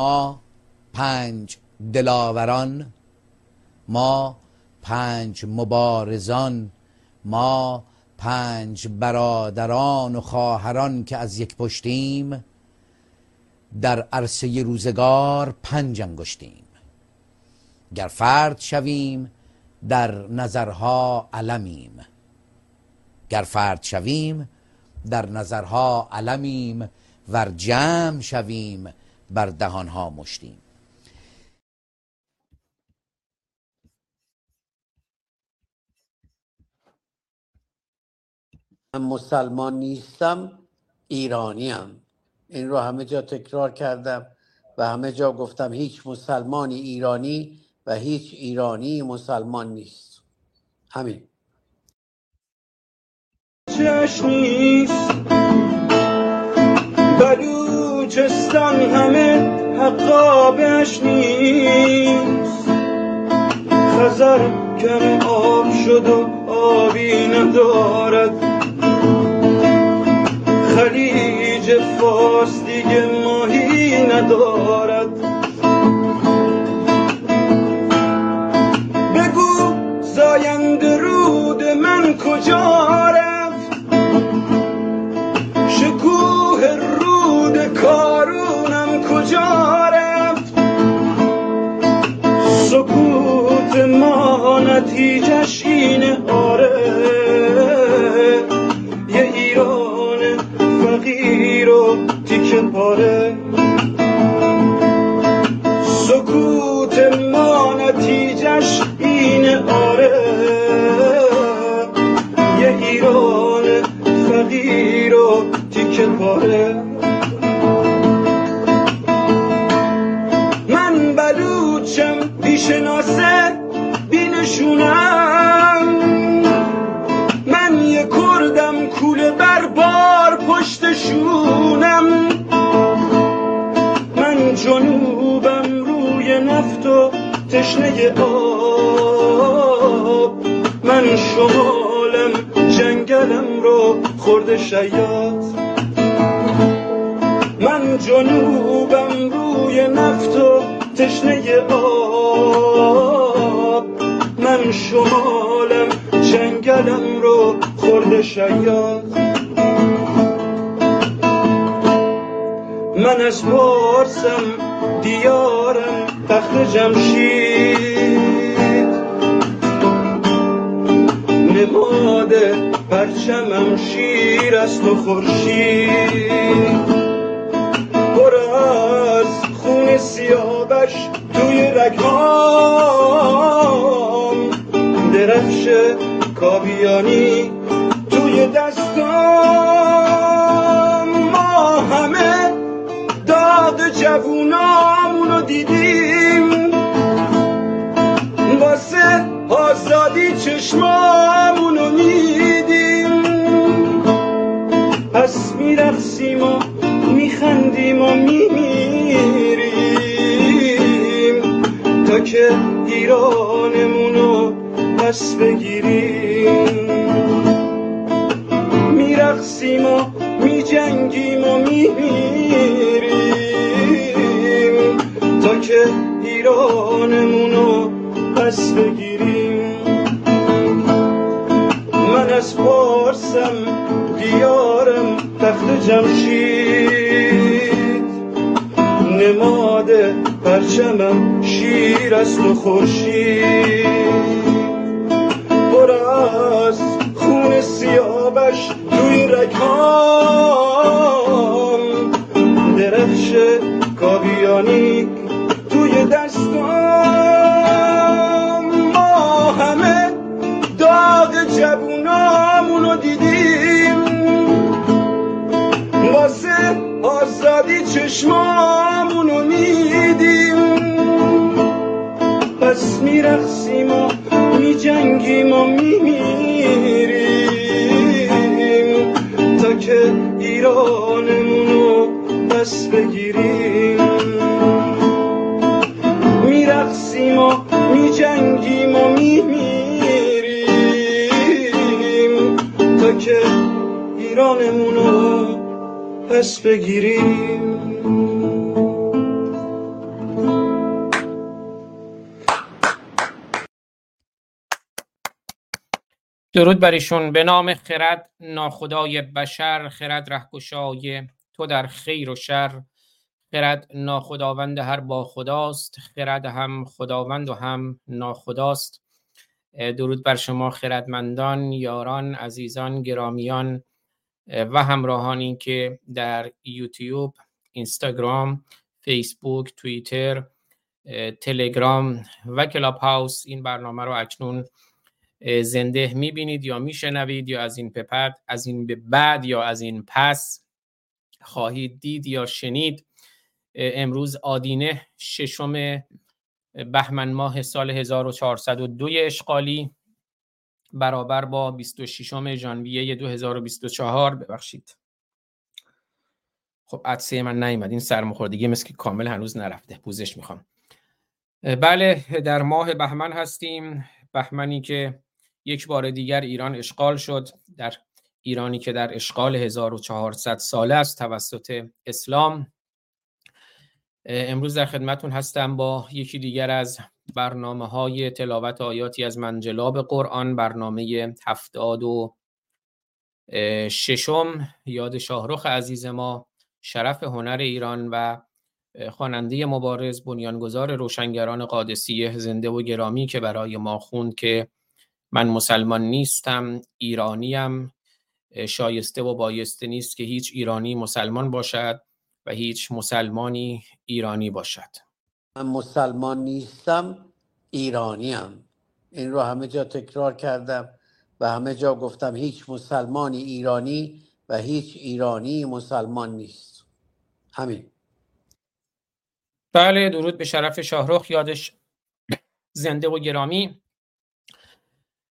ما پنج دلاوران ما پنج مبارزان ما پنج برادران و خواهران که از یک پشتیم در عرصه روزگار پنج انگشتیم. گر فرد شویم در نظرها علمیم. گر فرد شویم در نظرها علمیم. ور جمع شویم بر دهانها مشتیم. من مسلمان نیستم ایرانیم. این رو همه جا تکرار کردم و همه جا گفتم هیچ مسلمانی ایرانی و هیچ ایرانی مسلمان نیست. همین. چش نیست. بلوچستان همه حقابش نیست. خزر کم آب شد و آبی ندارد. خلیج فارس دیگه ماهی ندارد. بگو زاینده رود من کجا نتیجش اینه آره. یه ایران فقیر و تیکه پاره. سکوت ما نتیجش اینه آره. یه ایران فقیر و تیکه پاره. من بلوچم بیشناسه بینشونم من یه کردم کوله بر بار پشتشونم من جنوبم روی نفت و تشنه آب. من شمالم جنگلم رو خورده شیاد من جنوبم روی نفت و تشنه آب. من شمالم جنگلم رو خورده شیاد. من از پارسم دیارم تخت جمشید. نماد پرچمم شیر است و خورشید. پر از خون سیابش توی رگهام درفش کاویانی توی دستام. ما همه داد جوونامونو دیدیم. واسه آزادی چشمامونو میدیم. پس میرقصیم و میخندیم و میمیریم. تا که ایرانمونو پس بگیریم. میرقصیم و میجنگیم و میمیریم. تا که ایرانمونو پس بگیریم. من از پارسم دیارم تخت جمشید. نماد پرچمم شیر است و خورشید. سیابش توی رگهام درفش کاویانی توی دستام ما همه داغ جوونامونو دیدیم. واسه آزادی چشمامونو میدیم. پس میرقصیم و میجنگیم و میمیریم. تا که ایرانمونو پس بگیریم. میرقصیم و میجنگیم و میمیریم تا که ایرانمونو پس بگیریم. درود بر ایشون. به نام خرد ناخدای بشر خرد رهگشای تو در خیر و شر. خرد ناخداوند هر با خداست خرد هم خداوند و هم ناخداست. درود بر شما خردمندان یاران عزیزان گرامیان و همراهانی که در یوتیوب اینستاگرام فیسبوک توییتر تلگرام و کلاب هاوس این برنامه رو اکنون زنده می‌بینید یا میشنوید یا از این به از این به بعد یا از این پس خواهید دید یا شنید. امروز آدینه ششم بهمن ماه سال 1402 اشغالی برابر با 26 ژانویه 2024 ببخشید. خب عدسه من نیومد. این سرماخوردگی مثل که کامل هنوز نرفته. پوزش می‌خوام. بله در ماه بهمن هستیم. بهمنی که یک بار دیگر ایران اشغال شد. در ایرانی که در اشغال 1400 ساله است توسط اسلام. امروز در خدمتون هستم با یکی دیگر از برنامه های تلاوت آیاتی از منجلاب قرآن برنامه هفتاد و ششم. یاد شاهرخ عزیز ما شرف هنر ایران و خواننده مبارز بنیانگذار روشنگران قادسیه زنده و گرامی که برای ما خوند که من مسلمان نیستم ایرانیم شایسته و بایسته نیست که هیچ ایرانی مسلمان باشد و هیچ مسلمانی ایرانی باشد. من مسلمان نیستم ایرانیم. این رو همه جا تکرار کردم و همه جا گفتم هیچ مسلمانی ایرانی و هیچ ایرانی مسلمان نیست. همین. بله درود به شرف شاهرخ یادش زنده و گرامی.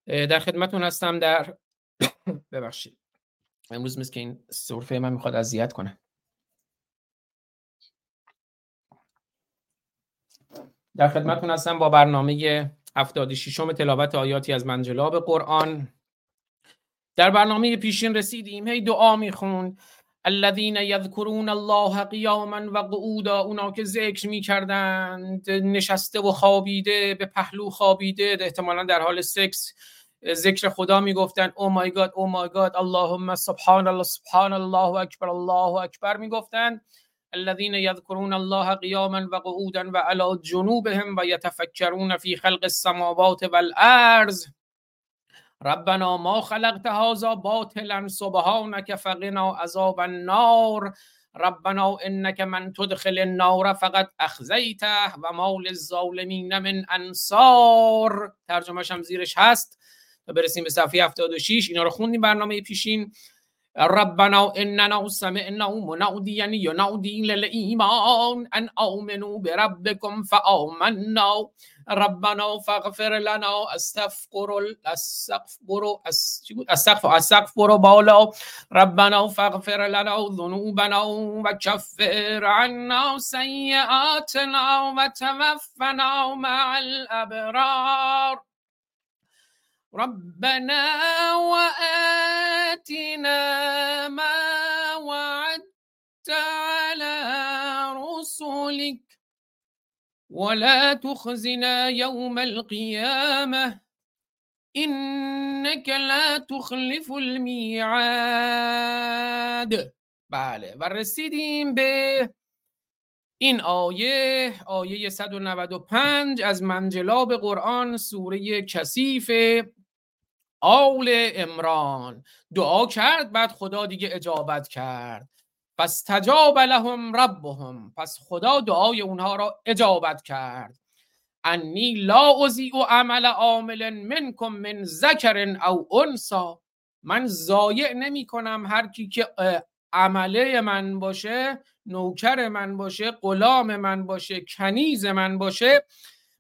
در خدمتون هستم. در ببخشید. امروز مثل که این صرفه من می‌خواد اذیت کنه. در خدمتون هستم با برنامه 76 تلاوت آیاتی از منجلاب قرآن. در برنامه پیشین رسیدیم. هی دعا می‌خوند. الذين يذكرون الله قیاما و قعودا اونا که ذکر می‌کردند نشسته و خوابیده به پهلو خوابیده احتمالا در حال سکس. ذکر خدا می‌گفتن او مای گاد او مای گاد اللهم سبحان الله سبحان الله اکبر الله اکبر می‌گفتند الذين يذكرون الله قياما وقعودا وعلى جنوبهم ويتفكرون في خلق السماوات والارض ربنا ما خلقت هذا باطلا سبحانك فقنا عذاب النار. ربنا انك من تدخل النار فقط اخزیته و ما للظالمین من انصار ترجمهش هم زیرش هست. برسیم به صفحه 76 اینا رو خوندیم برنامه پیشین. ربنا اننا سمعنا مناديا ينادي للايمان ان آمنوا بربكم فآمنا. ربنا فاغفر لنا. استغفر استغفر استغفر استغفر بالا. ربنا فاغفر لنا ذنوبنا وكفر عنا سيئاتنا وتوفنا مع الابرار. ربنا وآتنا ما وعدت على رسلك. ولا تخزنا يوم القيامة. إنك لا تخلف الميعاد. بله و رسیدیم به این آیه. آیه 195 از منجلاب قرآن سوره کثیف آل امران دعا کرد بعد خدا دیگه اجابت کرد. پس تجاب لهم ربهم. پس خدا دعای اونها را اجابت کرد. انی لا و عمل عامل منکم من ذکر او انسا من ضایع نمی کنم هر کی که عمله من باشه نوکر من باشه غلام من باشه کنیز من باشه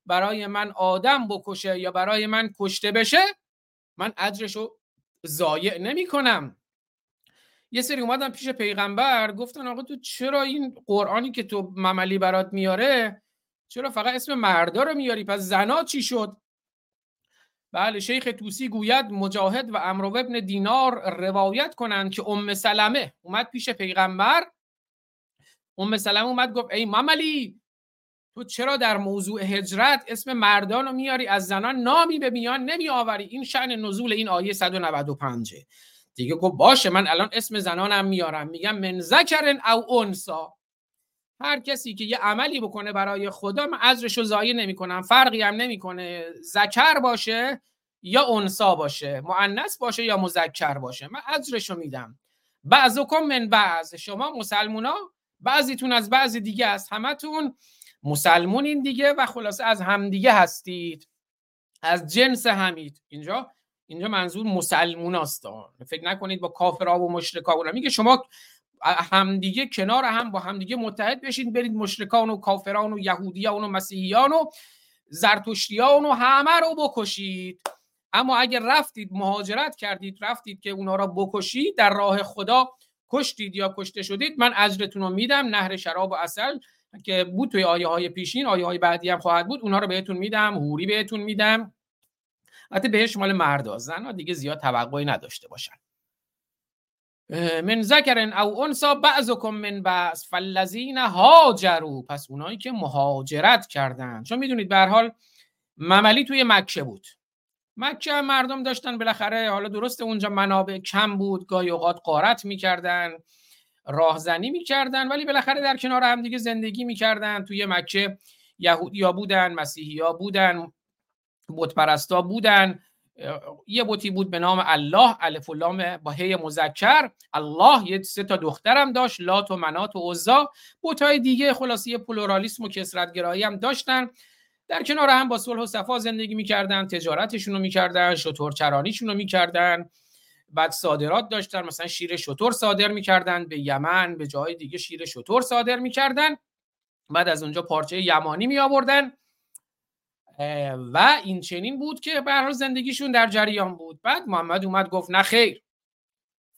برای من آدم بکشه یا برای من کشته بشه من اجرشو ضایع نمی کنم یه سری اومدن پیش پیغمبر گفتن آقا تو چرا این قرآنی که تو مملی برات میاره چرا فقط اسم مردا رو میاری؟ پس زنا چی شد؟ بله شیخ توسی گوید مجاهد و امرو ابن دینار روایت کنند که ام سلمه اومد پیش پیغمبر. ام سلمه اومد گفت ای مملی تو چرا در موضوع هجرت اسم مردان رو میاری؟ از زنان نامی به میان نمی آوری این شعن نزول این آیه 195 دیگه گفت باشه من الان اسم زنانم میارم. میگم من ذکرن او انسا. هر کسی که یه عملی بکنه برای خدا من ازرشو ضایع نمی‌کنم. فرقی هم نمی‌کنه. ذکر باشه یا انسا باشه. مؤنث باشه یا مذکر باشه. من ازرشو میدم. بعضکم من بعض. شما مسلمونا بعضیتون از بعضی دیگه است. همتون مسلمونین دیگه و خلاصه از همدیگه هستید. از جنس همید اینجا اینجا منظور مسلمون است فکر نکنید با کافرها و مشرکا و میگه شما همدیگه کنار هم با همدیگه متحد بشید برید مشرکان و کافران و یهودیان و مسیحیان و زرتشتیان و همه رو بکشید. اما اگر رفتید مهاجرت کردید رفتید که اونا را بکشید در راه خدا کشتید یا کشته شدید من اجرتون رو میدم نهر شراب و اصل که بود توی آیه های پیشین آیه های بعدی هم خواهد بود اونا رو بهتون میدم هوری بهتون میدم. حتی بهش مال مردا زن دیگه زیاد توقعی نداشته باشن. من ذکرن او انسا بعضکم من بعض فالذین هاجروا. پس اونایی که مهاجرت کردن. چون می‌دونید به حال مملی توی مکه بود. مکه مردم داشتن بالاخره حالا درست اونجا منابع کم بود گاهی اوقات قارت می‌کردن. راهزنی می‌کردن ولی بالاخره در کنار هم دیگه زندگی می‌کردن. توی مکه یهودیا بودن مسیحیا بودن بتپرستا بودن. یه بوتی بود به نام الله الف لام با هی مذکر. الله یه سه تا دخترم داشت لات و منات و عزا. بوتای دیگه خلاصی پلورالیسم و کسرتگرایی هم داشتن. در کنار هم با صلح و صفا زندگی می‌کردن تجارتشون رو می‌کردن شطورچرانیشون رو می‌کردن. بعد صادرات داشتن مثلا شیر شطور صادر می‌کردن به یمن به جای دیگه شیر شطور صادر می‌کردن. بعد از اونجا پارچه یمانی می آوردن و این چنین بود که به زندگیشون در جریان بود. بعد محمد اومد گفت نه خیر.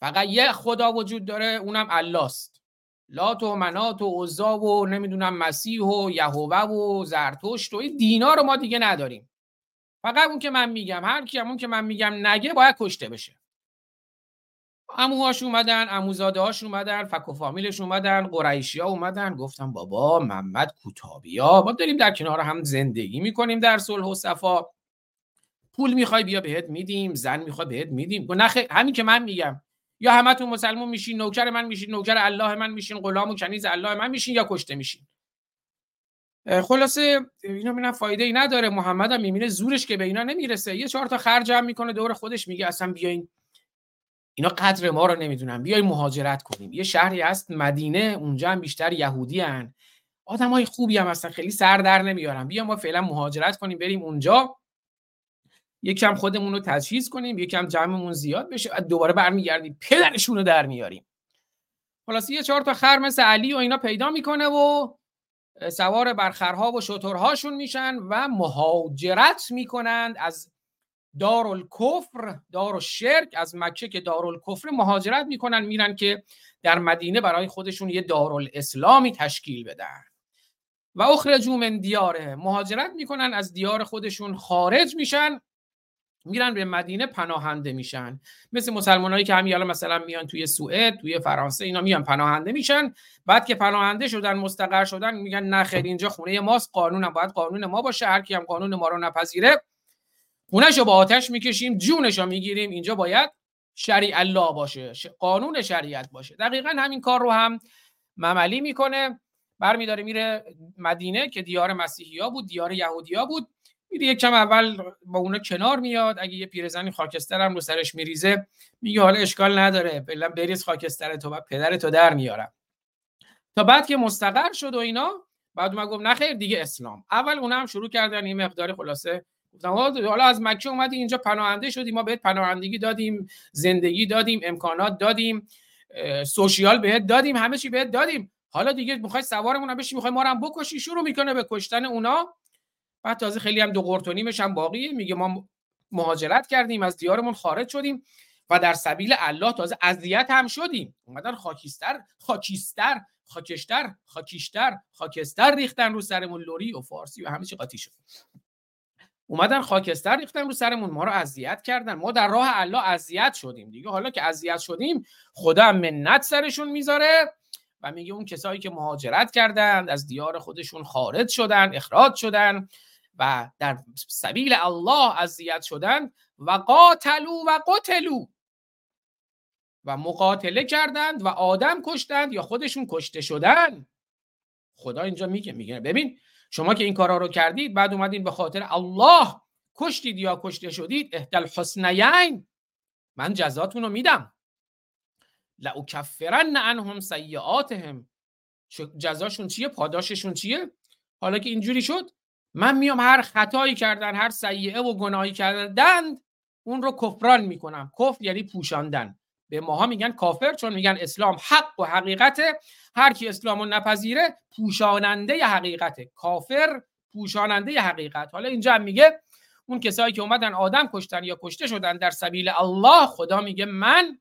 فقط یه خدا وجود داره اونم الله است لات و منات و عزا و نمی‌دونم مسیح و یهوه و زرتشت و این دینا رو ما دیگه نداریم. فقط اون که من میگم هر کی اون که من میگم نگه باید کشته بشه. اموهاش اومدن اموزاده هاش اومدن فک و فامیلش اومدن قریشی ها اومدن گفتم بابا محمد کوتابیا ما داریم در کنار هم زندگی می‌کنیم در صلح و صفا. پول می‌خوای بیا بهت میدیم زن می‌خوای بهت میدیم. نه همین که من میگم. یا همتون مسلمون میشین نوکر من میشین نوکر الله من میشین غلام و کنیز الله من میشین یا کشته میشین. خلاصه اینا میگن فایده ای نداره. محمد هم زورش که به اینا نمی‌رسه. یه چهار تا خرج هم می‌کنه دور خودش میگه اصلا بیاین اینا قدر ما رو نمی‌دونن. بیاین مهاجرت کنیم. یه شهری هست مدینه اونجا هم بیشتر یهودی هن. آدم های خوبی هم هستن خیلی سر در نمیارن. بیا ما فعلا مهاجرت کنیم بریم اونجا. یکم خودمون رو تجهیز کنیم یکم جمعمون زیاد بشه و دوباره برمیگردیم. پدرشون رو در میاریم. خلاص یه چهار تا خر مثل علی و اینا پیدا می‌کنه و سوار بر خرها و شترهاشون میشن و مهاجرت می‌کنند از دارالکفر دار شرک از مکه که دارالکفر مهاجرت می‌کنن میرن که در مدینه برای خودشون یه دارالاسلامی تشکیل بدن. و اخرجو من دیاره. مهاجرت می‌کنن از دیار خودشون خارج میشن میرن به مدینه پناهنده میشن. مثل مسلمانایی که همین الان مثلا میان توی سوئد توی فرانسه اینا میان پناهنده میشن. بعد که پناهنده شدن مستقر شدن میگن نه خیر اینجا خونه ماست قانونم باید قانون ما باشه هر کی هم قانون ما رو نپذیره خونش رو با آتش می‌کشیم جونش رو می‌گیریم اینجا باید شریع الله باشه قانون شریعت باشه. دقیقا همین کار رو هم مملی می‌کنه برمیداره میره مدینه که دیار مسیحی ها بود دیار یهودی ها بود. میره یک کم اول با اونا کنار میاد اگه یه پیرزنی خاکستر هم رو سرش میریزه میگه حالا اشکال نداره فعلا بریز خاکستر تو بعد پدر تو در میارم. تا بعد که مستقر شد و اینا بعد ما گفت نخیر دیگه اسلام. اول اونا هم شروع کردن این مقدار خلاصه گفتم حالا از مکه اومدی اینجا پناهنده شدی ما بهت پناهندگی دادیم زندگی دادیم امکانات دادیم سوشیال بهت دادیم همه چی بهت دادیم. حالا دیگه می‌خوای سوارمون بشی می‌خوای ما رو هم بکشی شروع می‌کنه به کشتن اونا. بعد تازه خیلی هم دو قرتونیمش هم باقیه. میگه ما مهاجرت کردیم از دیارمون خارج شدیم و در سبیل الله تازه اذیت هم شدیم. اومدن خاکیستر خاکیستر خاکشتر خاکیشتر خاکستر ریختن رو سرمون لوری و فارسی و همه چی قاطی شد. اومدن خاکستر ریختن رو سرمون ما رو اذیت کردن. ما در راه الله اذیت شدیم دیگه. حالا که اذیت شدیم خدا منت سرشون می‌ذاره و میگه اون کسایی که مهاجرت کردند از دیار خودشون خارج شدن اخراج شدن و در سبیل الله اذیت شدن و قاتلو و قتلو و مقاتله کردند و آدم کشتند یا خودشون کشته شدن. خدا اینجا میگه میگه. ببین شما که این کارا رو کردید بعد اومدین به خاطر الله کشتید یا کشته شدید اهدل حسنیین من جزاتون رو میدم. لأکفرن عنهم سیئاتهم. جزاشون چیه؟ پاداششون چیه؟ حالا که اینجوری شد من میام هر خطایی کردن هر سیعه و گناهی کردن اون رو کفران می‌کنم. کفر یعنی پوشاندن. به ماها میگن کافر چون میگن اسلام حق و حقیقته. هر کی اسلام رو نپذیره پوشاننده حقیقته. کافر پوشاننده حقیقت. حالا اینجا هم میگه اون کسایی که اومدن آدم کشتن یا کشته شدن در سبیل الله خدا میگه من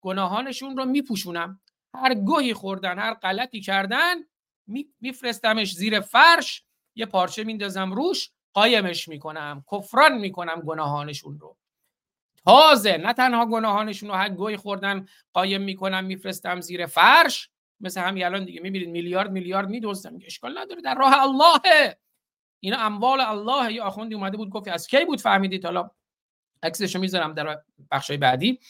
گناهانشون رو میپوشونم. هر گوهی خوردن هر غلطی کردن میفرستمش زیر فرش یه پارچه میندازم روش قایمش می‌کنم کفران می‌کنم گناهانشون رو. تازه نه تنها گناهانشون رو هر گوهی خوردن قایم می‌کنم میفرستم زیر فرش. مثل همین الان دیگه می‌بینید میلیارد میلیارد میدوزدم اشکال نداره در راه الله اینا اموال الله یه آخوندی اومده بود گفت از کی بود فهمیدید؟ حالا عکسشو می‌ذارم در بخشای بعدی.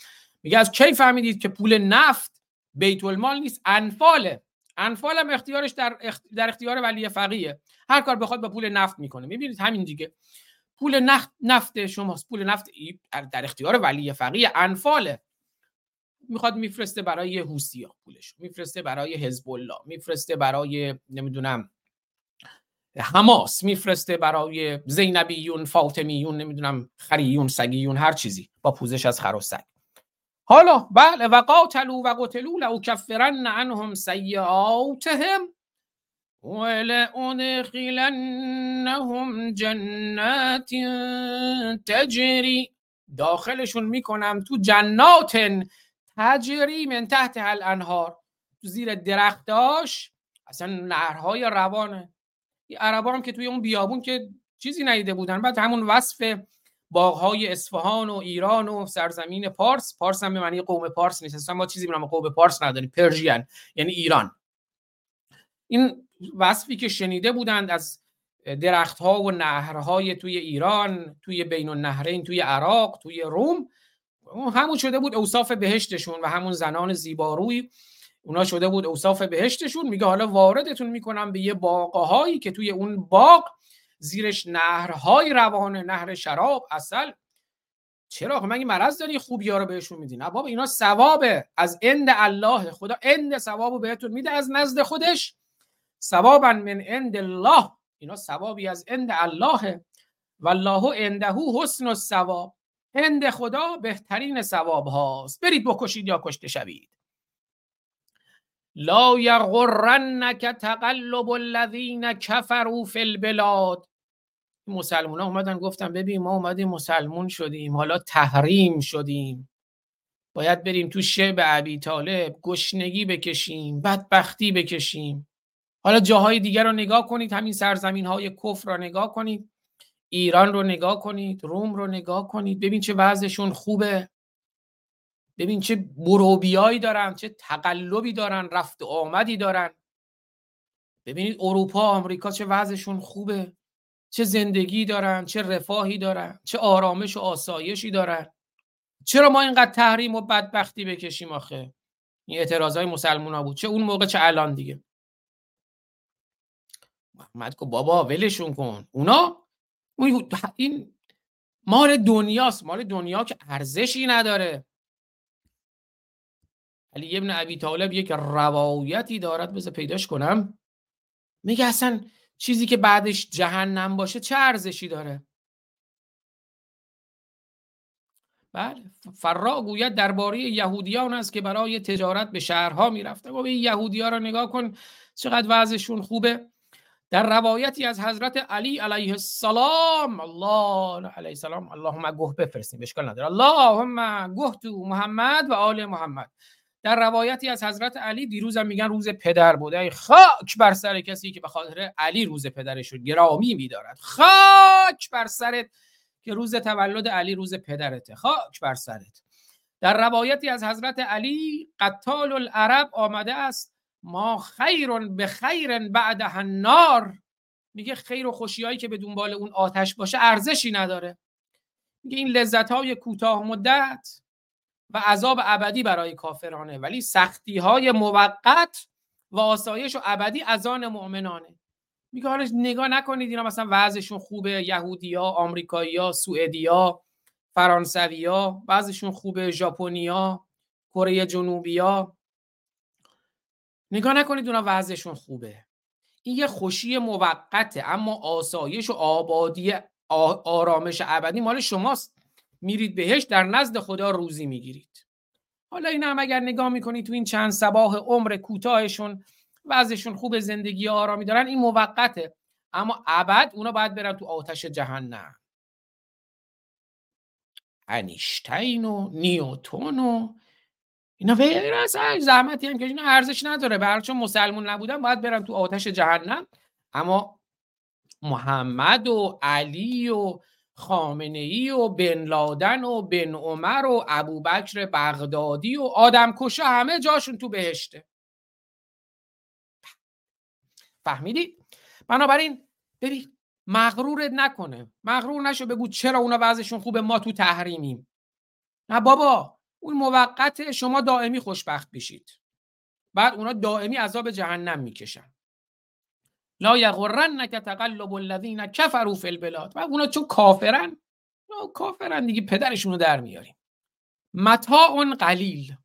میگه از کی فهمیدید که پول نفت بیت المال نیست؟ انفاله. انفال هم اختیارش در, در اختیار ولی فقیه. هر کار بخواد با پول نفت می‌کنه. می‌بینید همین دیگه. پول نفت نفت شماست. پول نفت در اختیار ولی فقیه. انفاله. می‌خواد میفرسته برای حوسیا پولش میفرسته برای حزب الله میفرسته برای نمی‌دونم حماس. میفرسته برای زینبیون فاطمیون نمی‌دونم خریون سگیون هر چیزی با پوزش از خر و سگ. حالا بله و قاتلو و قتلو لو کفرن عنهم سیئاتهم. ولأدخلنهم جنات تجری. داخلشون می‌کنم تو جنات تجری من تحت الانهار. تو زیر درختاش اصلا نهرهای روانه. عربا هم که توی اون بیابون که چیزی ندیده بودن بعد همون وصف باغهای اصفهان و ایران و سرزمین پارس. پارس هم به معنی قوم پارس نیست. اصلا ما چیزی به قوم پارس نداریم. پرژین یعنی ایران. این وصفی که شنیده بودند از درختها و نهرهای توی ایران توی بین النهرین توی عراق توی روم همون شده بود اوصاف بهشتشون و همون زنان زیباروی. اونا شده بود اوصاف بهشتشون. میگه حالا واردتون می‌کنم به یه باغهایی که توی اون باغ زیرش نهرهای روانه نهر شراب اصل چرا مگه مرض داری خوبی ها رو بهشون میدی؟ نه بابا اینا ثوابه. از اند الله خدا اند ثوابو بهتون میده از نزد خودش. ثوابا من اند الله. اینا ثوابی از اند الله. والله عنده حسن الثواب. اند خدا بهترین ثواب هاست. برید بکشید یا کشته شوید. لا یغرنک تقلب الذین کفروا فی البلاد. مسلمان ها اومدن گفتن ببین ما اومدیم مسلمون شدیم حالا تحریم شدیم. باید بریم تو شب عبی طالب گشنگی بکشیم بدبختی بکشیم. حالا جاهای دیگر رو نگاه کنید همین سرزمین های کفر رو نگاه کنید ایران رو نگاه کنید روم رو نگاه کنید ببین چه وضعشون خوبه. ببین چه بروبیایی دارن چه تقلبی دارن رفت و آمدی دارن. ببینید اروپا آمریکا چه وضعشون خوبه. چه زندگی دارن چه رفاهی دارن چه آرامش و آسایشی دارن. چرا ما اینقدر تحریم و بدبختی بکشیم آخه؟ این اعتراض های مسلمان ها بود. چه اون موقع چه الان دیگه. محمد کو بابا ولشون کن. اونا این مال دنیاست. مال دنیا که ارزشی نداره. علی ابن ابی طالب یک روایتی دارد بذار پیداش کنم. میگه اصلا چیزی که بعدش جهنم باشه چه ارزشی داره؟ بله فرا گوید درباره یهودیان است که برای تجارت به شهرها می‌رفته. و این یهودی ها را نگاه کن چقدر وضعشون خوبه. در روایتی از حضرت علی علیه السلام الله علیه السلام اللهم گوه بفرستیم اشکال نداره. اللهم گوه تو محمد و آل محمد. در روایتی از حضرت علی دیروزم میگن روز پدر بوده. خاک بر سر کسی که به خاطر علی روز پدرش رو گرامی میدارد. خاک بر سرت که روز تولد علی روز پدرته. خاک بر سرت. در روایتی از حضرت علی قتال العرب آمده است. ما خیر به خیر بعد النار. میگه خیر و خوشیایی که به دنبال اون آتش باشه ارزشی نداره. میگه این لذت های کوتاه مدت و عذاب ابدی برای کافرانه ولی سختی های موقت و آسایش و ابدی از آن مؤمنانه. میگه حالا نگاه نکنید اینا مثلا وضعشون خوبه یهودیا آمریکایی‌ها سوئدیا فرانسویا بعضشون خوبه ژاپنیا کره جنوبیا نگاه نکنید اونا وضعشون خوبه. این یه خوشی موقته اما آسایش و آبادی آرامش ابدی مال شماست. میرید بهش در نزد خدا روزی می‌گیرید. حالا این هم اگر نگاه می‌کنید تو این چند سباه عمر کوتاهشون وضعشون خوب زندگی آرامی دارن این موقته. اما ابد اونا باید برن تو آتش جهنم. انیشتین و نیوتون و اینا از زحمتی هم که اینا ارزش نداره. برای چون مسلمون نبودن باید برن تو آتش جهنم. اما محمد و علی و خامنه ای و بن لادن و بن عمر و ابوبکر بغدادی و آدم کشا همه جاشون تو بهشته. فهمیدید بنابراین ببین مغرورت نکنه. مغرور نشو بگو چرا اونا وضعشون خوبه ما تو تحریمیم. نه بابا. اون موقت شما دائمی خوشبخت بشید بعد اونا دائمی عذاب جهنم می‌کشن. لا یغرنک تقلب الذین کفروا فی البلاد. و اونا چون کافرن کافرن دیگه پدرشونو در میاریم. متاع قلیل.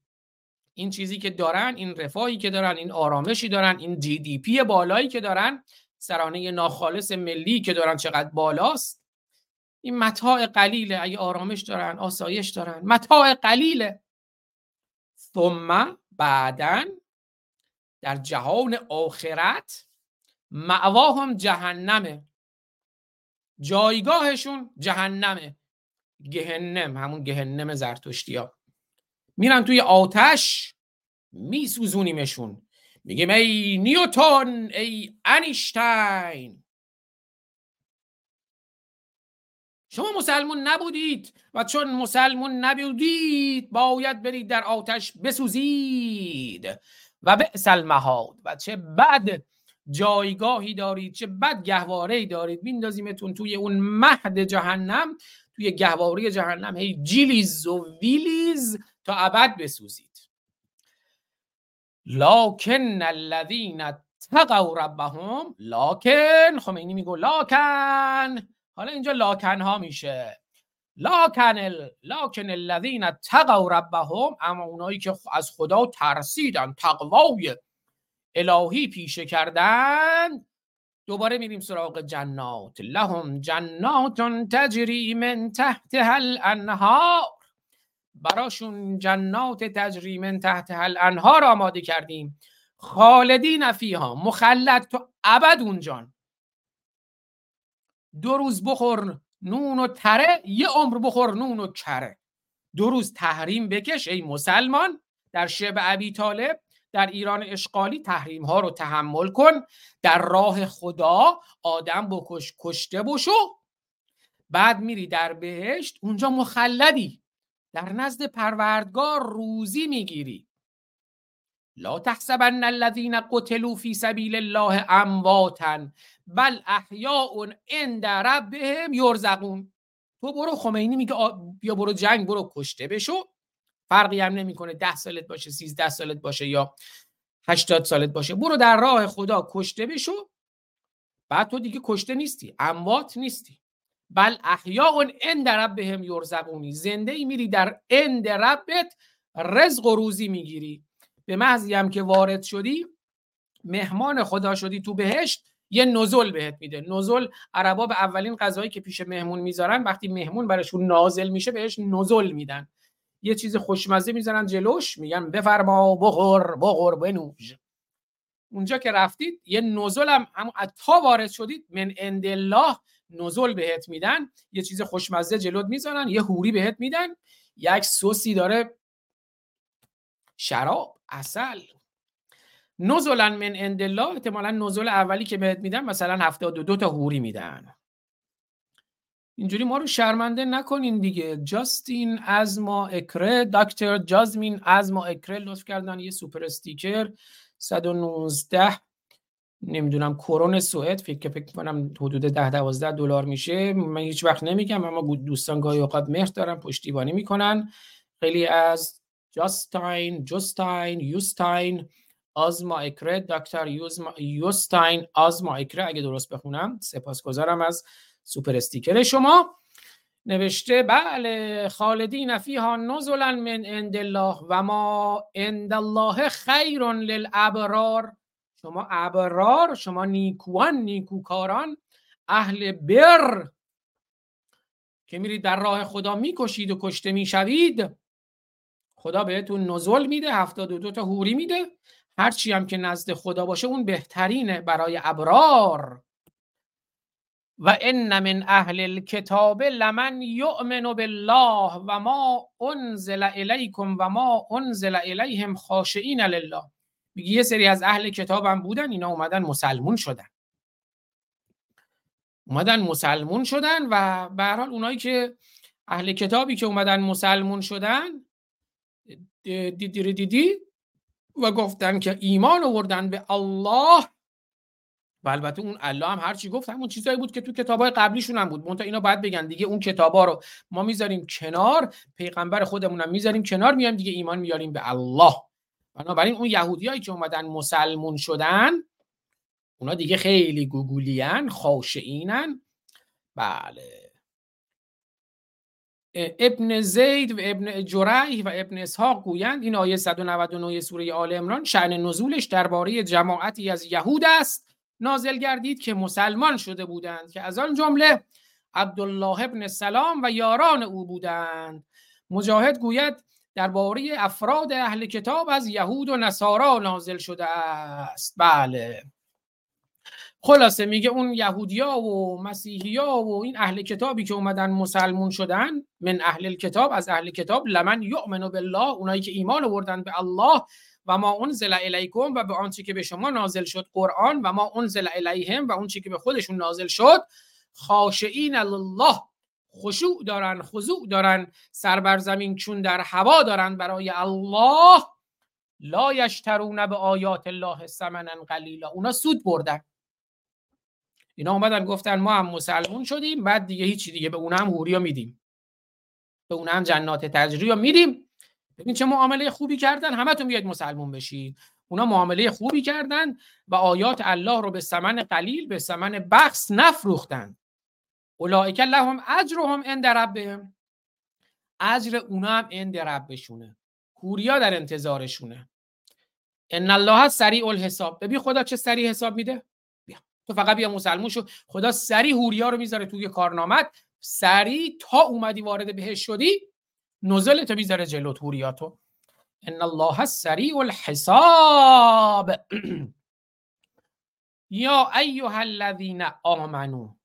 این چیزی که دارن این رفاهی که دارن این آرامشی دارن این جی دی پی بالایی که دارن سرانه ناخالص ملی که دارن چقدر بالاست. این متاع قلیله اگه آرامش دارن آسایش دارن. متاع قلیله ثم بعدن در جهان آخرت معواهم جهنمه. جایگاهشون جهنمه. گهنم همون گهنم زرتشتی ها میرن توی آتش میسوزونیمشون. میگیم ای نیوتون ای انیشتین. شما مسلمون نبودید و چون مسلمون نبودید باید برید در آتش بسوزید. و به المهاد. و چه بد جایگاهی دارید چه بد گهواره دارید. میندازیمتون توی اون مهد جهنم توی گهواره جهنم. هی جیلیز و ویلیز تا ابد بسوزید. لاکن الذین تقوا ربهم لاکن خمینی میگو لاکن. حالا اینجا لاکن ها میشه. لاکن ال... لاکن الذین تقوا ربهم اما اونایی که از خدا ترسیدن تقوای الهی پیشه کردن دوباره میریم سراغ جنات. لهم جنات تجری من تحتها الانهار. براشون جنات تجری من تحتها الانهار آماده کردیم. خالدین فیها مخلد تو ابد اونجان دو روز بخور نون و تره یه عمر بخور نون و کره دو روز تحریم بکش ای مسلمان در شب ابی طالب در ایران اشغالی تحریم ها رو تحمل کن. در راه خدا آدم بکش کشته بشو. بعد میری در بهشت اونجا مخلدی. در نزد پروردگار روزی می‌گیری. لا تحسبن الذين قتلوا في سبيل الله امواتا بل احیاء عند ربهم یرزقون. تو برو خمینی میگه بیا برو جنگ برو کشته بشو. فرقی هم نمی‌کنه ده سالت باشه 13 سالت باشه یا 80 سالت باشه. برو در راه خدا کشته بشو. بعد تو دیگه کشته نیستی اموات نیستی. بل احیاء عند ربهم یرزقونی. زنده ای میری در عند ربت رزق و روزی می‌گیری. به محضی هم که وارد شدی مهمان خدا شدی تو بهشت یه نزل بهت میده. نزل عربا به اولین غذایی که پیش مهمون می‌ذارن وقتی مهمون براشون نازل میشه بهش نزل میدن. یه چیز خوشمزه می‌زنن جلوش میگن بفرما بخور بخور بنوش. اونجا که رفتید یه نزل هم هم تا وارد شدید من عند الله نزل بهت میدن. یه چیز خوشمزه جلوت می‌زنن یه حوری بهت میدن. یک سوسی داره شراب. اصل نزلا من عند الله احتمالا نزل اولی که بهت میدن مثلا 72 دو تا حوری میدن. اینجوری ما رو شرمنده نکنین دیگه. جاستین از ما اکره دکتر جازمین از ما اکره لطف کردن. یه سوپر استیکر 119 نمی‌دونم کرون سوئد فکر که فکر کنم حدود 10 12 دلار میشه. من هیچ وقت نمیگم اما دوستان گاهی اوقات مهر دارن پشتیبانی می‌کنن. خیلی از جاستاین جوستاین یوستاین آزما اکره دکتر یوستاین آزما اکره اگه درست بخونم سپاسگزارم از سوپر استیکر شما. نوشته بله خالدین فیها نزلا من عند الله و ما عند الله خیر للابرار. شما ابرار شما نیکوان نیکوکاران اهل بر. که میرید در راه خدا می‌کشید و کشته می‌شوید. خدا بهتون نزول میده هفتاد و دو تا هوری میده. هرچی هم که نزد خدا باشه اون بهترینه برای ابرار. و ان من اهل الكتاب لمن یؤمن بالله و ما انزل الیکم و ما انزل الیهم خاشعین لله. میگه یه سری از اهل کتاب هم بودن اینا اومدن مسلمون شدن. اومدن مسلمون شدن و به هر حال اونایی که اهل کتابی که اومدن مسلمون شدن دیدی دیدی و گفتن که ایمان آوردن به الله. و البته اون الله هم هرچی گفت همون چیزایی بود که تو کتابای قبلیشون هم بود. منتها اینا باید بگن دیگه اون کتابا رو ما می‌ذاریم کنار پیغمبر خودمون هم می‌ذاریم کنار میایم دیگه ایمان میاریم به الله. بنابراین اون یهودیایی که اومدن مسلمون شدن اونا دیگه خیلی گوگولیان خاشعینن بله. ابن زید و ابن جریح و ابن اسحاق گویند این آیه 199 سوره آل عمران شأن نزولش درباره جماعتی از یهود است. نازل گردید که مسلمان شده بودند که از آن جمله عبدالله ابن سلام و یاران او بودند. مجاهد گوید درباره افراد اهل کتاب از یهود و نصارا نازل شده است. بله. خلاصه میگه اون یهودیا و مسیحیا و این اهل کتابی که اومدن مسلمون شدن من اهل کتاب از اهل کتاب لمن یؤمن بالله اونایی که ایمان آوردن به الله و ما انزل الیکم و به آنچه که به شما نازل شد قرآن و ما انزل الیهم و اون که به خودشون نازل شد خاشعین الله خشوع دارن خضوع دارن سر بر زمین چون در هوا دارن برای الله لا یشترون به آیات الله ثمنا قلیلا. اونا سود بردن. اینا اومدن گفتن ما هم مسلمون شدیم بعد دیگه هیچی دیگه به اونم هوریا میدیم. به اونم جنات تجری میدیم. ببین چه معامله خوبی کردن همتون بیاید مسلمون بشید اونا معامله خوبی کردن و آیات الله رو به ثمن قلیل به ثمن بخس نفروختن. اولئک لهم اجرهم عند ربهم. اجر اونا هم عند ربشونه. هوریا در انتظارشونه. ان الله سریع الحساب. ببین خدا چه سریع حساب میده؟ تو فقط بیا مسلمون شو. خدا سری هوریا رو می‌ذاره توی کارنامت. سری تا اومدی وارد بهش شدی نزل تو می‌ذاره جلو هوریاتو ان الله سریع الحساب. یا ایها الذین آمنو.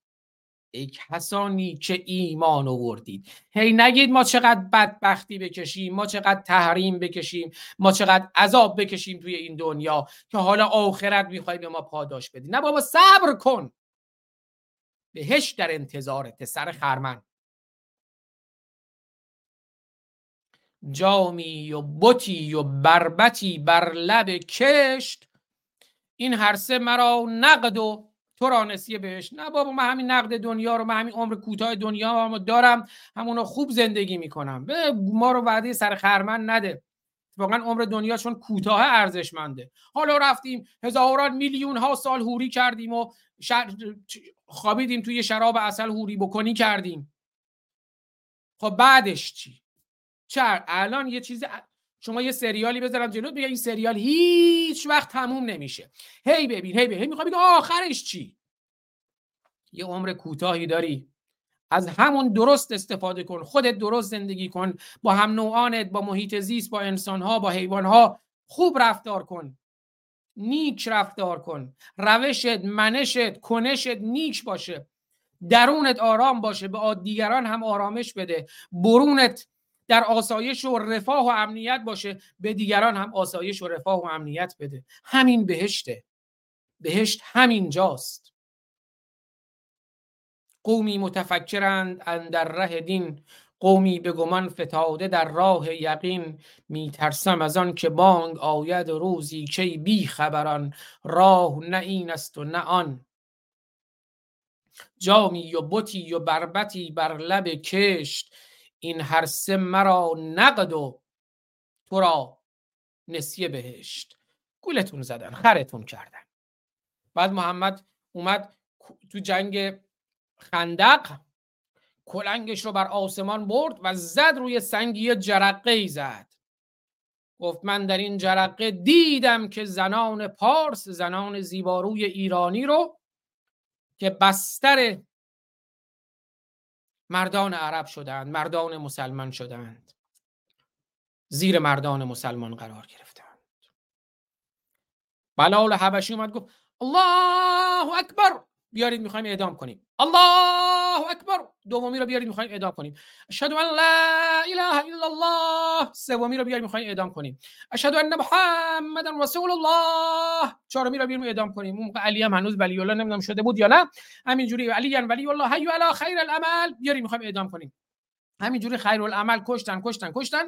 ای کسانی که ایمان آوردید. هی نگید ما چقدر بدبختی بکشیم ما چقدر تحریم بکشیم ما چقدر عذاب بکشیم توی این دنیا که حالا آخرت می‌خوای به ما پاداش بدی. نه بابا صبر کن. بهش در انتظارت سر خرمن. جامی و بطی و بربتی بر لب کشت. این هر سه مرا نقد و تو را نسیه بهش. نه بابا من همین نقد دنیا رو من همین عمر کوتاه دنیا رو دارم همونو خوب زندگی می‌کنم. به ما رو وعده سر خرمن نده. واقعا عمر دنیا چون کوتاه ارزشمنده. حالا رفتیم هزاران میلیون ها سال هوری کردیم و خوابیدیم توی شراب اصل هوری بکنی کردیم. خب بعدش چی؟ چه الان یه چیز شما یه سریالی بذارم جلوت بگم این سریال هیچ وقت تموم نمیشه. هی ببین هی ببین هی می‌خوای آخرش چی؟ یه عمر کوتاهی داری. از همون درست استفاده کن خودت درست زندگی کن با هم نوعانت با محیط زیست با انسانها با حیوانها. خوب رفتار کن. نیک رفتار کن. روشت منشت کنشت نیک باشه. درونت آرام باشه. به دیگران هم آرامش بده. برونت در آسایش و رفاه و امنیت باشه به دیگران هم آسایش و رفاه و امنیت بده. همین بهشته. بهشت همین جاست قومی متفکرند در ره دین قومی به گمان فتاده در راه یقین. میترسم از آن که بانگ آید روزی کی بی خبران. راه نه این است و نه آن. جامی و بتی و بربتی بر لب کشت. این هر سه مرا نقد و تو را نسیه بهشت. گولتون زدن خرتون کردن. بعد محمد اومد تو جنگ خندق کلنگش رو بر آسمان برد و زد روی سنگی جرقه ای زد. گفت من در این جرقه دیدم که زنان پارس زنان زیباروی ایرانی رو که بستر مردان عرب شدند مردان مسلمان شدند. زیر مردان مسلمان قرار گرفتند. بلال حبشی اومد گفت الله اکبر! بیارید می‌خوایم اعدام کنیم. الله اکبر دومی رو بیارید می‌خوایم اعدام کنیم اشهد ان لا اله الا الله سومی رو بیارید می‌خوایم اعدام کنیم اشهد ان محمد رسول الله چهارمی رو بیاریم اعدام کنیم اون موقع علی هم هنوز ولی الله نمی‌دونم شده بود یا نه همینجوری علی ولی الله حی علی خیر العمل بیارید می‌خوایم اعدام کنیم همینجوری خیر العمل کشتن کشتن کشتن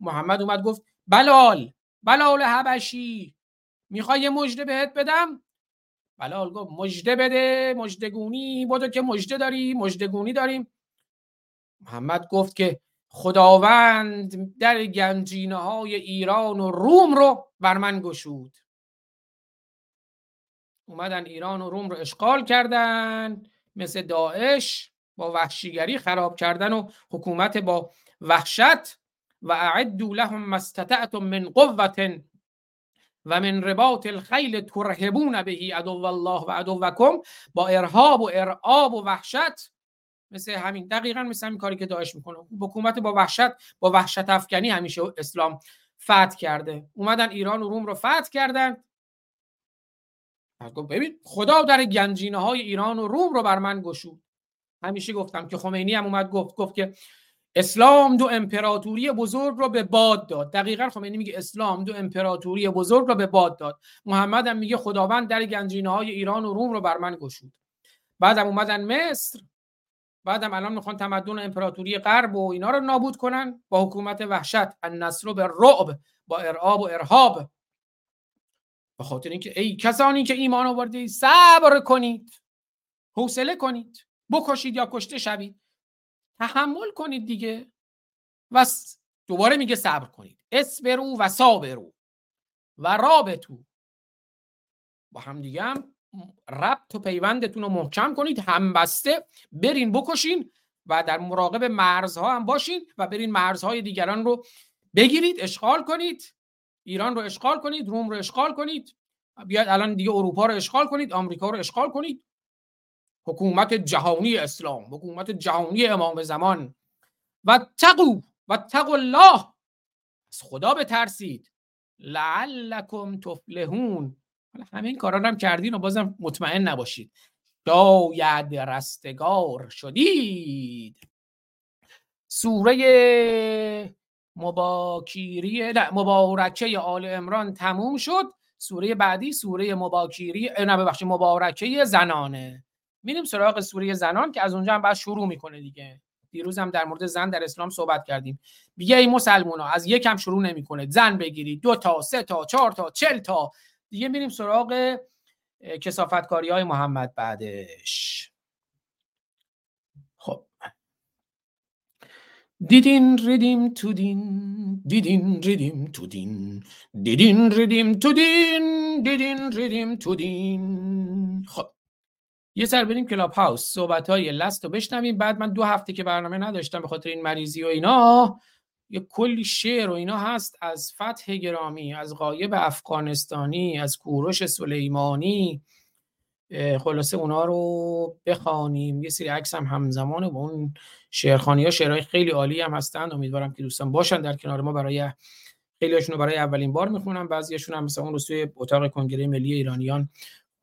محمد اومد گفت بلال بلال حبشی می‌خوای یه مژده بهت بدم بلال گفت مجده بده مجدگونی بودو که مجده داری مجدگونی داریم. محمد گفت که خداوند در گنجینه های ایران و روم رو بر من گشود. اومدن ایران و روم رو اشغال کردن مثل داعش با وحشیگری خراب کردن و حکومت با وحشت. و اعدوا لهم مستطعتم من قوة و من رباط الخیل ترهبون بهی عدو الله و عدوکم با ارهاب و ارعاب و وحشت. مثل همین دقیقا مثل همین کاری که داعش می‌کنه. حکومت با وحشت با وحشت افکنی همیشه اسلام فتح کرده. اومدن ایران و روم رو فتح کردن. ببین خدا در گنجینه های ایران و روم رو بر من گشود. همیشه گفتم که خمینی هم اومد گفت گفت که اسلام دو امپراتوری بزرگ رو به باد داد. دقیقا خمینی میگه اسلام دو امپراتوری بزرگ رو به باد داد. محمد هم میگه خداوند در گنجینه های ایران و روم رو بر من گشود. بعدم اومدن مصر. بعدم الان می‌خوان تمدن امپراتوری غرب و اینا رو نابود کنن با حکومت وحشت. النصر به رعب با ارعاب و ارهاب. به خاطر اینکه ای کسانی که ایمان آورده صبر کنید. حوصله کنید. بکشید یا کشته شوید. تحمل کنید دیگه. و دوباره میگه صبر کنید. اسبرو و صابرو و رابطو با هم دیگه هم ربط و پیوندتون رو محکم کنید. همبسته برین بکشین و در مراقب مرزها هم باشین و برین مرزهای دیگران رو بگیرید اشغال کنید. ایران رو اشغال کنید روم رو اشغال کنید. بیاید الان دیگه اروپا رو اشغال کنید آمریکا رو اشغال کنید. حکومت جهانی اسلام حکومت جهانی امام زمان. و تقو و تقو الله. از خدا بترسید. لعلکم تفلحون. حالا همه این کارا هم کردین و بازم مطمئن نباشید. شاید رستگار شدید. سوره مباکیری نه مبارکه آل امران تموم شد. سوره بعدی سوره مباکیری نه ببخشید مبارکه زنانه. میریم سراغ سوره زنان که از اونجا هم بعد شروع می‌کنه دیگه. دیروز هم در مورد زن در اسلام صحبت کردیم. بیگه ای مسلمونا از یکم شروع نمی‌کنه. زن بگیرید. دو تا سه تا چهار تا چل تا. دیگه میریم سراغ کسافتکاری های محمد بعدش. خب. دیدین ریدیم تو دین دیدین ریدیم تو دین دیدین ریدیم تو دین دیدین ریدیم تو دین خب. یه سر بریم کلاب هاوس صحبت های لست رو بشنویم. بعد من دو هفته که برنامه نداشتم به خاطر این مریضی و اینا یه کلی شعر و اینا هست از فتح گرامی از غایب افغانستانی از کوروش سلیمانی. خلاصه اونا رو بخوانیم. یه سری عکس هم همزمانه با اون شعرخانی ها. شعرهای خیلی عالی هم هستند. امیدوارم که دوستان باشن در کنار ما. برای خیلی رو برای اولین بار می‌خونم. بعضیشون هم مثل اون رو توی اتاق کنگره ملی ایرانیان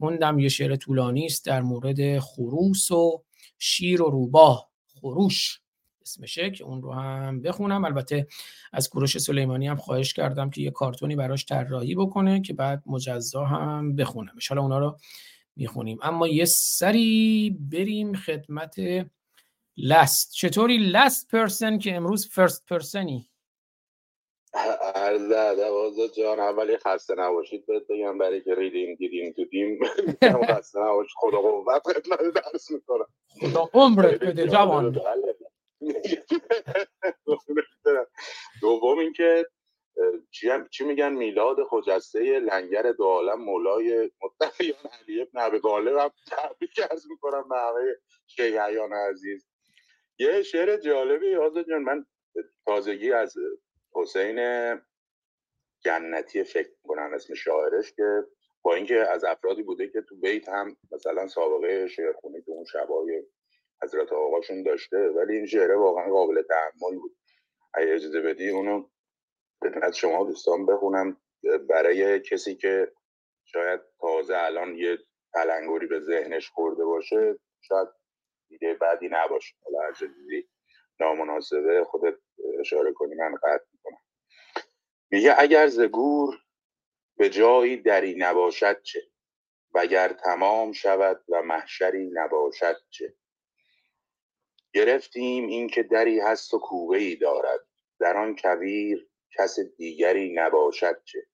خوندم یه شعر طولانی است در مورد خروس و شیر و روباه خروش اسمشه که اون رو هم بخونم. البته از کوروش سلیمانی هم خواهش کردم که یه کارتونی براش طراحی بکنه که بعد مجزا هم بخونم. ان اونا رو می‌خونیم. اما یه سری بریم خدمت لست. چطوری لست پرسن که امروز فرست پرسنی عرض ادب جان اولی خسته نباشید. بهت بگم برای که ریدیم دیدیم تو دیم خسته نباشید. خدا قوت خدمت درس می‌کنم. خدا عمرت بده جوان. دوم اینکه چی, چی میگن؟ میلاد خجسته لنگر دو عالم مولای متقیان علی ابن ابی طالب هم تبریک عرض می‌کنم به همه شیعیان عزیز. یه شعر جالبی آزاد جان من تازگی از حسین جنتی فکر کنم اسم شاعرش که با اینکه از افرادی بوده که تو بیت هم مثلا سابقه شعرخونی تو اون شبای حضرت آقاشون داشته ولی این شعره واقعا قابل تحمل بود. اگه اجازه بدی اونو از شما دوستان بخونم. برای کسی که شاید تازه الان یه تلنگوری به ذهنش خورده باشه شاید دیگه بعدی نباشه. حالا هر نامناسبه خودت اشاره کنی من می‌کنم میگه اگر زگور به جایی دری نباشد چه؟ وگر تمام شود و محشری نباشد چه؟ گرفتیم اینکه دری هست و کوه ای دارد. در آن کویر کس دیگری نباشد چه؟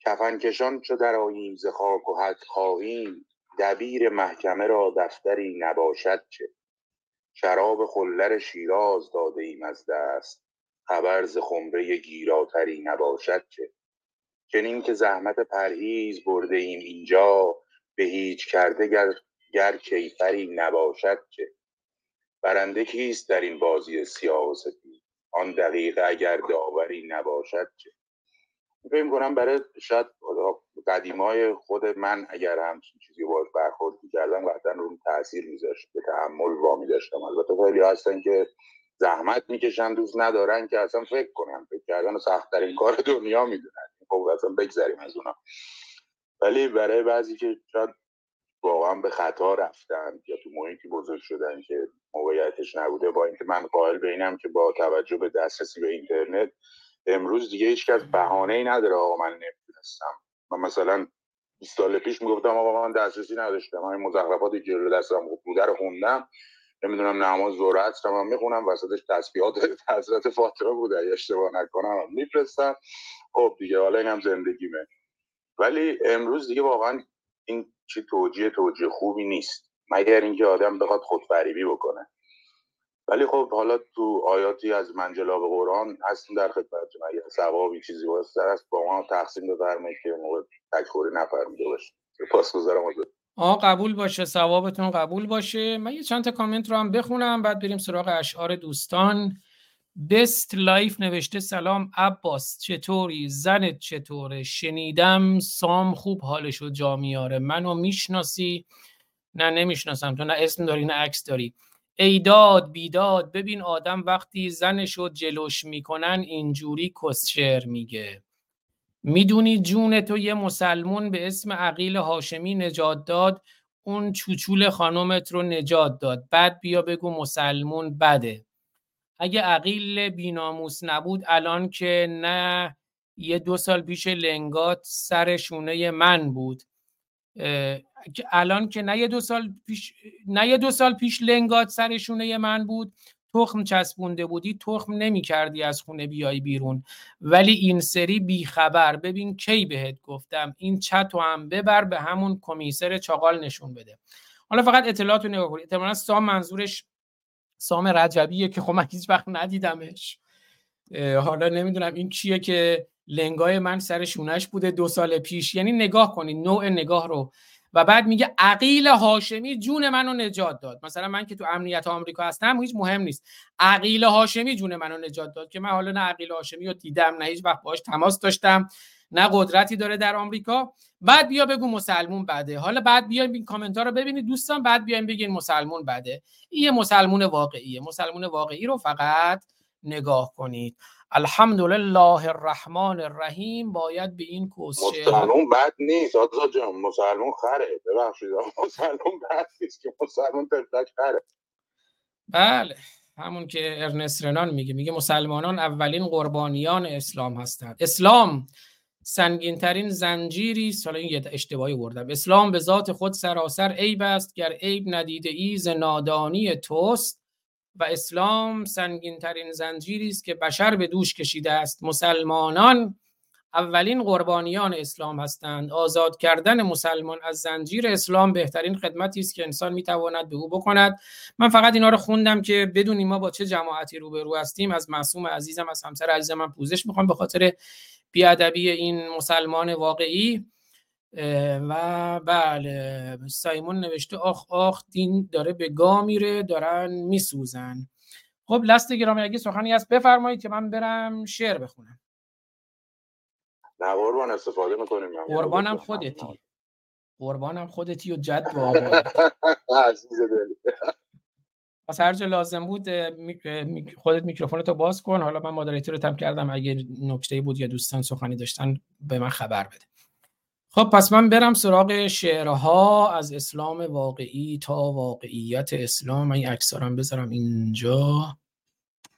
کفنکشان چو در آییم ز خاک و حد خواهیم دبیر محکمه را دفتری نباشد چه؟ شراب خلر شیراز داده ایم از دست. خبر ز خمره گیراتری نباشد چه چنین که زحمت پرهیز برده ایم اینجا به هیچ کرده گر, گر کیفری نباشد چه برنده کیست در این بازی سیاه آن دقیقه اگر داوری نباشد چه فکر کنم برای شاید قدیمای خود من اگر همچین چیزی باز برخورد می‌کردم قطعا رو تاثیر میذاشت به تحمل وامی داشتم. البته خیلی هستن که زحمت می‌کشن دوست ندارن که اصلا فکر کنن فکر کردن سختترین کار دنیا می‌دونن. خب اصلا بگذریم از اونا. ولی برای بعضی که شاید واقعا به خطا رفتن یا تو محیطی بزرگ شدن که موقعیتش نبوده با اینکه من قائل بینم که با توجه به دسترسی به اینترنت امروز دیگه هیچ کس بهانه ای نداره آقا من نمی‌دونستم. من مثلا 20 سال پیش می‌گفتم آقا من دسترسی نداشتم. من مزخرفات جلو دستم بوده رو خوندم. نمی‌دونم نماز ظهر عصر من می‌خونم وسطش تسبیحات حضرت فاطمه بوده اشتباه نکنم میفرستم. خب دیگه حالا اینم زندگیمه. ولی امروز دیگه واقعا این چی توجیه توجیه خوبی نیست. مگر اینکه آدم بخواد خودفریبی بکنه. ولی خب حالا تو آیاتی از منجلاب قرآن هستیم در خدمتتون. اگر ثوابی چیزی واسه است با ما تقسیم بفرمایید که موقع تکخوری نفرموده باشه سپاس گذارم آ قبول باشه. ثوابتون قبول باشه. من یه چند تا کامنت رو هم بخونم. بعد بریم سراغ اشعار دوستان. Best Life نوشته سلام عباس چطوری؟ زنت چطوره؟ شنیدم سام خوب حالشو جا میاره. منو می‌شناسی؟ نه نمی‌شناسم. تو نه اسم داری نه عکس داری. ایداد بیداد ببین آدم وقتی زنشو جلوش می‌کنن اینجوری کسشر میگه. می‌دونی جون تو یه مسلمون به اسم عقیل هاشمی نجات داد اون چوچول خانومت رو نجات داد. بعد بیا بگو مسلمون بده. اگه عقیل بیناموس نبود الان که نه یه دو سال پیش لنگات سر شونه من بود. الان که نه یه دو سال پیش نه یه دو سال پیش لنگات سر شونه من بود. تخم چسبونده بودی تخم نمی کردی از خونه بیای بیرون. ولی این سری بیخبر ببین کی بهت گفتم این چت هم ببر به همون کمیسر چاقال نشون بده. حالا فقط اطلاعات رو نگاه کنید. احتمالا سام منظورش سام رجبیه که خب من هیچ وقت ندیدمش. حالا نمی‌دونم این کیه که لنگای من سر شونش بوده دو سال پیش. یعنی نگاه کنید نوع نگاه رو و بعد میگه عقیل هاشمی جون منو نجات داد. مثلا من که تو امنیت آمریکا هستم هیچ مهم نیست. عقیل هاشمی جون منو نجات داد که من حالا نه عقیل هاشمی رو دیدم نه هیچ وقت باش تماس داشتم نه قدرتی داره در آمریکا. بعد بیا بگو مسلمون بده. حالا بعد بیایم این کامنت ها رو ببینید دوستان بعد بیایم بگین مسلمون بده. این مسلمون واقعیه. مسلمون واقعی رو فقط نگاه کنید. الحمدلله الرحمن الرحیم باید به این کوسه مسلمون بد نیست آزاد جان. مسلمون خره. ببخشید. مسلمون بد نیست که مسلمون تفلک خره. بله. همون که ارنست رنان میگه. میگه مسلمانان اولین قربانیان اسلام هستند. اسلام سنگینترین زنجیری است حالا این یه اشتباهی بردم. اسلام به ذات خود سراسر عیب است گر عیب ندیده ایز نادانی توست. و اسلام سنگینترین زنجیری است که بشر به دوش کشیده است. مسلمانان اولین قربانیان اسلام هستند. آزاد کردن مسلمان از زنجیر اسلام بهترین خدمتی است که انسان می‌تواند به او بکند. من فقط اینا رو خوندم که بدونیم ما با چه جماعتی روبرو هستیم. از معصوم عزیزم از همسر عزیزم من پوزش می‌خوام به خاطر بیادبی این مسلمان واقعی. و بله سایمون نوشته آخ آخ دین داره به گا میره دارن میسوزن. خب لست گرامی اگه سخنی هست بفرمایید که من برم شعر بخونم. نه قربان استفاده می‌کنیم قربانم خودتی. قربانم خودتی و جد و عزیز دلی پس هر جا لازم بود خودت میکروفون تو باز کن. حالا من مادریتور رو تم کردم اگه نکته بود یا دوستان سخنی داشتن به من خبر بده. خب پس من برم سراغ شعرها از اسلام واقعی تا واقعیت اسلام. من این اکسارم بذارم اینجا.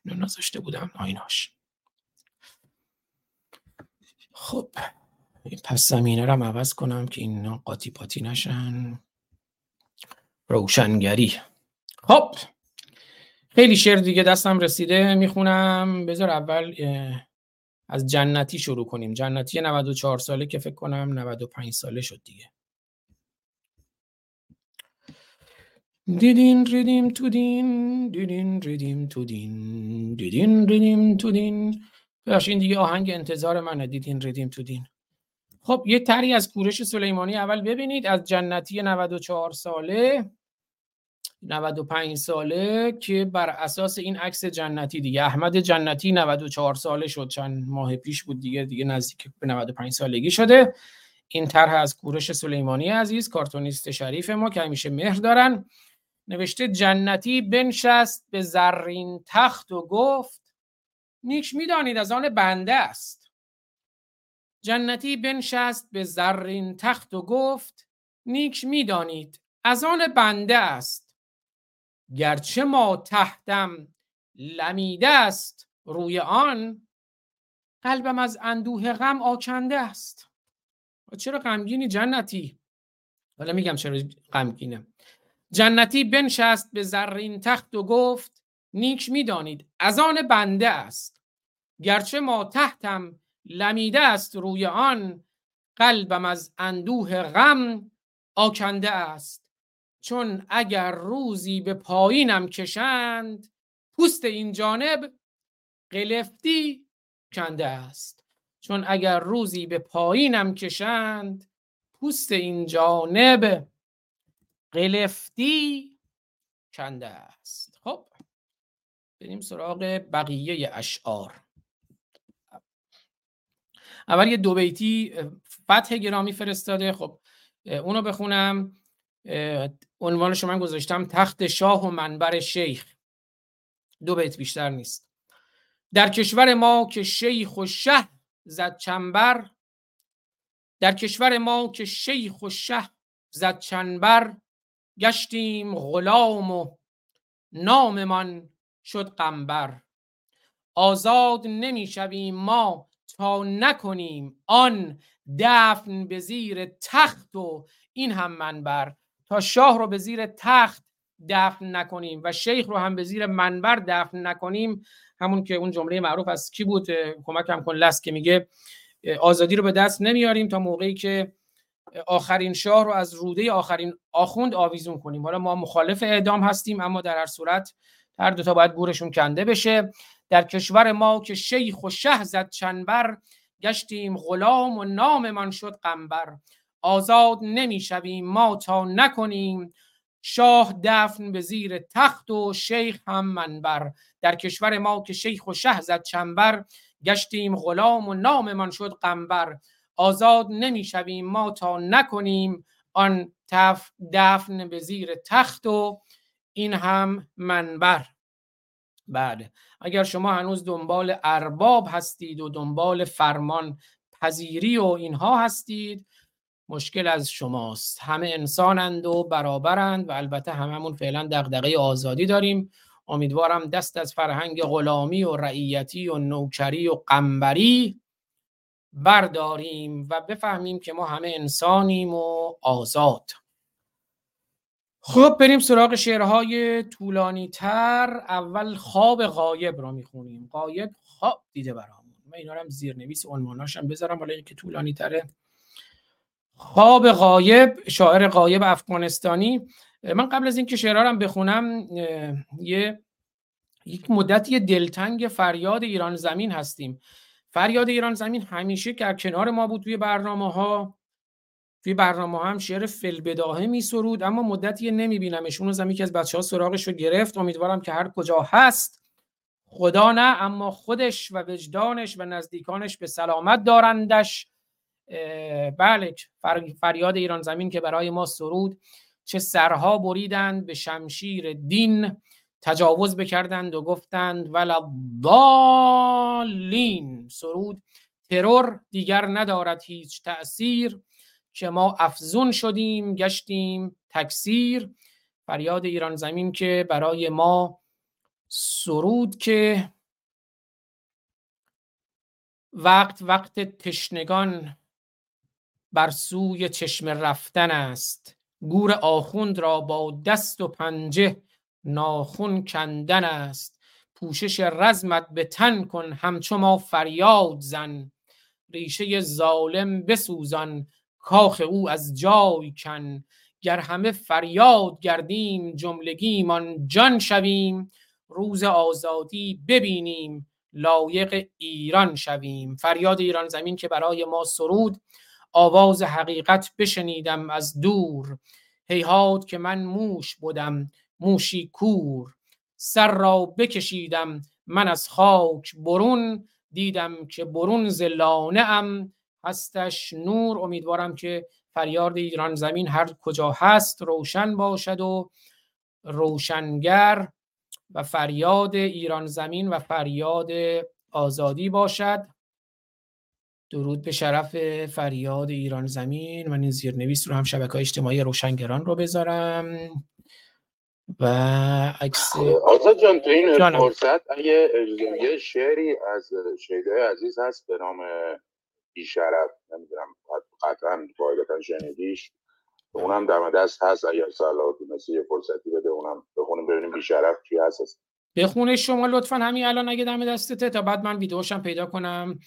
نذاشته بودم. آیناش خب پس زمینه رو عوض کنم که اینا قاطی پاتی نشن. روشنگری. خب خیلی شعر دیگه دستم رسیده. می‌خونم. بذار اول از جنتی شروع کنیم. جنتی 94 ساله که فکر کنم 95 ساله شد دیگه. دیدین ریدیم تو دین دیدین ریدیم تو دین دیدین ریدیم تو دین این دیگه آهنگ انتظار منه. دیدین ریدیم تو دین خب یه تری از کورش سلیمانی اول ببینید. از جنتی 94 ساله. 95 ساله که بر اساس این عکس جنتی دیگه احمد جنتی 94 ساله شد چند ماه پیش بود دیگه دیگه نزدیک به 95 سالگی شده. این طرح از کورش سلیمانی عزیز کارتونیست شریف ما که همیشه مهر دارن. نوشته جنتی بنشست به زرین تخت و گفت نیک می‌دانید از آن بنده است. جنتی بنشست به زرین تخت و گفت نیک می‌دانید از آن بنده است. گرچه ما تحتم لمیده است روی آن قلبم از اندوه غم آکنده است. چرا غمگینی جنتی؟ حالا میگم چرا غمگینم جنتی بنشست به زرین تخت و گفت نیک می‌دانید از آن بنده است. گرچه ما تحتم لمیده است روی آن قلبم از اندوه غم آکنده است. چون اگر روزی به پایینم کشند پوست این جانب قلفتی کنده است. چون اگر روزی به پایینم کشند پوست این جانب قلفتی کنده است. خب بریم سراغ بقیه اشعار. اول یه دو بیتی فتح گرامی فرستاده. خب اونو بخونم. عنوانش من گذاشتم تخت شاه و منبر شیخ. دو بیت بیشتر نیست. در کشور ما که شیخ و شه زد چنبر در کشور ما که شیخ و شه زد چنبر گشتیم غلام و ناممان شد قنبر. آزاد نمی‌شویم ما تا نکنیم آن دفن به زیر تخت و این هم منبر. تا شاه رو به زیر تخت دفن نکنیم و شیخ رو هم به زیر منبر دفن نکنیم. همون که اون جمله معروف از کی بود؟ کمک هم کن لست که میگه. آزادی رو به دست نمیاریم تا موقعی که آخرین شاه رو از روده آخرین آخوند آویزون کنیم. حالا ما مخالف اعدام هستیم اما در هر صورت هر دوتا باید گورشون کنده بشه. در کشور ما که شیخ و شه زد چنبر گشتیم غلام و ناممان شد قنبر. آزاد نمی‌شویم ما تا نکنیم. شاه دفن به زیر تخت و شیخ هم منبر. در کشور ما که شیخ و شه زد چنبر گشتیم غلام و ناممان شد قنبر. آزاد نمی‌شویم ما تا نکنیم. آن تف دفن به زیر تخت و این هم منبر. بله اگر شما هنوز دنبال ارباب هستید و دنبال فرمان پذیری و اینها هستید مشکل از شماست. همه انسانند و برابرند و البته هممون فعلا دغدغه آزادی داریم. امیدوارم دست از فرهنگ غلامی و رعیتی و نوکری و قنبری برداریم و بفهمیم که ما همه انسانیم و آزاد. خب بریم سراغ شعرهای طولانی تر اول خواب غایب را می‌خونیم. غایب خواب دیده برامون. من اینا هم زیر نویس عنواناشم بذارم ولی که طولانی تره خواب غایب شاعر غایب افغانستانی. من قبل از اینکه شعرارم بخونم یه یک مدتی دلتنگ فریاد ایران زمین هستیم. فریاد ایران زمین همیشه در کنار ما بود توی برنامه ها توی برنامه هم شعر فلبداهه می سرود اما مدتی نمیبینمش. اون زمین که از بچه ها سراغش رو گرفت. امیدوارم که هر کجا هست خدا نه اما خودش و وجدانش و نزدیکانش به سلامت دارندش. بله فریاد ایران زمین که برای ما سرود. چه سرها بریدند به شمشیر دین. تجاوز بکردند و گفتند ولا ضالین سرود ترور دیگر ندارد هیچ تأثیر. که ما افزون شدیم گشتیم تکثیر. فریاد ایران زمین که برای ما سرود که وقت وقت تشنگان بر سوی چشم رفتن است. گور آخوند را با دست و پنجه ناخون کندن است. پوشش رزمت به تن کن همچو ما فریاد زن. ریشه ظالم بسوزان کاخ او از جای کن. گر همه فریاد گردیم جملگیمان جان شویم. روز آزادی ببینیم لایق ایران شویم. فریاد ایران زمین که برای ما سرود. آواز حقیقت بشنیدم از دور. هیهات که من موش بودم موشی کور. سر را بکشیدم من از خاک برون. دیدم که برون زلانه ام. هستش نور. امیدوارم که فریاد ایران زمین هر کجا هست روشن باشد و روشنگر و فریاد ایران زمین و فریاد آزادی باشد. درود به شرف فریاد ایران زمین من این زیرنویس رو هم شبکه اجتماعی روشنگران رو بذارم. و عکس آزاد جان تو این فرصت اگه یه شعری از شیده عزیز هست به نام بیشرف نمی‌دونم قطعا قاعدتا شنیدیش. اونم دم دست هست اگر سالا تونستی یه فرصتی بده اونم بخونیم ببینیم بیشرف چی هست. بخونه شما لطفا همین الان اگه دم دستته تا بعد من ویدیوشم پیدا کنم.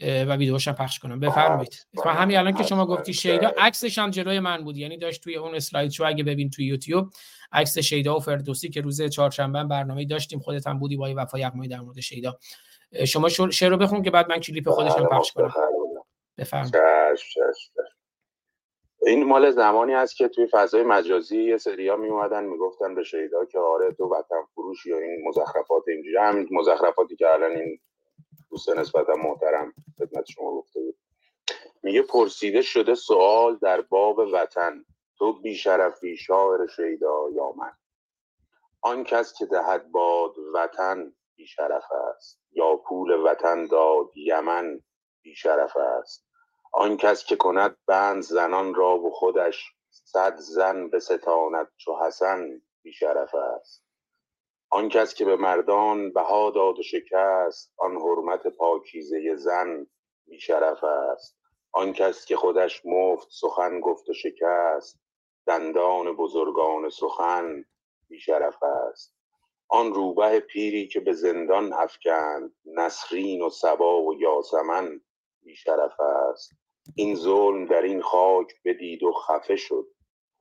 و ویدیوشم پخش کنم. بفرمایید. و همین الان که شما گفتی شیدا عکسش هم جلوی من بود. یعنی داشت توی اون اسلاید شو اگه ببین توی یوتیوب عکس شیدا و فردوسی که روز چهارشنبه برنامه داشتیم. خودت هم بودی با وفا یغمایی در مورد شیدا. شما شعر رو بخون که بعد من کلیپ خودشم پخش کنم. بفرمایید. این مال زمانی است که توی فضای مجازی یه سریا می اومدن می‌گفتن به شیدا که آره تو وطن فروش یا این مزخرفات اینجوری. همین مزخرفاتی که الان این دوست نسبتا محترم خدمت شما گفته بود. میگه پرسیده شده سوال در باب وطن تو بیشرفی شاعر شیدا یا من؟ آن کس که دهد باد وطن بیشرف است یا پول وطن داد یمن بیشرف است. آن کس که کند بند زنان را و خودش صد زن به ستانت چو حسن بیشرف است. آن کس که به مردان بها داد و شکست آن حرمت پاکیزه زن بیشرف است. آن کس که خودش مفت سخن گفت و شکست دندان بزرگان سخن بیشرف است. آن روبه پیری که به زندان افکند نسرین و سبا و یاسمن بیشرف است. این ظلم در این خاک بدید و خفه شد.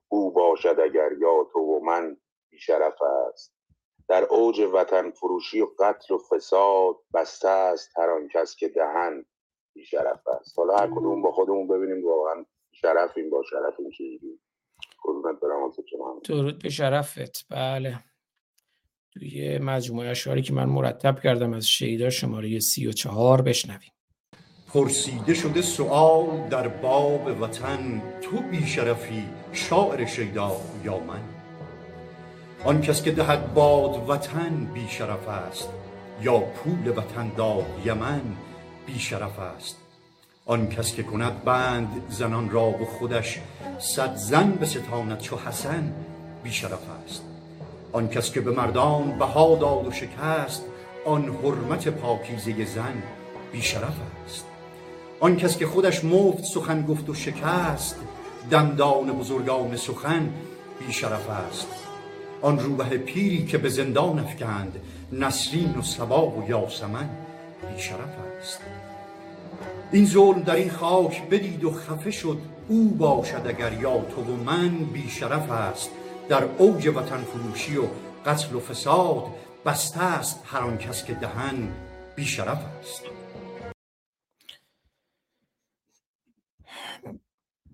او باشد اگر یا تو و من بیشرف است. در اوج وطن فروشی و قتل و فساد بسته است هر آن کس که دهن بیشرف است. حالا هر کدوم با خودمون ببینیم واقعا شرف این با شرف این چیزی درود به شرفت. بله. توی مجموعه اشعاری که من مرتب کردم از شیدا شماره سی و چهار بشنویم. پرسیده شده سؤال در باب وطن تو بیشرفی شاعر شیدا یا من؟ آن کس که دهد باد وطن بیشرف است یا پول وطن داد یمن بیشرف است. آن کس که کند بند زنان را و خودش صد زن به ستانت چو حسن بیشرف است. آن کس که به مردان بها داد و شکست آن حرمت پاکیزه زن بیشرف است. آن کس که خودش مفت سخن گفت و شکست دندان بزرگان سخن بیشرف است. آن روبه پیری که به زندان افکند نسرین و سبا و یاسمن بیشرف است. این ظلم در این خاک بدید و خفه شد او باشد اگر یا تو و من بیشرف است. در اوج وطن فروشی و قتل و فساد بسته است هر آن کس که دهن بیشرف است.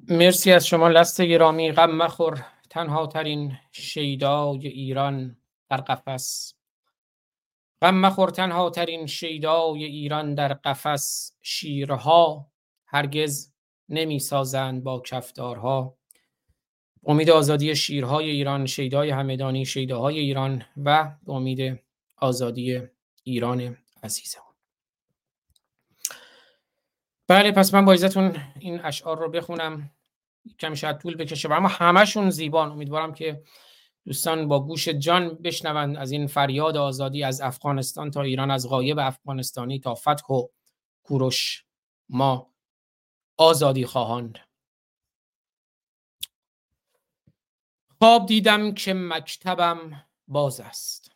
مرسی از شما لست گرامی غم مخور. تنها ترین شیدای ایران در قفس. غم مخور تنها ترین شیدای ایران در قفس. شیرها هرگز نمی سازند با کفدارها امید آزادی شیرهای ایران شیدای همدانی شیداهای ایران و امید آزادی ایران عزیزم بله پس من با این اشعار رو بخونم. کمی شاید طول بکشه. اما همشون زیبان. امیدوارم که دوستان با گوش جان بشنوند از این فریاد آزادی از افغانستان تا ایران از غایب افغانستانی تا فتح و کوروش. ما آزادی خواهاند خواب دیدم که مکتبم باز است.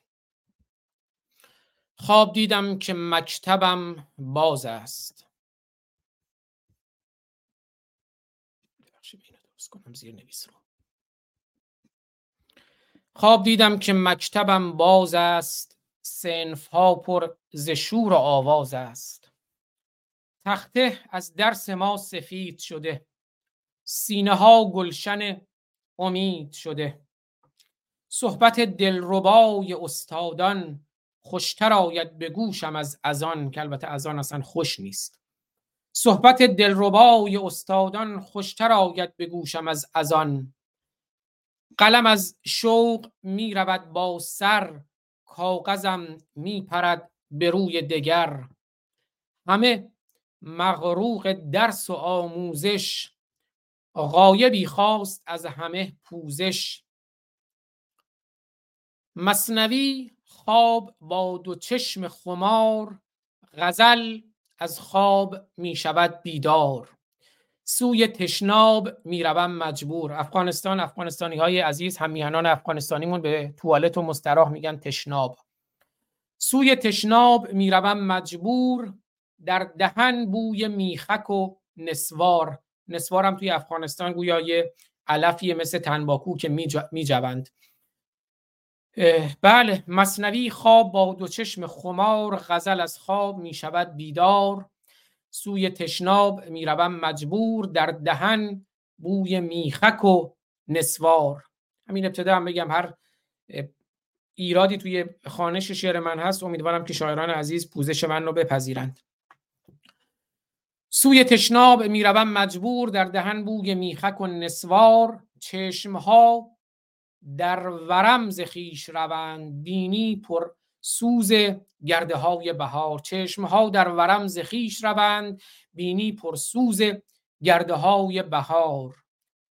خواب دیدم که مکتبم باز است. کنم زیر نویس رو. خواب دیدم که مکتبم باز است سنف ها پر زشور و آواز است. تخته از درس ما سفید شده سینه ها گلشن امید شده. صحبت دلربای استادان خوشتر آید به گوشم از ازان که البته ازان اصلا خوش نیست. صحبت دلربای استادان خوشتر آید به گوشم از ازان قلم از شوق می رود با سر کاغذم می پرد به روی دگر. همه مغروق درس و آموزش غایبی خواست از همه پوزش. مصنوی خواب با دو چشم خمار غزل از خواب می شود بیدار. سوی تشناب می روم مجبور. افغانستان افغانستانی های عزیز همیهنان افغانستانیمون به توالت و مستراح میگن تشناب. سوی تشناب می روم مجبور در دهن بوی میخک و نسوار. نسوار هم توی افغانستان گویا یه علفیه مثل تنباکو که می جوند. بله مصنوی خواب با دو چشم خمار غزل از خواب می شود بیدار. سوی تشناب می روم مجبور در دهن بوی میخک و نسوار. همین ابتدا هم بگم هر ایرادی توی خانش شعر من هست امیدوارم که شاعران عزیز پوزش من رو بپذیرند. سوی تشناب می روم مجبور در دهن بوی میخک و نسوار. چشمها در ورم ز خویش روند بینی پر سوز گرده های بهار. چشم ها در ورم ز خویش روند بینی پر سوز گرده های بهار.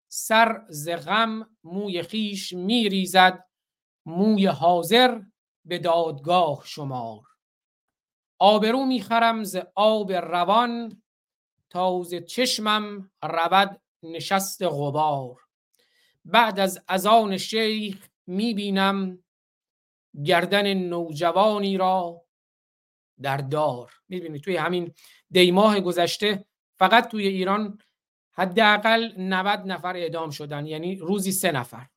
سر ز غم موی خیش میریزد موی حاضر به دادگاه شمار. آبرو می‌خرم ز آب روان تا ز چشمم رود نشست غبار. بعد از ازان شیخ می‌بینم گردن نوجوانی را در دار. می‌بینید توی همین دیماه گذشته فقط توی ایران حداقل 90 نفر اعدام شدن یعنی روزی سه نفر.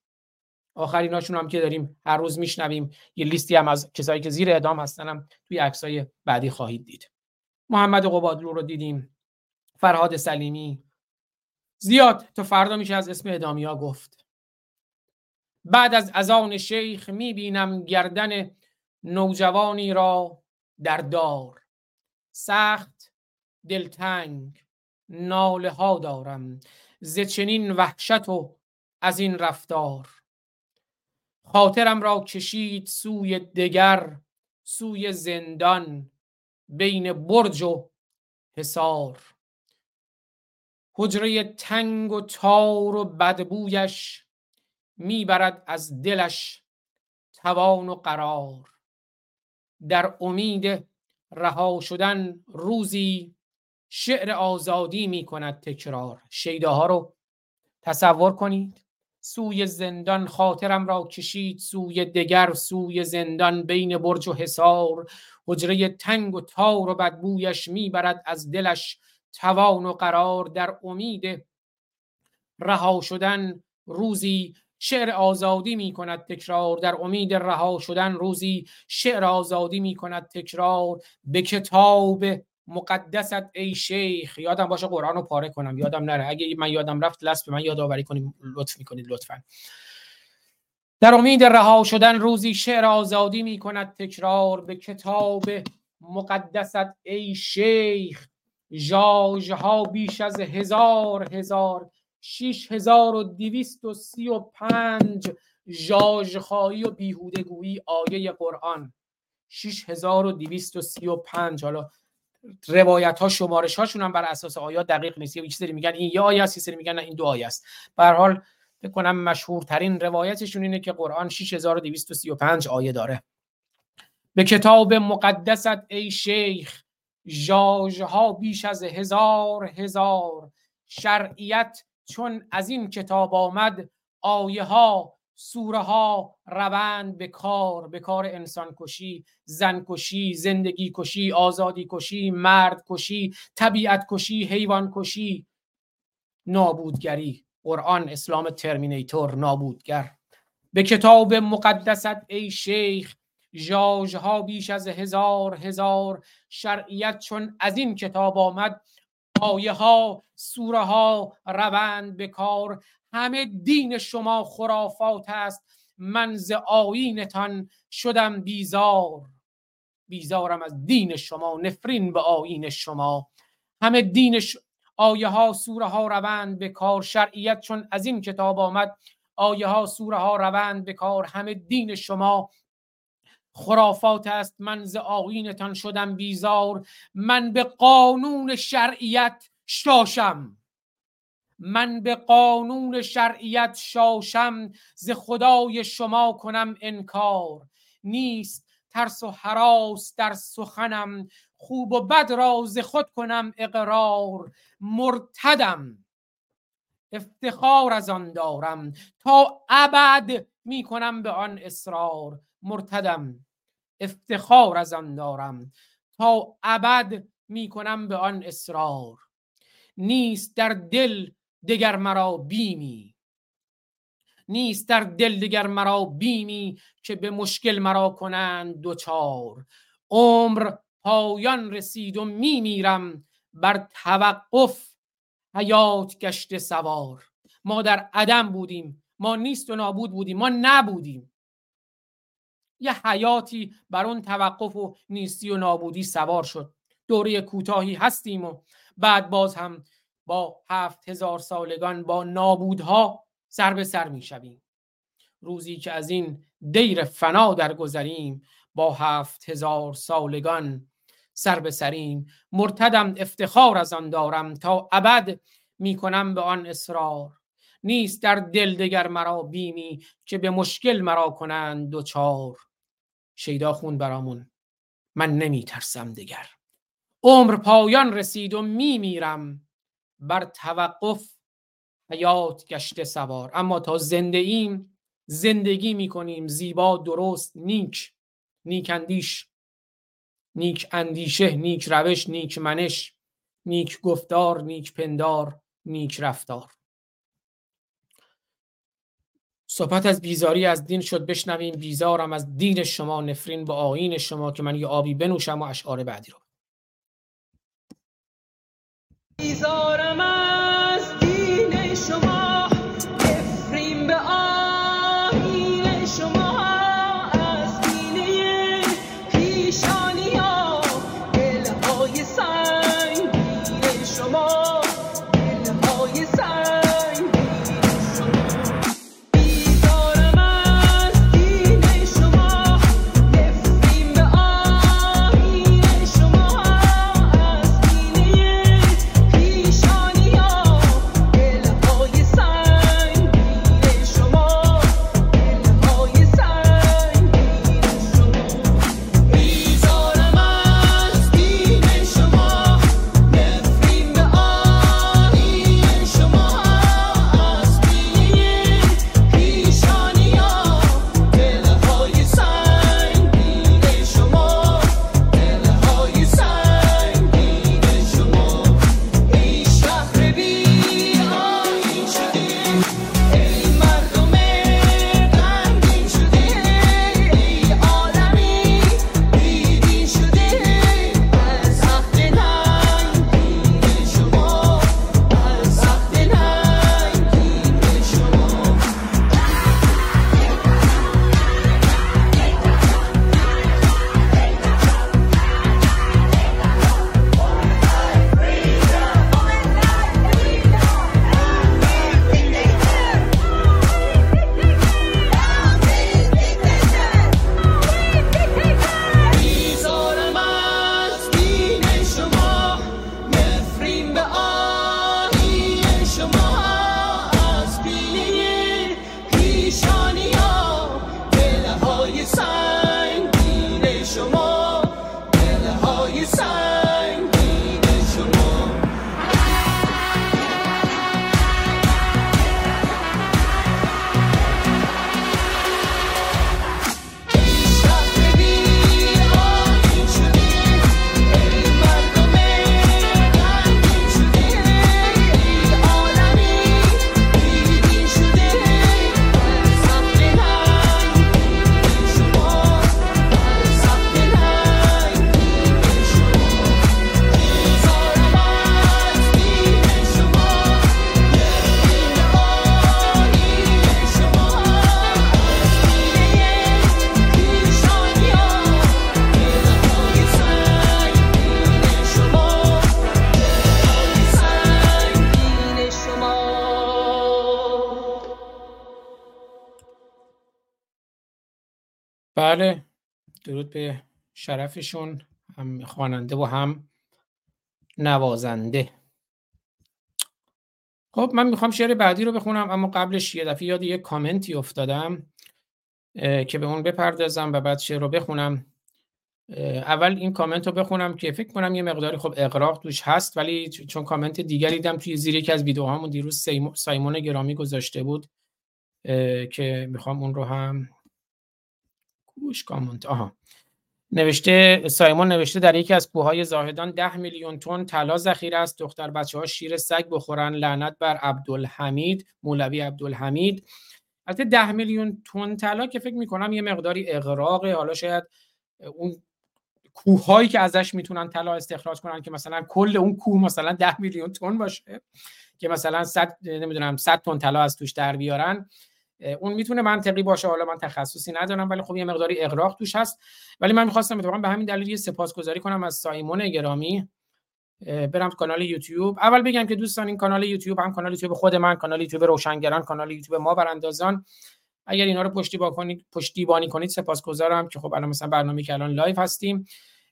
آخریناشون هم که داریم هر روز میشنویم یه لیستی هم از کسایی که زیر اعدام هستن هم توی عکسای بعدی خواهید دید. محمد قبادلو رو دیدیم فرهاد سلیمی. زیاد تا فردا میشه از اسم ادامی ها گفت. بعد از ازان شیخ می‌بینم گردن نوجوانی را در دار. سخت دلتنگ ناله ها دارم ز چنین وحشت و از این رفتار. خاطرم را کشید سوی دگر سوی زندان بین برج و حصار. حجره تنگ و تار و بدبویش می‌برد از دلش توان و قرار. در امید رها شدن روزی شعر آزادی می کند تکرار. شیداها رو تصور کنید. سوی زندان خاطرم را کشید. سوی دگر سوی زندان بین برج و حصار. حجره تنگ و تار و بدبویش می‌برد از دلش توان و قرار. در امید رها شدن روزی شعر آزادی می کند تکرار در امید رها شدن روزی شعر آزادی می کند تکرار به کتاب مقدست ای شیخ. یادم باشه قرآن رو پاره کنم یادم نره. اگه من یادم رفت لست به من یادآوری کنیم. لطف می‌کنید لطفا. در امید رها شدن روزی شعر آزادی می کند تکرار به کتاب مقدست ای شیخ. جاج ها بیش از هزار هزار شیش هزار و بیهودگویی آیه قرآن. شیش هزار و دویست و سی و پنج. حالا روایت ها شمارش هاشون هم بر اساس آیات دقیق نیست. یه چیزی میگن این یه آیه است یه میگن این دو آیه است. به حال فکر کنم مشهورترین روایتشون اینه که قرآن 6235 آیه داره. به کتاب مقدست ای شیخ ها بیش از هزار هزار شرعیت چون از این کتاب آمد آیه ها سوره ها روند به کار به کار انسان کشی زن کشی زندگی کشی آزادی کشی مرد کشی طبیعت کشی حیوان کشی. نابودگری قرآن اسلام ترمینیتور نابودگر. به کتاب مقدست ای شیخ جاج ها بیش از هزار هزار شرعیت چون از این کتاب آمد آیه ها سوره ها روند به کار. همه دین شما خرافات است. من ز آیینتان شدم بیزار. بیزارم از دین شما نفرین به آیین شما. همه دین ش... آیه ها سوره ها روند به کار. شرعیت چون از این کتاب آمد آیه ها سوره ها روند به کار. همه دین شما خرافات است من ز آیینتان شدم بیزار من به قانون شرعیت شاشم. من به قانون شرعیت شاشم ز خدای شما کنم انکار. نیست ترس و حراس در سخنم خوب و بد را ز خود کنم اقرار. مرتدم افتخار از آن دارم تا ابد می کنم به آن اصرار. مرتدم افتخار از آن دارم تا ابد می کنم به آن اصرار. نیست در دل دگر مرا بیمی. نیست در دل دگر مرا بیمی که به مشکل مرا کنند دوچار. عمر پایان رسید و میمیرم بر توقف حیات گشته سوار. ما در عدم بودیم ما نیست و نابود بودیم ما نبودیم. یه حیاتی بر اون توقف و نیستی و نابودی سوار شد. دوره کوتاهی هستیم و بعد باز هم با هفت هزار سالگان با نابودها سر به سر می شویم روزی که از این دیر فنا درگذریم با هفت هزار سالگان سر به سریم. مرتدم افتخار از آن دارم تا ابد می کنم به آن اصرار. نیست در دل دگر مرا بیمی که به مشکل مرا کنند دوچار شیدا خون برامون. من نمی ترسم دگر. عمر پایان رسید و می میرم بر توقف حیات گشته سوار. اما تا زنده ایم زندگی می‌کنیم. زیبا درست نیک. نیک اندیش. نیک اندیشه نیک روش نیک منش. نیک گفتار نیک پندار نیک رفتار. صحبت از بیزاری از دین شد بشنویم. بیزارم از دین شما نفرین به آین شما که من یه آبی بنوشم و اشعار بعدی رو. بیزارم از دین شما. بله درود به شرفشون هم خواننده و هم نوازنده. خب من می‌خوام شعر بعدی رو بخونم اما قبلش یه دفعه یاد یه کامنتی افتادم که به اون بپردازم و بعد شعر رو بخونم. اول این کامنت رو بخونم که فکر کنم یه مقداری خب اقراق توش هست ولی چون کامنت دیگری دیدم توی زیر یکی از ویدیوهامون دیروز سایمون گرامی گذاشته بود که می‌خوام اون رو هم کوش کامنت آها. نوشته سایمون نوشته در یکی از کوههای زاهدان ده میلیون تن طلا ذخیره است. دختر بچه ها شیر سگ بخورن. لعنت بر عبدالحمید مولوی عبدالحمید. البته ده میلیون تن طلا که فکر می‌کنم یه مقداری اغراقه. حالا شاید اون کوههایی که ازش می‌تونن طلا استخراج کنن که مثلا کل اون کوه مثلا ده میلیون تن باشه که مثلا 100 نمی‌دونم 100 تن طلا از توش در بیارن. اون می‌تونه منطقی باشه. حالا من تخصصی ندارم ولی خب یه مقداری اغراق توش هست. ولی من می‌خواستم اتفاقا به همین دلیل یه سپاسگزاری کنم از سایمون گرامی برم کانال یوتیوب. اول بگم که دوستان این کانال یوتیوب هم کانال یوتیوب خود من کانال یوتیوب روشنگران کانال یوتیوب ما براندازان. اگر اینا رو پشتیبانی کنید پشتیبانی کنید سپاسگزارم که خب الان مثلا برنامه که الان live هستیم.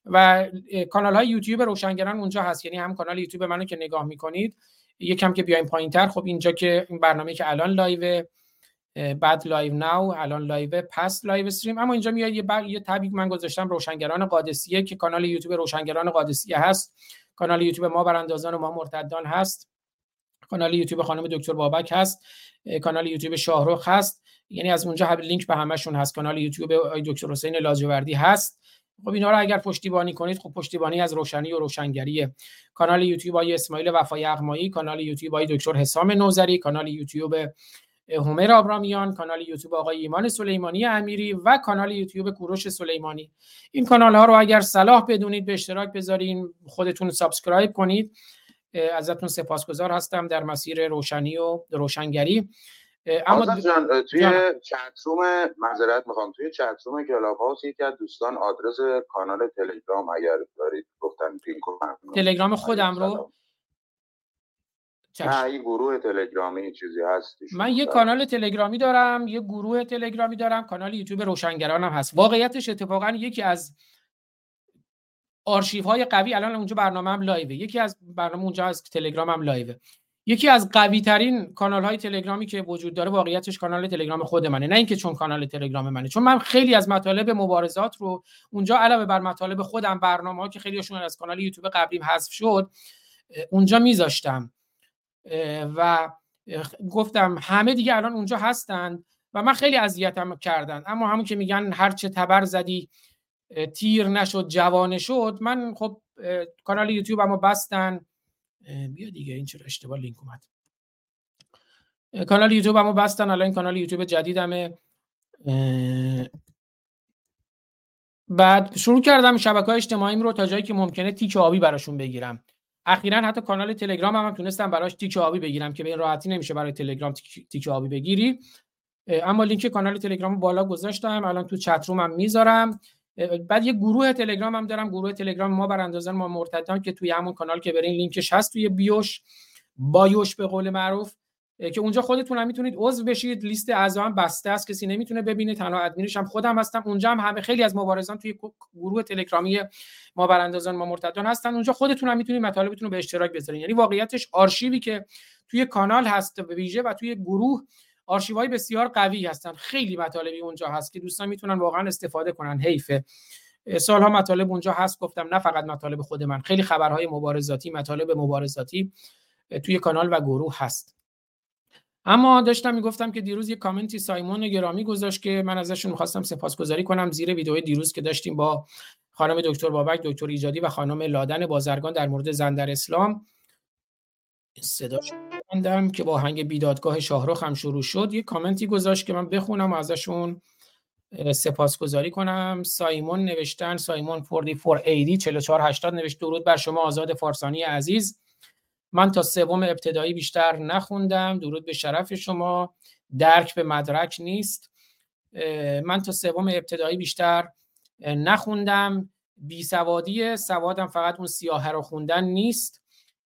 و کانال های یوتیوب روشنگران اونجا هست. یعنی هم کانال یوتیوب منو که نگاه می‌کنید یکم که بیایم پایینتر. خب اینجا که این برنامه که الان live بعد live now الان live پس live stream. اما اینجا میاد یه بر... یه tab ی که من گذاشتم روشنگران قادسیه که کانال یوتیوب روشنگران قادسیه هست. کانال یوتیوب ما براندازان و ما مرتدان هست. کانال یوتیوب خانم دکتر بابک هست. کانال یوتیوب شاهرخ هست. یعنی از اونجا لینک به همشون هست. کانال یوتیوب دکتر حسین لاجوردی هست. خب اینا رو اگر پشتیبانی کنید خب پشتیبانی از روشنی و روشنگریه. کانال یوتیوب آقای اسماعیل وفا یغمایی کانال یوتیوب آقای دکتر حسام نوذری کانال یوتیوب هومر آبرامیان کانال یوتیوب آقای ایمان سلیمانی امیری و کانال یوتیوب کوروش سلیمانی. این کانال ها رو اگر صلاح بدونید به اشتراک بذارین خودتون subscribe کنید. ازتون سپاسگزار هستم در مسیر روشنی و روشنگری. اما جان توی chat room معذرت می‌خوام. توی chat room کلاب هاوس یکی از دوستان آدرس کانال تلگرام اگر دارید گفتن pin کنم تلگرام خودم رو نه این گروه تلگرامی چیزی هست من یه کانال تلگرامی دارم یه گروه تلگرامی دارم کانال یوتیوب روشنگران هم هست. واقعیتش اتفاقا یکی از آرشیو های قوی الان اونجا برنامه هم live ه. یکی از برنامه اونجا از تلگرام هم live ه. یکی از قوی ترین کانال های تلگرامی که وجود داره واقعیتش کانال تلگرام خود منه. نه اینکه چون کانال تلگرام منه چون من خیلی از مطالب مبارزات رو اونجا علاوه بر مطالب خودم برنامه ها که خیلیشون از کانال یوتیوب قبلیم حذف شد اونجا میذاشتم. و گفتم همه دیگه الان اونجا هستن و من خیلی اذیتم کردن. اما همون که میگن هر چه تبر زدی تیر نشد جوانه شد من خب کانال یوتیوب اما بستن. بیا دیگه این چرا اشتباه لینک اومد. کانال یوتیوب اما بستن الان کانال یوتیوب جدیدمه. بعد شروع کردم شبکه های رو تا جایی که ممکنه تیک آبی براشون بگیرم. اخیرا حتی کانال تلگرام هم, هم تونستم براش تیک آبی بگیرم که به این راحتی نمیشه برای تلگرام تیک آبی بگیری. اما لینک کانال تلگرام بالا گذاشتم. الان تو چت روم هم می‌ذارم بعد یه گروه تلگرام هم دارم. گروه تلگرام ما براندازان ما مرتدان که توی همون کانال که برین لینکش هست توی بیوش. بایوش به قول معروف. که اونجا خودتون هم می‌تونید عضو بشید. لیست اعضا هم بسته است. کسی نمی‌تونه ببینه. تنها ادمینش هم خودم هستم. اونجا هم همه خیلی از مبارزان توی گروه تلگرامی ما براندازان ما مرتدان هستن. اونجا خودتون هم می‌تونید مطالبتون رو به اشتراک بذارین. یعنی واقعیتش آرشیوی که توی کانال هست به ویژه و توی گروه آرشیوهای بسیار قوی هستن. خیلی مطالبی اونجا هست که دوستان می‌تونن واقعا استفاده کنن. حیفه سالها مطالب اونجا هست. گفتم نه فقط مطالب خود من. خیلی خبرهای مبارزاتی مطالب مبارزاتی توی کانال و گروه هست. اما داشتم می‌گفتم که دیروز یه کامنتی سایمون گرامی گذاشت که من ازشون می‌خواستم سپاسگزاری کنم زیر ویدیو دیروز که داشتیم با خانم دکتر بابک دکتر ایجادی و خانم لادن بازرگان در مورد زن در اسلام. صداش بندم که با هنگ بیدادگاه شاهرخ هم شروع شد. یه کامنتی گذاشت که من بخونم و ازشون سپاسگزاری کنم. سایمون نوشتن سایمون 4480 4480 نوشت درود بر شما آزاد فارسانی عزیز. من تا سوم ابتدایی بیشتر نخوندم. درود به شرف شما. درک به مدرک نیست. من تا سوم ابتدایی بیشتر نخوندم. بی سوادی سوادم فقط اون سیاه رو خوندن نیست.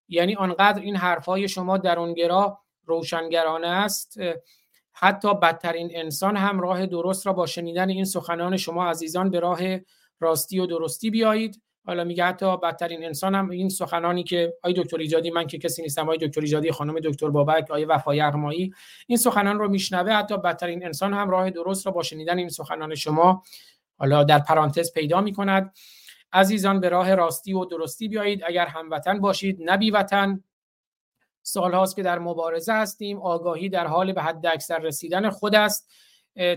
یعنی آنقدر این حرفای شما درونگرا روشنگرانه است. حتی بدترین انسان هم راه درست را با شنیدن این سخنان شما عزیزان به راه راستی و درستی بیایید. حالا میگه حتی بدترین انسان هم این سخنانی که آی دکتر ایجادی من که کسی نیستم آی دکتر ایجادی خانم دکتر بابک آی وفای اغمایی این سخنان رو میشنوه. حتی بدترین انسان هم راه درست را با شنیدن این سخنان شما حالا در پرانتز پیدا می‌کند. عزیزان به راه راستی و درستی بیایید. اگر هموطن باشید نبی وطن سالهاست که در مبارزه هستیم. آگاهی در حال به حد اکثر رسیدن خود است.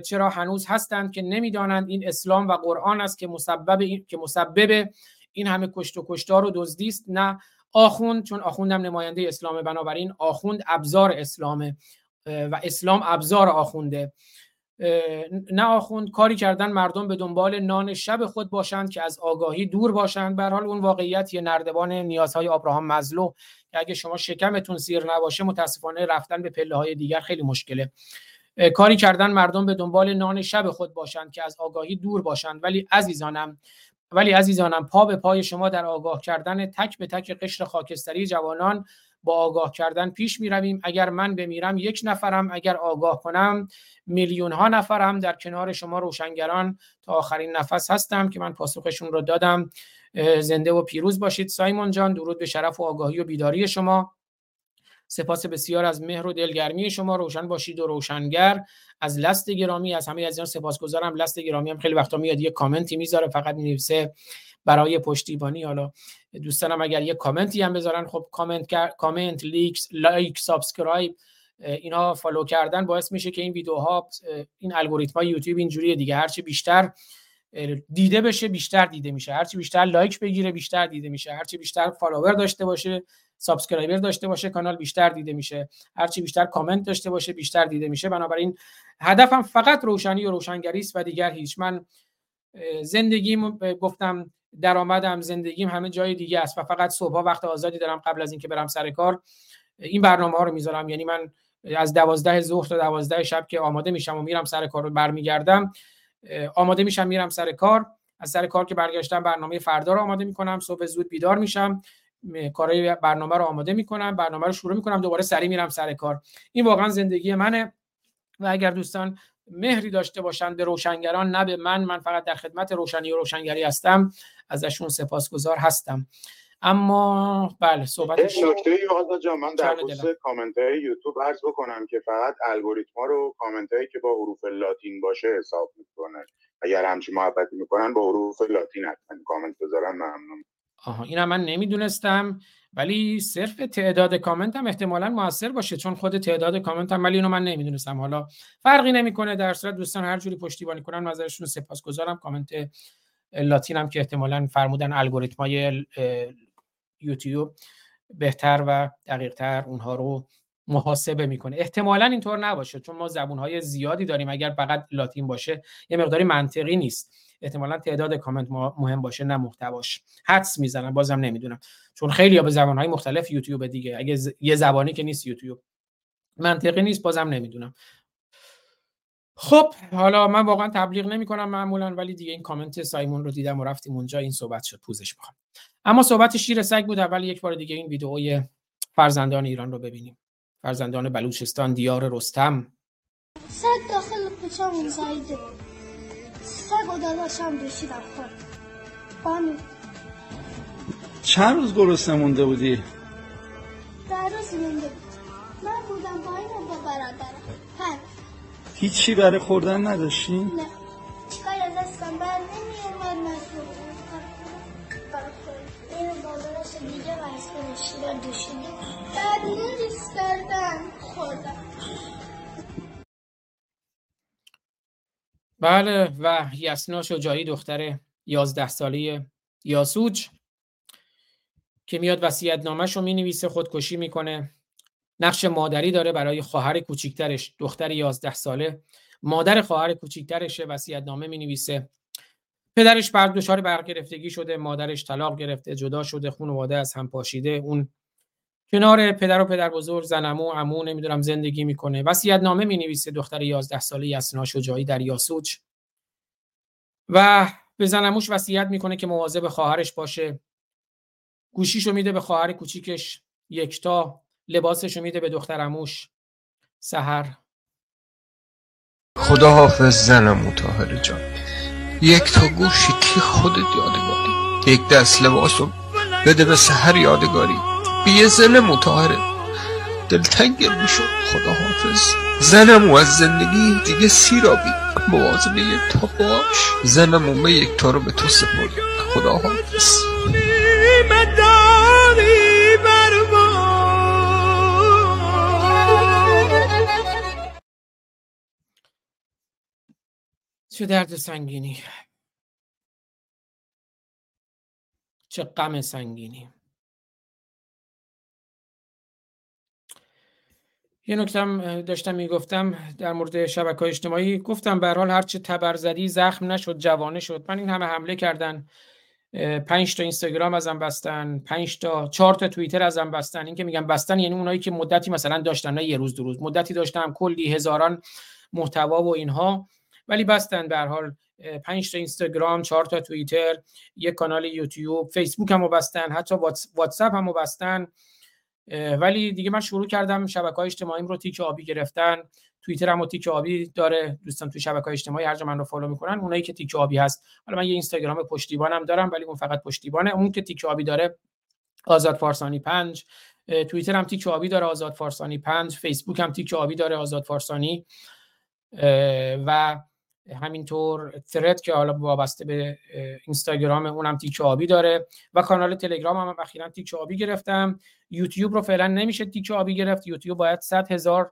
چرا هنوز هستند که نمی‌دانند. این اسلام و قرآن است که مسبب که مسبب این همه کشت و کشتار و دزدی است نه آخوند چون آخوندم نماینده اسلام بنابراین آخوند ابزار اسلامه و اسلام ابزار آخونده. نه آخوند کاری کردن مردم به دنبال نان شب خود باشند که از آگاهی دور باشند. به حال اون واقعیت یه نردبان نیازهای ابراهام مزلو که اگه شما شکمتون سیر نباشه متاسفانه رفتن به پله های دیگر خیلی مشکله. کاری کردن مردم به دنبال نان شب خود باشند که از آگاهی دور باشند. ولی عزیزانم ولی عزیزانم پا به پای شما در آگاه کردن تک به تک قشر خاکستری جوانان با آگاه کردن پیش می رویم اگر من بمیرم یک نفرم اگر آگاه کنم میلیون ها نفرم در کنار شما روشنگران تا آخرین نفس هستم که من پاسخشون رو دادم. زنده و پیروز باشید. سایمون جان درود به شرف و آگاهی و بیداری شما. سپاس بسیار از مهر و دلگرمی شما. روشن باشید و روشنگر. از لست گرامی از همه از سپاس سپاسگزارم. لست گرامی هم خیلی وقتا میاد یه کامنتی می‌ذاره فقط می‌نویسه برای پشتیبانی. حالا دوستانم اگر یه کامنتی هم بذارن خب کامنت کامنت likes لایک subscribe اینا follow کردن باعث میشه که این ویدیوها این الگوریتم یوتیوب اینجوریه دیگه. هرچی بیشتر دیده بشه بیشتر دیده میشه. هرچی بیشتر لایک بگیره بیشتر دیده میشه. هرچی بیشتر follower داشته باشه subscriber داشته باشه کانال بیشتر دیده میشه. هرچی بیشتر کامنت داشته باشه بیشتر دیده میشه. بنابراین هدفم فقط روشنی و روشنگری است و دیگر هیچ. من زندگیم گفتم درآمدم زندگیم همه جای دیگه است و فقط صبح وقت آزادی دارم قبل از اینکه برم سر کار. این برنامه ها رو می‌ذارم. یعنی من از دوازده ظهر تا دوازده شب که آماده میشم و میرم سر کار رو برمیگردم آماده میشم میرم سر کار. از سر کار که برگشتم برنامه فردا رو آماده می‌کنم. صبح زود بیدار میشم. کارهای برنامه رو آماده می‌کنم برنامه رو شروع می‌کنم دوباره سری میرم سر کار. این واقعا زندگی منه و اگر دوستان مهری داشته باشند به روشنگران نه به من من فقط در خدمت روشنی و روشنگری هستم ازشون سپاسگزار هستم. اما بله صحبت نکته ای جان من در خصوص کامنت های یوتیوب عرض بکنم که فقط الگوریتما رو کامنت هایی که با حروف لاتین باشه حساب می‌کنه. اگر همچین محبتی می‌کنن با حروف لاتین حتما کامنت بذارن ممنون. آها اینم من نمی‌دونستم. ولی صرف تعداد کامنت هم احتمالا موثر باشه چون خود تعداد کامنت هم ولی اینو من نمی‌دونستم. حالا فرقی نمی‌کنه در صورت دوستان هر جوری پشتیبانی کنن نظرشون سپاسگزارم. کامنت لاتین هم که احتمالا فرمودن الگوریتمای یوتیوب بهتر و دقیقتر اونها رو محاسبه می‌کنه. احتمالا اینطور نباشه چون ما زبونهای زیادی داریم. اگر فقط لاتین باشه یه مقداری منطقی نیست. احتمالا تعداد کامنت مهم باشه نه محتواش حدس می‌زنم بازم نمی‌دونم. چون خیلی ها به زبانهای مختلف یوتیوب دیگه. اگه یه زبانی که نیست یوتیوب. منطقی نیست بازم نمی‌دونم. خب حالا من واقعا تبلیغ نمی کنم معمولا ولی دیگه این کامنت سایمون رو دیدم و رفتیم اونجا. این صحبت شد. پوزش می‌خوام. اما صحبت شیر سگ بود. اول یک بار دیگه این ویدئوی فرزندان ایران رو ببینیم. فرزندان بلوچستان دیار رستم. سگ داخل پچم زایده سگ و داداشم دوشیدم خورد بامین چند روز گرسنه مونده بودی؟ در روز مونده بود من بودم با این با برادرم هم هیچی برای خوردن نداشتی؟ نه چیکار از دستم بر نمی اومد مجبور این بادرش دیگه و از شیرا دوشیده بعد ریس کردن خوردم بله و یسنا شجاعی دختر 11 ساله یاسوج که میاد وصیت نامش رو می‌نویسه خودکشی می‌کنه. نقش مادری داره برای خواهر کوچیکترش. دختر 11 ساله مادر خواهر کوچیکترش وصیت نامه می‌نویسه. پدرش بر دچار برگرفتگی شده مادرش طلاق گرفته جدا شده خانواده از هم پاشیده. اون کنار پدر و پدر بزرگ زنمو عمو نمی‌دونم زندگی می‌کنه. وصیت نامه می نویسه دختر 11 ساله یسنا شجاعی در یاسوج. و به زنموش وصیت می‌کنه که مواظب خواهرش باشه. گوشیشو میده به خواهر کوچیکش یکتا. لباسشو میده به دختر عموش. سحر. خدا حافظ زنم متاهر جان. یک تا گوشی کی خودت یادگاری؟ یک دست لباسو بده به سهر یادگاری. به یه زن متاهره دلتنگل می‌شد خدا حافظ زنم و از زندگی دیگه سیرابی. موازنه تا باش. زنم و یک تا رو به تو سپرد. خدا حافظ چه درد سنگینی. چه غم سنگینی. یه نکتم داشتم می‌گفتم در مورد شبکه های اجتماعی. گفتم به حال هرچه تبرزدی زخم نشد جوانه شد. من این همه حمله کردن پنج تا اینستاگرام ازم بستن پنج تا چهار تا توییتر ازم بستن. این که میگم بستن یعنی اونایی که مدتی مثلا داشتن نه یه روز دو روز. مدتی داشتم کلی هزاران محتوا و اینها. ولی بستن به حال پنج تا اینستاگرام چهار تا توییتر یک کانال یوتیوب فیسبوک هم بستن حتی واتساپ هم بستن. ولی دیگه من شروع کردم شبکه های اجتماعیم رو تیک آبی گرفتن. توییتر هم تیک آبی داره. دوستان توی شبکه های اجتماعی هر جا من رو follow می‌کنن اونایی که تیک آبی هست. حالا من یه اینستاگرام پشتیبانم دارم ولی اون فقط پشتیبانه. اون که تیک آبی داره آزاد فارسانی 5 توییتر هم تیک آبی داره آزاد فارسانی 5 فیسبوک هم تیک آبی داره آزاد فارسانی. و همینطور Threads که حالا وابسته به اینستاگرام اونم تیک آبی داره و کانال تلگرام هم اخیرا تیک آبی گرفتم. یوتیوب رو فعلا نمیشه تیک آبی گرفت. یوتیوب باید 100 هزار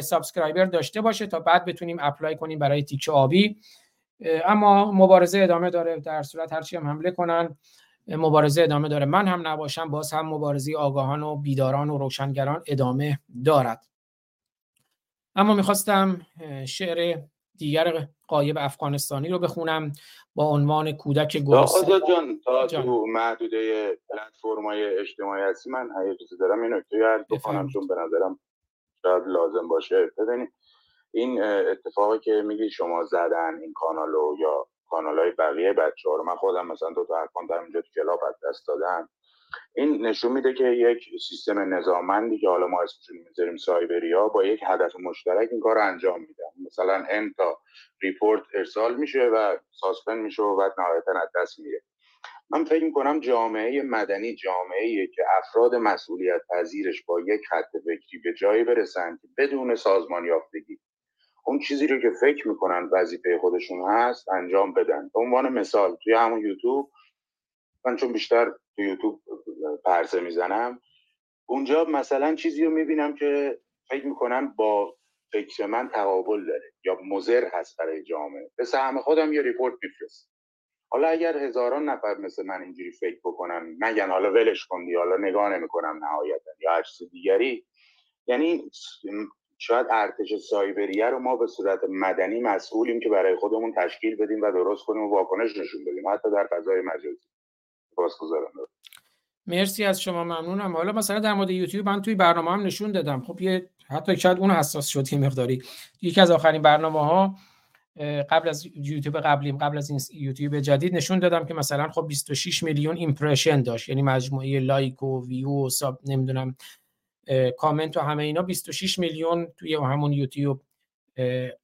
subscriber داشته باشه تا بعد بتونیم apply کنیم برای تیک آبی. اما مبارزه ادامه داره. در صورت هرچی هم حمله کنن مبارزه ادامه داره. من هم نباشم باز هم مبارزه آگاهان و بیداران و روشنگران ادامه دارد. اما می‌خواستم شعر دیگر قایب افغانستانی رو بخونم با عنوان کودک گرسنه. جان تا جان. تو محدوده پلتفرم‌های اجتماعی هستی من اجازه دارم این نکته یاد بکنم چون به نظرم شاید لازم باشه. ببینید این اتفاقی که میگی شما زدن این کانالو یا کانال های بقیه بچه ها رو من خودم مثلا دو تا اکانت دارم اینجا تو کلاب دست دادم. این نشون میده که یک سیستم نظامندی که حالا ما اسمشون می‌ذاریم سایبری ها با یک هدف مشترک این کار رو انجام میدن مثلا n تا report ارسال میشه و suspend میشه و بعد نهایتا از دست میره. من فکر می‌کنم جامعه مدنی جامعه که افراد مسئولیت پذیرش با یک خط فکری به جایی برسن که بدون سازمان یافتگی اون چیزی رو که فکر می‌کنن وظیفه خودشون هست انجام بدن. به عنوان مثال توی همون یوتیوب من چون بیشتر تو یوتیوب پرسه می‌زنم اونجا مثلا چیزی رو می‌بینم که فکر می‌کنم با فکر من تقابل داره یا مزر هست برای جامعه. به سهم خودم یه ریپورت میفرست حالا اگر هزاران نفر مثل من اینجوری فکر بکنن نگن حالا ولش کن حالا نگاه نمی‌کنم نهایتا یا هر چیز دیگری. یعنی شاید ارتش سایبریه رو ما به صورت مدنی مسئولیم که برای خودمون تشکیل بدیم و درست کنیم و واکنش نشون بدیم حتی در فضای مجازی. مرسی از شما ممنونم. حالا مثلا در مورد یوتیوب من توی برنامه هم نشون دادم. خب یه حتی شاید اون حساس شد یه مقداری. یکی از آخرین برنامه ها قبل از یوتیوب قبلیم قبل از این یوتیوب جدید نشون دادم که مثلا خب 26 میلیون impression داشت. یعنی مجموعه لایک و ویو و sub نمی‌دونم کامنت و همه اینا 26 میلیون توی همون یوتیوب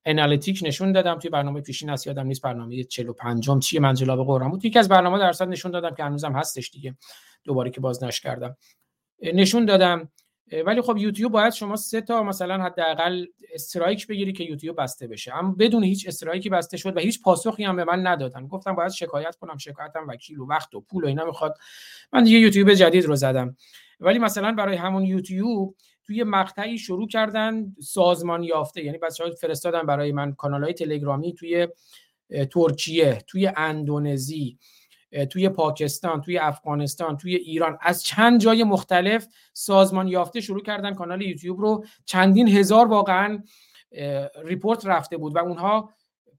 analytics نشون دادم توی برنامه پیشین هست یادم نیست برنامه 45 م چیه منجلاب قرآن بود. یکی از برنامه درصد نشون دادم که هنوزم هستش دیگه. دوباره که بازنش کردم. نشون دادم. ولی خب یوتیوب باید شما سه تا مثلا حداقل استرایک بگیری که یوتیوب بسته بشه. اما بدون هیچ استرایکی بسته شد و هیچ پاسخی هم به من ندادن. گفتم باید شکایت کنم شکایتم وکیل و وقت و پول و اینا می‌خواد. من دیگه یوتیوب جدید رو زدم. ولی مثلا برای همون یوتیوب توی مقطعی شروع کردن سازمان یافته. یعنی بچه‌ها فرستادن برای من کانال های تلگرامی توی ترکیه توی اندونزی توی پاکستان توی افغانستان توی ایران. از چند جای مختلف سازمان یافته شروع کردن کانال یوتیوب رو. چندین هزار واقعا ریپورت رفته بود و اونها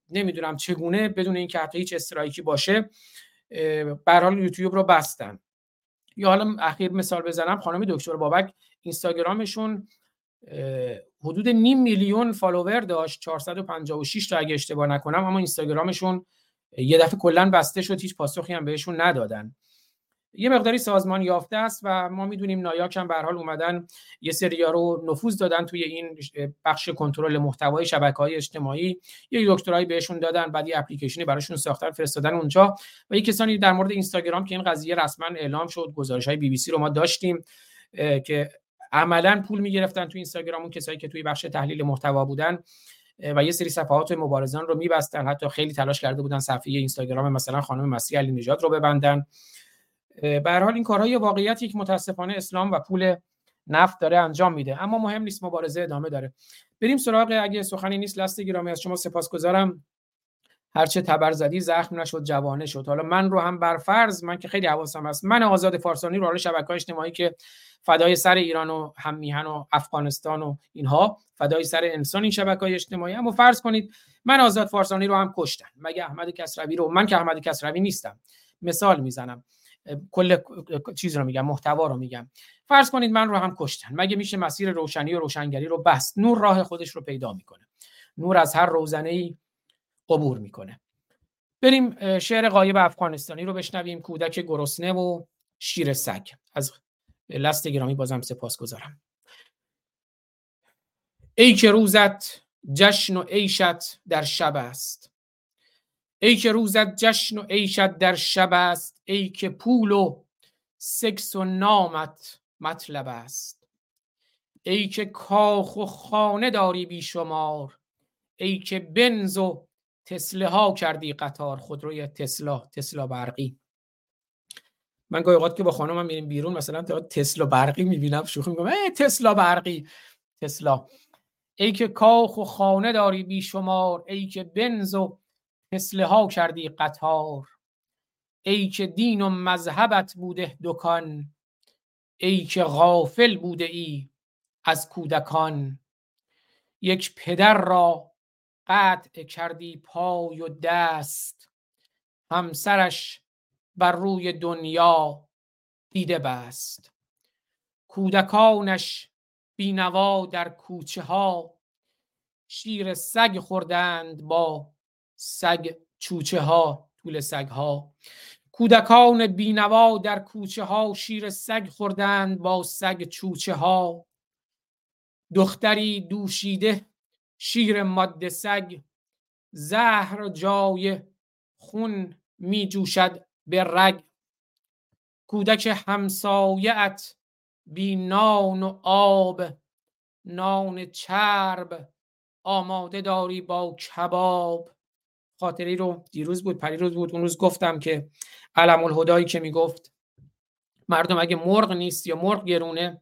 نمی‌دونم چگونه بدون اینکه حتی هیچ استرایکی باشه به یوتیوب رو بستن. یا حالا اخیر مثال بزنم خانم دکتر بابک اینستاگرامشون حدود نیم میلیون فالوور داشت. 456 تا اگه اشتباه نکنم اما اینستاگرامشون یه دفعه کلا بسته شد هیچ پاسخی هم بهشون ندادن. یه مقداری سازمان یافته است و ما می‌دونیم نایاک هم به حال اومدن یه سریا رو نفوذ دادن توی این بخش کنترل محتوای شبکه های اجتماعی. یه دکترایی بهشون دادن بعد یه اپلیکیشنی براشون ساختن فرستادن اونجا. و یه کسانی در مورد اینستاگرام که این قضیه رسما اعلام شد گزارش های بی بی سی رو ما داشتیم که عملا پول می‌گرفتن توی اینستاگرام اون کسایی که توی بخش تحلیل محتوا بودن و یه سری صفحات مبارزان رو میبستن. حتی خیلی تلاش کرده بودن صفحه اینستاگرام مثلا خانم مسیح علی نژاد رو ببندن. به حال این کارهای واقعیتی که متاسفانه اسلام و پول نفت داره انجام میده. اما مهم نیست مبارزه ادامه داره. بریم سراغ اگه سخنی نیست لست گرامی از شما سپاسگزارم. هرچه تبر زدی زخم نشد جوانه شد. حالا من رو هم بر فرض من که خیلی حواسم هست. من آزاد فارسانی رو حالا شبکه اجتماعی که فدای سر ایران و هم میهن و افغانستان و اینها فدای سر انسان این شبکه اجتماعی اما فرض کنید من آزاد فارسانی رو هم کشتن. مگه احمد کسروی رو؟ من که احمد کسروی نیستم. مثال می‌زنم. کل چیز رو میگم محتوا رو میگم. فرض کنید من رو هم کشتن. مگه میشه مسیر روشنی و روشنگری رو بست نور راه خودش رو پیدا می‌کنه. نور از هر روزنه ای عبور می‌کنه. بریم شعر قایب افغانستانی رو بشنویم کودک گرسنه و شیر سگ. از لست گرامی بازم سپاس گذارم. ای که روزت جشن و عیشت در شب است. ای که روزت جشن و عیشت در شب است. ای که پول و سکس و نامت مطلب است. ای که کاخ و خانه داری بیشمار. ای که بنز و تسله ها کردی قطار خودروی تسلا تسلا برقی؟ من گاهی اوقات که با خانمم میریم بیرون مثلا تسلا برقی می‌بینم شوخی میگم ای تسلا برقی تسلا. ای که کاخ و خانه داری بیشمار ای که بنز و تسله ها کردی قطار. ای که دین و مذهبت بوده دکان ای که غافل بوده ای از کودکان. یک پدر را قطع کردی پای و دست. همسرش بر روی دنیا دیده بست. کودکانش بینوا در کوچه ها. شیر سگ خوردند با سگ چوچه ها طول سگ ها. کودکان بینوا در کوچه ها شیر سگ خوردند با سگ چوچه ها. دختری دوشیده شیر ماده سگ زهر جای خون می جوشد به رگ. کودک همسایت بی نان و آب نان چرب آماده داری با کباب. خاطری رو دیروز بود پریروز بود اون روز گفتم که علم الهدایی که می‌گفت مردم اگه مرغ نیست یا مرغ گرونه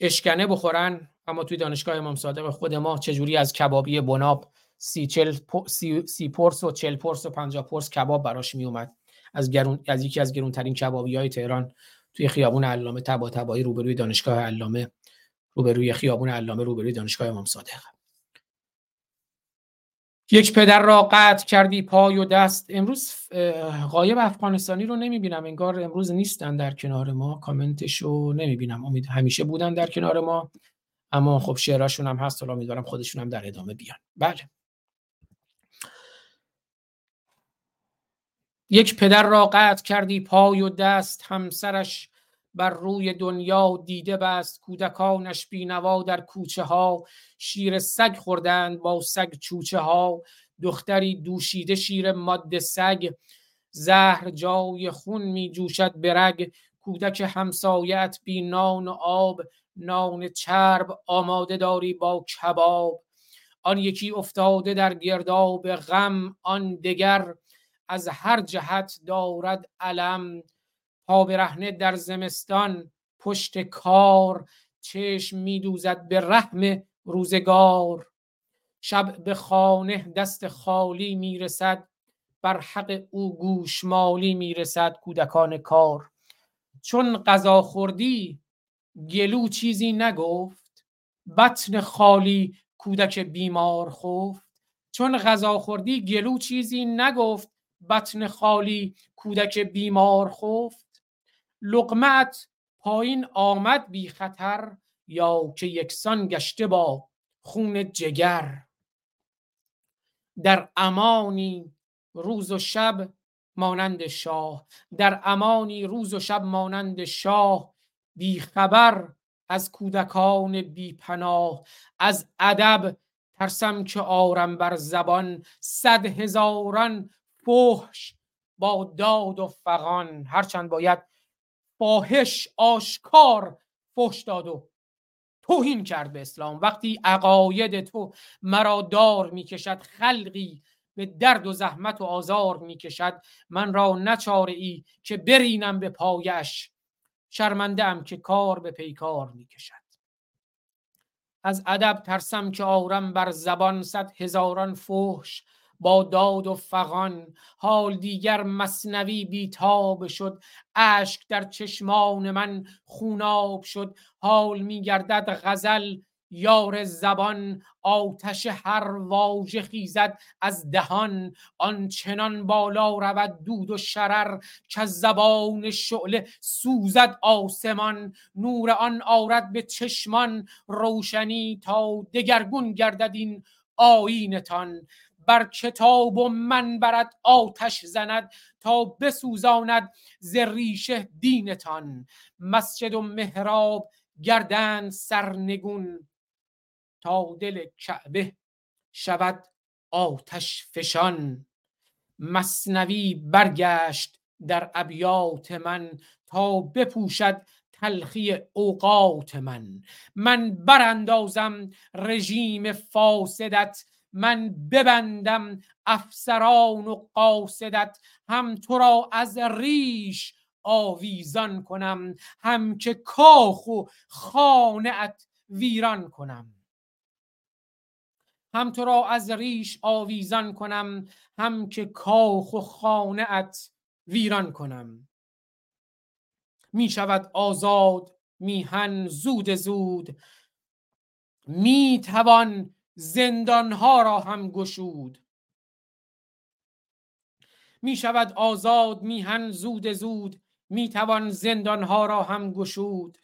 اشکنه بخورن. اما توی دانشگاه امام صادق خود ما چجوری از کبابی بناب سی, چل سی, سی پرس و چل پرس و پنجا پرس کباب براش می اومد از, گرون، از یکی از گرونترین کبابی های تهران توی خیابون علامه تبا تبایی روبروی دانشگاه علامه روبروی خیابون علامه روبروی دانشگاه امام صادق. یک پدر را قطع کردی پای و دست. امروز قایب افغانستانی رو نمی‌بینم. انگار امروز نیستن در کنار ما. کامنتش رو نمی‌بینم. امید همیشه بودن در کنار ما. اما خب شعراشون هم هست حالا امیدوارم خودشون هم در ادامه بیان. بله. یک پدر را قطع کردی پای و دست همسرش بر روی دنیا دیده بست کودکانش بینوا در کوچه ها. شیر سگ خوردند با سگ چوچه ها. دختری دوشیده شیر ماده سگ. زهر جای خون می جوشد برگ کودک همسایت بی نان و آب. نان چرب آماده داری با کباب. آن یکی افتاده در گرداب غم آن دگر از هر جهت دارد علم. پا برهنه در زمستان پشت کار چشم میدوزد به رحم روزگار. شب به خانه دست خالی می‌رسد بر حق او گوشمالی می‌رسد کودکان کار. چون غذا خوردی گلو چیزی نگفت؟ بطن خالی کودک بیمار خفت؟ چون غذا خوردی گلو چیزی نگفت بطن خالی کودک بیمار خفت؟ لقمت پایین آمد بی خطر یا که یکسان گشته با خون جگر؟ در امانی روز و شب مانند شاه در امانی روز و شب مانند شاه بی خبر از کودکان بی پناه از ادب ترسم که آرم بر زبان صد هزاران فحش با داد و فغان هرچند باید فاحش آشکار فحش داد و توهین کرد به اسلام. وقتی عقاید تو مرا دار می‌کشد خلقی به درد و زحمت و آزار می‌کشد من را نچاره ای که برینم به پایش. شرمنده ام که کار به پیکار می‌کشد. از ادب ترسم که آرم بر زبان صد هزاران فحش با داد و فغان حال دیگر مصنوی بیتاب شد. اشک در چشمان من خوناب شد. حال میگردد غزل یار زبان آتش هر واژه خیزد از دهان. آنچنان بالا رود دود و شرر که زبان شعله سوزد آسمان. نور آن آرد به چشمان روشنی تا دگرگون گردد این آیینتان. بر کتاب و من برد آتش زند تا بسوزاند ز ریشه دینتان. مسجد و محراب گردند سرنگون. تا دل کعبه شود آتش فشان. مصنوی برگشت در ابیات من تا بپوشد تلخی اوقات من. من براندازم رژیم فاسدت من ببندم افسران و قاصدت. هم تو را از ریش آویزان کنم هم که کاخ و خانه ویران کنم. هم تو را از ریش آویزان کنم هم که کاخ و خانه ات ویران کنم. می شود آزاد میهن زود زود می توان زندانها را هم گشود. می شود آزاد میهن زود زود می توان زندانها را هم گشود.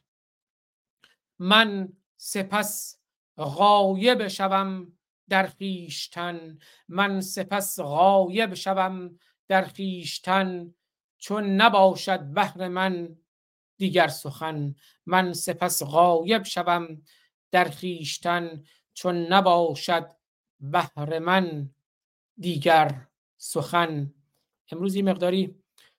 من سپس غایب شوم در خیشتن من سپس غایب شوم در خیشتن چون نباشد بهر من دیگر سخن. من سپس غایب شوم در خیشتن چون نباشد بهر من دیگر سخن. امروز این مقداری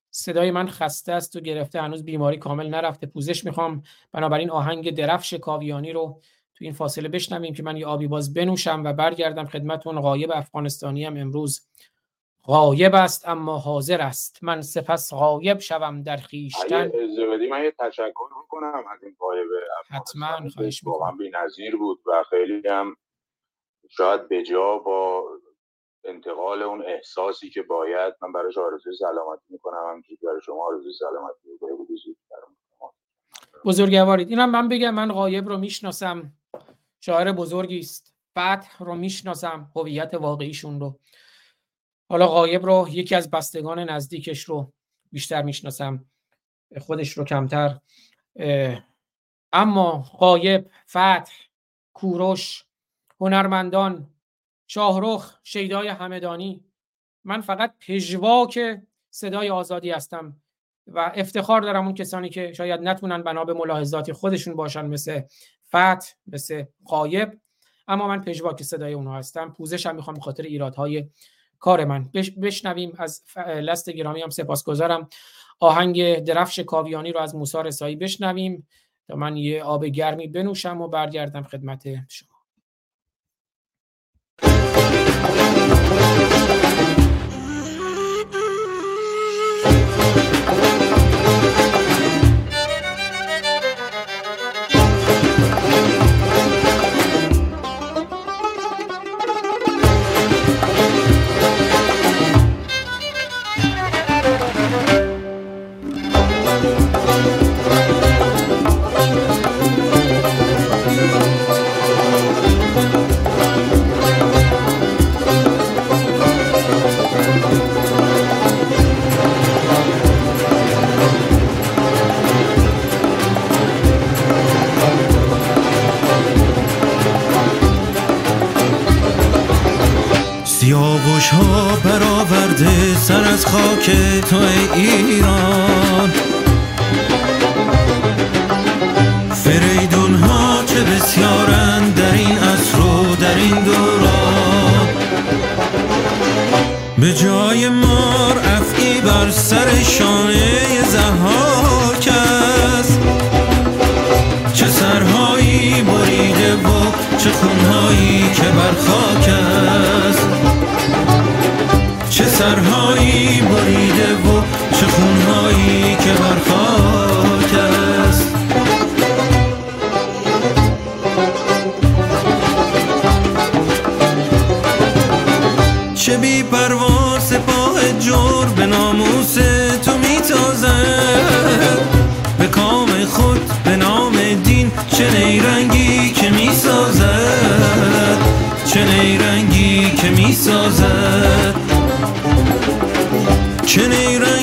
صدای من خسته است و گرفته هنوز بیماری کامل نرفته پوزش می‌خوام. بنابراین آهنگ درفش کاویانی رو تو این فاصله بشنویم که من یه آبی باز بنوشم و برگردم خدمتون. غایب افغانستانی هم امروز غایب است اما حاضر است. من سپس غایب شوم در خیشتن. من یه تشکر می‌کنم از این غایب حتما خواهش واقعا بی‌نظیر بود و خیلی هم شاید بجا با انتقال اون احساسی که باید من براش آرزوی سلامتی می‌کنم همینجوری برای شما آرزوی سلامتی می‌کنم. بزرگوارید اینم من بگم من غایب رو می‌شناسم. شاعر بزرگی است. فتح رو می‌شناسم هویت واقعیشون رو. حالا غایب رو یکی از بستگان نزدیکش رو بیشتر می‌شناسم. خودش رو کمتر. اما غایب فتح کوروش هنرمندان شاهرخ شیدای همدانی. من فقط پژواک صدای آزادی هستم و افتخار دارم اون کسانی که شاید نتونن بنا به ملاحظات خودشون باشن مثل فتح مثل قایب اما من پژواک صدای اونها هستم. پوزش هم می‌خوام خاطر ایرادهای کار من. بشنویم از لست گرامی هم سپاسگزارم. آهنگ درفش کاویانی رو از موسی رسایی بشنویم. تا من یه آب گرمی بنوشم و برگردم خدمت شما. ها برآورده سر از خاک تو ای ایران. فریدون ها چه بسیارند در این عصر و در این دوران. به جای مار افعی بر سر بریده و چه خونهایی که بر خاک است. چه بی پروا سپاه جور به ناموس تو میتازد. به کام خود به نام دین چه چه نیرنگی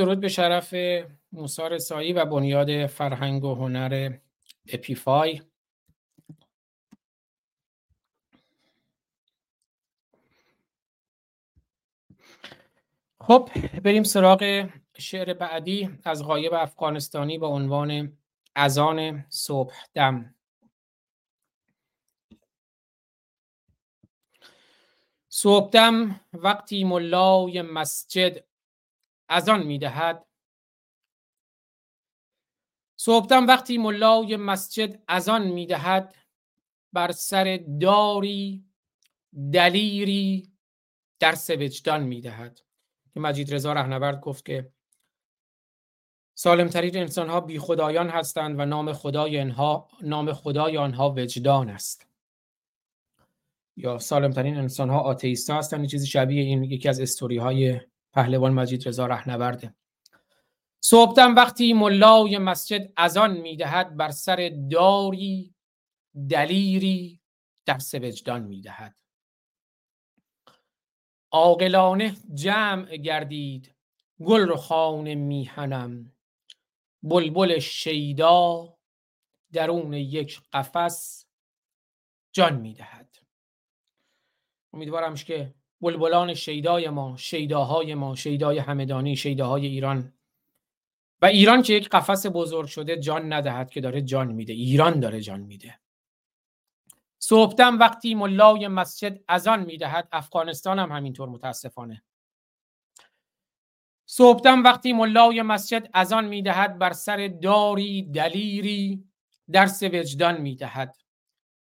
درود به شرف موسی رسایی و بنیاد فرهنگ و هنر اپیفای. خب بریم سراغ شعر بعدی از غایب افغانستانی با عنوان اذان صبح دم. صبحدم وقتی ملای مسجد اذان می‌دهد. صبحدم وقتی ملای مسجد اذان می‌دهد بر سر داری دلیری درس وجدان می‌دهد. که مجید رضا رهنورد گفت که سالمترین انسان ها بی خدایان هستند و نام خدای آنها نام خدای آنها وجدان است. یا سالمترین انسان ها آتئیست هستند چیزی شبیه این یکی از استوری های پهلوان مجید رضا رهنورده. صبحدم وقتی ملای مسجد اذان می‌دهد بر سر داری دلیری درس وجدان می‌دهد. عاقلانه جمع گردید گل رو خان میهنم. بلبل شیدا درون یک قفس جان می‌دهد. امیدوارم که بلبلان شیدای ما شیداهای ما شیدای همدانی شیداهای ایران. و ایران که یک قفس بزرگ شده جان ندهد که داره جان میده. ایران داره جان میده. صبحدم وقتی ملای مسجد اذان می‌دهد افغانستان هم همینطور متاسفانه. صبحدم وقتی ملای مسجد اذان می‌دهد بر سر داری دلیری درس وجدان می‌دهد.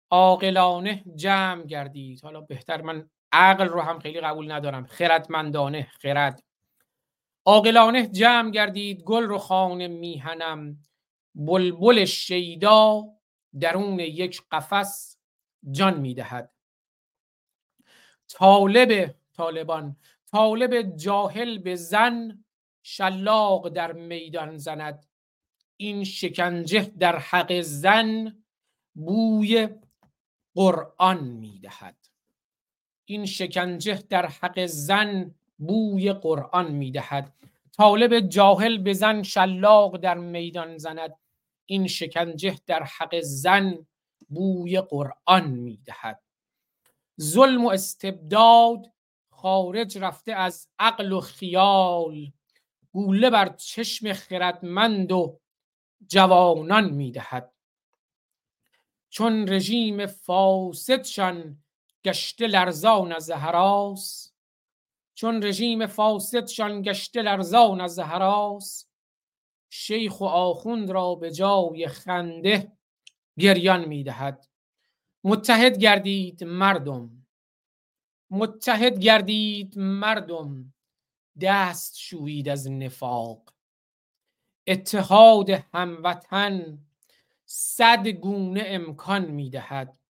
عاقلانه جمع گردید. حالا بهتر من عقل رو هم خیلی قبول ندارم. خردمندانه خرد. عاقلانه جمع گردید گل رو خانه میهنم. بلبل شیدا درون یک قفس جان می‌دهد. طالب طالبان طالب جاهل به زن شلاق در میدان زند. این شکنجه در حق زن بوی قرآن می‌دهد. این شکنجه در حق زن بوی قرآن می‌دهد. طالب جاهل به زن شلاق در میدان زند. این شکنجه در حق زن بوی قرآن می‌دهد. ظلم و استبداد خارج رفته از عقل و خیال. گوله بر چشم خردمند و جوانان می‌دهد. چون رژیم فاسدشان گشته لرزان از هراس چون رژیم فاسدشان گشته لرزان از هراس شیخ و آخوند را به جای خنده گریان می‌دهد متحد گردید مردم. متحد گردید مردم. دست شوید از نفاق. اتحاد هموطن صد گونه امکان می‌دهد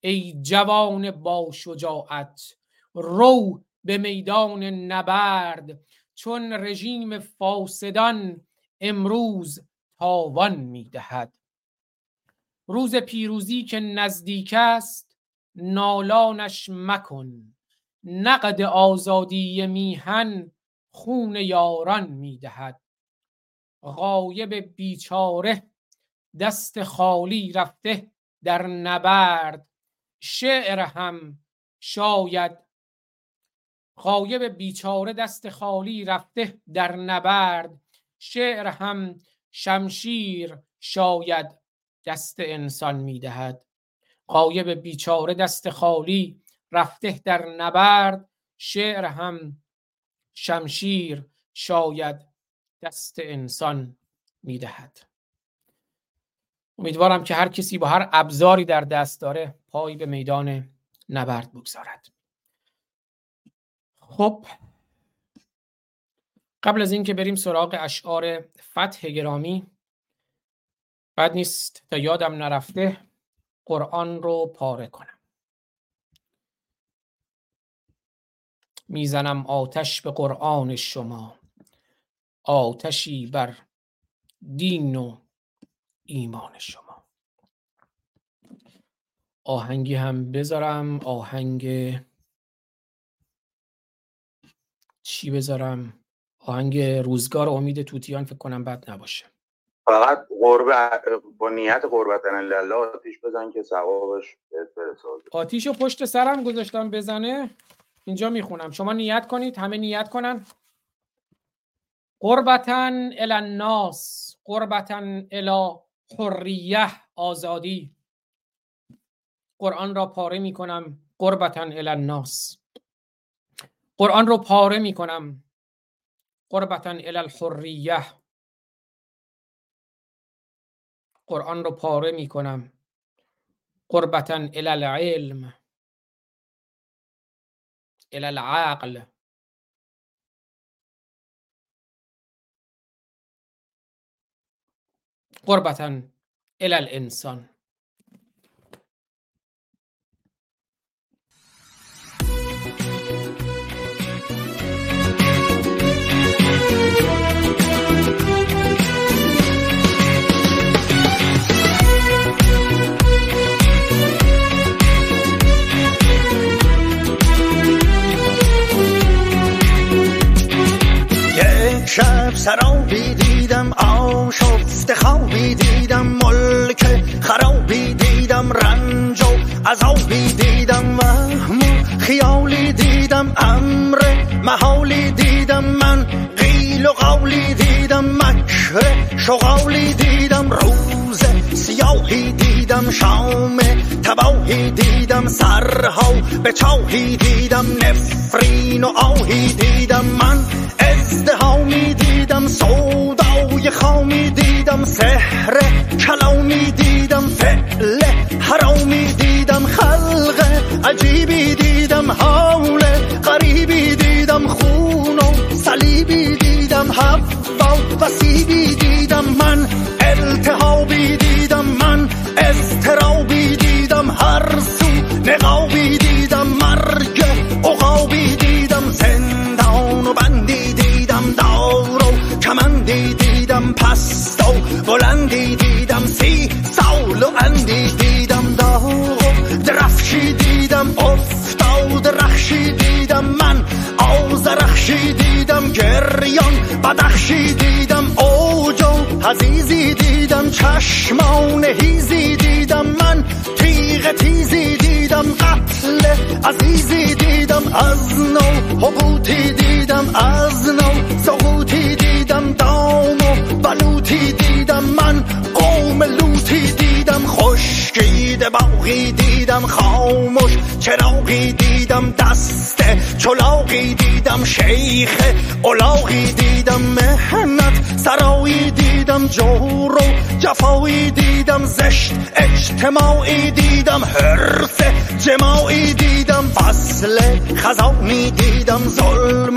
ای جوان با شجاعت رو به میدان نبرد چون رژیم فاسدان امروز تاوان می‌دهد. روز پیروزی که نزدیک است نالانش مکن. نقد آزادی میهن خون یاران می‌دهد. غایب بیچاره دست خالی رفته در نبرد. شعر هم شاید غایب بیچاره دست خالی رفته در نبرد شعر هم شمشیر شاید دست انسان می‌دهد. غایب بیچاره دست خالی رفته در نبرد شعر هم شمشیر شاید دست انسان می‌دهد. امیدوارم که هر کسی با هر ابزاری در دست داره پای به میدان نبرد بگذارد. خب قبل از اینکه بریم سراغ اشعار فتح گرامی بد نیست تا یادم نرفته قرآن رو پاره کنم. می‌زنم آتش به قرآن شما آتشی بر دین و ایمان شما. آهنگی هم بذارم آهنگ چی بذارم؟ آهنگ روزگار امید توتیان فکر کنم بد نباشه. فقط قرب با نیت قربتن الله آتیش بزن که ثوابش برسه. آتیشو پشت سرم گذاشتم بزنه. اینجا می‌خونم. شما نیت کنید همه نیت کنن. قربتن الناس. قربتن الی حریه آزادی. قرآن را پاره می کنم الی الناس. قرآن رو پاره می کنم الی الحریه. قرآن رو پاره می کنم الی العلم العقل. قربة إلى الإنسان. شب سرابی دیدم آشفته خوابی دیدم ملک خرابی دیدم رنج و عذابی دیدم وهم خیالی دیدم امر محالی دیدم من قیل و قولی دیدم مکر شغالی دیدم روز دیدم شام تباهی دیدم سرها به چاهی دیدم نفرین و آهی دیدم من. ازدهامی دیدم سودای خامی دیدم سحر کلامی دیدم فعل حرامی دیدم خلق عجیبی دیدم حول غریبی دیدم خون و صلیبی دیدم دیدم من التهابی دیدم من. اضطرابی دیدم هر سو نقابی دیدم مرگ. اقابی دیدم زندان و بندی دیدم دار و کمندی دیدم پست و بلندی دیدم سی سال و اندی دیدم داغ و درفشی دیدم افتاد رخشی دیدم من. آزرخشی دیدم گریان. بدخشی دیدم عزیزی دیدم چشمان هیزی دیدم من تیغ تیزی دیدم قتل. عزیزی دیدم از نو حبوتی دیدم از نو. باقی دیدم خاموش چراغی دیدم دست؟ چلاقی دیدم شیخ اولاقی دیدم مهنت سرایی دیدم جور و جفایی دیدم زشت اجتماعی دیدم حرس جماعی دیدم فصل خزانی دیدم ظلم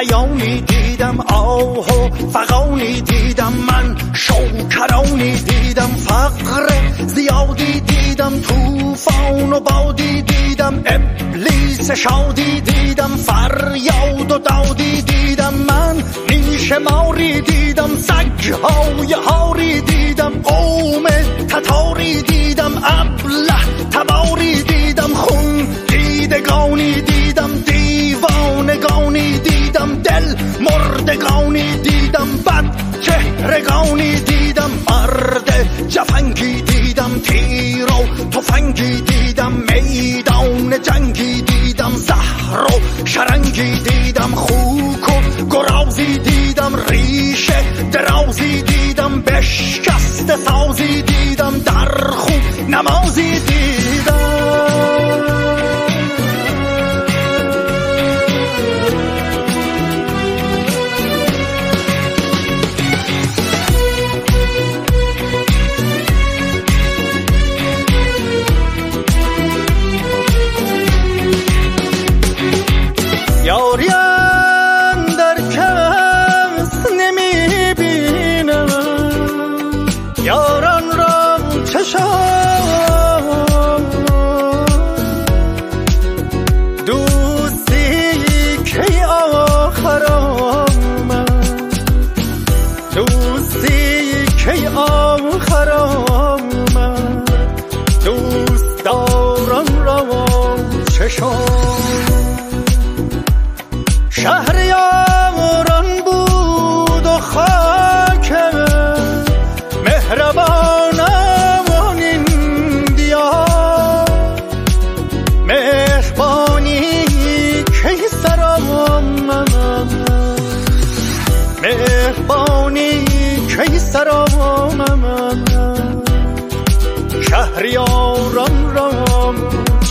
ایامی دیدم آه و دیدم من شوکرانی دیدم فقر زیادی دیدم توفان و بادی دیدم ابلیس شادی دیدم فریاد و دادی دیدم من نیش ماری دیدم سگ های هاری دیدم قوم تتاری دیدم ابله تباری دیدم خون دیدگانی دیدم دیوانگانی دیدم دل مردگانی دیدم بد چهرگانی دیدم مرد جفنگی دیدم تیر و تفنگی دیدم میدان جنگی دیدم زهر و شرنگی دیدم خوک و گرازی دیدم ریشه درازی دیدم بشکست سازی دیدم در خوب نمازی دیدم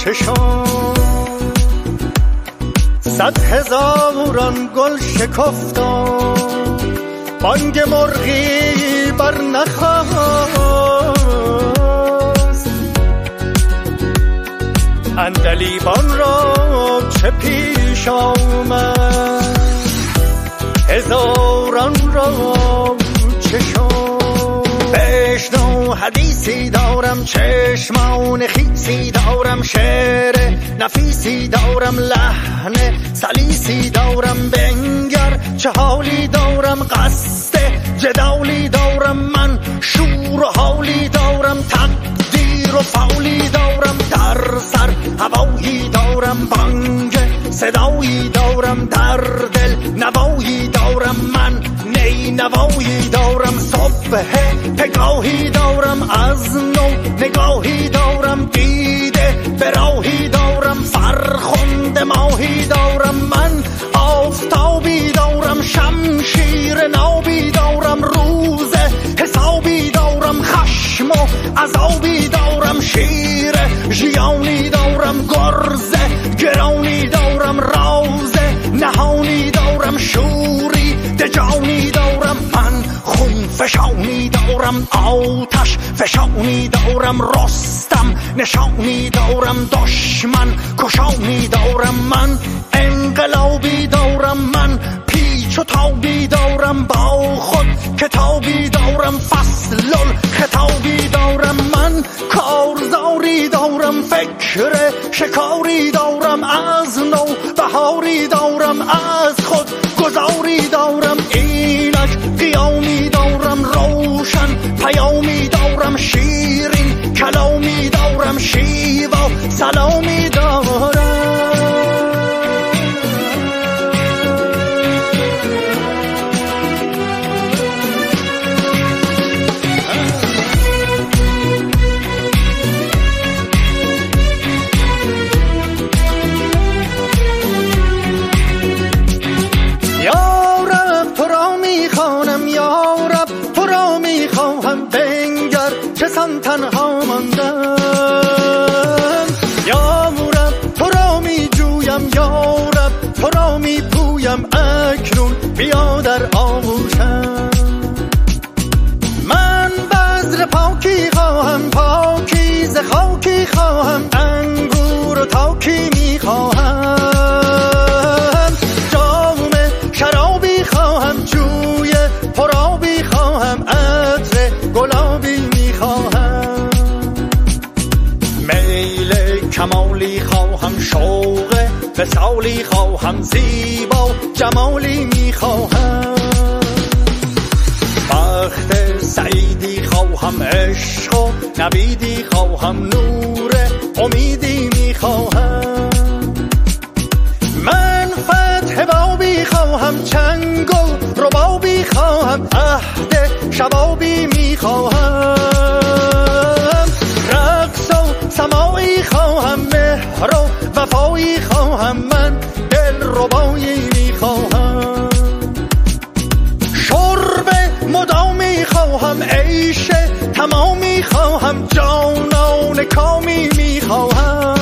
چشم صد هزاران گل شکفتم. بانگ مرغی بر نخواست. اندلیبان را چه پیش آمد؟ هزاران را چه بشنو حدیثی دارم چشمان خیسی دارم شعر نفیسی دارم لحن سلیسی دارم بنگر چه حالی دارم قصد جدالی دارم من شور و حالی دارم تقدیر و فولی دارم در سر هوایی دارم بانگ صدایی دارم در دل نوایی دارم من نی نوایی دارم صبح پگاهی دارم از نو نگاهی دارم دیده براهی دارم فرخنده ماهی دارم من آفتابی دارم شمشیر نابی دارم روز حسابی دارم خشم و عذابی دارم شیر ژیانی دارم گرزه گرانی دارم شوری دجانی دارم من خون فشانی دارم آتش فشانی دارم رستم نشانی دارم دشمن کشانی دارم من انقلابی دارم من پیچ و تابی دارم با خود کتابی دارم فصل خطابی دارم من کارزاری دارم فکر شکاری دارم از نو. بهاری دارم از خود گذاری دارم اینک. قیامی دارم روشن پیامی دارم شیرین. کلامی دارم شیوا سلامی دارم وسالی خواهم زیبا جمالی می خواهم بخت سعیدی خواهم عشق و نبیدی خواهم نور امیدی می خواهم من فتح بابی خواهم چنگ و ربابی خواهم عهد شبابی می خواهم رقص و سمایی خواهم مهر و وفایی خواهم من دل ربایی می خواهم شرب مدامی خواهم عیش تمامی خواهم جانان کامی می خواهم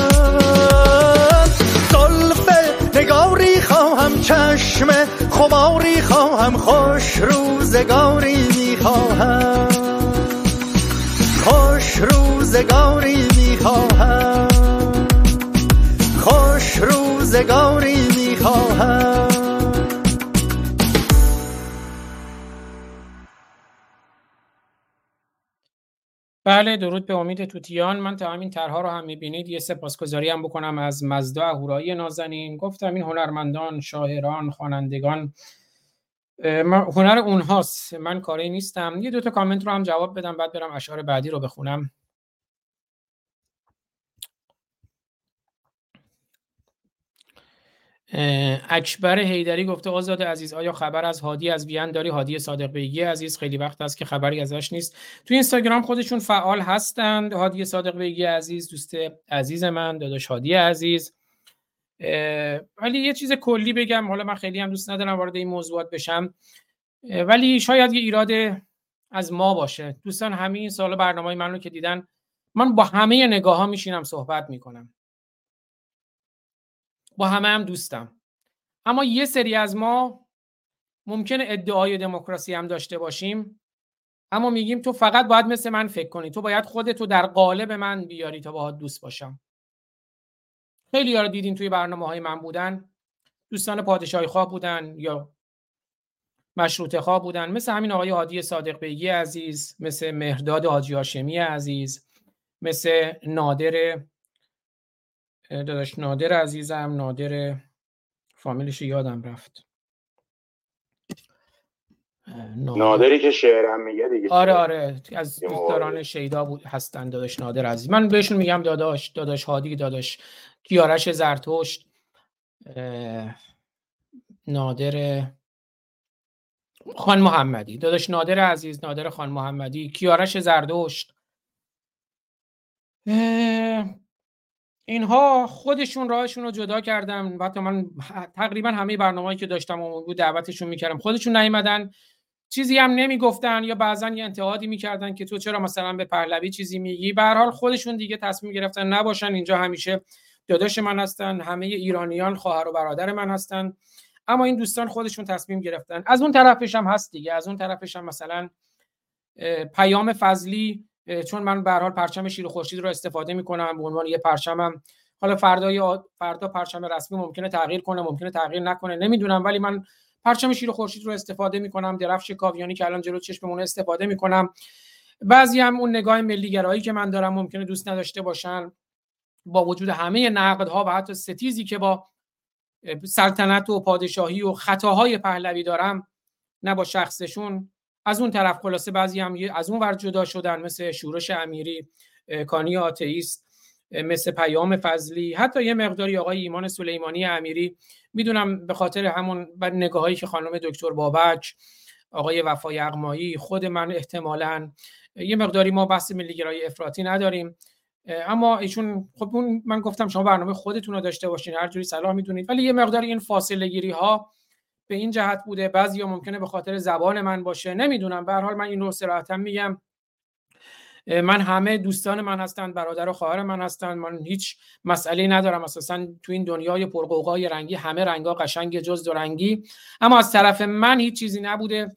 زلف نگاری خواهم چشم خماری خواهم خوش روزگاری می خواهم خوش روزگاری خواهم خوش روزگاری می خواهم بله درود به امید توتیان. من تا همین طرها رو هم می‌بینید. یه سپاسگزاری هم بکنم از مزدا اهورایی نازنین. گفتم این هنرمندان شاعران خوانندگان هنر اونهاست. من کاری نیستم. یه دوتا کامنت رو هم جواب بدم بعد برم اشعار بعدی رو بخونم. اکبر حیدری گفته آزاد عزیز آیا خبر از هادی از وین داری؟ هادی صادق بیگی عزیز خیلی وقت است که خبری ازش نیست. تو اینستاگرام خودشون فعال هستند. هادی صادق بیگی عزیز دوست عزیز من داداش هادی عزیز. ولی یه چیز کلی بگم حالا من خیلی هم دوست ندارم وارد این موضوعات بشم. ولی شاید یه ایراد از ما باشه. دوستان همه این سال برنامه من رو که دیدن من با همه نگاه ها میشینم صحبت می‌کنم. با همه هم دوستم. اما یه سری از ما ممکنه ادعای دموکراسی هم داشته باشیم اما میگیم تو فقط باید مثل من فکر کنی. تو باید خودتو در قالب من بیاری تا باهات دوست باشم. خیلی یارو دیدین توی برنامه های من بودن. دوستان پادشاهی خواه بودن یا مشروطه خواه بودن. مثل همین آقای هادی صادق بیگی عزیز مثل مهرداد حاجی هاشمی عزیز مثل نادر داداش نادر عزیزم نادر فامیلش یادم رفت. نادری که شعرم میگه دیگه آره آره. از دوستداران. شیدا بود هستن داداش نادر عزیز. من بهشون میگم داداش داداش هادی داداش کیارش زرتشت. نادر خان محمدی. داداش نادر عزیز نادر خان محمدی. کیارش زردشت اه، اینها خودشون راهشون رو جدا کردن حتی من تقریبا همه برنامه‌ای که داشتم و دعوتشون می‌کردم خودشون نیومدن چیزی هم نمی‌گفتن یا بعضا یه انتقادی می‌کردن که تو چرا مثلا به پهلوی چیزی میگی؟ به حال خودشون دیگه تصمیم گرفتن نباشن اینجا همیشه داداش من هستن همه ایرانیان خواهر و برادر من هستن. اما این دوستان خودشون تصمیم گرفتن. از اون طرفش هم هست دیگه از اون طرفش هم مثلا پیام فضلی چون من به حال پرچم شیر خورشید رو استفاده می‌کنم به عنوان یه پرچمم. حالا فردا فردا پرچم رسمی ممکنه تغییر کنه ممکنه تغییر نکنه نمی‌دونم. ولی من پرچم شیر خورشید رو استفاده می‌کنم درفش کاویانی که الان جلو چشممون استفاده می‌کنم. بعضی هم اون نگاه ملیگرایی که من دارم ممکنه دوست نداشته باشن. با وجود همه نقدها و حتی ستیزی که با سلطنت و پادشاهی و خطاهای پهلوی دارم نه با شخصشون از اون طرف خلاصه بعضی هم از اون ور جدا شدن مثل شورش امیری کانی آتئیست مثل پیام فضلی حتی یه مقداری آقای ایمان سلیمانی امیری. می‌دونم به خاطر همون نگاهایی که خانم دکتر بابک آقای وفای اقمایی خود من احتمالاً یه مقداری ما بحث ملیگرایی افراطی نداریم. اما ایشون خب من گفتم شما برنامه خودتون رو داشته باشین هر جوری صلاح می‌دونید ولی یه مقداری این فاصله گیری ها به این جهت بوده. بعضی ممکنه به خاطر زبان من باشه. نمی‌دونم. به حال من این رو صراحتا میگم من همه دوستان من هستند برادر و خواهر من هستند. من هیچ مسئله ندارم. اساسا تو این دنیای پرقوقای رنگی همه رنگا قشنگ جز دو رنگی. اما از طرف من هیچ چیزی نبوده.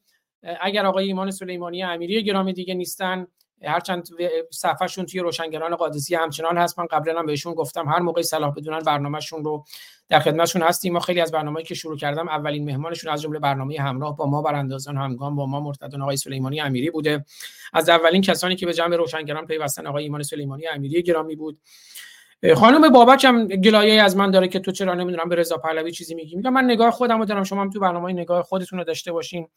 اگر آقای ایمان سلیمانی امیری گرامی دیگه نیستن هرچند صفحهشون توی روشنگران قادسی همچنان هست. من قبلا هم بهشون گفتم هر موقع صلاح بدونن برنامهشون رو در خدمتشون هستیم. ما خیلی از برنامه‌ای که شروع کردم اولین مهمانشون از جمله برنامه همراه با ما براندازان همگام با ما مرتضی آقای سلیمانی امیری بوده. از اولین کسانی که به جمع روشنگران پیوستن آقای ایمان سلیمانی امیری گرامی بود. خانم بابک هم گلایه از من داره که تو چرا نمی‌دونم به رضا پهلوی چیزی میگی. میگم من نگاه خودم رو دارم شما هم تو برنامه نگاه خودتون رو داشته باشین.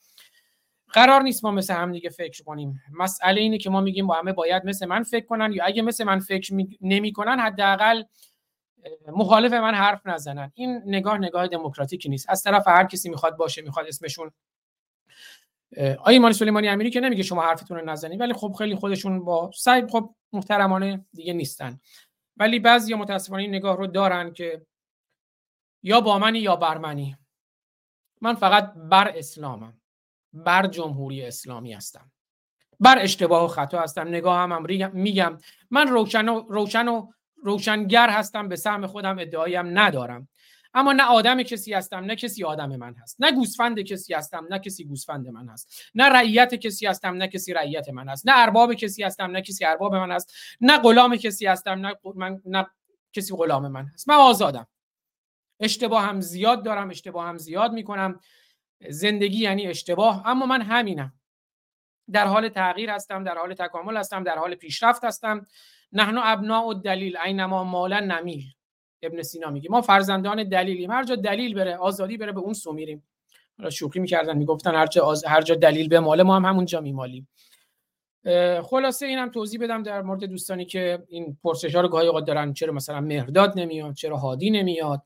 قرار نیست ما مثل هم دیگه فکر کنیم. مسئله اینه که ما میگیم با همه باید مثل من فکر کنن یا اگه مثل من فکر نمی‌کنن حداقل مخالف من حرف نزنن. این نگاه نگاه دموکراتیکی نیست. از طرف هر کسی می‌خواد باشه می‌خواد اسمشون آقای ایمان سلیمانی امیری که نمیگه شما حرفتون رو نزنید ولی خب خیلی خودشون با سعی خب محترمانه دیگه نیستن. ولی بعضی متاسفانه این نگاه رو دارن که یا با منی یا بر منی. من فقط بر اسلامم. بر جمهوری اسلامی هستم. بر اشتباه و خطا هستم. نگاه هم میگم. من روشن و, روشن و روشنگر هستم به سهم خودم ادعایم ندارم. اما نه آدم کسی هستم نه کسی آدم من هست. نه گوسفند کسی هستم نه کسی گوسفند من هست. نه رعیت کسی هستم نه کسی رعیت من هست. نه ارباب کسی هستم نه کسی ارباب من هست. نه غلام کسی هستم نه, من، نه کسی غلام من هست. من آزادم. اشتباه هم زیاد دارم اشتباه هم زیاد می‌کنم. زندگی یعنی اشتباه اما من همینم. در حال تغییر هستم در حال تکامل هستم در حال پیشرفت هستم. نحن ابناء و دلیل اینما مالا نمیل ابن سینا میگه ما فرزندان دلیلیم هر جا دلیل بره آزادی بره به اون سو میریم شوخی می‌کردن می‌گفتن هر جا, هر جا دلیل به مال ما هم همونجا میمالیم. خلاصه اینم توضیح بدم در مورد دوستانی که این پرسش رو گاهی اوقات دارن چرا مثلا مهرداد نمیاد چرا هادی نمیاد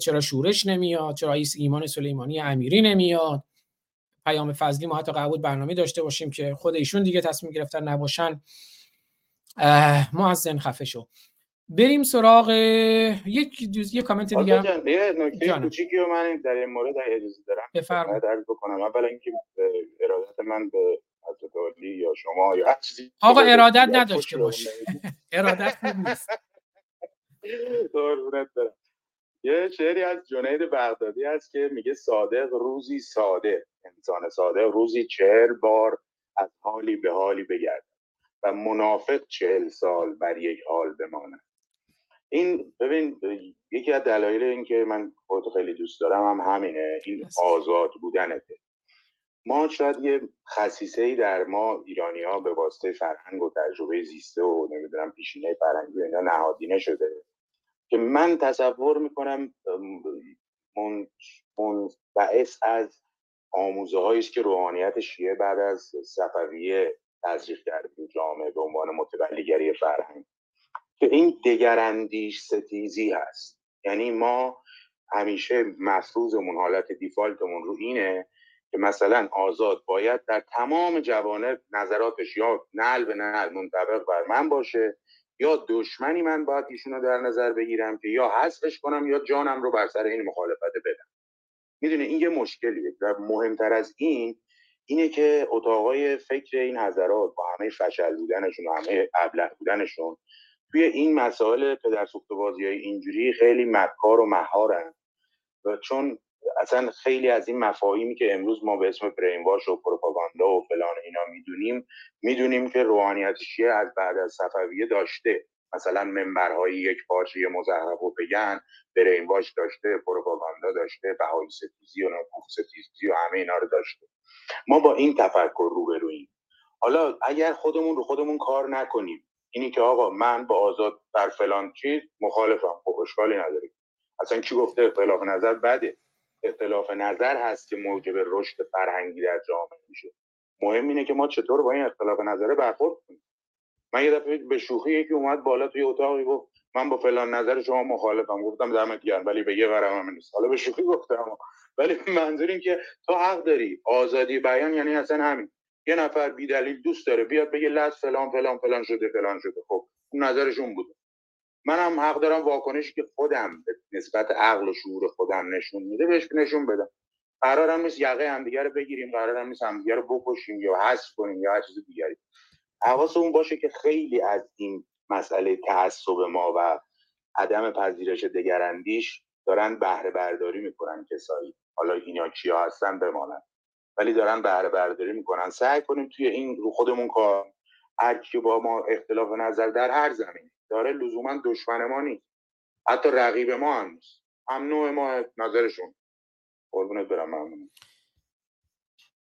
چرا شورش نمیاد چرا ایمان سلیمانی امیری نمیاد. پیام فضلی ما حتی قبول برنامه داشته باشیم که خود ایشون دیگه تصمیم گرفتن نباشن. معزن خفه شو. بریم سراغ یک یک کامنت دیگه یه نکته کوچیکی رو من در این مورد اجازه دارم. بفرمایید. عرض بکنم. اولا اینکه ارادت من به حضرت یا شما یا چیزی آقا ارادت نداشت که باشه ارادت نیست. یه شعری از جنید بغدادی هست که میگه صادق روزی ساده انسان صادق روزی چهل بار از حالی به حالی بگرد و منافق چهل سال بر یک حال بماند. این ببین یکی از دلایل این که من خود خیلی دوست دارم هم همینه این آزاد بودنته. ما شاید یه خصیصه ای در ما ایرانی ها به واسطه فرهنگ و تجربه زیسته و نمی‌دونم پیشینه فرهنگی اینا نهادینه شده که من تصور می‌کنم منبعث از آموزه است که روحانیت شیعه بعد از صفویه تزریق کرده تو جامعه به عنوان متولیگری فرهنگ. که این دگراندیش ستیزی هست. یعنی ما همیشه مفروضمون حالت دیفالتمون رو اینه که مثلا آزاد باید در تمام جوانب نظراتش یا نل به نل منطبق بر من باشه یا دشمنی من باید ایشون رو در نظر بگیرم که یا حذفش کنم یا جانم رو بر سر این مخالفت بدم. می‌دونه این یه مشکلیه و مهمتر از این اینه که اتاقای فکر این حضرات با همه فشل بودنشون و همه ابله بودنشون توی این مسائل پدر بازی های اینجوری خیلی مکار و مهارن و چون اصلا خیلی از این مفاهیمی که امروز ما به اسم برین واش و پروپاگاندا و فلان اینا می‌دونیم می‌دونیم که روحانیت شیعه از بعد از صفویه داشته. مثلا منبرهای یک پارچه مزهرب و بگن برین واش داشته پروپاگاندا داشته بهای ستیزی و نفوف ستیزی و همه اینا رو داشته. ما با این تفکر روبرویم حالا اگر خودمون رو خودمون کار نکنیم اینی که آقا من با آزاد در فلان چیز مخالفم. خب اشکالی نداره. اصلا کی گفته اختلاف نظر بده؟ اختلاف نظر هست که موجب رشد فرهنگی در جامعه میشه. مهم اینه که ما چطور با این اختلاف نظر برخورد کنیم. من یه دفعه به شوخی یکی اومد بالا توی اتاقی گفت من با فلان نظر شما مخالفم. گفتم دمت گرم ولی به یه ورم هم نیست. حالا به شوخی گفتم. ولی منظور این که تو حق داری. آزادی بیان یعنی اصلا همین. یه نفر بی دلیل دوست داره بیاد بگه لز فلان فلان فلان شده فلان شده. خب اون نظرشون بوده. منم حق دارم واکنشی که خودم به نسبت عقل و شعور خودم نشون میده بهش نشون بدم. قرارم نیست یقه همدیگه رو بگیریم قرارم نیست همدیگه رو بکشیم یا حذف کنیم یا هر چیز دیگری. حواسمون باشه که خیلی از این مسئله تعصب ما و عدم پذیرش دگراندیش دارن بهره برداری می‌کنن کسایی. حالا اینا کیا هستن بمانن. ولی دارن بهره برداری می‌کنن. سعی کنیم توی این رو خودمون کار. هر کی با ما اختلاف نظر در هر زمین داره لزوما دشمن ما نیست. حتی رقیب ما هم نیست. هم نوع ما نظرشون. قربونت برم ممنون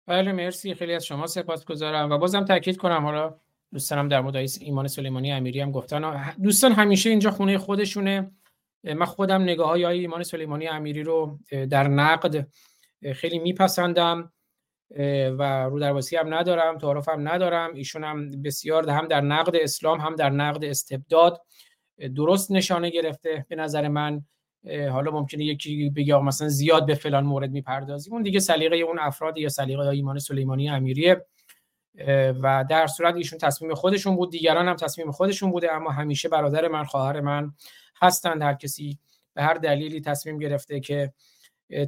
بله مرسی. خیلی از شما سپاسگزارم و بازم تاکید کنم. حالا دوستانم در مورد ایمان سلیمانی امیری هم گفتن. دوستان همیشه اینجا خونه خودشونه. من خودم نگاه های ایمان سلیمانی امیری رو در نقد خیلی میپسندم و رو درواسی هم ندارم تعارف هم ندارم. ایشون هم بسیار هم در نقد اسلام هم در نقد استبداد درست نشانه گرفته به نظر من. حالا ممکنه یکی بگه مثلا زیاد به فلان مورد می‌پردازیم. اون دیگه سلیقه اون افراد یا سلیقه ایمان سلیمانی امیریه. و در صورت ایشون تصمیم خودشون بود دیگران هم تصمیم خودشون بوده اما همیشه برادر من خواهر من هستند. هر کسی به هر دلیلی تصمیم گرفته که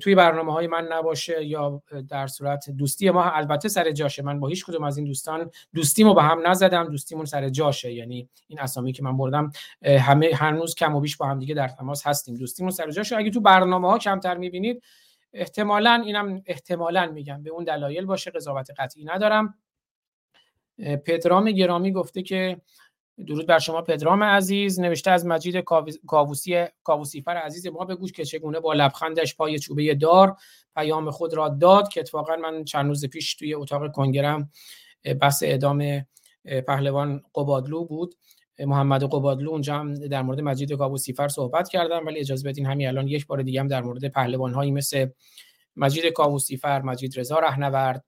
توی برنامه های من نباشه یا در صورت دوستی ما البته سر جاشه. من با هیچ کدوم از این دوستان دوستیمو به هم نزدم دوستیمون سر جاشه. یعنی این اسامی که من بردم همه هنوز کم و بیش با هم دیگه در تماس هستیم. دوستیمون سر جاشه. اگه تو برنامه ها کمتر می‌بینید احتمالا اینم احتمالا میگم به اون دلایل باشه قضاوت قطعی ندارم. پدرام گرامی گفته که درود بر شما پدرام عزیز. نوشته از مجید کاووسی کاووسیفر عزیز ما بگوش که چگونه با لبخندش پای چوبه دار پیام خود را داد که اتفاقا من چند روز پیش توی اتاق کنگرم بحث اعدام پهلوان قبادلو بود. محمد قبادلو اونجا هم در مورد مجید کاووسیفر صحبت کردم ولی اجازه بدین همین الان یک بار دیگه هم در مورد پهلوان هایی مثل مجید کاووسیفر مجید رضا رهنورد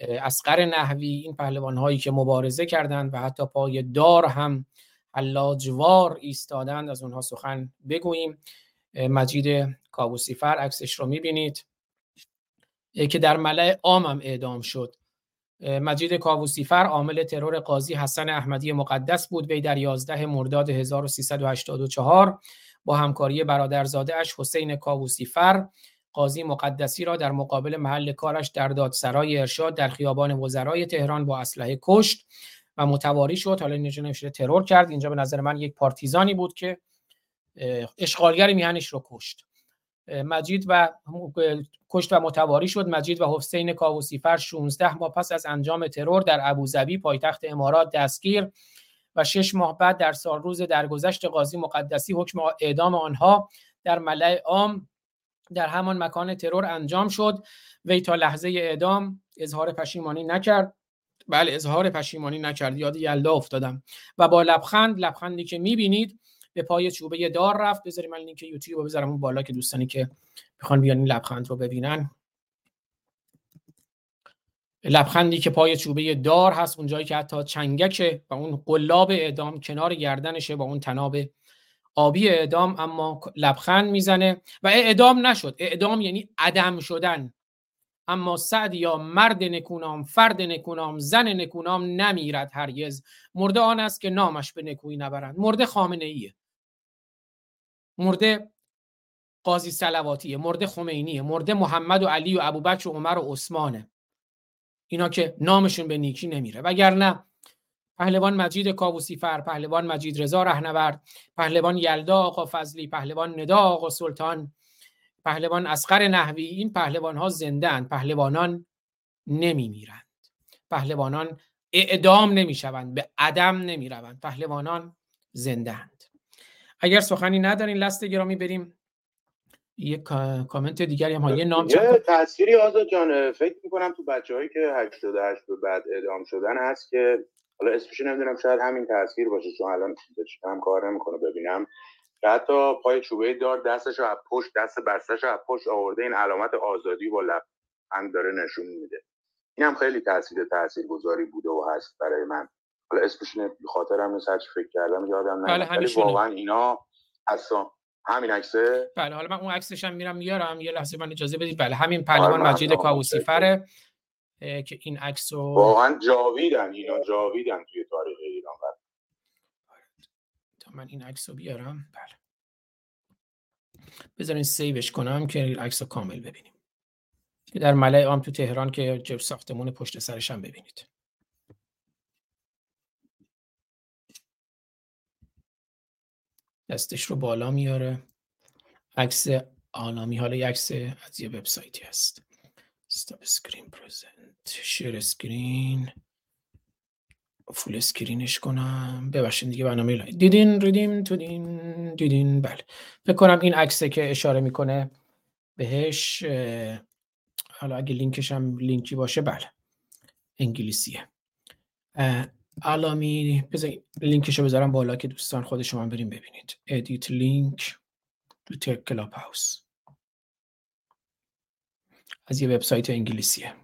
اسقر نحوی این پهلوان هایی که مبارزه کردند و حتی پای دار هم حلاجوار ایستادند از اونها سخن بگوییم. مجید کابوسیفر عکسش رو می‌بینید. که در ملع عام هم اعدام شد. مجید کاووسیفر عامل ترور قاضی حسن احمدی مقدس بود وی در 11 مرداد 1384 با همکاری برادرزاده اش حسین کاووسیفر قاضی مقدسی را در مقابل محل کارش در دادسرای ارشاد در خیابان وزرای تهران با اسلحه کشت و متواری شد. حالا اینجا نمیشه ترور کرد. اینجا به نظر من یک پارتیزانی بود که اشغالگر میهنش رو کشت. مجید و کشت و متواری شد. مجید و حسین کاووسیفر 16 ماه پس از انجام ترور در ابوظبی پایتخت امارات دستگیر و شش ماه بعد در سال روز درگذشت قاضی مقدسی حکم اعدام آنها در ملع عام در همان مکان ترور انجام شد. وی تا لحظه اعدام اظهار پشیمانی نکرد. بله اظهار پشیمانی نکرد. یاد یلدا افتادم. و با لبخند لبخندی که می‌بینید به پای چوبه دار رفت. بذاریم من لینک یوتیوب رو بذارم اون بالا که دوستانی که می‌خوان بیان این لبخند رو ببینن. لبخندی که پای چوبه دار هست اونجایی که حتی چنگک و اون قلاب اعدام کنار گردنشه با اون تناب آبی اعدام اما لبخند می‌زنه و اعدام نشد. اعدام یعنی عدم شدن. اما سعد یا مرد نکونام فرد نکونام زن نکونام نمیرد هرگز. مرده آن است که نامش به نکویی نبرند. مرده خامنه ایه مرده قاضی سلواتیه مرده خمینیه. مرده محمد و علی و ابوبکر و عمر و عثمانه. اینا که نامشون به نیکی نمیره. وگرنه پهلوان مجید کاووسیفر پهلوان مجید رضا رهنورد پهلوان یلدا آقا فضلی پهلوان ندا آقا سلطان پهلوان اسقر نحوی این پهلوان ها زندن پهلوانان نمی میرند پهلوانان اعدام نمی شوند به عدم نمی روند پهلوانان زندند اگر سخنی ندارین لست گرامی بریم. یک کامنت دیگری هم یه نام یه تأثیری آزاد جان فکر می‌کنم تو بچه هایی که 88 به بعد اعدام شدن هست که حالا اسمش نمی‌دونم شاید همین تاثیر باشه چون الان هم کار نمی‌کنه ببینم. که حتی پای چوبه دار دستش رو پشت دست بستش رو پشت آورده این علامت آزادی با هم داره نشون میده. این هم خیلی تاثیر تاثیر گذاری بوده و هست برای من. حالا اسمش خاطرم نیست هرچی فکر کردم یادم نمیاد بله واقعا اینا اصلا همین عکسه؟ بله حالا من اون عکسش هم میرم میارم یه لحظه من اجازه بدید. بله همین پهلوان آره، مجید کاووسیفره. که این عکس رو واقعا جاویدن اینا جاویدن توی تاریخ ایران. بله. تا من این عکس رو بیارم. بله. بذارین سیوش کنم که این عکس رو کامل ببینیم. که در ملعه عام تو تهران که جب ساختمون پشت سرش هم ببینید. دستش رو بالا میاره. عکس آلامی حالا عکس از یه وبسایتی هست. Stop screen present. Share screen. Full screen ش کنم. ببخشید دیگه برنامه دیدین ریدیم تو دین دیدین. بله. فکر کنم این عکسه که اشاره می‌کنه بهش حالا اگه لینکش هم لینکی باشه بله. انگلیسیه. الانم بذار لینکش رو بذارم بالا که دوستان خود شما بریم ببینید. edit link تو کلاب هاوس از یه وبسایت انگلیسیه.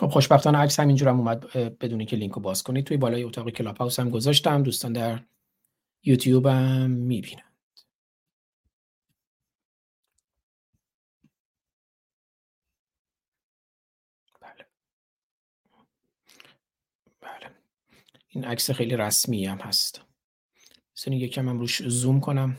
خب خوشبختانه عکس همینجور هم اومد بدونی که لینک رو باز کنید. توی بالای اتاق کلاب هاوس هم گذاشتم دوستان در یوتیوب هم می‌بینن بله. بله. این عکس خیلی رسمی هم هست. سنی یکم هم روش زوم کنم.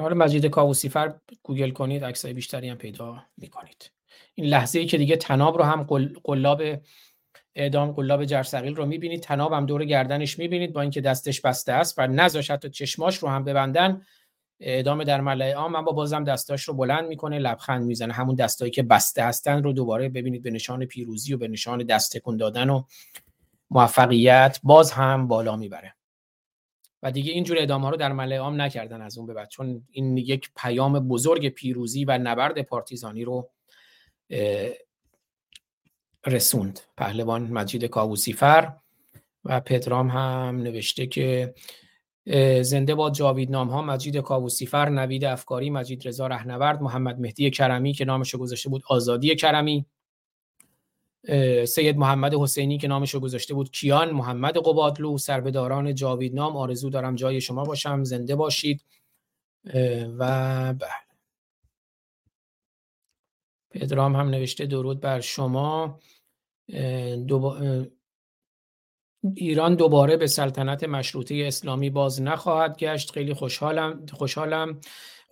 حالا مجید کاووسیفر گوگل کنید عکسای بیشتری هم پیدا می‌کنید. این لحظه ای که دیگه تناب رو هم قلاب اعدام قلاب جرثقیل رو می‌بینید. تناب هم دور گردنش می‌بینید با اینکه دستش بسته است و نذاش حتی چشماش رو هم ببندن. اعدام در ملعه عام اما بازم دستاش رو بلند می‌کنه لبخند می‌زنه. همون دستایی که بسته هستن رو دوباره ببینید به نشان پیروزی و به نشان دست دادن و موفقیت باز هم بالا می‌بره. و دیگه اینجور ادامه ها رو در ملعه عام نکردن از اون به بعد چون این یک پیام بزرگ پیروزی و نبرد پارتیزانی رو رسوند. پهلوان مجید کاووسیفر و پدرام هم نوشته که زنده با جاوید نام ها مجید کاووسیفر نوید افکاری مجید رضا رهنورد محمد مهدی کرمی که نامش گذاشته بود آزادی کرمی سید محمد حسینی که نامش رو گذاشته بود کیان محمد قبادلو سربداران جاویدنام آرزو دارم جای شما باشم. زنده باشید. و بله. پدرام هم نوشته درود بر شما. ایران دوباره به سلطنت مشروطه اسلامی باز نخواهد گشت. خیلی خوشحالم خوشحالم.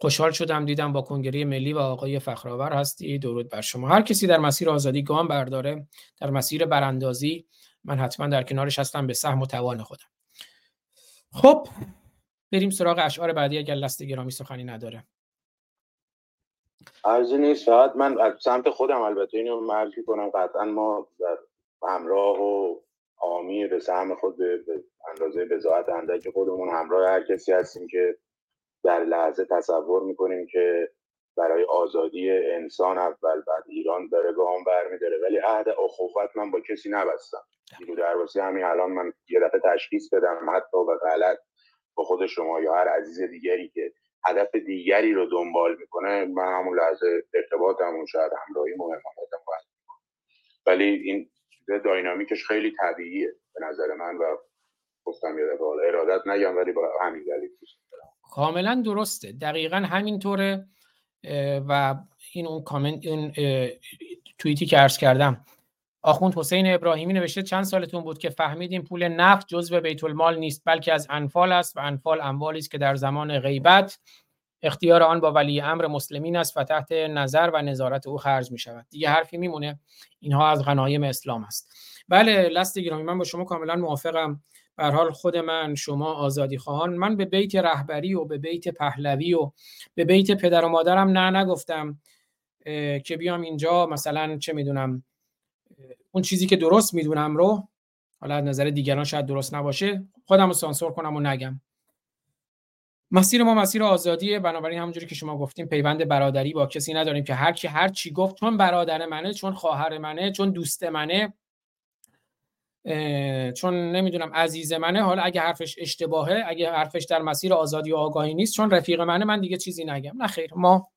خوشحال شدم دیدم با کنگره ملی و آقای فخرآور هستی درود بر شما. هر کسی در مسیر آزادی گام برداره در مسیر براندازی من حتما در کنارش هستم به سهم و توان خودم. خب بریم سراغ اشعار بعدی اگر لست گرامی سخنی نداره. ارزی نیست فقط من از سمت خودم البته اینو مرزی کنم قطعا ما در همراه و آمی به سهم خود به اندازه بزاعت اندک خودمون همراه هر کسی هستیم که در لحظه تصور می‌کنیم که برای آزادی انسان اول بعد ایران داره گام برمیداره ولی عهد اخوت من با کسی نبستم. در درواسی همین الان من یه دفعه تشخیص بدم حتی به غلط با خود شما یا هر عزیز دیگری که هدف دیگری رو دنبال می‌کنه من همون لحظه ارتباطمون شاید همراهی و حمایتم خواهد ولی این داینامیکش خیلی طبیعیه به نظر من و گفتم یه دفعه ارادت نگم ولی با همین دلیل کاملا درسته. دقیقا همینطوره و این اون کامنت اون توییتی که عرض کردم آخوند حسین ابراهیمی نوشته چند سالتون بود که فهمیدیم پول نفت جزء بیت المال نیست بلکه از انفال است و انفال اموالی است که در زمان غیبت اختیار آن با ولی امر مسلمین است و تحت نظر و نظارت او خرج می شود دیگه حرفی میمونه. اینها از غنایم اسلام است. بله لست گرامی من با شما کاملا موافقم. به حال خود من شما آزادی خواهان من به بیت رهبری و به بیت پهلوی و به بیت پدر و مادرم نه نگفتم که بیام اینجا مثلا چه می‌دونم اون چیزی که درست می‌دونم رو حالا از نظر دیگران شاید درست نباشه خودم رو سانسور کنم و نگم. مسیر ما مسیر آزادیه بنابراین همونجوری که شما گفتیم پیوند برادری با کسی نداریم که هر کی هر چی گفت چون برادر منه چون خواهر منه چون دوست منه چون نمی‌دونم عزیز منه حالا اگه حرفش اشتباهه اگه حرفش در مسیر آزادی و آگاهی نیست چون رفیق منه من دیگه چیزی نگم. نه خیر ما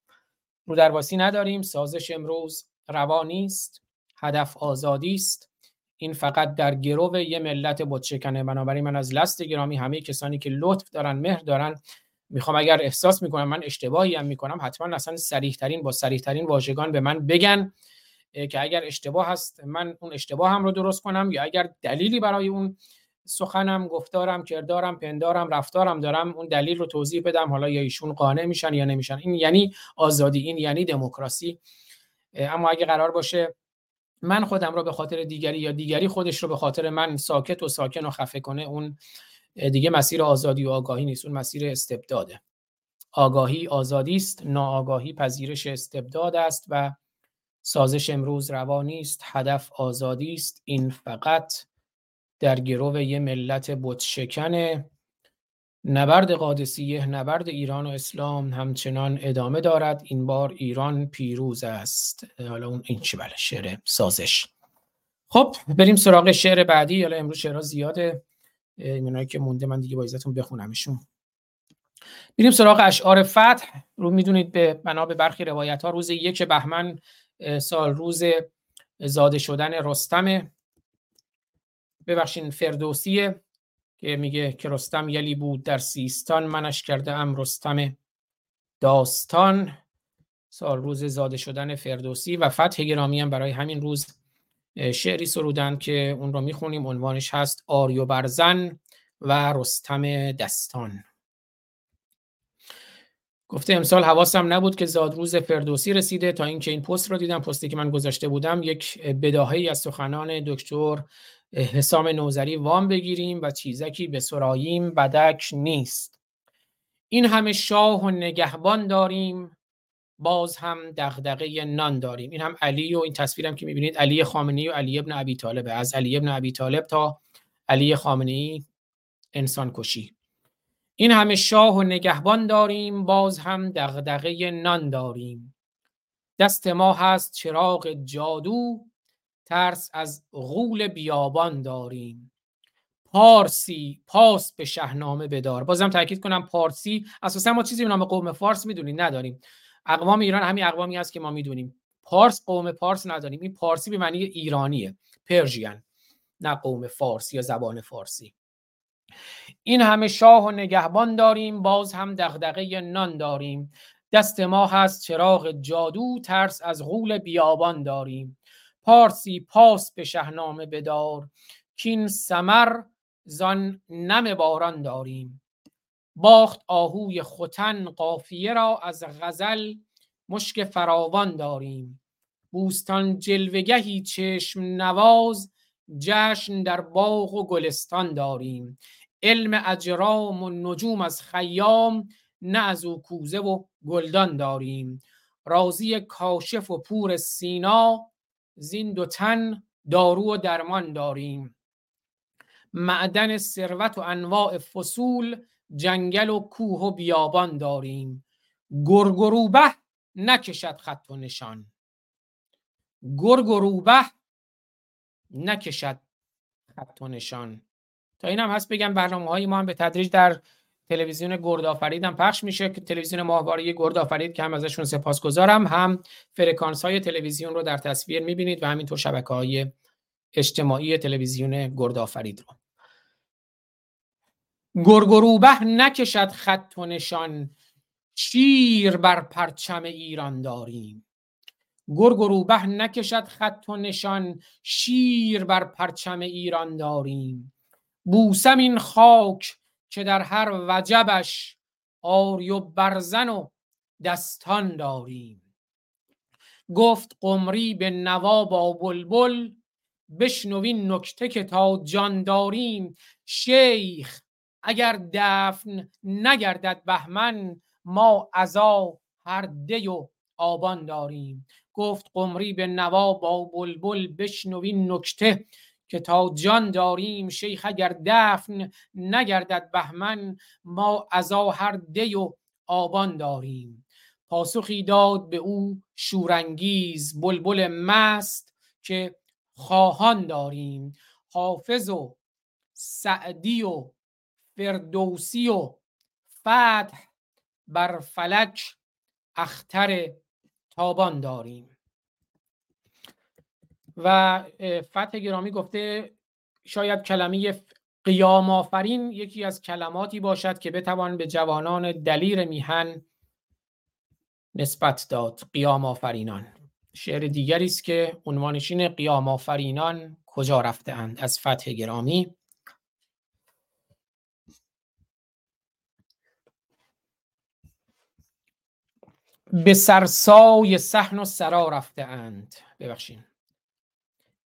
رو درواسی نداریم سازش امروز روا نیست هدف آزادی است. این فقط در گرو یه ملت بتشکنه بنابراین من از لست گرامی همه کسانی که لطف دارن مهر دارن می‌خوام اگر احساس می‌کنم من اشتباهی هم می‌کنم حتما اصلا سریح ترین با سریح ترین واژگان به من بگن. که اگر اشتباه هست من اون اشتباه هم رو درست کنم یا اگر دلیلی برای اون سخنم گفتارم کردارم پندارم رفتارم دارم اون دلیل رو توضیح بدم حالا یا ایشون قانع میشن یا نمیشن. این یعنی آزادی این یعنی دموکراسی. اما اگه قرار باشه من خودم رو به خاطر دیگری یا دیگری خودش رو به خاطر من ساکت و ساکن و خفه کنه اون دیگه مسیر آزادی و آگاهی نیست اون مسیر استبداده. آگاهی آزادی است ناآگاهی پذیرش استبداد است و سازش امروز روا نیست هدف آزادی است. این فقط در گرو یه ملت بت شکنه نبرد قادسیه نبرد ایران و اسلام همچنان ادامه دارد. این بار ایران پیروز است. حالا اون این چی بله شعر سازش. خب بریم سراغ شعر بعدی. حالا امروز شعرها زیاده. اینایی که مونده من دیگه با عزتون بخونمشون. بریم سراغ اشعار فتح. رو می‌دونید به بنا به برخی روایت ها روز یک بهمن سال روز زاده شدن رستم. ببخشین فردوسیه که میگه که رستم یلی بود در سیستان منش کرده ام رستم داستان. سال روز زاده شدن فردوسی و فتح گرامی هم برای همین روز شعری سرودن که اون رو می‌خونیم عنوانش هست آریو برزن و رستم دستان. گفته امسال حواسم نبود که زادروز فردوسی رسیده. تا اینکه این پست رو دیدم پستی که من گذاشته بودم یک بداهه از سخنان دکتر حسام نوزری وام بگیریم و چیزکی به سراییم بدک نیست. این همه شاه و نگهبان داریم باز هم دغدغه نان داریم. این هم علی و این تصویرم که می‌بینید علی خامنه‌ای و علی ابن ابی طالب از علی ابن ابی طالب تا علی خامنه‌ای انسان کشی این همه شاه و نگهبان داریم باز هم دغدغه نان داریم. دست ما هست چراغ جادو ترس از غول بیابان داریم. پارسی پاس به شهنامه بدار. بازم تاکید کنم پارسی اساسا ما چیزی به نام قوم فارس می‌دونیم نداریم. اقوام ایران همین اقوامی هست که ما می‌دونیم. پارس قوم پارس نداریم. این پارسی به معنی ایرانیه. پرژین نه قوم فارسی یا زبان فارسی. این همه شاه و نگهبان داریم باز هم دغدغه نان داریم. دست ما هست چراغ جادو ترس از غول بیابان داریم. پارسی پاس به شهنامه بدار کین سمر زان نم باران داریم. باخت آهوی خوتن قافیه را از غزل مشک فراوان داریم. بوستان جلوگهی چشم نواز جشن در باغ و گلستان داریم. علم اجرام و نجوم از خیام نه از او کوزه و گلدان داریم. رازی کاشف و پور سینا زین دو تن دارو و درمان داریم. معدن ثروت و انواع فصول جنگل و کوه و بیابان داریم. گرگروبه نکشد خط و نشان. گرگروبه نکشد خط و نشان. اینم هست بگم برنامه های ما هم به تدریج در تلویزیون گردآفرید هم پخش میشه. که تلویزیون ماهواره گردآفرید که هم ازشون سپاسگزارم هم فرکانس های تلویزیون رو در تصویر می‌بینید و همینطور شبکه های اجتماعی تلویزیون گردآفرید رو. گرگروبه نکشد خط و نشان شیر بر پرچم ایران داریم. گرگروبه نکشد خط و نشان شیر بر پرچم ایران داریم. بوسم این خاک که در هر وجبش آری و برزن و دستان داریم. گفت قمری به نوا با بلبل بشنوین نکته که تا جان داریم. شیخ اگر دفن نگردد بهمن ما عزا هر دی و آبان داریم. گفت قمری به نوا با بلبل بشنوین نکته که تا جان داریم شیخ اگر دفن نگردد بهمن ما ازا هر دی و آبان داریم. پاسخی داد به او شورانگیز بلبل مست که خواهان داریم. حافظ و سعدی و فردوسی و فتح بر فلک اختر تابان داریم. و فتح گرامی گفته شاید کلمه قیام آفرین یکی از کلماتی باشد که بتوان به جوانان دلیر میهن نسبت داد. قیام آفرینان. شعر دیگری است که عنوانش این قیام آفرینان کجا رفته اند؟ از فتح گرامی. به سرسای صحن و سرا رفته اند. ببخشید.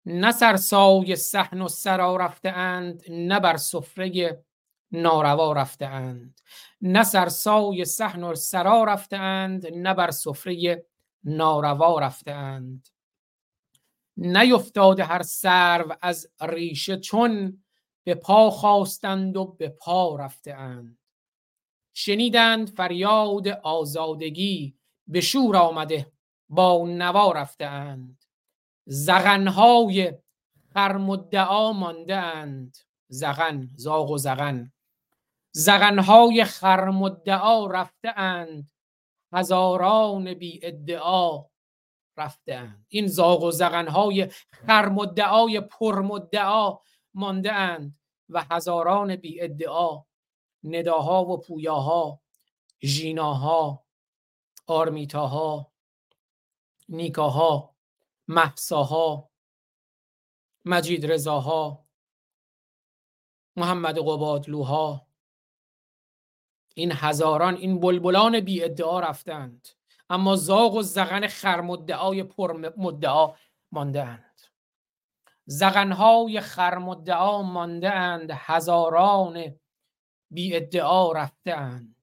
نه سرسای صحن و سرا رفته اند نه بر سفره ناروا رفته اند. نه سرسای صحن و سرا رفته اند نه بر سفره ناروا رفته اند. نیفتاده هر سرو از ریشه چون به پا خواستند و به پا رفته اند. شنیدند فریاد آزادگی به شور آمده با نوا رفته اند. زغنهای خرمدعا مانده اند زغن زاغ و زغن. زغنهای خرمدعا رفته اند هزاران بی ادعا رفته اند این زاغ و زغنهای خرمدعای پرمدعا مانده اند و هزاران بی ادعا نداها و پویاها ژیناها آرمیتاها نیکاها محساها مجید رضاها محمد قبادلوها. این هزاران این بلبلان بی ادعا رفتند. اما زاغ و زغن خرمدعای پر مدعا مانده اند زغنهای خرمدعا مانده اند هزاران بی ادعا رفته اند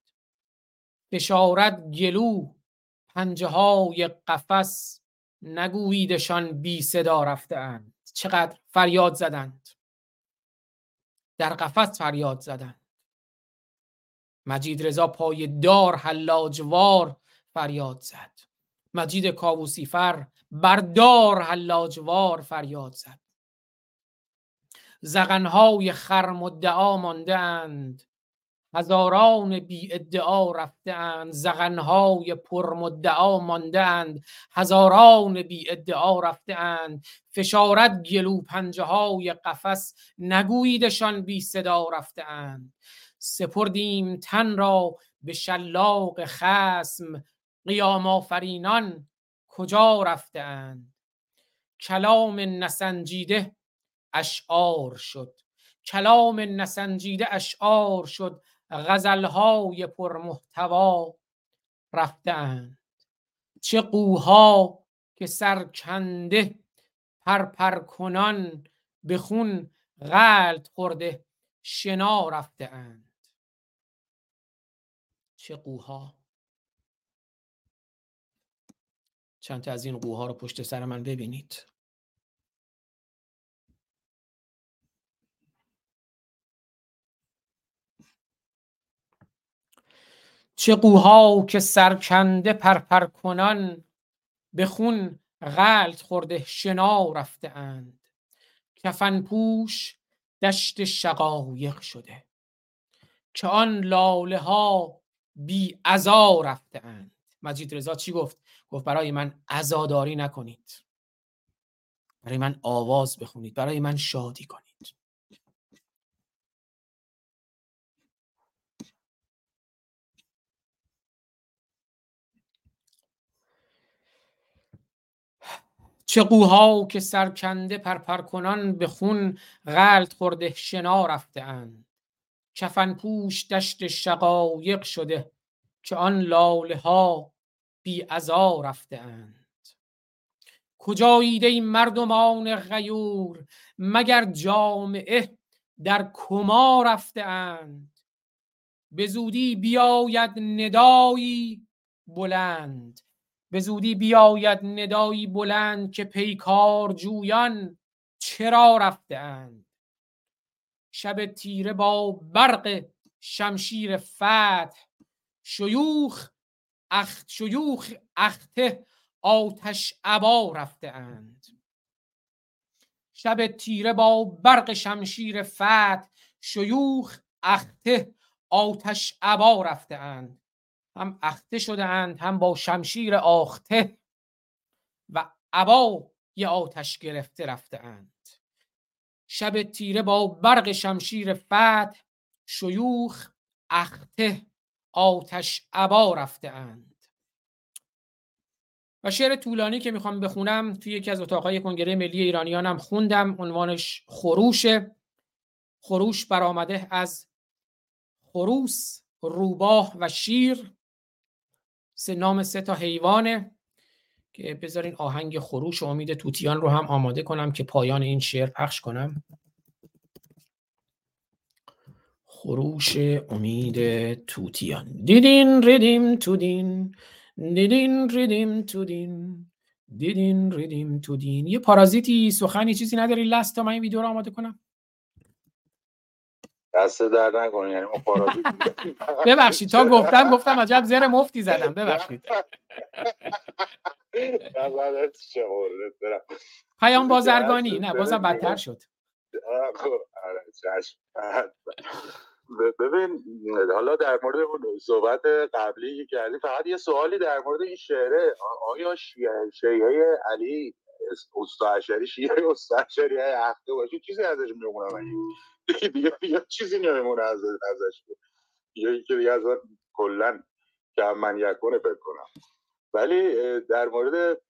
بشارت گلو پنجه های قفس نگوییدشان بی صدا رفته اند چقدر فریاد زدند. در قفس فریاد زدند. مجید رضا پای دار حلاجوار فریاد زد. مجید کاووسیفر بر دار حلاجوار فریاد زد. زغنهای خرم و دعا مانده اند. هزاران بی ادعا رفتهاند زغنهای پرمدعا ماندهاند هزاران بی ادعا رفتهاند فشارت گلو پنجه های قفس نگوییدشان بی صدا رفتهاند سپردیم تن را به شلاق خسم قیام آفرینان کجا رفتهاند کلام نسنجیده اشعار شد. کلام نسنجیده اشعار شد. غزلهای پرمحتوا رفتهاند. چه قوها که سرکنده پرپر کنان به خون غلط خورده شنا رفته اند چه قوها چند تا از این قوها رو پشت سر من ببینید. چه قوها که سرکنده پرپر کنان به خون غلط خورده شنا رفته اند. کفن پوش دشت شقایق شده. که آن لاله ها بی عزا رفته اند. مجید رضا چی گفت؟ گفت برای من عزاداری نکنید. برای من آواز بخونید. برای من شادی کنید. چه قوها که سرکنده پرپر کنان به خون غلط خورده شنا رفته اند. کفن پوش دشت شقایق شده که آن لاله ها بی عزا رفته اند. کجایید این مردمان غیور مگر جامعه در کما رفته اند؟ به زودی بیاید ندایی بلند. به زودی بیاید ندایی بلند که پیکار جویان چرا رفته اند شب تیره با برق شمشیر فتح شیوخ اخت شیوخ اخته آتش عبا رفته اند شب تیره با برق شمشیر فتح شیوخ اخته آتش عبا رفته اند هم اخته شده اند هم با شمشیر آخته و عبا یه آتش گرفته رفته اند شب تیره با برق شمشیر فتح شیوخ اخته آتش عبا رفته اند و شعر طولانی که می‌خوام بخونم توی یکی از اتاقهای کنگره ملی ایرانیانم خوندم عنوانش خروشه. خروش برآمده از خروس روباه و شیر. سه نام سه تا حیوانه که بذارین آهنگ خروش و امید توتیان رو هم آماده کنم که پایان این شعر پخش کنم. خروش امید توتیان. دیدین ریدیم تو دین دیدین ریدیم تو دین دیدین ریدیم تو دین یه پارازیتی سخنی چیزی نداری لست تا من این ویدیو رو آماده کنم. دست در نکنی یعنی ما پارازیت ببخشید تا گفتم گفتم عجب زر مفتی زدم ببخشید. پیام بازرگانی. نه بازم بدتر شد. خب، آره، ببین حالا در مورد اون صحبت قبلی که کردی فقط یه سوالی در مورد این شعره. آیا شیعه علی استا اشری شیعه استا اشری هفته باشه چیزی ازش میمونه دیگه دیگه چیزی نمیمونه از ازش. دیگه این که دیگه از کلا کم من یکونه فکر کنم. ولی در مورد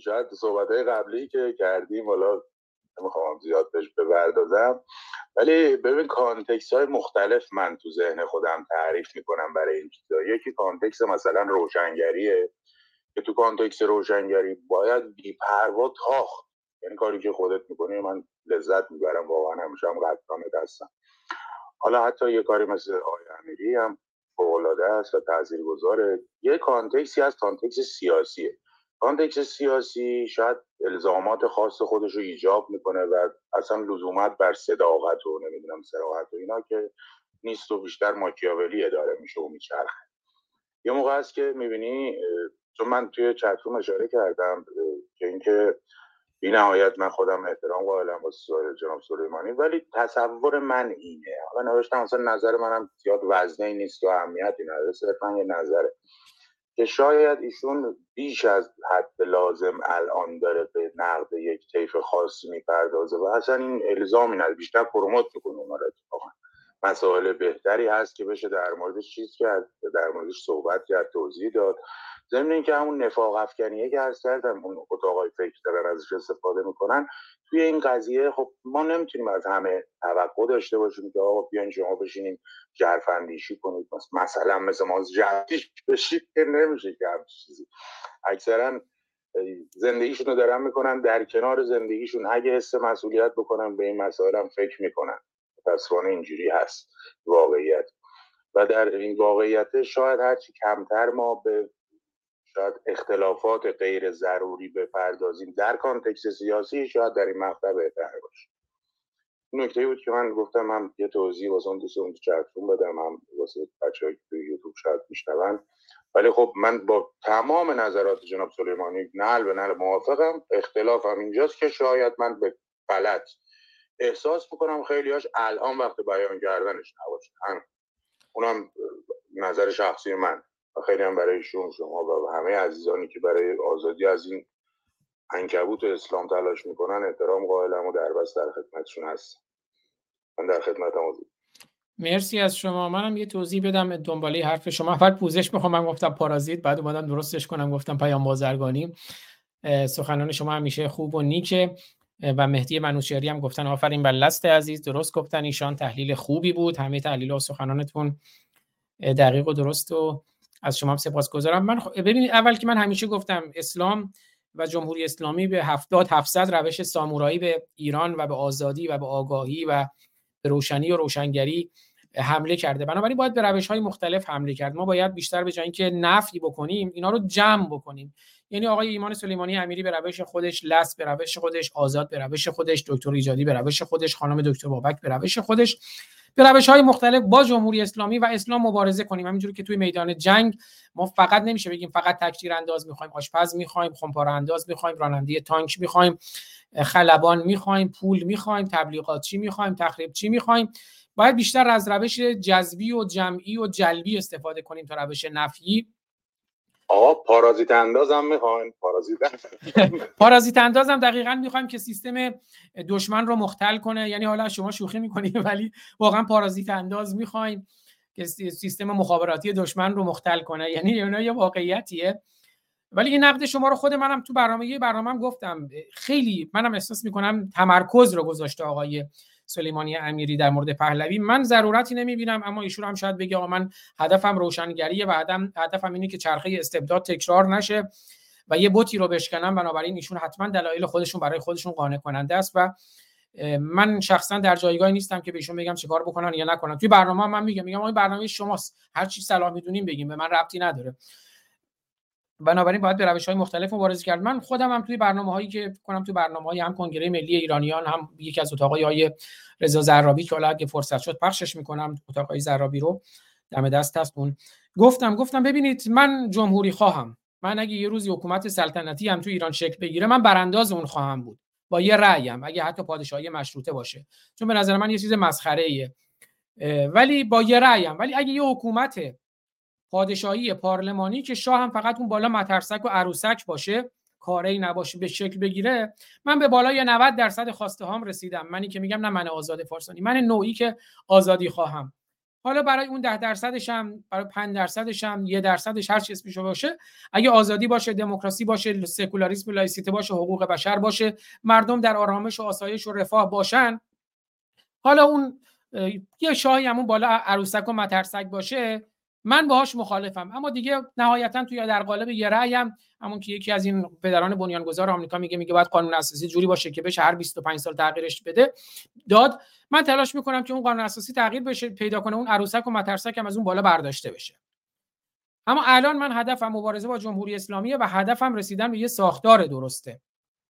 شاید صحبت های قبلی که کردیم حالا نمی‌خوام زیاد بهش بپردازم ولی ببین context های مختلف من تو ذهن خودم تعریف می‌کنم برای این چیزا. یکی context مثلا روشنگریه که تو context روشنگری باید بیپروا تاخ یعنی کاری که خودت می‌کنی من لذت می‌برم واقعا همیشه هم قدردانت هستم حالا حتی یه کاری مثل آقای امیری هم فوق‌العاده است و تاثیرگذاره. یه context ی از context سیاسیه. context سیاسی شاید الزامات خاص خودش رو ایجاب می‌کنه و اصلا لزومت بر صداقت و نمی‌دونم صراحت و اینا که نیست و بیشتر ماکیاولی داره میشه و میچرخه. یه موقع هست که می‌بینی چون من توی چتروم اشاره کردم که اینکه بی نهایت من خودم احترام قائلم با جناب سلیمانی ولی تصور من اینه. حالا نوشتم اصلا نظر منم زیاد وزنه نیست و اهمیتی نداره صرفا یه نظره. که شاید ایشون بیش از حد لازم الان داره به نقد یک طیف خاصی می‌پردازه و اصلا این الزامی نداره. بیشتر پروموت می‌کنه اونا رو اتفاقا. مسائل بهتری هست که بشه در موردش چیز کرد در موردش صحبت کرد توضیح داد. ضمن اینکه همون نفاق افکنیه که هست کردم اون اتاقای فکر دارن ازش استفاده می‌کنن توی این قضیه خب ما نمی‌تونیم از همه توقع داشته باشیم که آقا بیاین شما بشینیم جرفندیشی کنید مثلا مثل ما جرفندیش بشید که نمیشه که چیزی. اکثرا زندگیشون رو دارن می‌کنن در کنار زندگیشون اگه حس مسئولیت بکنن به این مسائل هم فکر می‌کنن. متاسفانه اینجوری هست واقعیت. و در این واقعیت شاید هرچی کمتر ما به شاید اختلافات غیر ضروری بپردازیم. در کانتکست سیاسی شاید در این مقطع بهتر باشه. نکته بود که من گفتم من یه توضیح واسه اون دوستان تو چتروم بدم هم واسه بچه‌ای که توی یوتیوب شاید میشنون. ولی خب من با تمام نظرات جناب سلیمانی نل به نل موافقم. اختلافم اینجاست که شاید من به غلط احساس می‌کنم خیلیاش الان وقت بیان کردنش نباشه. اونم نظر شخصی من. خیلی هم برای شما شما و همه عزیزانی که برای آزادی از این انکبوت اسلام تلاش می‌کنن احترام قائلم و در بست در خدمتشون هست من در خدمتم حضور. مرسی از شما. منم یه توضیح بدم دنباله حرف شما. اول پوزش می‌خوام. من گفتم پارازیت بعد اومدم درستش کنم. گفتم پیام بازرگانی. سخنان شما همیشه خوب و نیکه. و مهدی منوچهری هم گفتن آفرین بر لست عزیز. درست گفتن. ایشان تحلیل خوبی بود. همه تحلیل و سخنانتون دقیق و درست و از شما هم سپاسگزارم. من ببینید اول که من همیشه گفتم اسلام و جمهوری اسلامی به 70 700 روش سامورایی به ایران و به آزادی و به آگاهی و به روشنی و روشنگری حمله کرده. بنابراین باید به روش های مختلف حمله کرد. ما باید بیشتر به جای اینکه نفی بکنیم اینا رو جمع بکنیم. یعنی آقای ایمان سلیمانی امیری به روش خودش لس به روش خودش آزاد به روش خودش دکتر ایجادی به روش خودش خانم دکتر بابک به روش خودش. به روش های مختلف با جمهوری اسلامی و اسلام مبارزه کنیم. همینجوری که توی میدان جنگ ما فقط نمیشه بگیم فقط تکتیر انداز می‌خوایم آشپز می‌خوایم خمپاره انداز می‌خوایم راننده تانک می‌خوایم خلبان می‌خوایم پول می‌خوایم تبلیغاتچی می‌خوایم تخریبچی می‌خوایم. باید بیشتر از روش جذبی و جمعی و جلبی استفاده کنیم تا روش نفعی. آقا پارازیت اندازم می‌خواین؟ پارازیت. انداز هم دقیقا می‌خوایم که سیستم دشمن رو مختل کنه. یعنی حالا شما شوخی می‌کنیم ولی واقعا پارازیت انداز می‌خوایم که سی- سیستم مخابراتی دشمن رو مختل کنه. یعنی اینا یه واقعیتیه. ولی این نقد شما رو خود منم تو برنامه یه برنامه گفتم. خیلی منم احساس می‌کنم تمرکز رو گذاشته آقای سلیمانی امیری در مورد پهلوی. من ضرورتی نمی‌بینم اما ایشون هم شاید بگه من هدفم روشنگریه و هدفم اینه که چرخه استبداد تکرار نشه و یه بوتی رو بشکنم. بنابراین ایشون حتما دلایل خودشون برای خودشون قانع کننده است و من شخصا در جایگاهی نیستم که بهشون بگم چیکار بکنن یا نکنن. توی برنامه من میگم میگم این برنامه شماست. هر چی صلاح می‌دونیم بگیم به من ربطی نداره. بنابراین باید به روش های مختلف مبارزه کرد. من خودم هم توی برنامه هایی که کنم توی برنامه های هم کنگره ملی ایرانیان هم یکی از اتاقای های رضا زرابی که حالا اگه فرصت شد پخشش می‌کنم اتاقای زرابی رو دم دست هست اون. گفتم گفتم ببینید من جمهوری خواهم. من اگه یه روزی حکومت سلطنتی هم تو ایران شکل بگیره من برانداز اون خواهم بود. با یه رأیم اگه حتی پادشاهی مشروطه باشه. چون به نظر من یه چیز مسخره ایه ولی با یه رأیم ولی اگه یه حکومت پادشاهی پارلمانی که شاه هم فقط اون بالا مترسک و عروسک باشه کاری نباشه به شکل بگیره. من به بالای 90 درصد خواسته هام رسیدم. منی که میگم نه من آزاد فارسانی من نوعی که آزادی خواهم. حالا برای اون ده درصدش هم برای 5 درصدش هم یه درصدش هر چی اسمش باشه اگه آزادی باشه دموکراسی باشه سکولاریسم لایسیته باشه حقوق بشر باشه مردم در آرامش و آسایش و رفاه باشن. حالا اون یه شاهی همون بالا عروسک و مترسک باشه من باهاش مخالفم. اما دیگه نهایتا توی در قالب یه رأیم همون که یکی از این پدران بنیانگذار آمریکا میگه میگه باید قانون اساسی جوری باشه که بشه هر 25 سال تغییرش بده. داد من تلاش می‌کنم که اون قانون اساسی تغییر بشه پیدا کنه اون عروسک و مترسک هم از اون بالا برداشته بشه. اما الان من هدفم مبارزه با جمهوری اسلامیه و هدفم رسیدن به یه ساختار درسته.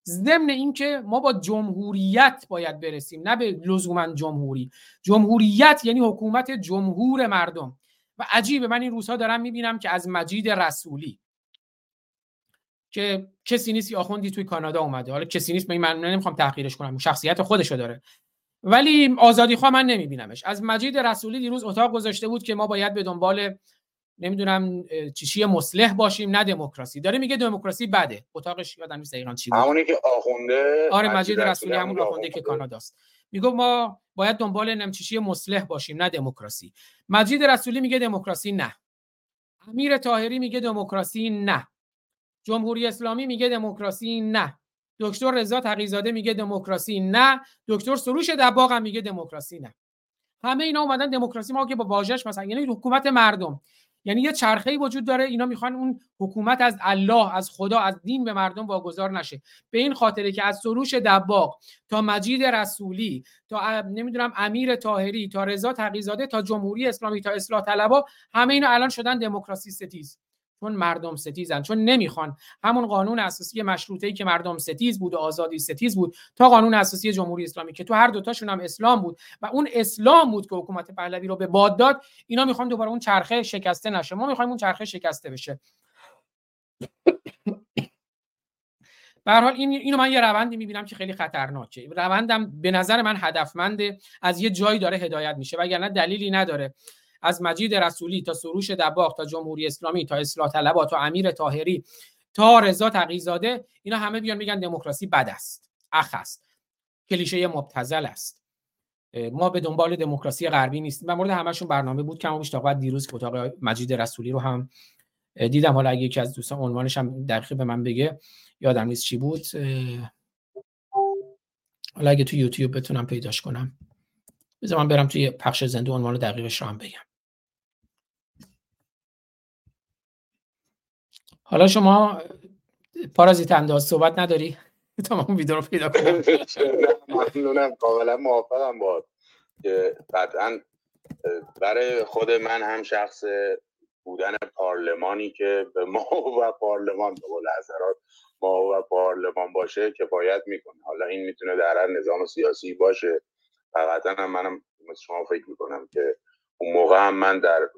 ضمن اینکه ما با جمهوریت باید برسیم نه به لزوما جمهوری. جمهوریت یعنی حکومت جمهور مردم. و عجیبه من این روزها دارم می‌بینم که از مجید رسولی که کسی نیست آخوندی توی کانادا اومده. حالا کسی نیست من نمی‌خوام تحقیرش کنم شخصیت خودشو داره. ولی آزادی خواه من نمیبینمش. از مجید رسولی دیروز اتاق گذاشته بود که ما باید به دنبال نمی‌دونم چیشی مصلح باشیم نه دموکراسی. داره میگه دموکراسی بده. اتاقش یادم نیست دقیقاً چی بود. همونی که آخونده آره مجید رسولی همون آخونده که کاناداست. میگه ما باید دنبال نمچشی مصلح باشیم نه دموکراسی. مجید رسولی میگه دموکراسی نه. امیر طاهری میگه دموکراسی نه. جمهوری اسلامی میگه دموکراسی نه. دکتر رضا تقیزاده میگه دموکراسی نه. دکتر سروش دباغ میگه دموکراسی نه. همه اینا اومدن دموکراسی ما که با واژش مثلا یعنی حکومت مردم. یعنی یه چرخه‌ای وجود داره اینا می‌خوان اون حکومت از الله از خدا از دین به مردم واگذار نشه. به این خاطره که از سروش دباغ تا مجید رسولی تا نمی‌دونم امیر طاهری تا رضا تقیزاده تا جمهوری اسلامی تا اصلاح طلبا همه اینا الان شدن دموکراسی ستیز. چون مردم ستیزن چون نمی‌خوان. همون قانون اساسی مشروطه ای که مردم ستیز بود و آزادی ستیز بود تا قانون اساسی جمهوری اسلامی که تو هر دوتاشون هم اسلام بود و اون اسلام بود که حکومت پهلوی رو به باد داد اینا می‌خوان دوباره اون چرخه شکسته نشه. ما می‌خوایم اون چرخه شکسته بشه. به حال این اینو من یه روندی می‌بینم که خیلی خطرناکه. روندم به نظر من هدفمنده از یه جایی داره هدایت میشه وگرنه دلیلی نداره. از مجید رسولی تا سروش دباغ تا جمهوری اسلامی تا اصلاح طلبا تا امیر طاهری تا رضا تقیزاده اینا همه بیان میگن دموکراسی بد است اخ است کلیشه مبتذل است. ما به دنبال دموکراسی غربی نیستیم. و مورد همشون برنامه بود. که بیش تا دیروز که اتاق مجید رسولی رو هم دیدم. حالا اگه یکی از دوستان عنوانش هم دقیقه به من بگه یادم نیست چی بود. حالا اگه تو یوتیوب بتونم پیداش کنم. بذار من برم توی پخش زنده عنوان دقیقش رو هم بگم. حالا شما پارازیت انداز صحبت نداری؟ اون ویدیو رو پیدا کنم. ممنونم کاملا موافقم با که قطعا برای خود من هم شخص بودن پارلمانی که به ما و پارلمان به قول حضرات ما و پارلمان باشه کفایت می‌کنه. حالا این می‌تونه در هر نظام سیاسی باشه. فقط هم منم مثل شما فکر می‌کنم که اون موقع هم من در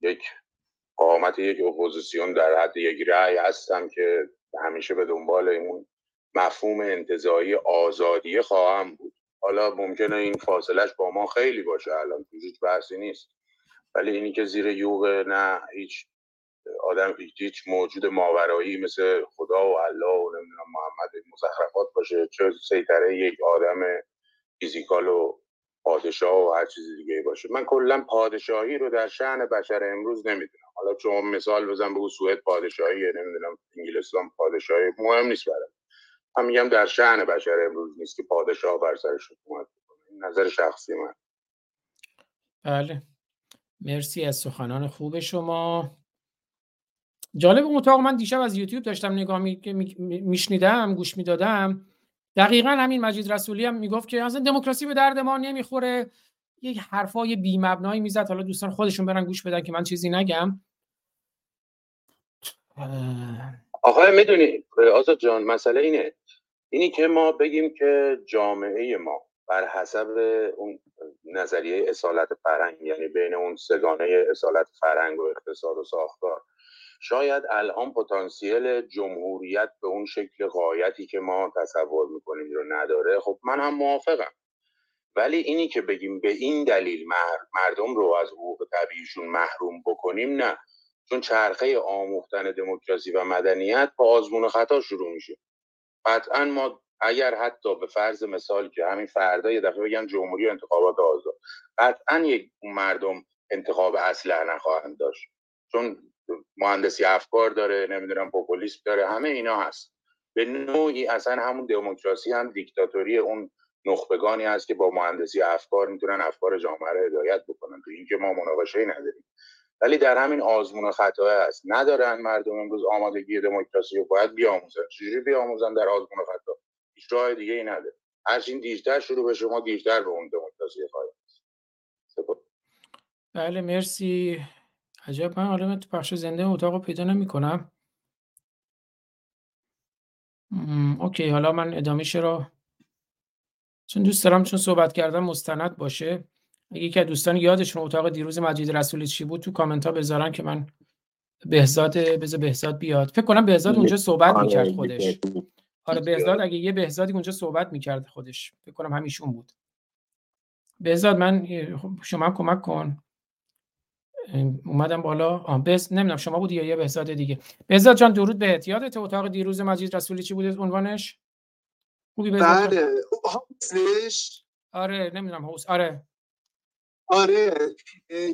یک قامت یک اپوزیسیون در حد یک رأی هستم که همیشه به دنبال اون مفهوم انتظایی آزادی خواهم بود. حالا ممکنه این فاصلش با ما خیلی باشه الان هیچ بحثی نیست. ولی اینی که زیر یوغ نه هیچ آدم هیچ موجود ماورایی مثل خدا و الله و نمی‌دونم محمد مزخرفات باشه چه سیطره یک آدم فیزیکال و پادشاه و هر چیز دیگه باشه. من کلا پادشاهی رو در شعن بشر امروز نمی‌دونم. حالا چون مثال بزن بگو سوئد پادشاهی نمی‌دونم انگلستان پادشاهی مهم نیست برام. من میگم در شعن بشر امروز نیست که پادشاه بر سرش حکومت نظر شخصی من. بله. مرسی از سخنان خوب شما. جالب اون اتاق من دیشب از یوتیوب داشتم نگاه میشنیدم گوش می‌دادم. دقیقا همین مجید رسولی هم می‌گفت که اصلا دموکراسی به درد ما نمی‌خوره. یک حرفای بی مبنایی می‌زد. حالا دوستان خودشون برن گوش بدن که من چیزی نگم. آقای می‌دونی آزاد جان مسئله اینه. اینی که ما بگیم که جامعه ما بر حسب اون نظریه اصالت فرهنگ یعنی بین اون سگانه اصالت فرهنگ و اقتصاد و ساختار شاید الان پتانسیل جمهوریت به اون شکل قایتی که ما تصور می‌کنیم رو نداره خب من هم موافقم. ولی اینی که بگیم به این دلیل مردم رو از حقوق طبیعیشون محروم بکنیم نه. چون چرخه آموختن دموکراسی و مدنیت با آزمون خطا شروع میشه. قطعا ما اگر حتی به فرض مثال که همین فردا یه دفعه بگن جمهوری انتخابات آزاد قطعا یک مردم انتخاب اسلحه نخواهند داشت. چون مهندسی افکار داره نمی‌دونم پوپولیسم داره همه اینا هست. به نوعی اصلا همون دموکراسی هم دیکتاتوری اون نخبگانی هست که با مهندسی افکار می‌تونن افکار جامعه رو هدایت بکنن. تو اینکه ما مناقشه نداریم. ولی در همین آزمون خطا هست. ندارن مردم امروز آمادگی دموکراسی رو باید بیاموزن. چجوری بیاموزن در آزمون خطا؟ هیچ راه دیگه ای نداره هرچین دیرتر شروع به شما دیرتر به اون دموکراسی خواهیم بله مرسی. عجب من حالا تو بخش زنده اتاق رو پیدا نمی کنم اوکی حالا من ادامهش رو چون دوست دارم چون صحبت کردم مستند باشه. اگه یکی از دوستان یادشون اتاق دیروز مجید رسولی چی بود تو کامنت ها بذارن که من بهزاد بذار بهزاد بیاد. فکر کنم بهزاد اونجا صحبت آره، می‌کرد خودش. آره بهزاد اگه یه بهزادی اونجا صحبت می‌کرد خودش. فکر کنم همیشون بود. بهزاد من خب، شما کمک کن. اومدم بالا. بس نمی‌دونم شما بودی یا یه بهزاد دیگه. بهزاد جان درود بهت یادت اتاق دیروز مجید رسولی چی بود عنوانش؟ خوبی بهزاد بله. هاوسش آره نمی‌دونم هوس آره. آره.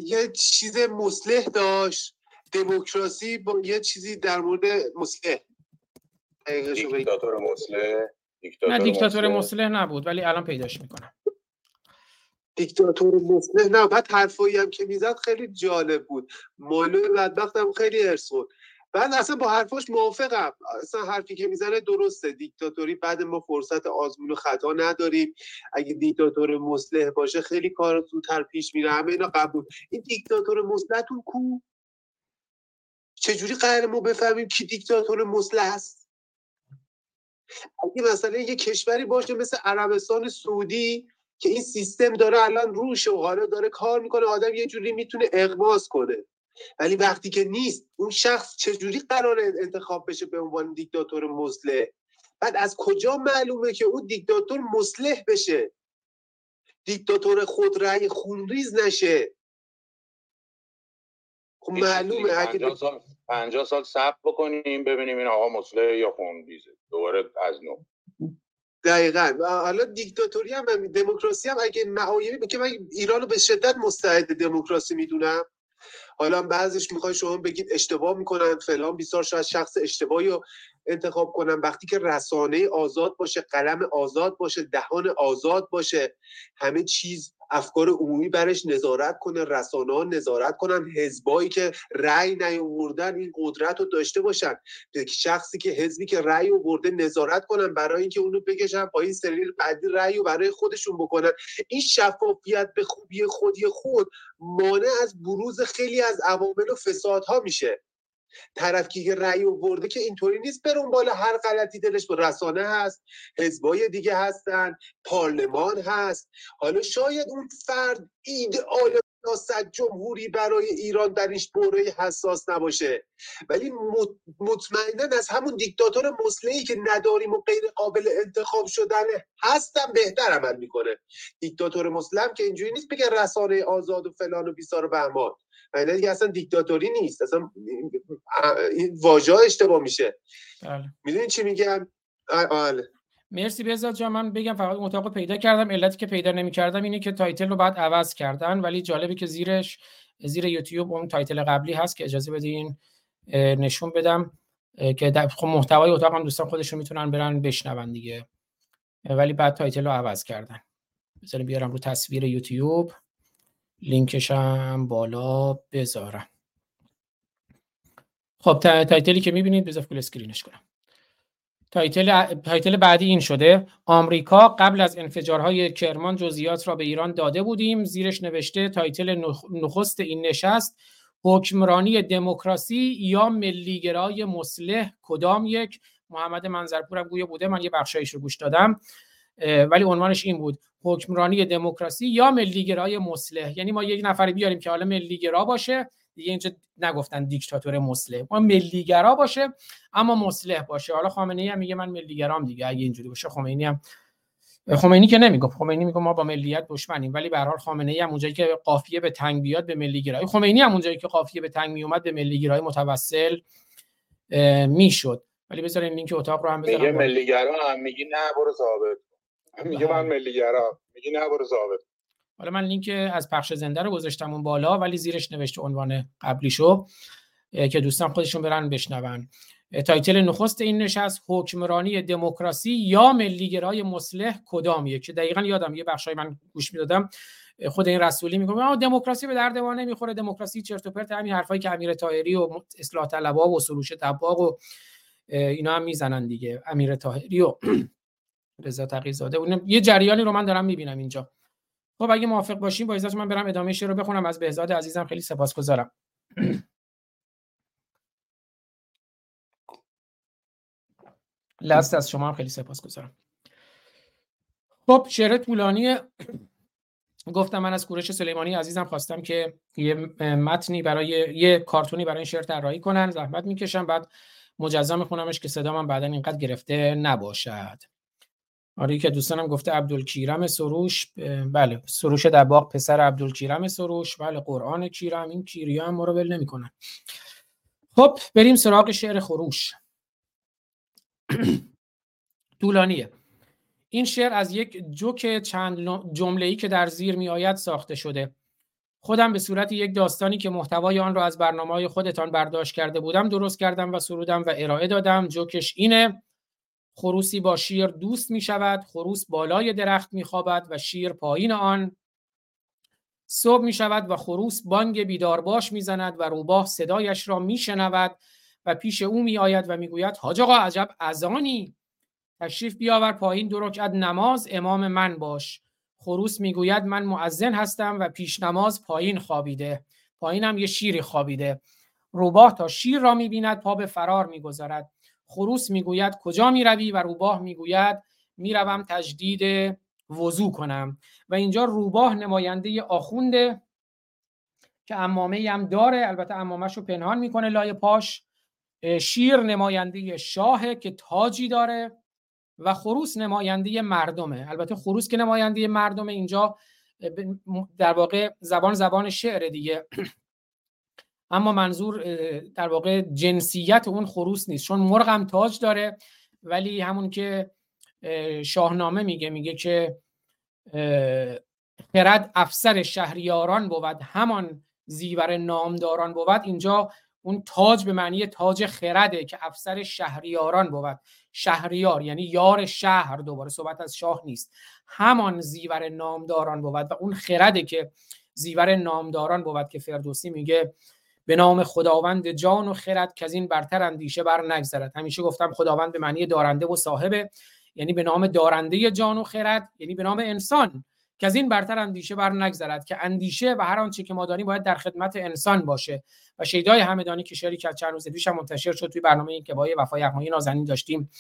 یه چیز مصلح داشت. دموکراسی با یه چیزی در مورد مصلح. دیکتاتور مصلح. نه دیکتاتور مصلح نبود ولی الان پیداش می‌کنم. دیکتاتور مصلح نه بعد حرفایی هم که می‌زد خیلی جالب بود. مولوی بدبخت هم خیلی ارس خورد. بعد اصلا با حرفاش موافقم. اصلا حرفی که می‌زنه درسته. دیکتاتوری بعد ما فرصت آزمون و خطا نداریم. اگه دیکتاتور مصلح باشه خیلی کار زودتر پیش میره. همه اینا قبول. این دیکتاتور مصلحتون کو؟ چجوری قرار ما بفهمیم کی دیکتاتور مصلح است؟ اگه مثلا یه کشوری باشه مثل عربستان سعودی که این سیستم داره الان روش و حالا داره کار می‌کنه آدم یه جوری می‌تونه اقماز کنه. ولی وقتی که نیست اون شخص چجوری قرار انتخاب بشه به عنوان دیکتاتور مصلح؟ بعد از کجا معلومه که اون دیکتاتور مصلح بشه؟ دیکتاتور خود رأی خونریز نشه. خب معلومه اگه 50 سال 50 سال صبر بکنیم ببینیم این آقا مصلح یا خونریزه. دوباره از نو. دقیقا. حالا دیکتاتوری هم دموکراسی هم اگه معایبی که من ایران رو به شدت مستعد دموکراسی می‌دونم. حالا بعضیش می‌خوای شما بگید اشتباه می‌کنن فلان بیسار شاید شخص اشتباهی رو انتخاب کنن. وقتی که رسانه آزاد باشه قلم آزاد باشه دهان آزاد باشه همه چیز افکار عمومی برش نظارت کنه رسانه ها نظارت کنن حزبایی که رأی نیاوردن این قدرت رو داشته باشن. شخصی که حزبی که رأی آورده نظارت کنن برای اینکه اونو بکشن پایین سری بعدی رأی رو برای خودشون بکنن. این شفافیت به خوبی خودی خود مانع از بروز خیلی از عوامل و فسادها میشه. طرف که رأی برده که اینطوری نیست برون بالا. هر غلطی دلش به رسانه هست حزبای دیگه هستن پارلمان هست. حالا شاید اون فرد ایدئال سیاست جمهوری برای ایران در این بوره حساس نباشه. ولی مطمئنا از همون دیکتاتور مسلحی که نداریم و غیر قابل انتخاب شدن هستم بهتر عمل می‌کنه. دیکتاتور مسلم که اینجوری نیست بگه رسانه آزاد و فلان و بیسار و بهمان. اینا دیگه اصلا دیکتاتوری نیست اصلا این واژه اشتباه میشه. بله. می‌دونی چی میگم؟ آره مرسی بهزاد جان من بگم فقط اتاق پیدا کردم. علتی که پیدا نمی‌کردم اینه که title رو بعد عوض کردن ولی جالبی که زیرش زیر یوتیوب اون title قبلی هست که اجازه بدین نشون بدم که خب محتوای اتاق هم دوستان خودشون می‌تونن برن بشنون دیگه. ولی بعد title رو عوض کردن. بذاریم بیارم رو تصویر یوتیوب. لینکش هم بالا بذارم. خب title ی که می‌بینید بذار full screen ش کنم. title title بعدی این شده. آمریکا قبل از انفجارهای کرمان جزئیات را به ایران داده بودیم. زیرش نوشته title نخست این نشست حکمرانی دموکراسی یا ملیگرای مسلح کدام یک؟ محمد منظرپور هم گویا بوده. من یه بخشایش رو گوش دادم. ولی عنوانش این بود حکمرانی دموکراسی یا ملیگرای مسلح. یعنی ما یک نفر بیاریم که حالا ملیگرا باشه دیگه اینجا نگفتن دیکتاتور مسلح. ما ملیگرا باشه اما مسلح باشه. حالا خامنه ای هم میگه من ملیگرام دیگه اگه اینجوری باشه خمینی هم خمینی که نمی‌گفت خمینی میگه ما با ملیت دشمنیم. ولی به هر حال خامنه ای هم اونجایی که قافیه به تنگ بیاد به ملیگرایی خمینی هم اونجایی که قافیه به تنگ میومد به ملیگرایی متوسل می‌شد. ولی بذارین لینک اتاق رو هم بذارم میگه ملیگرا هم میگی نه برو ضابط میگه من ملیگرا. میگی نه برو ضابط. حالا من لینک از پخش زنده رو گذاشتم اون بالا ولی زیرش نوشته عنوان قبلیشو که دوستان خودشون برن بشنون. title نخست این نشست حکمرانی دموکراسی یا ملیگرای مسلح کدامیه؟ که دقیقا یادم یه بخشای من گوش می‌دادم. خود این رسولی میگه دموکراسی به درد ما نمی‌خوره دموکراسی چرت و پرت همین حرفایی که امیر طاهری و اصلاح طلبها و سروش تباغ و اینا هم می‌زنن دیگه امیر طاهری و رضا تقیزاده اون یه جریانی رو من دارم می‌بینم اینجا. خب اگه موافق باشیم با اجازه من برم ادامه شعر رو بخونم. از بهزاد عزیزم خیلی سپاسگزارم. لست از شما هم خیلی سپاسگزارم. خب شعر طولانی گفتم من از کورش سلیمانی عزیزم خواستم که یه متنی برای یه کارتونی برای این شعر طراحی کنن زحمت می‌کشم. بعد مجزا میخونمش که صدا من بعدا اینقدر گرفته نباشد. آره که دوستانم گفته عبدالکیرم سروش بله سروش دباغ پسر عبدالکیرم سروش بله قرآن کیرم این کیری هم ما رو ول نمی‌کنن خب بریم سراغ شعر خروش. طولانیه. این شعر از یک جوک چند جمله ای که در زیر می آید ساخته شده. خودم به صورت یک داستانی که محتوای آن را از برنامه های خودتان برداشت کرده بودم درست کردم و سرودم و ارائه دادم. جوکش اینه خروسی با شیر دوست می شود خروس بالای درخت می خوابد و شیر پایین آن صبح می شود و خروس بانگ بیدارباش می زند و روباه صدایش را می شنود و پیش او می آید و می گوید حاج آقا عجب ازانی تشریف بیاور پایین دو نماز امام من باش. خروس می‌گوید من معزن هستم و پیش نماز پایین خوابیده پایینم یه شیری خوابیده. روباه تا شیر را می‌بیند پا به فرار می‌گذارد. خروس می‌گوید کجا می‌روی و روباه می‌گوید می‌روم تجدید وضو کنم. و اینجا روباه نماینده آخونده که امامه هم داره البته امامش رو پنهان می‌کنه لای پاش. شیر نماینده شاهه که تاجی داره و خروس نماینده مردمه. البته خروس که نماینده مردمه اینجا در واقع زبان زبان شعر دیگه. اما منظور در واقع جنسیت اون خروس نیست. چون مرغ هم تاج داره ولی همون که شاهنامه میگه میگه که خرد افسر شهریاران بود همان زیور نامداران بود. اینجا اون تاج به معنی تاج خرده که افسر شهریاران بود. شهریار یعنی یار شهر دوباره صحبت از شاه نیست. همان زیور نامداران بود و اون خرده که زیور نامداران بود که فردوسی میگه به نام خداوند جان و خرد که از این برتر اندیشه بر نگذرد. همیشه گفتم خداوند به معنی دارنده و صاحبه. یعنی به نام دارنده جان و خرد یعنی به نام انسان که از این برتر اندیشه بر نگذرد. که اندیشه و هر آنچه که ما داریم باید در خدمت انسان باشه. و شیدای همدانی که شعری که چند روز پیش منتشر شد توی برنامه این که با وفای یغمایی نازنین داشتیم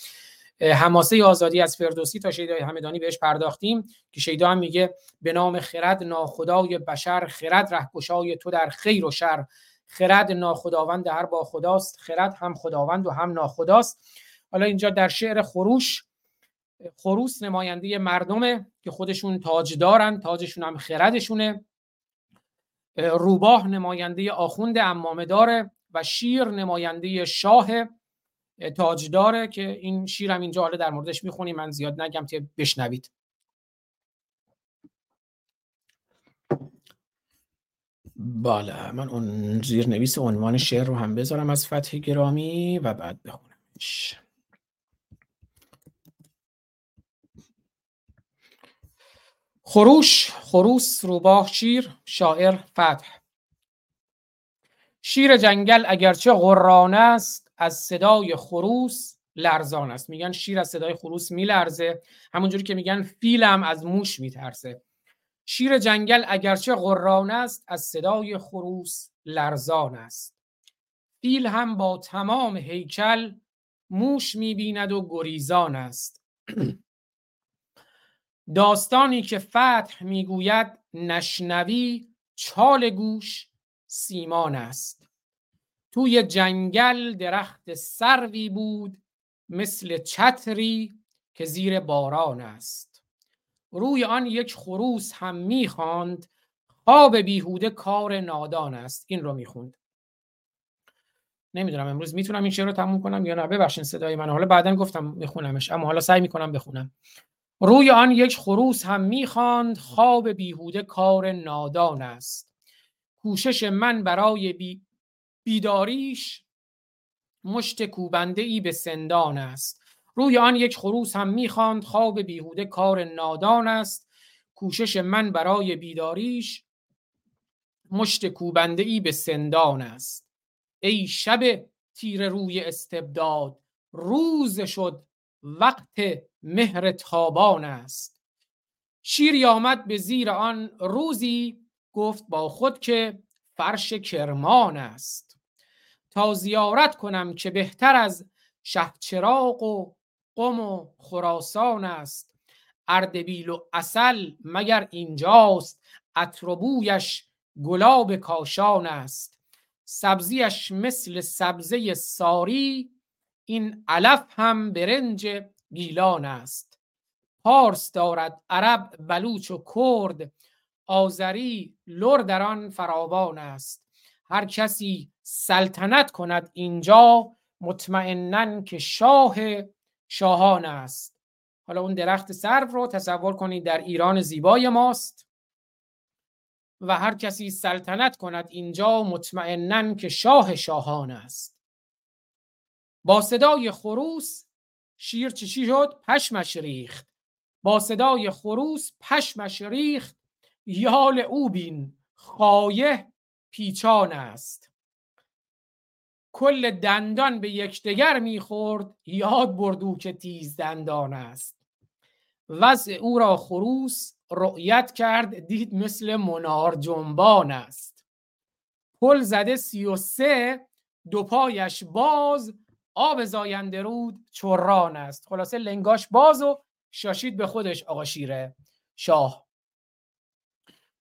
حماسه آزادی از فردوسی تا شیدای همدانی بهش پرداختیم که شیدا هم میگه به نام خرد ناخدای بشر خرد رهگشای تو در خیر و شر. خرد ناخداوند هر با خداست خرد هم خداوند و هم ناخداست. حالا اینجا در شعر خروش خروس نماینده مردمه که خودشون تاج دارن تاجشون هم خردشونه. روباه نماینده آخوند امامه داره و شیر نماینده شاه تاج داره که این شیرم اینجا حالا در موردش می‌خونیم من زیاد نگم که بشنوید. بالا. من اون زیر نویس عنوان شعر رو هم بذارم از فتح گرامی و بعد بخونمش. خروش خروس روباه شیر شاعر فتح. شیر جنگل اگرچه غران است از صدای خروس لرزان است. میگن شیر از صدای خروس میلرزه. همونجوری که میگن فیلم از موش میترسه. شیر جنگل اگرچه غران است از صدای خروس لرزان است. فیل هم با تمام هیکل موش می‌بیند و گریزان است. داستانی که فتح می‌گوید نشنوی چال گوش سیمان است. توی جنگل درخت سروی بود مثل چتری که زیر باران است. روی آن یک خروس هم می‌خواند. خواب بیهوده کار نادان است. این رو می‌خوند. نمی‌دونم امروز می‌تونم این شعر رو تموم کنم یا نه. ببخشید صدای من حالا بعدا گفتم میخونمش اما حالا سعی می‌کنم بخونم. روی آن یک خروس هم می‌خواند. خواب بیهوده کار نادان است. کوشش من برای بی... بیداریش مشت کوبنده ای به سندان است. روی آن یک خروس هم می‌خواند خواب بیهوده کار نادان است. کوشش من برای بیداریش مشت کوبنده ای به سندان است. ای شب تیر روی استبداد روز شد وقت مهر تابان است. شیری آمد به زیر آن روزی گفت با خود که فرش کرمان است. تا زیارت کنم که بهتر از شهچراغ و قم و خراسان است. اردبیل و اصل مگر اینجاست؟ اتربویش گلاب کاشان است. سبزیش مثل سبزه ساری این علف هم برنج گیلان است. پارس دارد عرب بلوچ و کرد آذری لر در آن فراوان است. هر کسی سلطنت کند اینجا مطمئنا که شاه شاهان است. حالا اون درخت سرو رو تصور کنید در ایران زیبای ماست. و هر کسی سلطنت کند اینجا مطمئنا که شاه شاهان است. با صدای خروس شیر چی شد؟ پشمش ریخت. با صدای خروس پشمش ریخت. یال او بین خایه پیچان است. کل دندان به یکدیگر می‌خورد یاد بردو که تیز دندان است. وضع او را خروس رؤیت کرد دید مثل منار جنبان است. پل زده سی و سه دو پایش باز آب زاینده رود چران است. خلاصه لنگاش باز و شاشید به خودش آقا شیره شاه.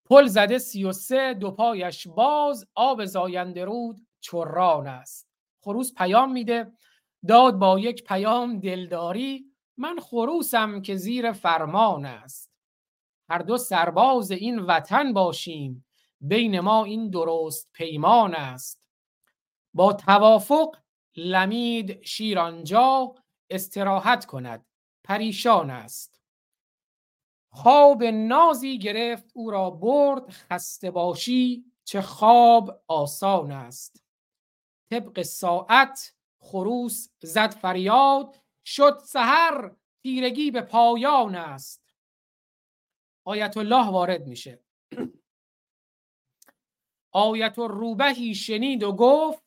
پل زده سی و سه دو پایش باز آب زاینده رود چران است. خروس پیام میده. داد با یک پیام دلداری من خروسم که زیر فرمان است. هر دو سرباز این وطن باشیم بین ما این درست پیمان است. با توافق لمید شیرانجا استراحت کند پریشان است. خواب نازی گرفت او را برد خسته باشی چه خواب آسان است. طبق ساعت خروس زد فریاد شد سحر تیرگی به پایان است. آیت الله وارد میشه. آیت روبهی شنید و گفت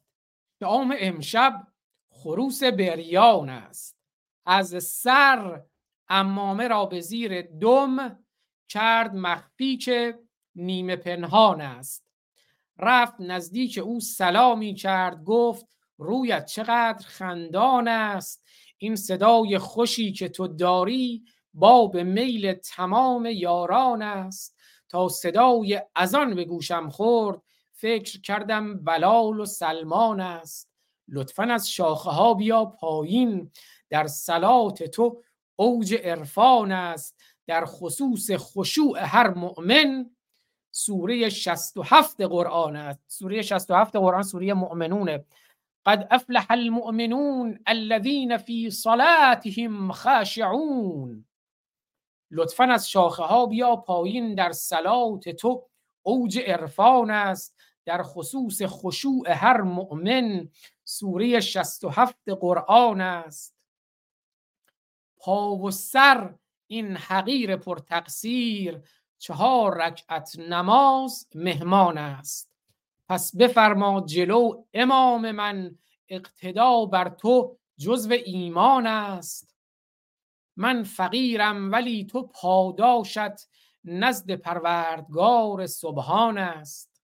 شام امشب خروس بریان است. از سر امامه را به زیر دم کرد مخفی که نیمه پنهان است. رفت نزدیک او سلامی کرد گفت رویت چقدر خندان است. این صدای خوشی که تو داری باب میل تمام یاران است. تا صدای ازان به گوشم خورد فکر کردم بلال و سلمان است. لطفا از شاخه ها بیا پایین. در سلات تو اوج عرفان است. در خصوص خشوع هر مؤمن سوره 67 قرآن است. سوره 67 قرآن سوره مؤمنونه. قد افلح المؤمنون الذين في صلاتهم خاشعون. لطفا از شاخه ها بیا پایین در سلات تو. اوج عرفان است. در خصوص خشوع هر مؤمن سوره 67 قرآن است. پا و سر این حقیر پرتقصیر. چهار رکعت نماز مهمان است. پس بفرما جلو امام من اقتدا بر تو جزو ایمان است. من فقیرم ولی تو پاداشت نزد پروردگار سبحان است.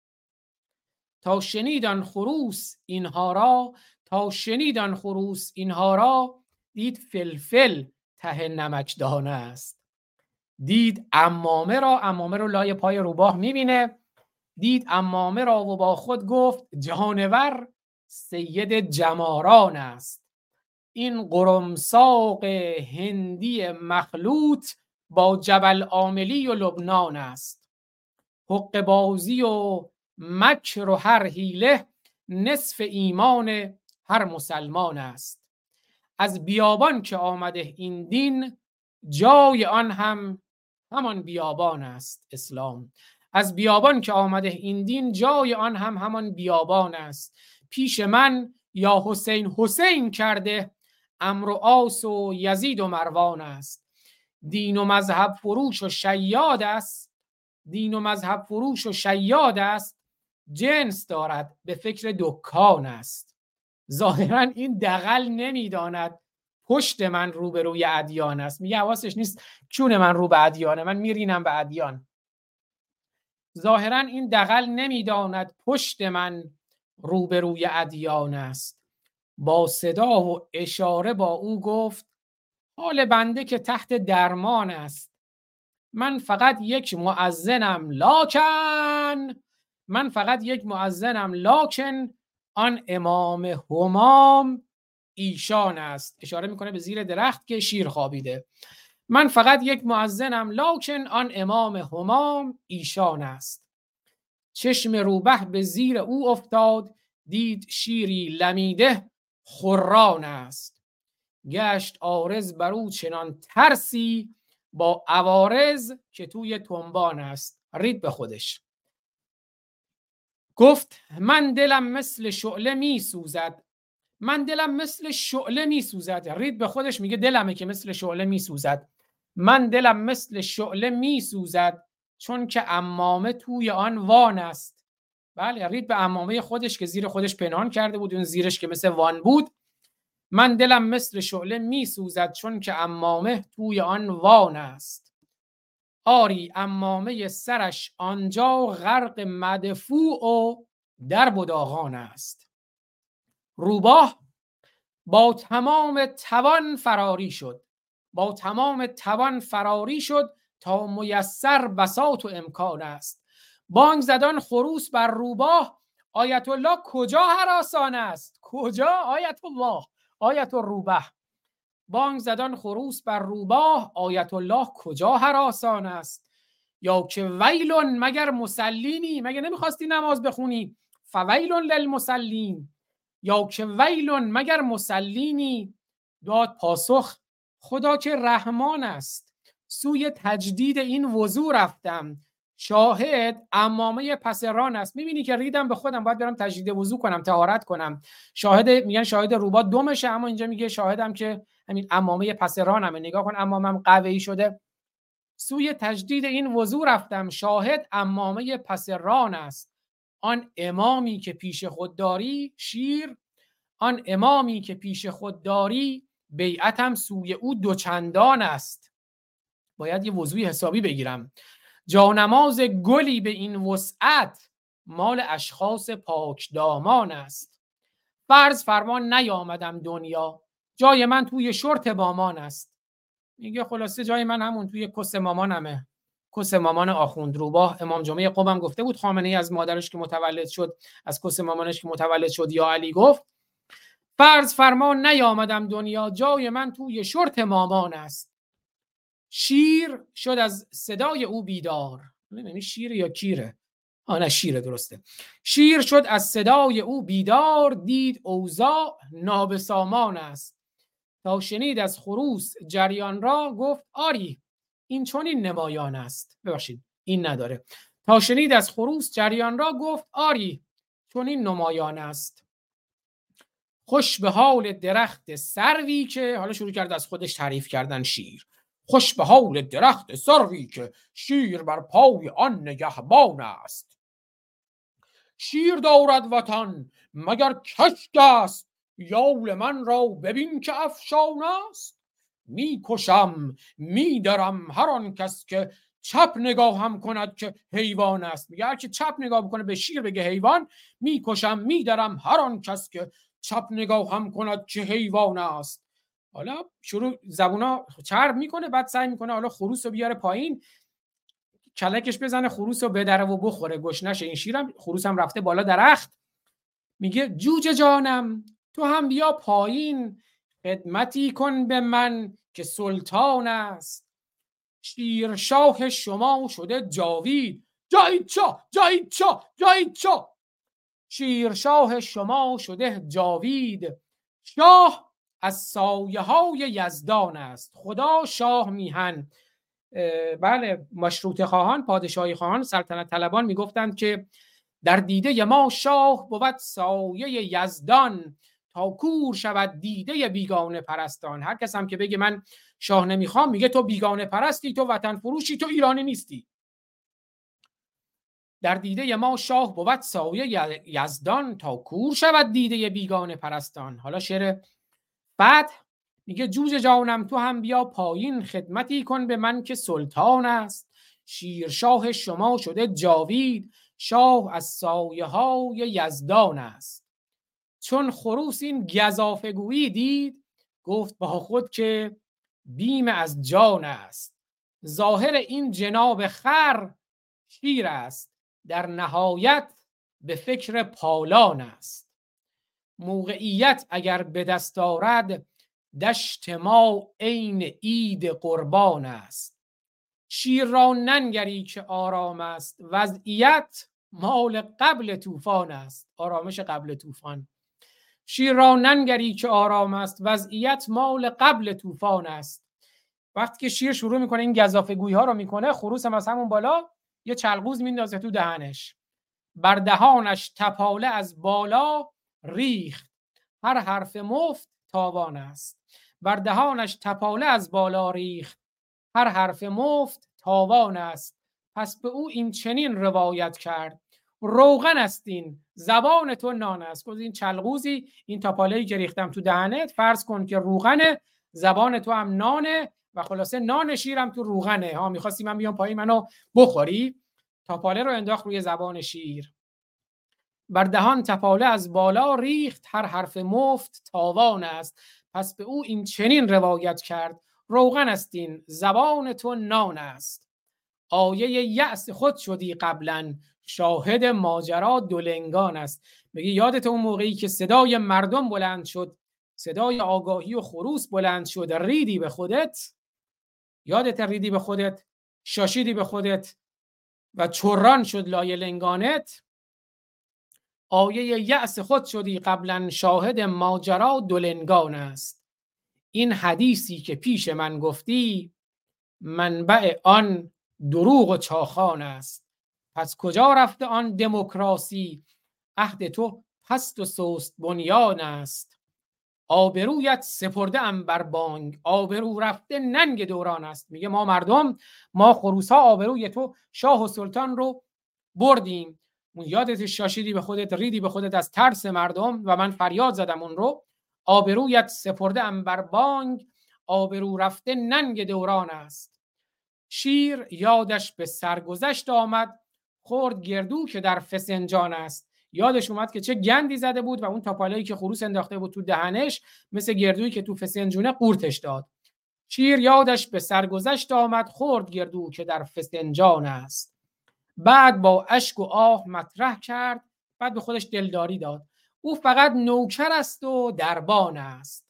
تا شنیدان خروس اینها را تا شنیدان خروس اینها را دید فلفل ته نمکدان است. دید امامه را امامه رو لای پای روباه می‌بینه. دید امامه را و با خود گفت جانور سید جماران است. این قرمساق هندی مخلوط با جبل عاملی و لبنان است. حق بازی و مکر و هر حیله نصف ایمان هر مسلمان است. از بیابان که آمده این دین جای آن هم همان بیابان است اسلام. از بیابان که آمده این دین جای آن هم همان بیابان است. پیش من یا حسین حسین کرده امر و آس و یزید و مروان است. دین و مذهب فروش و شیاد است. دین و مذهب فروش و شیاد است. جنس دارد به فکر دکان است. ظاهرا این دقل نمی‌داند. پشت من روبروی ادیان است. میگه حواسش نیست چون من رو به ادیانه من میرینم به ادیان. ظاهرا این دقل نمی‌داند پشت من روبروی ادیان است. با صدا و اشاره با او گفت حال بنده که تحت درمان است. من فقط یک معزنم لاکن من فقط یک معزنم لاکن آن امام همام ایشان است. اشاره می‌کنه به زیر درخت که شیر خوابیده. من فقط یک معزنم لاکن آن امام همام ایشان است. چشم روبه به زیر او افتاد دید شیری لمیده خران است. گشت آرز بر او چنان ترسی با عوارز که توی تنبان است. رید به خودش. گفت من دلم مثل شعله می سوزد من دلم مثل شعله می سوزد رید به خودش میگه دلمه که مثل شعله می سوزد من دلم مثل شعله می سوزد چون که امامه توی آن وان است. بله رید به امامه خودش که زیر خودش پنهان کرده بود اون زیرش که مثل وان بود. من دلم مثل شعله می سوزد چون که امامه توی آن وان است. آری امامه سرش آنجا غرق مدفوع و در بداغان است. روباه. با تمام توان فراری شد. با تمام توان فراری شد تا میسر بساط و امکان است. بانگ زدان خروس بر روباه آیت الله کجا حراسان است؟ کجا آیت الله آیت روبه بانگ زدان خروس بر روباه آیت الله کجا حراسان است؟ یا که ویلون مگر مسلینی؟ مگر نمی‌خواستی نماز بخونی؟ فویلون للمسلین. یا که ویلون مگر مسلینی داد پاسخ خدا که رحمان است. سوی تجدید این وضوع رفتم. شاهد امامه پس ران است. می‌بینی که ریدم به خودم باید برم تجدید وضوع کنم تهارت کنم. شاهد میگن شاهد روبا دومشه اما اینجا میگه شاهدم که همین امامه پس رانمه نگاه کن امامم قوی شده. سوی تجدید این وضوع رفتم. شاهد امامه پس ران است. آن امامی که پیش خود داری شیر آن امامی که پیش خود داری بیعتم سوی او دوچندان است. باید یه وضوعی حسابی بگیرم. جانماز گلی به این وسعت مال اشخاص پاک دامان است. فرض فرمان نیامدم دنیا جای من توی شرط بامان است. میگه خلاصه جای من همون توی کس مامانمه. کس مامان آخوند روباه امام جمعه قوم گفته بود خامنه ای از مادرش که متولد شد از کس مامانش که متولد شد یا علی گفت فرض فرمان نیامدم دنیا جای من توی شرط مامان است. شیر شد از صدای او بیدار. نمی‌دونی شیر یا کیره؟ آه نه شیره درسته. شیر شد از صدای او بیدار دید اوضاع نابسامان است. تا شنید از خروس جریان را گفت آری این چون این نمایان است. ببخشید این نداره. تا شنید از خروس جریان را گفت آری چون این نمایان است. خوش به حال درخت سروی که حالا شروع کرد از خودش تعریف کردن شیر. خوش به حال درخت سروی که شیر بر پای آن نگهبان است. شیر دارد وطن مگر کشک است؟ یال من را ببین که افشان است. می‌کشم میدرم هر آن کس که چپ نگاه هم کند که حیوان است. میگه که چپ نگاه بکنه به شیر بگه حیوان می‌کشم میدرم هر آن کس که چپ نگاه هم کند که حیوان است. حالا شروع زبونا چرب می‌کنه بعد سعی می‌کنه حالا خروس رو بیاره پایین. کلکش بزنه خروس رو بدره و بخوره. گشنش این شیرم خروس هم رفته بالا درخت. میگه جوجه جانم تو هم بیا پایین. خدمتی کن به من که سلطان است. شیر شاه شما شده جاوید. جای چا جای چا جای چا شیر شاه شما شده جاوید. شاه از سایه های یزدان است. خدا شاه میهن. بله مشروط خواهان پادشاهی خواهان سلطنت طلبان می‌گفتند که در دیده ما شاه بود سایه یزدان. تا کور شود دیده بیگانه پرستان. هر کس هم که بگه من شاه نمی‌خوام میگه تو بیگانه پرستی تو وطن فروشی تو ایرانی نیستی. در دیده ما شاه بود سایه یزدان تا کور شود دیده بیگانه پرستان. حالا شعر بعد میگه جوجه جانم تو هم بیا پایین خدمتی کن به من که سلطان است. شیرشاه شما شده جاوید شاه از سایه های یزدان است. چون خروس این گذافگویی دید گفت با خود که بیم از جان است. ظاهر این جناب خر شیر است. در نهایت به فکر پالان است. موقعیت اگر به دست دارد دشت ما عین عید قربان است. شیر را ننگری که آرام است. وضعیت مال قبل طوفان است. آرامش قبل طوفان. شیر را ننگری که آرام است وضعیت مال قبل طوفان است. وقتی که شیر شروع می‌کنه این گزافه گویی ها رو می‌کنه خروس هم از همون بالا یه چلقوز میندازه تو دهنش. بر دهانش تپاله از بالا ریخت. هر حرف مفت تاوان است. بر دهانش تپاله از بالا ریخت. هر حرف مفت تاوان است. پس به او این چنین روایت کرد. روغن استین زبان تو نان است. گفت این چلغوزی این تاپاله که ریختم تو دهنت فرض کن که روغنه زبان تو هم نانه و خلاصه نان شیرم تو روغنه. ها می‌خواستی من بیام پایین منو بخوری؟ تاپاله رو انداخت روی زبان شیر. بر دهان تپاله از بالا ریخت. هر حرف مفت تاوان است. پس به او این چنین روایت کرد. روغن استین زبان تو نان است. آیه یأس خود شدی قبلا. شاهد ماجرا دولنگان است. میگه یادت اون موقعی که صدای مردم بلند شد صدای آگاهی و خروس بلند شد ریدی به خودت؟ یادت ریدی به خودت؟ شاشیدی به خودت؟ و چران شد لای لنگانت؟ آیه یأس خود شدی قبلا شاهد ماجرا دولنگان است. این حدیثی که پیش من گفتی منبع آن دروغ و چاخان است. پس کجا رفته آن دموکراسی؟ عهد تو پست و سوست بنیان است. آبرویت سپرده ام بر بانگ آبرو رفته ننگ دوران است. میگه ما مردم ما خروس ها آبروی تو شاه و سلطان رو بردیم. اون یادت شاشیدی به خودت ریدی به خودت از ترس مردم و من فریاد زدم اون رو. آبرویت سپرده ام بر بانگ آبرو رفته ننگ دوران است. شیر یادش به سرگذشت آمد خورد گردو که در فسنجان است. یادش اومد که چه گندی زده بود و اون تاپالایی که خروس انداخته بود تو دهنش مثل گردویی که تو فسنجونه قورتش داد. شیر یادش به سرگذشت آمد خورد گردو که در فسنجان است. بعد با اشک و آه مطرح کرد بعد به خودش دلداری داد. او فقط نوکر است و دربان است.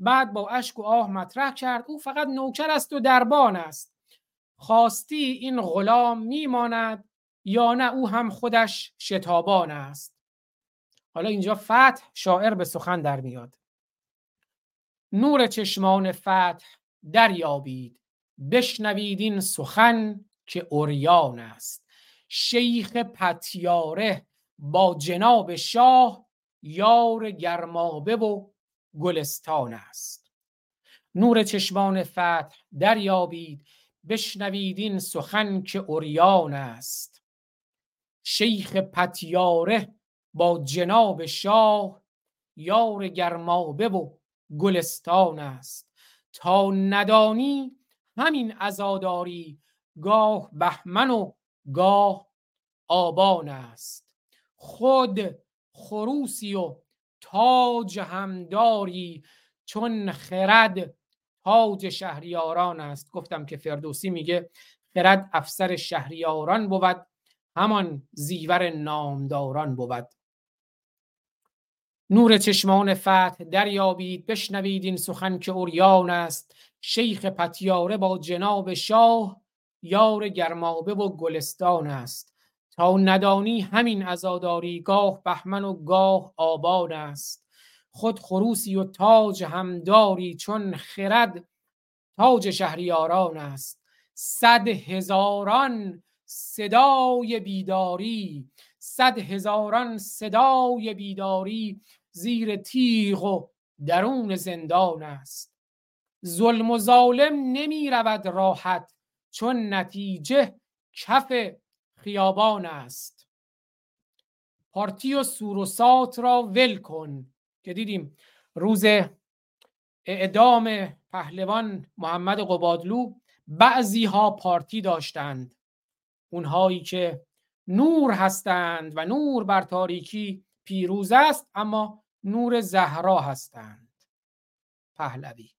بعد با اشک و آه مطرح کرد او فقط نوکر است و دربان است. خواستی این غلام میماند یا نه او هم خودش شتابان است. حالا اینجا فتح شاعر به سخن در میاد. نور چشمان فتح دریابید بشنوید این سخن که اوریان است. شیخ پتیاره با جناب شاه یار گرمابه و گلستان است. نور چشمان فتح دریابید بشنوید این سخن که اوریان است. شیخ پتیاره با جناب شاه یار گرمابه و گلستان است. تا ندانی همین عزاداری گاه بهمن و گاه آبان است. خود خروسی و تاج همداری چون خرد تاج شهریاران است. گفتم که فردوسی میگه خرد افسر شهریاران بود. همان زیور نامداران بود. نور چشمان فتح دریابید بشنوید این سخن که اوریان است. شیخ پتیاره با جناب شاه یار گرمابه و گلستان است. تا ندانی همین عزاداری گاه بهمن و گاه آبان است. خود خروسی و تاج همداری چون خرد تاج شهریاران است. صد هزاران صدای بیداری صد هزاران صدای بیداری زیر تیغ و درون زندان است. ظلم و ظالم نمی رود راحت چون نتیجه کف خیابان است. پارتی و سور و سات را ول کن که دیدیم روز اعدام پهلوان محمد قبادلو بعضی ها پارتی داشتند. اونهایی که نور هستند و نور بر تاریکی پیروز است اما نور زهرا هستند. پهلوی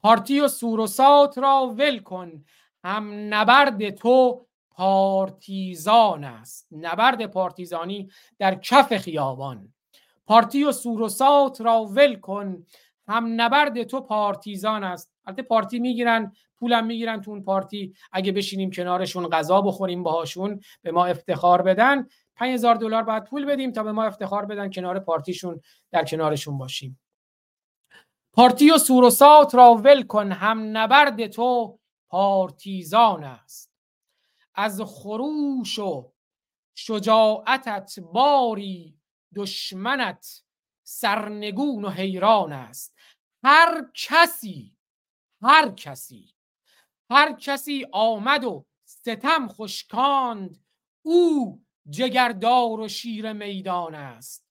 پارتی و سور و سات را ول کن هم نبرد تو پارتیزان است. نبرد پارتیزانی در کف خیابان. پارتی و سور و سات را ول کن هم نبرد تو پارتیزان است. البته پارتی می‌گیرن پولم می‌گیرن تو اون پارتی. اگه بشینیم کنارشون غذا بخوریم باهاشون به ما افتخار بدن. 5000 دلار باید پول بدیم تا به ما افتخار بدن کنار پارتیشون در کنارشون باشیم. پارتی و سور و سات را ول کن هم نبرد تو پارتیزان است. از خروش و شجاعتت باری دشمنت سرنگون و حیران است. هر کسی هر کسی هر کسی آمد و ستم خشکاند او جگردار و شیر میدان است.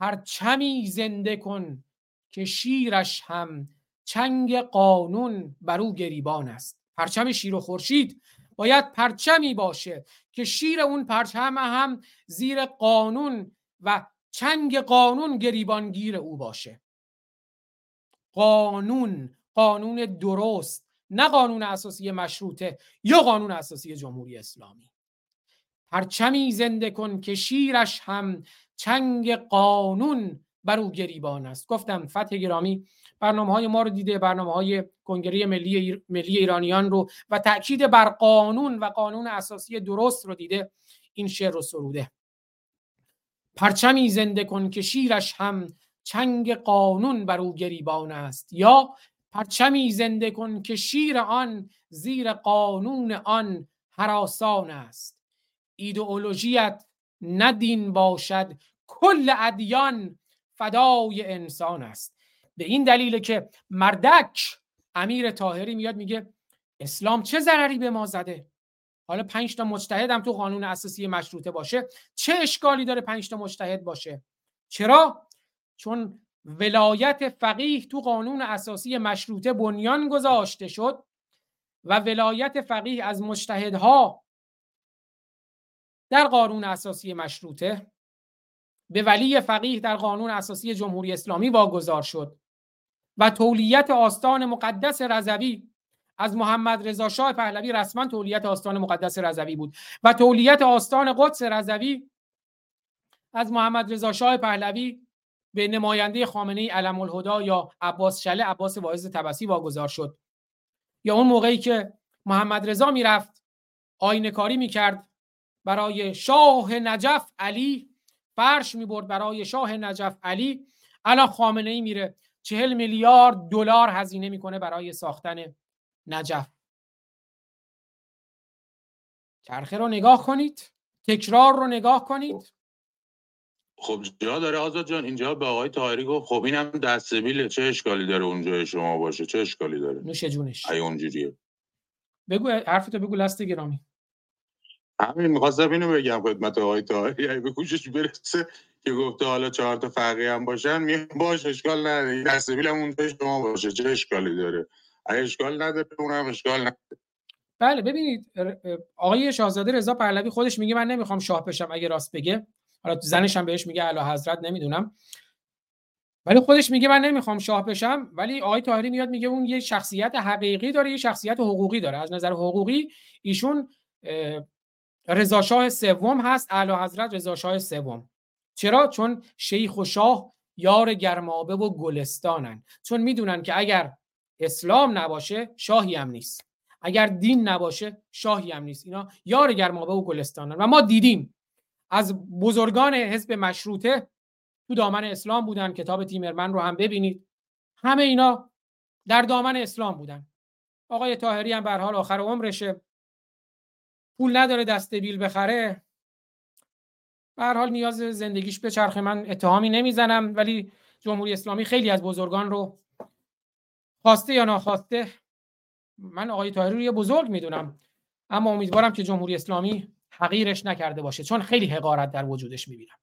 پرچمی زنده کن که شیرش هم چنگ قانون بر او گریبان است. پرچم شیر و خورشید باید پرچمی باشه که شیر اون پرچم هم زیر قانون و چنگ قانون گریبانگیر او باشه. قانون قانون درست نه قانون اساسی مشروطه یا قانون اساسی جمهوری اسلامی. پرچمی زنده کن که شیرش هم چنگ قانون بر او گریبان است. گفتم فتح گرامی برنامه های ما رو دیده برنامه های کنگره ملی, ملی ایرانیان رو و تاکید بر قانون و قانون اساسی درست رو دیده. این شعر رو سروده. پرچمی زنده کن که شیرش هم چنگ قانون بر او گریبان است. یا پرچمی زنده کن که شیر آن زیر قانون آن حراسان است. ایدئولوژیت ندین باشد کل ادیان فدای انسان است. به این دلیل که مردک امیر تاهری میاد میگه اسلام چه ضرری به ما زده؟ حالا پنج تا مجتهد هم تو قانون اساسی مشروطه باشه چه اشکالی داره پنج تا مجتهد باشه؟ چرا؟ چون ولایت فقیه تو قانون اساسی مشروطه بنیان گذاشته شد و ولایت فقیه از مجتهدها در قانون اساسی مشروطه به ولی فقیه در قانون اساسی جمهوری اسلامی واگذار شد و تولیت آستان مقدس رضوی از محمد رضا شاه پهلوی رسما تولیت آستان مقدس رضوی بود و تولیت آستان قدس رضوی از محمد رضا شاه پهلوی به نماینده خامنه ای علم الهدا یا عباس شله عباس واعظ تبسی واگذار شد. یا اون موقعی که محمد رضا می‌رفت آینه کاری می‌کرد برای شاه نجف علی فرش می‌برد برای شاه نجف علی الان خامنه ای میره. چهل میلیارد دلار هزینه می‌کنه برای ساختن نجف. چرخه رو نگاه کنید تکرار رو نگاه کنید. خب جا داره آزاد جان اینجا به آقای تاهری گفت خب اینم دستبیله چه اشکالی داره اونجا شما باشه؟ چه اشکالی داره؟ نوش جونش. ای اونجوریه. بگو حرفتو بگو لست گرامی. همین می‌خواستم اینو بگم خدمت آقای تاهری اگه به کوشش برسه که گفته حالا چهار تا فقیه هم باشن می باش اشکال نداره. دستبیل هم اونجا شما باشه. چه اشکالی داره؟ اگه اشکال نداره اونم اشکال نداره. بله ببینید آقای شاهزاده رضا پهلوی خودش میگه من نمی‌خوام شاه بشم اگه راست بگه. حالا زنش هم بهش میگه اعلی حضرت نمی‌دونم. ولی خودش میگه من نمی‌خوام شاه بشم ولی آقای طاهری میاد میگه اون یه شخصیت حقیقی داره یه شخصیت حقوقی داره. از نظر حقوقی ایشون رضا شاه سوم هست اعلی حضرت رضا شاه سوم. چرا؟ چون شیخ و شاه یار گرمابه و گلستانن. چون می‌دونن که اگر اسلام نباشه شاهی هم نیست. اگر دین نباشه شاهی هم نیست. اینا یار گرمابه و گلستانن. و ما دیدیم از بزرگان حزب مشروطه تو دامن اسلام بودن کتاب تیمرمن رو هم ببینید. همه اینا در دامن اسلام بودن. آقای طاهری هم به حال آخر عمرشه. پول نداره دست بیل بخره. به حال نیاز زندگیش به چرخه من اتهامی نمی‌زنم ولی جمهوری اسلامی خیلی از بزرگان رو خواسته یا ناخواسته من آقای طاهری رو یه بزرگ می‌دونم. اما امیدوارم که جمهوری اسلامی حقیرش نکرده باشه. چون خیلی حقارت در وجودش می‌بینم.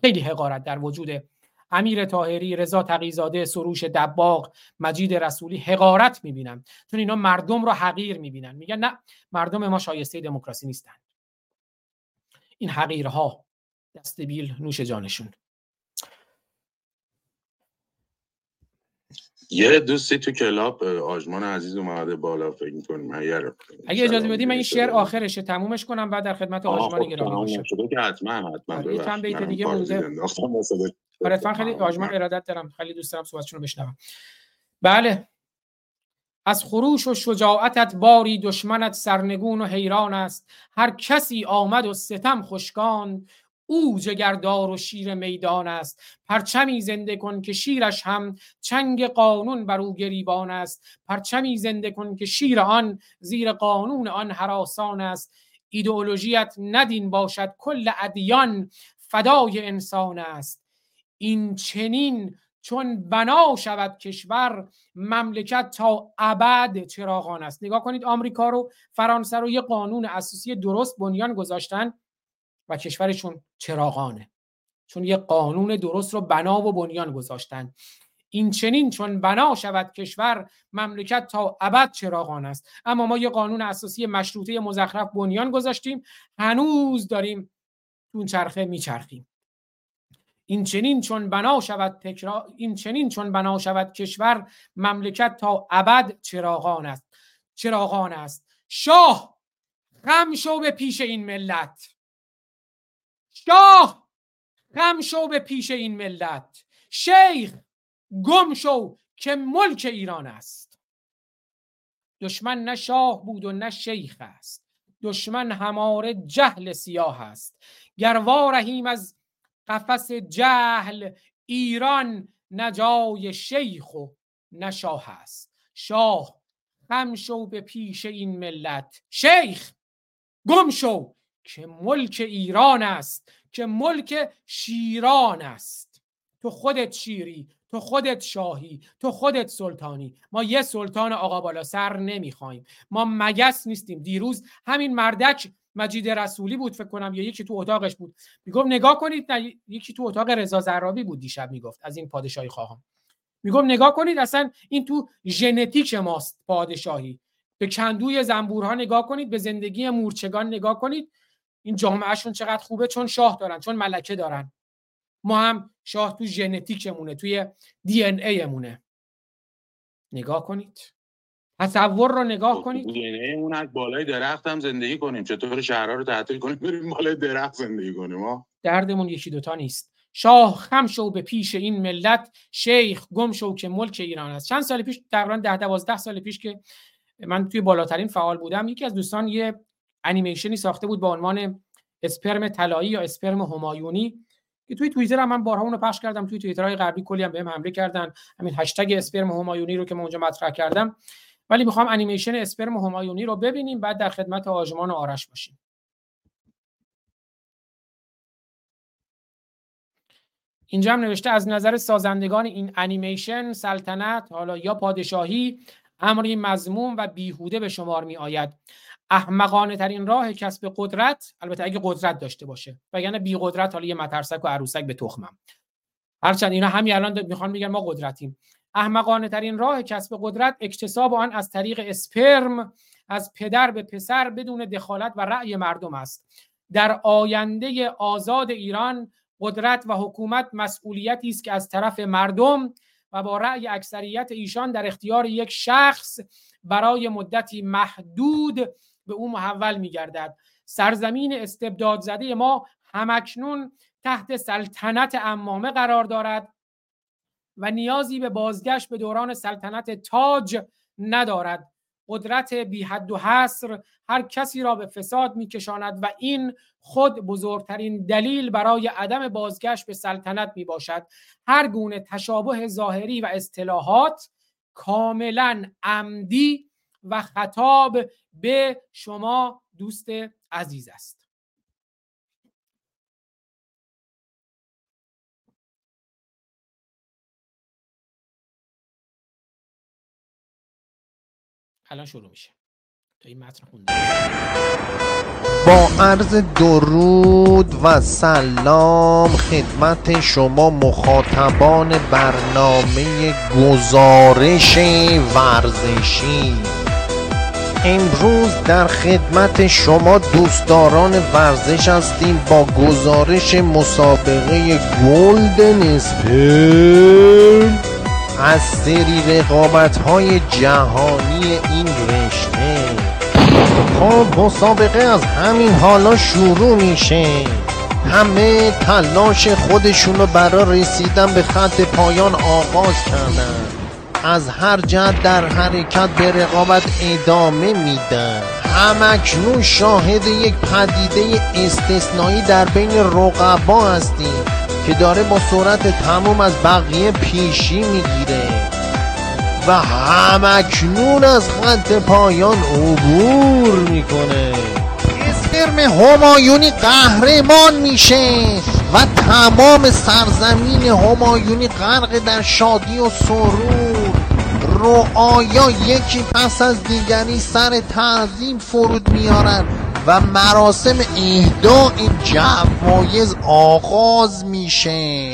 خیلی حقارت در وجود امیر طاهری رضا تقیزاده سروش دباغ مجید رسولی حقارت می‌بینم. چون اینا مردم رو حقیر می‌بینن. میگن نه مردم ما شایسته دموکراسی نیستن. این حقیرها دست بیل نوش جانشون. یه دوستی تو کلاب اه، آژمان عزیز اومده بالا فکر می‌کنیم اگر اگه اجازه بدی من این شعر آخرشه تمومش کنم بعد در خدمت آها، آژمان خب، گرامی باشم شده که حتما حتما آره، چند. بیت دیگه مونده. آره خیلی آژمان ارادت دارم. خیلی دوست دارم صحبتشون رو بشنوم. بله. از خروش و شجاعتت باری دشمنت سرنگون و حیران است. هر کسی آمد و ستم خشکان او جگردار و شیر میدان است. پرچمی زنده کن که شیرش هم چنگ قانون بر او گریبان است. پرچمی زنده کن که شیر آن زیر قانون آن حراسان است. ایدئولوژیت ندین باشد کل ادیان فدای انسان است. این چنین چون بنا شود کشور مملکت تا ابد چراغان است. نگاه کنید آمریکا رو فرانسه رو یه قانون اساسی درست بنیان گذاشتن. و کشورشون چراغانه. چون یه قانون درست رو بنا و بنیان گذاشتن. این چنین چون بنا شود کشور مملکت تا ابد چراغان است. اما ما یه قانون اساسی مشروطه مزخرف بنیان گذاشتیم. هنوز داریم اون چرخه میچرخیم. این چنین چون بنا شود تکرار این چنین چون بنا شود کشور مملکت تا ابد چراغان است. چراغان است. شاه خم شو به پیش این ملت. شاه خم شو به پیش این ملت. شیخ گم شو که ملک ایران است. دشمن نه شاه بود و نه شیخ است. دشمن هماره جهل سیاه است. گر رحیم از قفس جهل ایران نجای شیخ و نه شاه است. شاه خم شو به پیش این ملت. شیخ گم شو که ملک ایران است که ملک شیران است. تو خودت شیری تو خودت شاهی تو خودت سلطانی. ما یه سلطان آقا بالا سر نمی‌خوایم. ما مگس نیستیم. دیروز همین مردک مجید رسولی بود فکر کنم یا یکی تو اتاقش بود. می‌گفت نگاه کنید نه یکی تو اتاق رضا زرابی بود دیشب می‌گفت از این پادشاهی خواهم می‌گفت نگاه کنید اصلا این تو ژنتیک ماست پادشاهی. به کندوی زنبورها نگاه کنید به زندگی مورچگان نگاه کنید. این جامعهشون چقدر خوبه؟ چون شاه دارن چون ملکه دارن. ما هم شاه تو ژنتیکمونه توی دی ان ایمونه. نگاه کنید. تصور رو نگاه کنید. دی اون از بالای درخت هم زندگی کنیم. چطور شهرها رو تعطیل کنیم؟ بریم بالای درخت زندگی کنیم ها؟ دردمون یکی دوتا نیست. شاه خم شو به پیش این ملت شیخ گم شو که ملک ایران است. چند سال پیش تقریبا ده دوازده سال پیش که من توی بالاترین فعال بودم یکی از دوستان یه انیمیشنی ساخته بود با عنوان اسپرم طلایی یا اسپرم همایونی که توی توییتر هم من بارها اونو پخش کردم توی توییترهای غربی کلی هم بهم حمله کردن همین هشتگ اسپرم همایونی رو که من اونجا مطرح کردم. ولی می‌خوام انیمیشن اسپرم همایونی رو ببینیم بعد در خدمت آژمان آرش باشیم. اینجا هم نوشته از نظر سازندگان این انیمیشن سلطنت حالا یا پادشاهی امری مضموم و بیهوده به شمار می آید احمقانه ترین راه کسب قدرت البته اگه قدرت داشته باشه. وگرنه بی قدرت حالا یه مترسک و عروسک به تخمم. هرچند اینا همین الان می‌خوان میگن ما قدرتیم. احمقانه ترین راه کسب قدرت اکتساب آن از طریق اسپرم از پدر به پسر بدون دخالت و رأی مردم است. در آینده آزاد ایران قدرت و حکومت مسئولیتی است که از طرف مردم و با رأی اکثریت ایشان در اختیار یک شخص برای مدتی محدود به او محول می گردد سرزمین استبداد زده ما همکنون تحت سلطنت امامه قرار دارد و نیازی به بازگشت به دوران سلطنت تاج ندارد. قدرت بی حد و حصر هر کسی را به فساد میکشاند و این خود بزرگترین دلیل برای عدم بازگشت به سلطنت می باشد هر گونه تشابه ظاهری و اصطلاحات کاملا عمدی و خطاب به شما دوست عزیز است. الان شروع میشه. تا این متن خونده با عرض درود و سلام خدمت شما مخاطبان برنامه گزارش ورزشی. امروز در خدمت شما دوستداران ورزش هستیم با گزارش مسابقه گلدن اسپرم از سری رقابت های جهانی این رشته. خب مسابقه از همین حالا شروع میشه. همه تلاش خودشون رو برای رسیدن به خط پایان آغاز کردن. از هر جهت در حرکت به رقابت ادامه میدن همکنون شاهد یک پدیده استثنایی در بین رقبا هستیم که داره با سرعت تموم از بقیه پیشی می‌گیره. و همکنون از خط پایان عبور می‌کنه. اسپرم همایونی قهرمان میشه و تمام سرزمین همایونی غرق در شادی و سرور رعایا یکی پس از دیگری سر تعظیم فرود میارن و مراسم اهداء جوایز آغاز میشه؟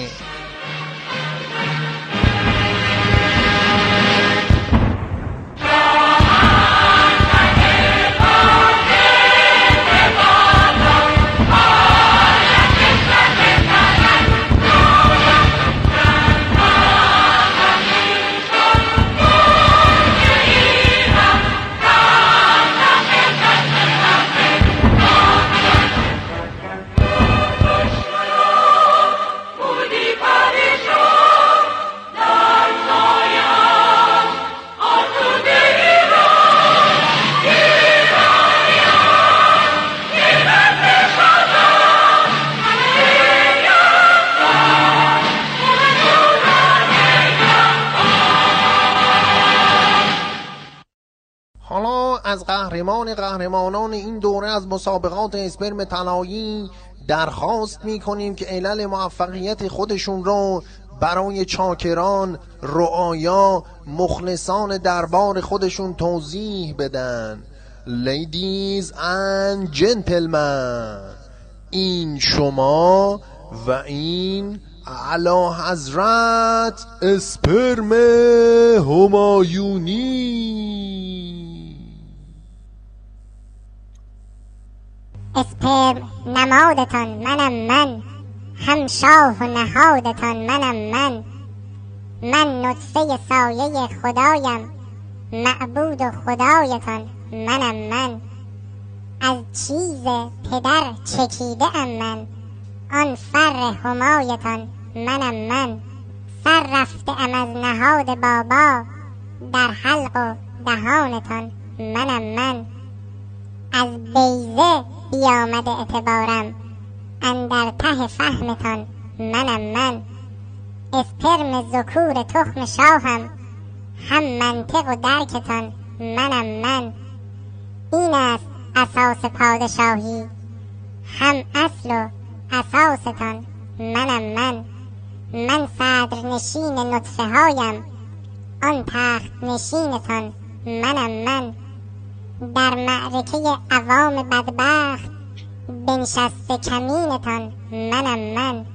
از قهرمان قهرمانان این دوره از مسابقات اسپرم طلایی درخواست می کنیم که علل موفقیت خودشون رو برای چاکران رعایا مخلصان دربار خودشون توضیح بدن. Ladies and gentlemen این شما و این علا حضرت اسپرم همایونی. اسپرم نمادتان منم من. هم شاه و نهادتان منم من. من نطفه سایه خدایم. معبود و خدایتان منم من. از چیز پدر چکیده ام من. آن فر همایتان منم من. سر رفته ام از نهاد بابا. در حلق و دهانتان منم من. از بیزه بیامده اعتبارم. اندر ته فهمتان منم من. اسپرم ذکور تخم شاهم. هم منطق و درکتان منم من. این است اساس پادشاهی. هم اصل و اساستان منم من. من صدر نشین نطفه هایم آن تخت نشینتان منم من. در معرکه عوام بدبخت بنشسته کمینتان منم من.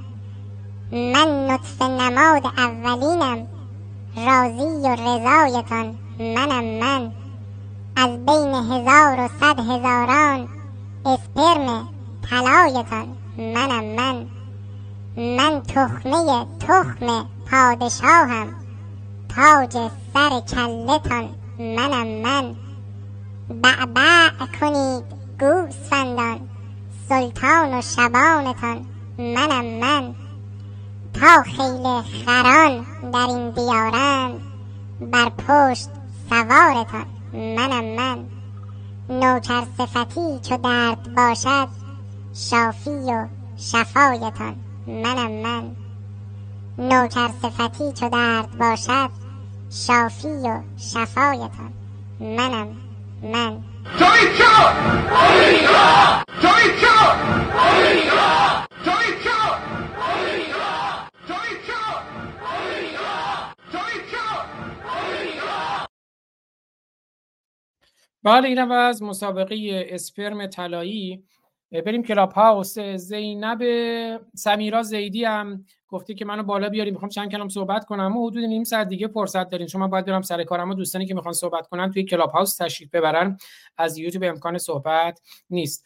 من نطفه نماد اولینم راضی و رضایتان منم من. از بین هزار و صد هزاران اسپرم طلایتان منم من. من تخمه تخم پادشاهم تاج سر کلتان منم من. بعبع کنید گوسفندان سلطان و شبانتان منم من. تا خیل خران در این دیارند بر پشت سوارتان منم من. نوکر صفتی چو درد باشد شافی و شفایتان منم من. نوکر صفتی چو درد باشد شافی و شفایتان منم من بله اینم از مسابقه اسپرم طلایی بریم کلاب هاوس زینب سمیرا زیدی هم گفته که منو بالا بیاری می‌خوام چند کلام صحبت کنم. و حدود نیم ساعت دیگه فرصت دارین. شما باید برم سر کارم و دوستانی که می‌خوان صحبت کنن توی کلاب هاوس تشریف ببرن. از یوتیوب امکان صحبت نیست.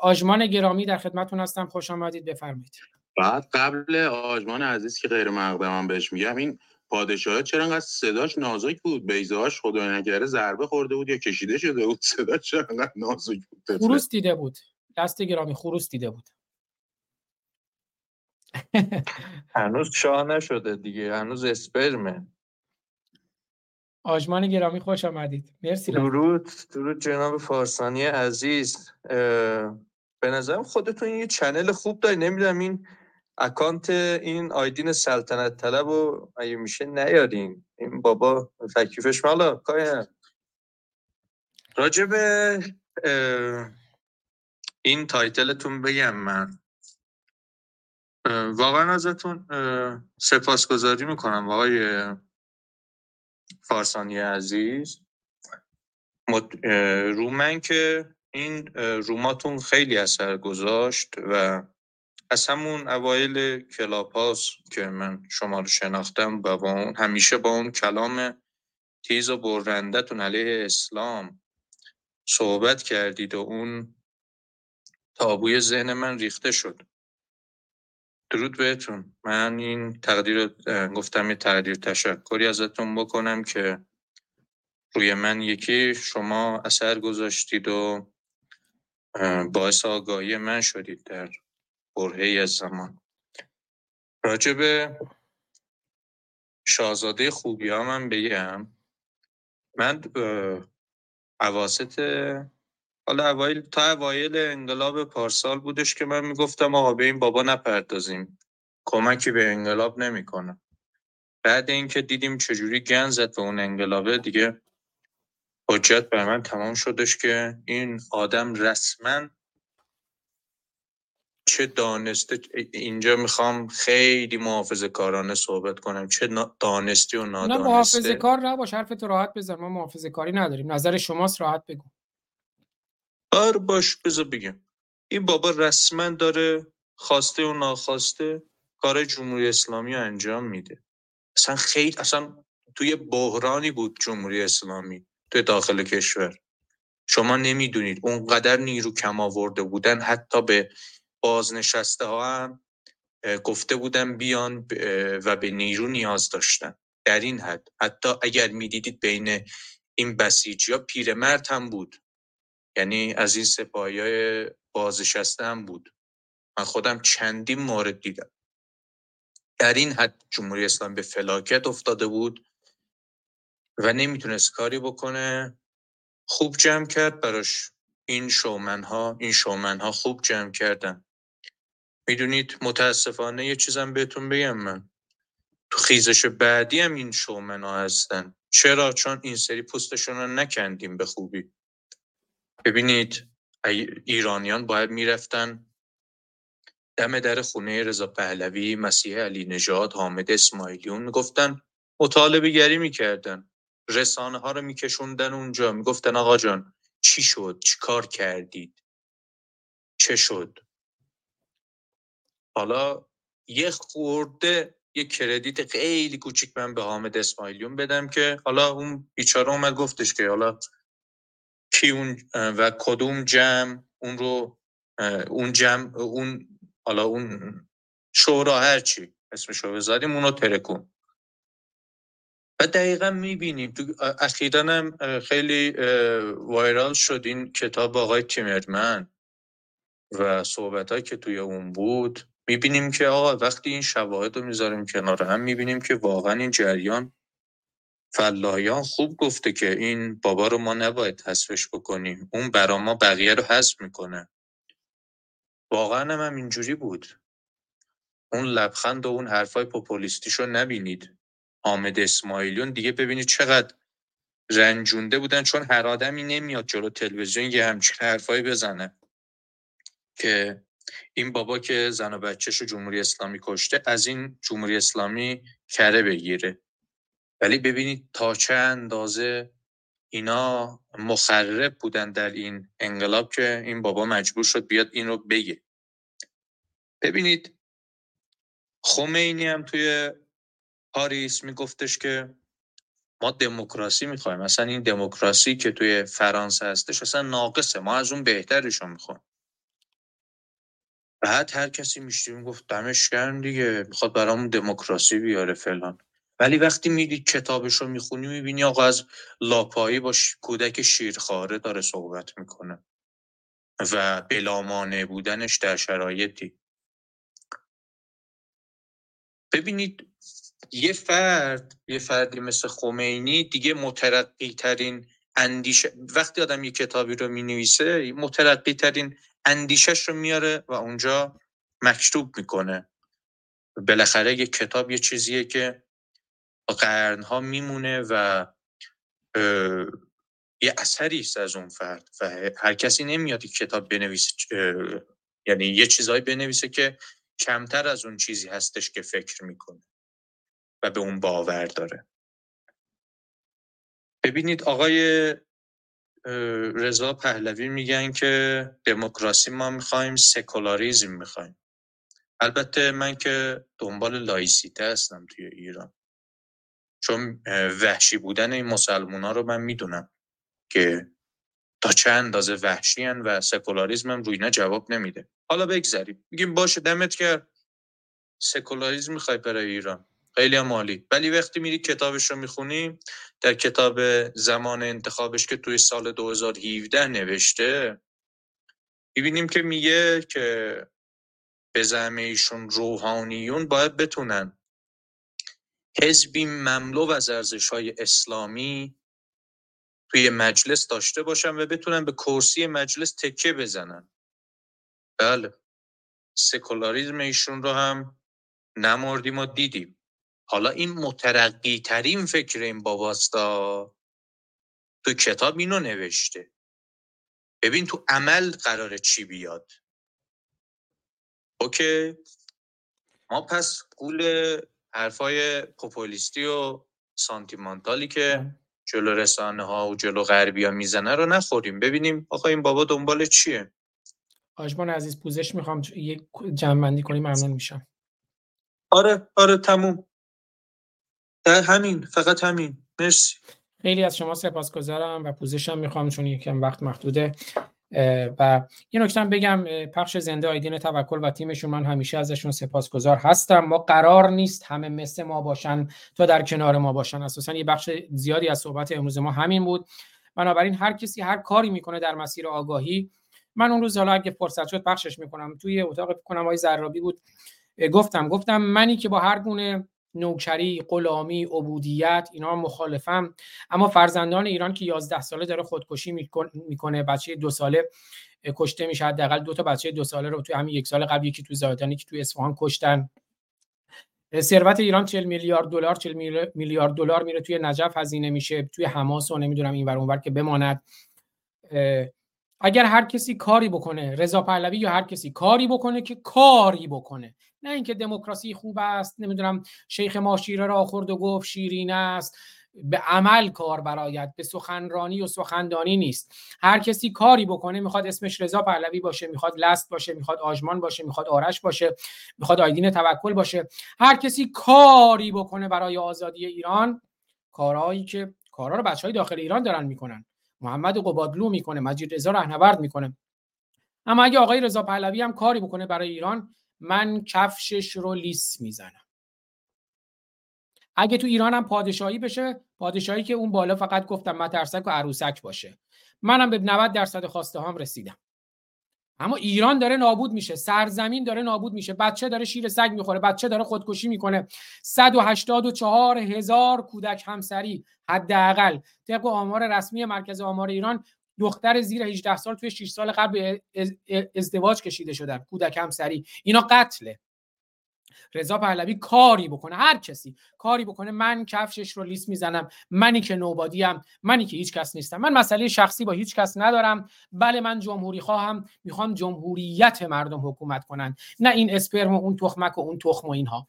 آژمان گرامی در خدمتتون هستم. خوش آمدید. بفرمایید. بعد قبل آژمان عزیز که خیر مقدمم بهش میگم این پادشاه چرا انقدر صداش نازک بود؟ بیزاش خدای نکرده ضربه خورده بود یا کشیده شده بود؟ صداش چرا انقدر نازک بود؟ خروس دیده بود. دست گرامی خروس دیده بود. هنوز شاه نشده دیگه هنوز اسپرمه. آژمان گرامی خوش آمدید. مرسی درود درود جناب فارسانی عزیز. به نظرم خودتون یه چنل خوب داری نمی‌دونم این اکانت این آیدین سلطنت طلب و اگه میشه نیارین. این بابا تکلیفش مالا کاین. راجب این تایتلتون بگم من. واقعا ازتون سپاسگزاری می‌کنم آقای فارسانی عزیز. رومن که این روماتون خیلی اثر گذاشت و از همون اوایل کلاپاس که من شما رو شناختم و با اون همیشه با اون کلام تیز و برندتون علیه اسلام صحبت کردید و اون تابوی ذهن من ریخته شد. درود بهتون. من این تقدیر گفتم یه تقدیر تشکری ازتون بکنم که روی من یکی شما اثر گذاشتید و باعث آگاهی من شدید در برهی از زمان. راجب شاهزاده خوبی ها من بگم. من عواست حالا اوایل تا اوایل انقلاب پارسال بودش که من می‌گفتم آقا به این بابا نپردازیم. کمکی به انقلاب نمی‌کنه. بعد اینکه دیدیم چجوری گن زد به اون انقلابه دیگه حجت بر من تمام شدش که این آدم رسما چه دانسته اینجا می‌خوام خیلی محافظه کارانه صحبت کنم. چه دانستی و نه نادانسته. محافظه کار نباش حرفت راحت بزن. ما محافظه کاری نداریم. نظر شماست راحت بگو. آره باش بذار بگم. این بابا رسما داره خواسته و ناخواسته کار جمهوری اسلامی رو انجام میده. اصلا خیلی اصلا توی بحرانی بود جمهوری اسلامی توی داخل کشور. شما نمی‌دونید اونقدر نیرو کم آورده بودن حتی به بازنشسته ها هم گفته بودن بیان و به نیرو نیاز داشتن. در این حد. حتی اگر می‌دیدید بین این بسیجی ها پیرمرد هم بود. یعنی از این سپاهی های بازنشسته هم بود. من خودم چندین مورد دیدم. در این حد جمهوری اسلامی به فلاکت افتاده بود و نمی‌تونست کاری بکنه. خوب جمع کرد براش. این شومن ها این شومن ها خوب جمع کردن. می‌دونید متاسفانه یه چیزم بهتون بگم من. تو خیزش بعدی هم این شومن ها هستن. چرا؟ چون این سری پوستشون رو نکندیم به خوبی. ببینید ایرانیان باید می‌رفتن. دم در خونه رضا پهلوی مسیح علی نژاد حامد اسماعیلیون می‌گفتن مطالبه گری می‌کردن. رسانه ها رو میکشوندن اونجا. می‌گفتن آقا جان چی شد؟ چی کار کردید؟ چه شد؟ حالا یه خورده یه کردیت خیلی کوچیک من به حامد اسماعیلیون بدم که حالا اون بیچاره اومد گفتش که حالا کی اون و کدوم جمع اون رو اون جمع اون حالا اون شورا هرچی اسمش رو بذاریم اونو ترکون. و دقیقا می‌بینیم. تو اخیرا هم خیلی وایرال شد این کتاب آقای تیمرمن و صحبت که توی اون بود. می‌بینیم که آقا وقتی این شواهد رو می‌ذاریم کنار هم می‌بینیم که واقعا این جریان فلاحیان خوب گفته که این بابا رو ما نباید حذفش بکنیم. اون برا ما بقیه رو حذف می‌کنه. واقعا هم, هم اینجوری بود. اون لبخند و اون حرفای پوپولیستیش رو نبینید. حامد اسماعیلیون دیگه ببینید چقدر رنجونده بودن چون هر آدمی نمیاد جلو تلویزیون یه همچین حرفایی بزنه. که این بابا که زن و بچهش جمهوری اسلامی کشته از این جمهوری اسلامی کره بگیره. ولی ببینید تا چه اندازه اینا مخرب بودن در این انقلاب که این بابا مجبور شد بیاد این رو بگه. ببینید خمینی هم توی پاریس میگفتش که ما دموکراسی می‌خوایم. مثلا این دموکراسی که توی فرانسه هستش اصلا ناقصه. ما از اون بهترش رو می‌خوایم بعد هر کسی میشتی می‌گفت دمش گرم دیگه. می‌خواد برامون دموکراسی بیاره فلان. ولی وقتی میدی کتابش رو می‌خونی می‌بینی آقا از لاپایی با کودک شیرخواره داره صحبت می‌کنه و بلامانه بودنش در شرایطی. ببینید یه فرد یه فردی مثل خمینی دیگه مترقی ترین اندیشه وقتی آدم یه کتابی رو می نویسه مترقی ترین اندیشش رو میاره و اونجا مکتوب می‌کنه. بالاخره یه کتاب یه چیزیه که قرنها میمونه و یه اثری است از اون فرد و هر کسی نمیاد کتاب بنویسه یعنی یه چیزهایی بنویسه که کمتر از اون چیزی هستش که فکر می‌کنه و به اون باور داره. ببینید آقای رضا پهلوی میگن که دموکراسی ما می‌خوایم سکولاریزم می‌خوایم. البته من که دنبال لایسیته هستم توی ایران. چون وحشی بودن این مسلمون ها رو من می‌دونم که تا چه اندازه وحشی‌ان و سکولاریزم هم رو اینا جواب نمیده. حالا بگذاریم میگیم باشه دمت گرم سکولاریزم می‌خوای برای ایران. خیلی هم عالی ولی وقتی میری کتابش رو می‌خونی در کتاب زمان انتخابش که توی سال 2017 نوشته می‌بینیم که میگه که به زعم ایشون روحانیون باید بتونن. حزبی مملو از ارزش های اسلامی توی مجلس داشته باشن و بتونن به کرسی مجلس تکه بزنن. بله. سکولاریزم ایشون رو هم نمردیم و دیدیم. حالا این مترقی ترین فکر این باباستا تو کتاب اینو نوشته. ببین تو عمل قراره چی بیاد؟ اوکی. ما پس قول حرفای پوپولیستی و سانتیمانتالی که جلو رسانه ها و جلو غربی ها می‌زنه رو نخوریم. ببینیم آقا این بابا دنبال چیه؟ آجمان عزیز پوزش می‌خوام. یک جمعبندی کنیم ممنون میشم. آره آره تموم. در همین فقط همین. مرسی. خیلی از شما سپاسگزارم و پوزشم می‌خوام چون یکم وقت محدوده. و یه نکته بگم پخش زنده آیدین توکل و تیمشون من همیشه ازشون سپاسگزار هستم. ما قرار نیست همه مثل ما باشن تا در کنار ما باشن. اساسا یه بخش زیادی از صحبت امروز ما همین بود. بنابراین هر کسی هر کاری می‌کنه در مسیر آگاهی. من اون روز حالا اگه فرصت شد بخشش می‌کنم. توی اتاق کنم های زرابی بود. گفتم گفتم منی که با هر گونه نوکری، غلامی، عبودیت اینا مخالفم. اما فرزندان ایران که 11 ساله داره خودکشی می‌کنه بچه دو ساله کشته میشه حداقل دو تا بچه دو ساله رو توی همین یک سال قبل یکی تو زاهدانی که تو اصفهان کشتن. ثروت ایران 40 میلیارد دلار 40 میلیارد دلار میره توی نجف هزینه میشه توی حماس و نمی‌دونم این ور اونور که بماند. اگر هر کسی کاری بکنه رضا پهلوی یا هر کسی کاری بکنه که کاری بکنه. نه اینکه دموکراسی خوب است نمی‌دونم شیخ ماشیره را خورد و گفت شیرین است. به عمل کار برایت به سخنرانی و سخندانی نیست. هر کسی کاری بکنه می‌خواد اسمش رضا پهلوی باشه می‌خواد لست باشه می‌خواد آژمان باشه می‌خواد آرش باشه می‌خواد آیدین توکل باشه. هر کسی کاری بکنه برای آزادی ایران کارهایی که کارها رو بچهای داخل ایران دارن می‌کنن. محمد قبادلو می‌کنه مجید رضا رهنورد می‌کنه. اما اگه آقای رضا پهلوی هم کاری بکنه برای ایران من کفشش رو لیس می‌زنم. اگه تو ایران هم پادشاهی بشه پادشاهی که اون بالا فقط گفتم مترسک و عروسک باشه. منم به 90 درصد خواسته هم رسیدم. اما ایران داره نابود میشه. سرزمین داره نابود میشه. بچه داره شیر سگ می‌خوره. بچه داره خودکشی می‌کنه. 184 هزار کودک همسری حداقل. طبق آمار رسمی مرکز آمار ایران دختر زیر 18 سال توی 6 سال قبل ازدواج کشیده شدن. کودک همسری. اینا قتله. رضا پهلوی کاری بکنه. هر کسی. کاری بکنه. من کفشش رو لیست می‌زنم. منی که نوبادی ام منی که هیچ کس نیستم. من مسئله شخصی با هیچ کس ندارم. بله من جمهوری خواهم. می‌خوام جمهوریت مردم حکومت کنن. نه این اسپرم و اون تخمک و اون تخم و اینها.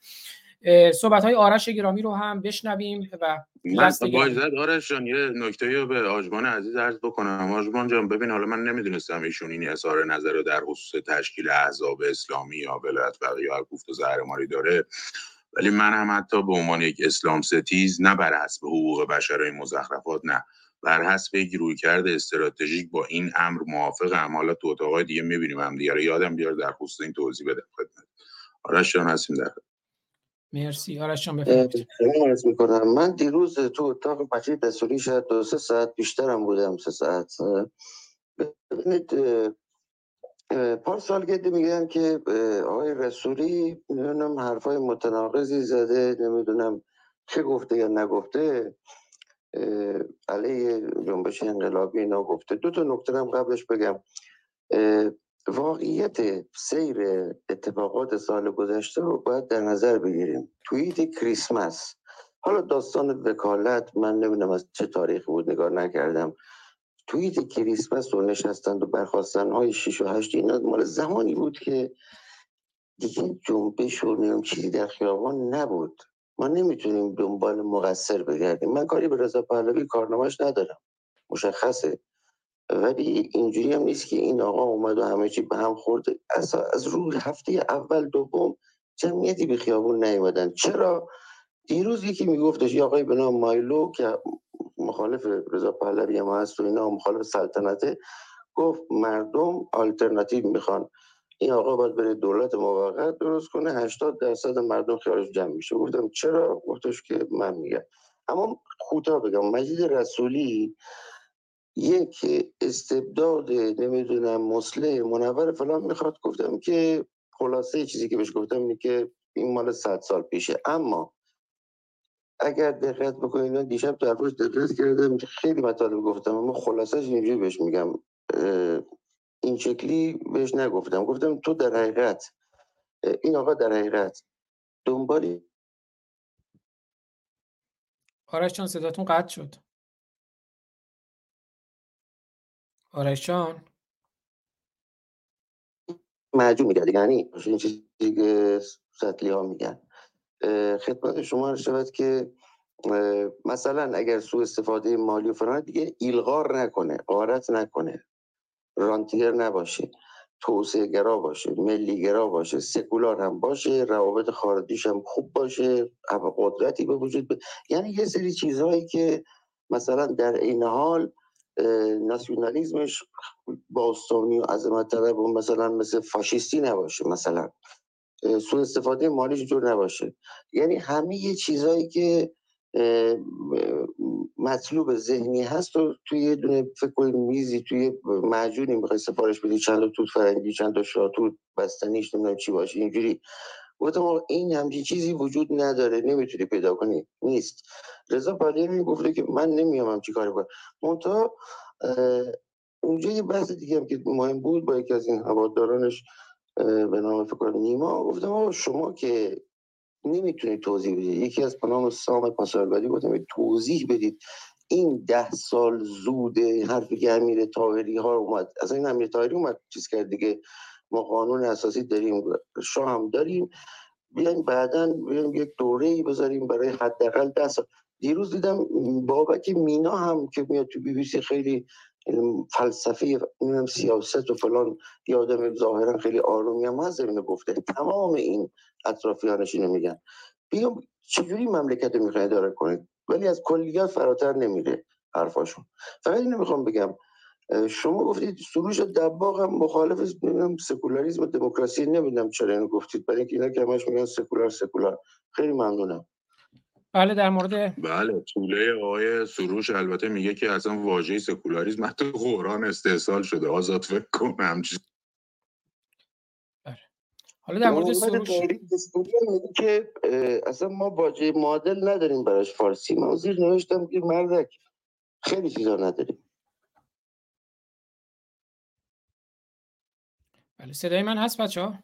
صحبت های آرش گرامی رو هم بشنویم و من با اجازت آرش جان یه نکته رو به آجمان عزیز عرض بکنم. آجمان جان ببین حالا من نمی‌دونستم ایشون این اظهار نظر رو در خصوص تشکیل احزاب اسلامی یا ولایت فقیه یا گفت و زهرماری داره. ولی من هم حتی به عنوان یک اسلام ستیز نه بر حسب حقوق بشر این مزخرفات نه. بر حسب یک رویکرد استراتژیک با این امر موافقم. حالا تو اتاقای دیگه می‌بینیم هم دیگه. یادم بیار در خصوص این توضیح بدم خدمت. آرش جان هستیم در مرسی. آرش بفرمایید. می‌کنم. من دیروز تو اتاق مجید رسولی شاید دو سه ساعت بیشترم بودم سه ساعت. ببینید سال گدی میگن که آقای رسولی نمی‌دونم حرفای متناقضی زده نمی‌دونم چه گفته یا نگفته. علیه جنبش انقلابی اینا گفته. دو تا نکته هم قبلش بگم. واقعیت سیر اتفاقات سال گذشته رو باید در نظر بگیریم. توییت کریسمس. حالا داستان وکالت من نمی‌دونم از چه تاریخی بود نگاه نکردم. توییت کریسمس رو نشستند و برخواستن های 6 و 8 اینا مال زمانی بود که دیگه جنبش و چیزی در خیابان نبود. ما نمی‌تونیم دنبال مقصر بگردیم. من کاری به رضا پهلوی کارنامهش ندارم. مشخصه. ولی اینجوری هم نیست که این آقا اومد و همه چی به هم خورده از, از روز هفته اول دوم جمعیتی به خیابون نیومدن. چرا؟ دیروز یکی میگفتش یه آقای به نام مایلو که مخالف رضا پهلوی ما هست و اینا مخالف سلطنته. گفت مردم آلترناتیو می‌خوان. این آقا باید بره دولت موقت درست کنه 80 درصد مردم خیالش جمع میشه. گفتم چرا؟ گفتش که من میگم. اما کوتاه بگم مجید رسولی یک استبداد نمی‌دونم مسلح منور فلان می‌خواد. گفتم که خلاصه چیزی که بهش گفتم اینه که این مال صد سال پیشه. اما اگر دقت بکنید من دیشب طرفش دقت کردم خیلی مطالب گفتم اما خلاصش اینجوری بهش میگم این شکلی بهش نگفتم. گفتم تو در حقیقت این آقا در حقیقت دنبالی آرش جان صداتون قطع شد. آرش جان. معجون میگه یعنی این چیزی که سطلی ها میگن. خدمت شما شود که مثلا اگر سوء استفاده مالی و فرانه دیگه ایلغار نکنه غارت نکنه. رانتیر نباشه توسعه گرا باشه ملی گرا باشه سکولار هم باشه روابط خارجیش هم خوب باشه قدرتی به وجود ب... یعنی یه سری چیزهایی که مثلا در این حال ناسیونالیزمش باستانی و عظمت طلب و مثلا مثل فاشیستی نباشه مثلا سوء استفاده مالیش جور نباشه. یعنی همه چیزهایی که مطلوب ذهنی هست و توی یه دونه فکر میزی توی معجونی می‌خوای سفارش بدی چند تا توت فرنگی چند تا شاتوت بستنیش نمی‌دونم چی باشه اینجوری. گفتم این همچین چیزی وجود نداره نمی‌تونی پیدا کنی نیست. رضا پهلوی گفته که من نمیام همچی کاری کنم منتها اونجا یه بحث دیگه هم که مهم بود با یکی از این هوادارانش به نام فکر نیما گفتم شما که نمی‌تونید توضیح بدید یکی از نام سام پاسارگادی گفتم توضیح بدید. این ده سال زوده حرفی که امیر تاهری ها اومد از این امیر تاهری اومد چیز کرد دیگه. ما قانون اساسی داریم شاه هم داریم. بیایم بعدا بیایم یک دوره ای بذاریم برای حداقل ده سال. دیروز دیدم بابک مینا هم که میاد تو بی بی سی خیلی فلسفه نمی‌دونم سیاست و فلان یه آدم ظاهرا خیلی آرومی هم هست اینو گفته. تمام این اطرافیانش اینو میگن. بیام چجوری مملکت رو می‌خوای اداره کنید ولی از کلیات فراتر نمیره حرفاشون. فقط اینو می‌خوام بگم. شما گفتید سروش دباغ هم مخالف نمی‌دونم سکولاریسم و دموکراسی نمی‌دونم چرا اینو گفتید. برای اینکه اینا که همش میگن سکولار سکولار. خیلی ممنونم. بله در مورد بله طوله آقای سروش البته میگه که اصلا واژه سکولاریسم حتی قرآن استحصال شده. آزاد فکر کن همچین. حالا در مورد سروش که اصلا ما واژه معادل نداریم براش فارسی. من زیر نوشتم که مردک خیلی چیزا نداریم. بله صدای من هست بچه ها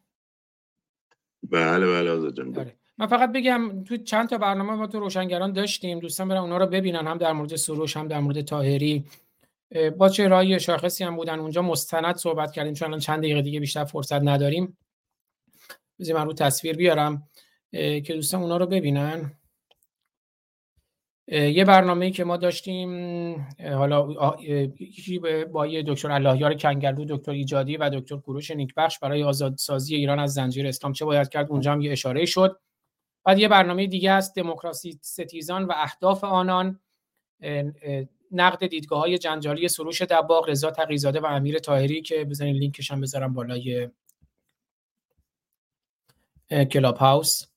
بله بله آزاد جان بگو. من فقط بگم تو چند تا برنامه ما تو روشنگران داشتیم دوستان برن اونا رو ببینن هم در مورد سروش هم در مورد تاهری اه، با چه رای شاخصی هم بودن اونجا مستند صحبت کردیم چون الان چند دقیقه دیگه بیشتر فرصت نداریم. بذار من رو تصویر بیارم که دوستان اونا رو ببینن. یه برنامه‌ای که ما داشتیم حالا یکی با یه دکتر اللهیار کنگرلو دکتر ایجادی و دکتر کوروش نیکبخش برای آزادسازی ایران از زنجیر اسلام چه باید کرد؟ اونجا هم یه اشاره شد. بعد یه برنامه دیگه است دموکراسی ستیزان و اهداف آنان. نقد دیدگاه های جنجالی سروش دباغ رضا تقیزاده و امیر طاهری که بزنین لینکش هم بذارم بالای کلاب هاوس.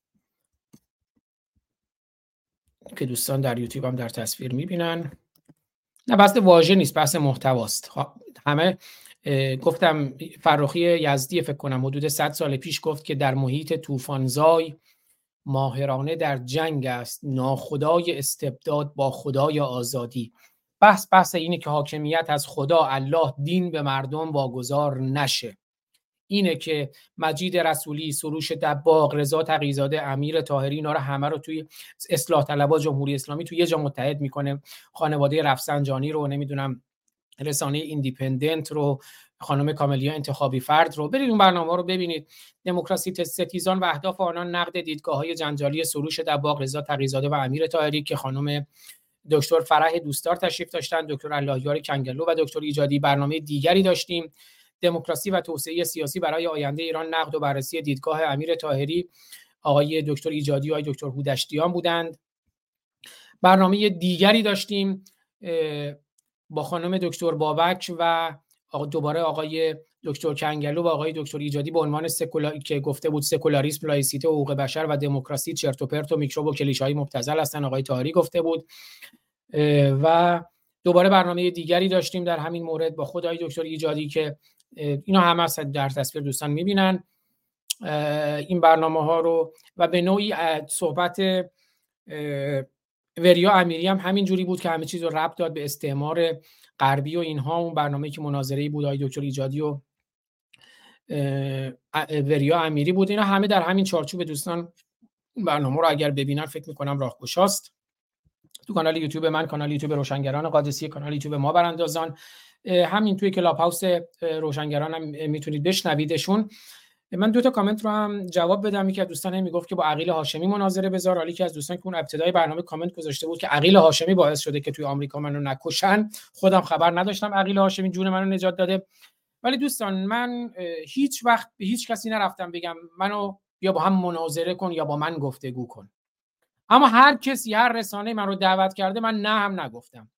که دوستان در یوتیوب هم در تصویر می‌بینن. نه بحث واژه نیست بحث محتواست. خب، همه گفتم فرخی یزدی فکر کنم حدود 100 سال پیش گفت که در محیط طوفانزای ماهرانه در جنگ است. ناخدای استبداد با خدای آزادی. بحث بحث اینه که حاکمیت از خدا الله دین به مردم واگذار نشه. اینه که مجید رسولی سروش دباغ رضا تقیزاده امیر طاهری اینا رو همه رو توی اصلاح طلبا جمهوری اسلامی توی یه جا متحد می‌کنه. خانواده رفسنجانی رو نمی‌دونم رسانه ایندیپندنت رو خانم کاملیا انتخابی فرد رو. برید اون برنامه رو ببینید. دموکراسی ستیزان و اهداف آنان نقد دیدگاه های جنجالی سروش دباغ رضا تقیزاده و امیر طاهری که خانم دکتر فرح دوستدار تشریف داشتن دکتر اللهیار کنگلو و دکتر ایجادی برنامه دیگری داشتیم. دموکراسی و توسعه سیاسی برای آینده ایران نقد و بررسی دیدگاه امیر طاهری آقای دکتر ایجادی و آقای دکتر هودشتیان بودند. برنامه دیگری داشتیم با خانم دکتر بابک و دوباره آقای دکتر کنگلو و آقای دکتر ایجادی به عنوان سکولا... که گفته بود سکولاریسم لایسیته حقوق بشر و دموکراسی چرت و پرت و میکروب و کلیشه‌های مبتذل هستن آقای طاهری گفته بود. و دوباره برنامه دیگری داشتیم در همین مورد با خود آقای دکتر ایجادی که اینا همه در تصویر دوستان می‌بینن. این برنامه ها رو و به نوعی صحبت وریا امیری هم همین جوری بود که همه چیز رو ربط داد به استعمار غربی و اینها. اون برنامه که مناظره بود آقای دکتر ایجادی و وریا امیری بود. اینا همه در همین چارچوب دوستان برنامه رو اگر ببینن فکر می‌کنم راهگشاست. تو کانال یوتیوب من کانال یوتیوب روشنگران قادسیه کانال یوتیوب ما براندازان همین توی کلاب هاوس روشنگران هم می‌تونید بشنویدشون. من دو تا کامنت رو هم جواب بدم. یکی از دوستان هم می‌گفت که با عقیل هاشمی مناظره بذار. حالا یکی از دوستان که اون ابتدای برنامه کامنت گذاشته بود که عقیل هاشمی باعث شده که توی آمریکا منو نکشن. خودم خبر نداشتم عقیل هاشمی جون منو نجات داده. ولی دوستان من هیچ وقت به هیچ کسی نرفتم بگم منو یا با هم مناظره کن یا با من گفتگو کن. اما هر کسی هر رسانه من رو دعوت کرده من نه هم نگفتم.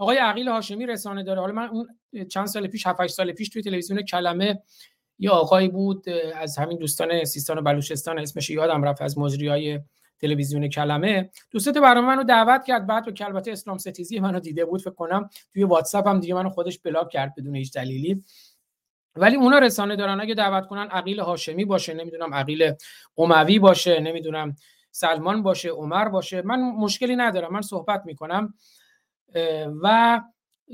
آقای عقیل هاشمی رسانه داره. حالا من اون چند سال پیش 7 8 سال پیش توی تلویزیون کلمه یه آقایی بود از همین دوستان سیستان و بلوچستان اسمش یادم رفت از مجریای تلویزیون کلمه. دوستت برنامه منو دعوت کرد بعد تو البته اسلام ستیزی منو دیده بود فکر کنم توی واتساپ هم دیگه منو خودش بلاک کرد بدون هیچ دلیلی. ولی اونا رسانه دارن. اگه دعوت کنن عقیل هاشمی باشه نمی‌دونم عقیل اموی باشه نمی‌دونم سلمان باشه عمر باشه. من مشکلی ندارم. من صحبت می‌کنم. و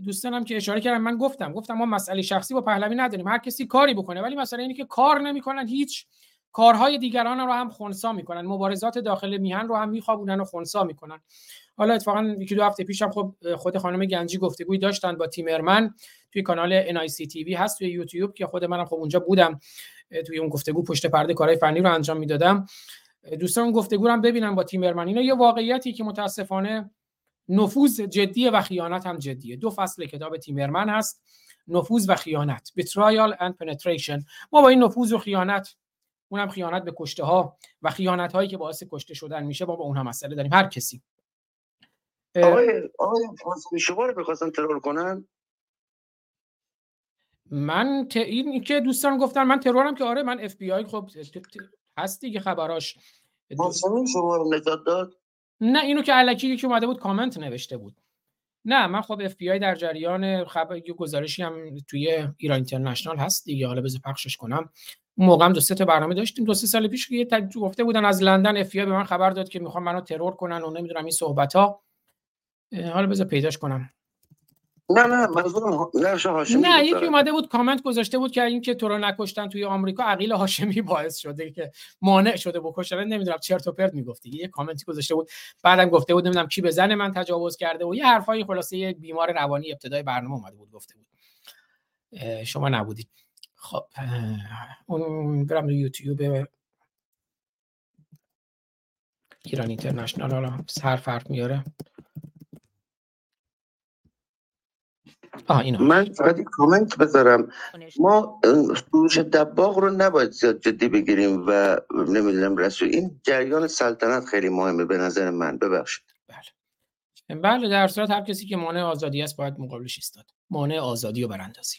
دوستانم که اشاره کردم من گفتم گفتم ما مسئله شخصی با پهلوی نداریم هر کسی کاری بکنه ولی مثلا اینی که کار نمی‌کنن هیچ کارهای دیگران رو هم خونسا می‌کنن مبارزات داخل میهن رو هم میخوابونن و خونسا می‌کنن. حالا اتفاقا یکی دو هفته پیشم خب خود خانم گنجی گفتگوی داشتن با تیمرمن توی کانال تی وی هست توی یوتیوب که خود منم خب اونجا بودم توی اون گفتگو پشت پرده کارهای فنی رو انجام می‌دادم. دوستان گفتگو هم ببینم با تیمرمن اینا یه واقعیتی که متاسفانه نفوذ جدی و خیانت هم جدیه. دو فصل کتاب تیمرمن هست نفوذ و خیانت. Betrayal and penetration. ما با این نفوذ و خیانت اونم خیانت به کشته ها و خیانت هایی که باعث کشته شدن میشه با, با اونها مسئله داریم. هر کسی. آقای آقای شما رو بخواستن ترور کنن؟ من ت... این که دوستان گفتن من ترورم که آره من اف بی آی خب هست دیگه خبراش. شما رو نجات داد؟ نه اینو که الکی که اومده بود کامنت نوشته بود. نه من خب اف بی آی در جریان خبر یه گزارشی هم توی ایران اینترنشنال هست دیگه حالا بذار پخشش کنم. موقع هم دو سه تا برنامه داشتیم. دو سه سال پیش که یه گفته بودن از لندن اف بی آی به من خبر داد که می‌خوام منو ترور کنن و نمی‌دونم این صحبت ها حالا بذار پیداش کنم. نه نه منظورم نقش هاشمی نه یکی اومده بود کامنت گذاشته بود که این که تو رو نکشتن توی آمریکا عقیل هاشمی باعث شده که مانع شده بکشن نمی‌دونم چرت و پرت می‌گفتی یه کامنتی گذاشته بود. بعدم گفته بود نمی‌دونم کی به زن من تجاوز کرده و یه حرفای خلاصه یه بیمار روانی ابتدای برنامه اومده بود گفته بود. شما نبودید. خب اون برم یوتیوب ایران اینترنشنال حالا هر من فقط کامنت بذارم. ما فروش دباغ رو نباید زیاد جدی بگیریم و نمی‌دونم رسول این جریان سلطنت خیلی مهمه به نظر من. ببخشید. بله. بله در صورت هر کسی که مانع آزادی است باید مقابلش ایستاد. مانع آزادی و براندازی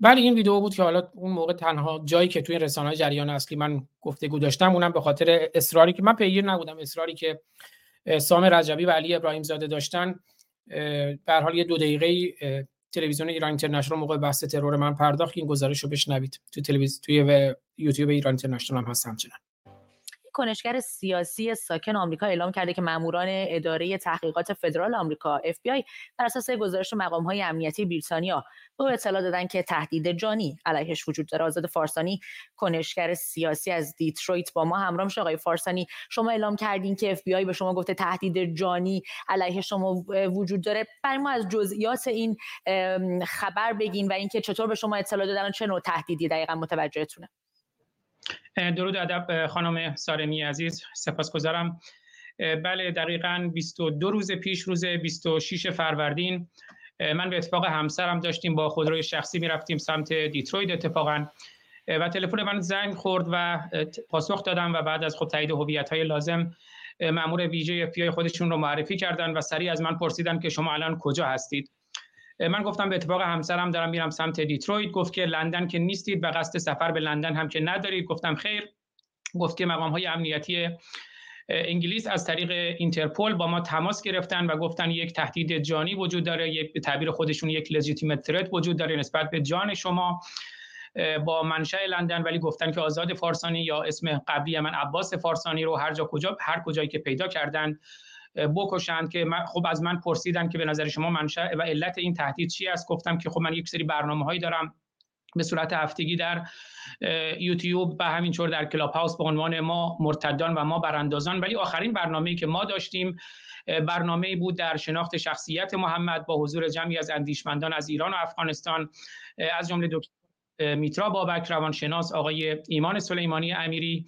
بله این ویدیو بود که حالا اون موقع تنها جایی که توی رسانه جریان اصلی من گفتگو داشتم اونم به خاطر اصراری که من پیگیر نبودم اصراری که سام رجبی و علی ابراهیم زاده داشتن به حال یه دو دقیقه تلویزیون ایران اینترنشنال موقع بحث ترور من پرداخت این گزارش رو بشنوید. تو تلویزیون توی یوتیوب ایران اینترنشنال هم هست همچنان. کنشگر سیاسی ساکن آمریکا اعلام کرده که ماموران اداره تحقیقات فدرال آمریکا FBI بر اساس گزارش مقام های امنیتی بریتانیا به اطلاع دادن که تهدید جانی علیهش وجود داره. آزاد فارسانی کنشگر سیاسی از دیترویت با ما همراه میشه. آقای فارسانی شما اعلام کردین که FBI به شما گفته تهدید جانی علیه شما وجود داره. برای ما از جزئیات این خبر بگین و اینکه چطور به شما اطلاع دادن چه نوع تهدیدی دقیقا متوجهتونه. درود ادب خانم سارمی عزیز سپاسگزارم. بله دقیقا 22 روز پیش روز 26 فروردین من به اتفاق همسرم داشتیم با خودروی شخصی می‌رفتیم سمت دیترویت اتفاقا و تلفن من زنگ خورد و پاسخ دادم و بعد از خود تایید هویت های لازم مامور ویژه اف خودشون رو معرفی کردن و سریع از من پرسیدن که شما الان کجا هستید. من گفتم به اتفاق همسرم دارم میرم سمت دیترویت. گفت که لندن که نیستید و قصد سفر به لندن هم که ندارید. گفتم خیر. گفت که مقام های امنیتی انگلیس از طریق اینترپل با ما تماس گرفتن و گفتن یک تهدید جانی وجود داره. یک به تعبیر خودشون یک لژیتیمت ترت وجود داره نسبت به جان شما با منشأ لندن. ولی گفتن که آزاد فارسانی یا اسم قبلی من عباس فارسانی رو هر جا کجا هر کجایی که پیدا کردن بکشند که من خب از من پرسیدن که به نظر شما منشأ و علت این تهدید چی است؟ گفتم که خب من یک سری برنامه هایی دارم به صورت هفتگی در یوتیوب و همینطور در کلاب هاوس به عنوان ما مرتدان و ما براندازان. ولی آخرین برنامه‌ای که ما داشتیم برنامه بود در شناخت شخصیت محمد با حضور جمعی از اندیشمندان از ایران و افغانستان. از جمله دکتر میترا بابک روانشناس آقای ایمان سلیمانی امیری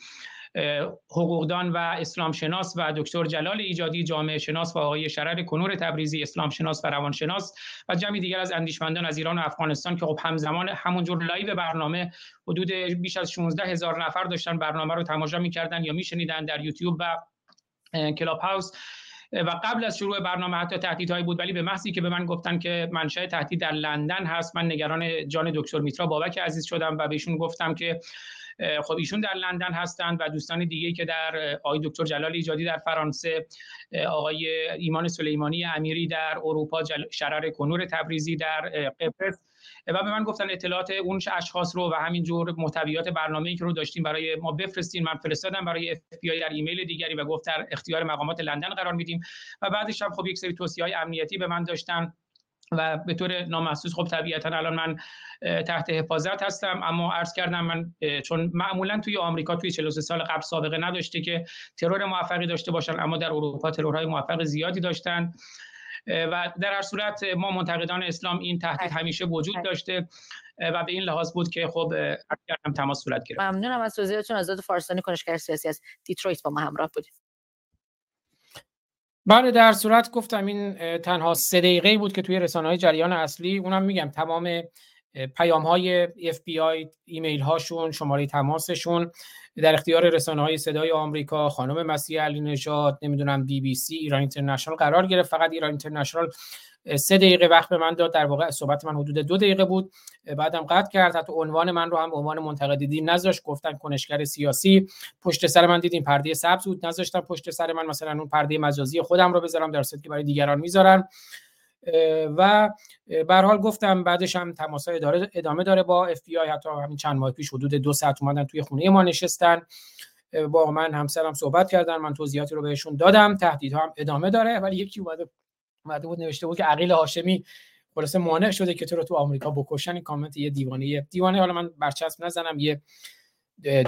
حقوقدان و اسلام شناس و دکتر جلال ایجادی جامعه شناس و آقای شرر کنور تبریزی اسلام شناس و روانشناس و جمعی دیگر از اندیشمندان از ایران و افغانستان که خب همزمان همونجور لایو برنامه حدود بیش از 16 هزار نفر داشتن برنامه رو تماشا می‌کردن یا میشنیدن در یوتیوب و کلاب هاوس و قبل از شروع برنامه حتی تهدیدهایی بود ولی به محضی که به من گفتن که منشأ تهدید در لندن هست من نگران جان دکتر میترا بابک عزیز شدم و بهشون گفتم که خب ایشون در لندن هستند و دوستان دیگه که در آقای دکتر جلال ایجادی در فرانسه آقای ایمان سلیمانی امیری در اروپا. شرر کنور تبریزی در قبرس. و به من گفتن اطلاعات اون اشخاص رو و همینجور محتویات برنامه‌ای که رو داشتیم برای ما بفرستین. من فرستادم برای اف در ایمیل دیگری و گفت در اختیار مقامات لندن قرار میدیم. و بعدش هم خب یک سری توصیه‌های امنیتی به من داشتن. و به طور نامحسوس خب طبیعتا الان من تحت حفاظت هستم. اما عرض کردم من چون معمولا توی آمریکا توی 43 سال قبل سابقه نداشته که ترور موفقی داشته باشن اما در اروپا ترورهای موفق زیادی داشتن. و در هر صورت ما منتقدان اسلام این تهدید همیشه وجود داشته و به این لحاظ بود که خب کردم تماس صورت گرفت. ممنونم از توضیحاتتون. آزاد فارسانی کنشگر سیاسی از دیترویت با ما همراه بودید. بله در صورت گفتم این تنها سه دقیقه بود که توی رسانه های جریان اصلی اونم میگم تمام پیام های FBI ایمیل هاشون شماره تماسشون در اختیار رسانه های صدای آمریکا خانم مسیح علی نژاد نمی‌دونم بی بی سی ایران اینترنشنال قرار گرفت فقط ایران اینترنشنال سه دقیقه وقت به من داد در واقع صحبت من حدود دو دقیقه بود. بعدم قطع کرد حتی عنوان من رو هم به عنوان منتقد دین نذاشت. گفتن کنشگر سیاسی پشت سر من دیدیم پرده سبز بود نذاشتم پشت سر من. مثلا اون پرده مجازی خودم رو بذارم در که برای دیگران می‌ذارن. و به حال گفتم بعدش هم تماس اداره ادامه داره با اف بی آی حتی همین چند ماه پیش حدود دو ساعت اومدن توی خونه ما نشستن. با من همسرم صحبت کردن من توضیحاتی رو بهشون دادم. تهدیدها هم ادامه داره ولی یکی اومده اومده بود نوشته بود که عقیل هاشمی خلاصه مانع شده که تو رو تو آمریکا بکشن. این کامنت یه دیوانه دیوانه. حالا من برچسب نزنم. یه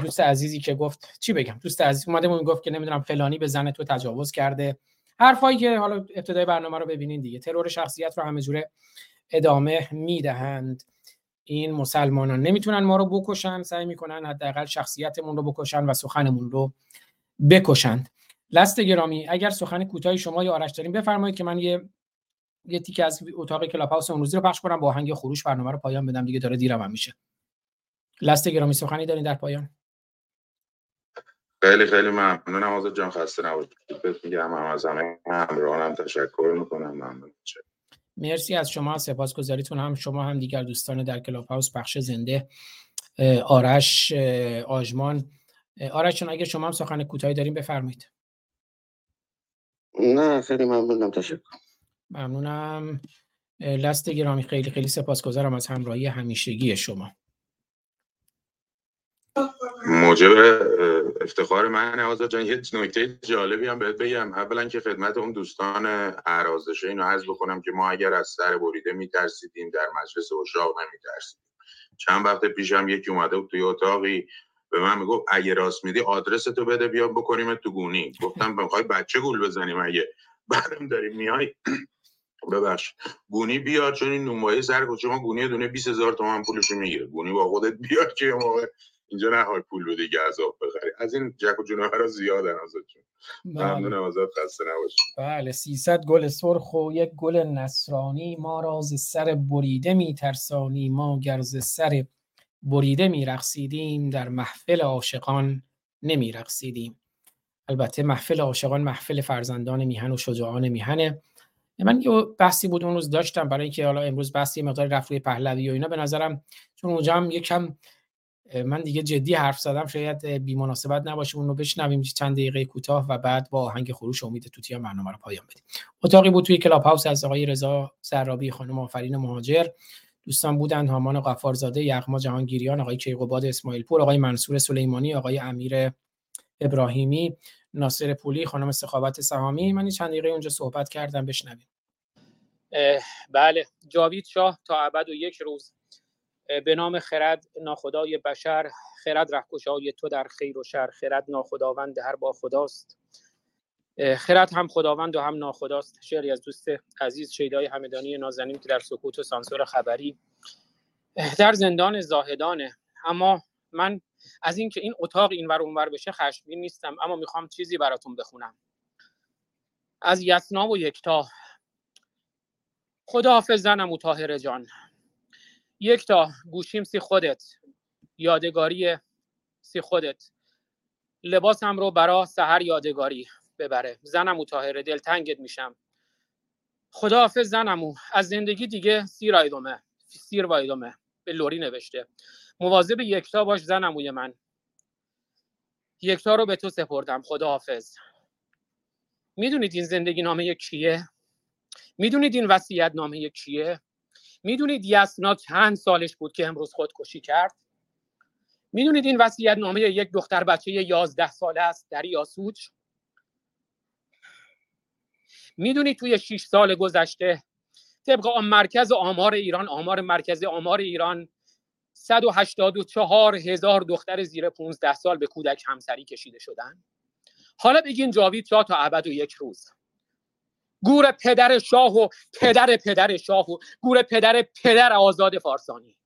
دوست عزیزی که گفت چی بگم؟ دوست عزیز اومده بود گفت که نمی‌دونم فلانی به زن تو تجاوز کرده. حرفایی که حالا ابتدای برنامه رو ببینین دیگه. ترور شخصیت رو همه جوره ادامه می‌دهند. این مسلمانان نمی‌تونن ما رو بکشن سعی می‌کنن حداقل شخصیتمون رو بکشن و سخنمون رو بکشند لست گرامی اگر سخن کوتاهی شما یا آرش داریم بفرمایید که من یه یه تیکه از اتاق کلاب هاوس امروزی رو پخش کنم با آهنگ خروش برنامه رو پایان بدم دیگه داره دیرم هم میشه. لست گرامی سخنی دارین در پایان. خیلی خیلی ممنونم. آزاد جان خسته نباشید. میگم هم از همه همراهانم تشکر می‌کنم. ممنون. مرسی از شما. سپاسگزاریتون هم شما هم دیگر دوستان در کلاب هاوس بخش زنده آرش آژمان. آرش چون اگر شما هم سخن کوتاهی داریم بفرمایید. نه خیلی ممنونم تشکر. ممنونم. لست گرامی خیلی خیلی سپاسگزارم از همراهی همیشگی شما. موجب افتخار من آزاد جان یه نکته جالبی هم بهت بگم. اولا که خدمت اون دوستان اعرازشه اینو عرض بکنم که ما اگر از سر بریده میترسیدیم در مجلس اشاق نمیترسیدیم. چند وقت پیشم یکی اومده بود توی اتاقی به من می‌گفت اگه راست میدی آدرس تو بده بیا بکنیم تو گونی. گفتم بخوای بچه گول بزنیم اگه؟ بعدم داریم میای ببخش گونی بیار چون این نونوایی سر شما گونی دونه 20000 تومان پولش می‌گیره گونی با خودت بیار که موقع اینجا نهای پول بده گزاف بخری. از این جک و جونورا زیادن ازتون. ممنونم ازت خسته نباشی بله 300 گل سرخ و یک گل نصرانی. ما راز سر بریده میترسانی ما گرز سر بریده میرقصیدیم در محفل عاشقان نمیرقصیدیم. البته محفل عاشقان محفل فرزندان میهن و شجاعان میهنه. من یه بحثی بود اون روز داشتم برای اینکه حالا امروز بحثی مقدار رفت روی پهلوی و اینا به نظرم چون اونجا هم یکم من دیگه جدی حرف زدم شاید بی مناسبت نباشه اون رو بشنویم چند دقیقه کوتاه و بعد با آهنگ خروش امید توتی برنامه رو پایان بدیم. اتاقی بود توی کلاب هاوس از آقای رضا سرابی خانم آفرین مهاجر. دوستان بودند هامان غفارزاده یغما جهانگیریان آقای کیقوباد اسماعیل پور آقای منصور سلیمانی آقای امیر ابراهیمی ناصر پولی خانم سخاوت سهامی. من چند دقیقه اونجا صحبت کردم بشنویم. بله. جاوید شاه تا ابد و یک روز به نام خرد ناخدای بشر خرد رهکشای تو در خیر و شر خرد ناخداوند هر با خداست. خرد هم خداوند و هم ناخداست. شعری از دوست عزیز شیدای همدانی نازنین که در سکوت و سانسور خبری. در زندان زاهدانه. اما من از اینکه این اتاق اینور اونور بشه خشمگین نیستم اما می‌خوام چیزی براتون بخونم. از یسنا و یکتا. خداحافظ زنم و طاهر جان. یکتا گوشیم سی خودت. یادگاری سی خودت. لباسم رو برا سهر یادگاری. ببره. زنم و طاهر دلتنگت میشم. خداحافظ زنمو. از زندگی دیگه سیر آیدومه. سیر وایدومه. به لوری نوشته. مواظب یکتا باش زنموی من. یکتا رو به تو سپردم خدا حافظ می‌دونید این زندگی نامه کیه می‌دونید این وصیت نامه کیه می‌دونید یسنا چند سالش بود که امروز خودکشی کرد؟ می‌دونید این وصیت نامه یک دختر بچه یازده ساله است در یاسوج؟ می‌دونید توی 6 سال گذشته طبق مرکز آمار ایران آمار مرکز آمار ایران 184 هزار دختر زیر 15 سال به کودک همسری کشیده شدن. حالا بگین جاوید شاه تا ابد و یک روز. گور پدر شاه و پدر پدر شاه و گور پدر پدر آزاد فارسانی.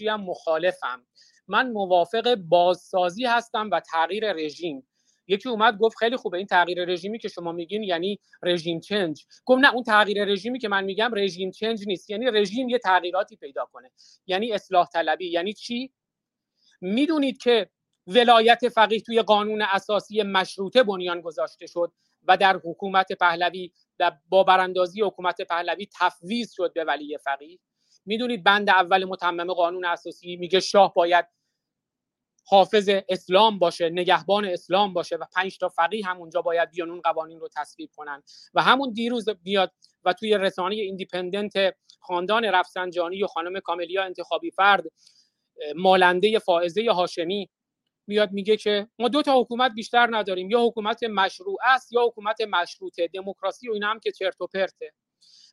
هم مخالفم. من موافق بازسازی هستم و تغییر رژیم. یکی اومد گفت خیلی خوبه این تغییر رژیمی که شما میگین یعنی رژیم چنج. گفت نه اون تغییر رژیمی که من میگم رژیم چنج نیست یعنی رژیم یه تغییراتی پیدا کنه. یعنی اصلاح طلبی. یعنی چی؟ می‌دونید که ولایت فقیه توی قانون اساسی مشروطه بنیان گذاشته شد و در حکومت پهلوی با براندازی حکومت پهلوی تفویض شد به ولی فقیه. می‌دونید بند اول متمم قانون اساسی میگه شاه باید حافظ اسلام باشه نگهبان اسلام باشه و پنج تا فقیه هم اونجا باید بیان اون قوانین رو تصویب کنن. و همون دیروز بیاد و توی رسانه ایندیپندنت خاندان رفسنجانی و خانم کاملیا انتخابی فرد مالنده فائزه هاشمی میاد میگه که ما دو تا حکومت بیشتر نداریم یا حکومت مشروع است یا حکومت مشروطه دموکراسی و اینا هم که چرت و پرته.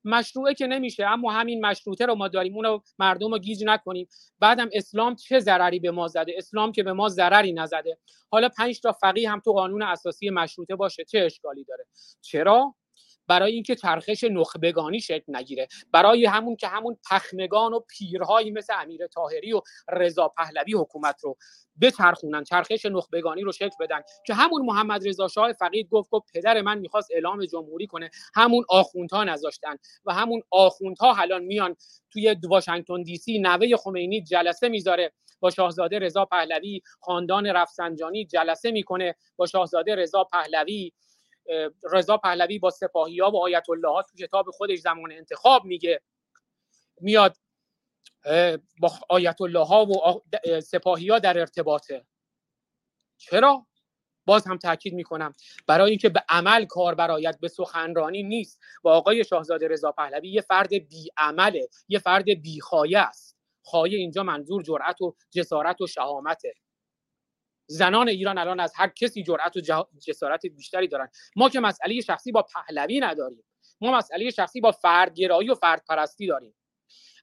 مشروعه که نمیشه اما همین مشروطه رو ما داریم اونو مردم رو گیج نکنیم. بعدم اسلام چه ضرری به ما زده؟ اسلام که به ما ضرری نزده. حالا پنج تا فقیه هم تو قانون اساسی مشروطه باشه چه اشکالی داره؟ چرا؟ برای اینکه چرخش نخبگانی شکل نگیره. برای همون که همون پخمگان و پیرهایی مثل امیر تاهری و رضا پهلوی حکومت رو بچرخونن چرخش نخبگانی رو شکل بدن. که همون محمد رضا شاه فقید گفت گفت پدر من می‌خواست اعلام جمهوری کنه. همون آخوندها نذاشتن و همون آخوندها الان میان توی واشنگتن دی سی نوه خمینی جلسه می‌ذاره. با شاهزاده رضا پهلوی خاندان رفسنجانی جلسه می‌کنه. با شاهزاده رضا پهلوی رضا پهلوی با سپاهی ها و آیت الله ها تو کتاب خودش زمان انتخاب میگه. میاد با آیت الله ها و سپاهی ها در ارتباطه. چرا؟ باز هم تاکید می‌کنم. برای اینکه به عمل کار برایت به سخنرانی نیست. و آقای شاهزاده رضا پهلوی یه فرد بی عمله یه فرد بی خایه است. خایه اینجا منظور جرأت و جسارت و شهامته. زنان ایران الان از هر کسی جرأت و جسارت بیشتری دارن. ما که مسئله شخصی با پهلوی نداریم. ما مسئله شخصی با فردگرایی و فرد پرستی داریم.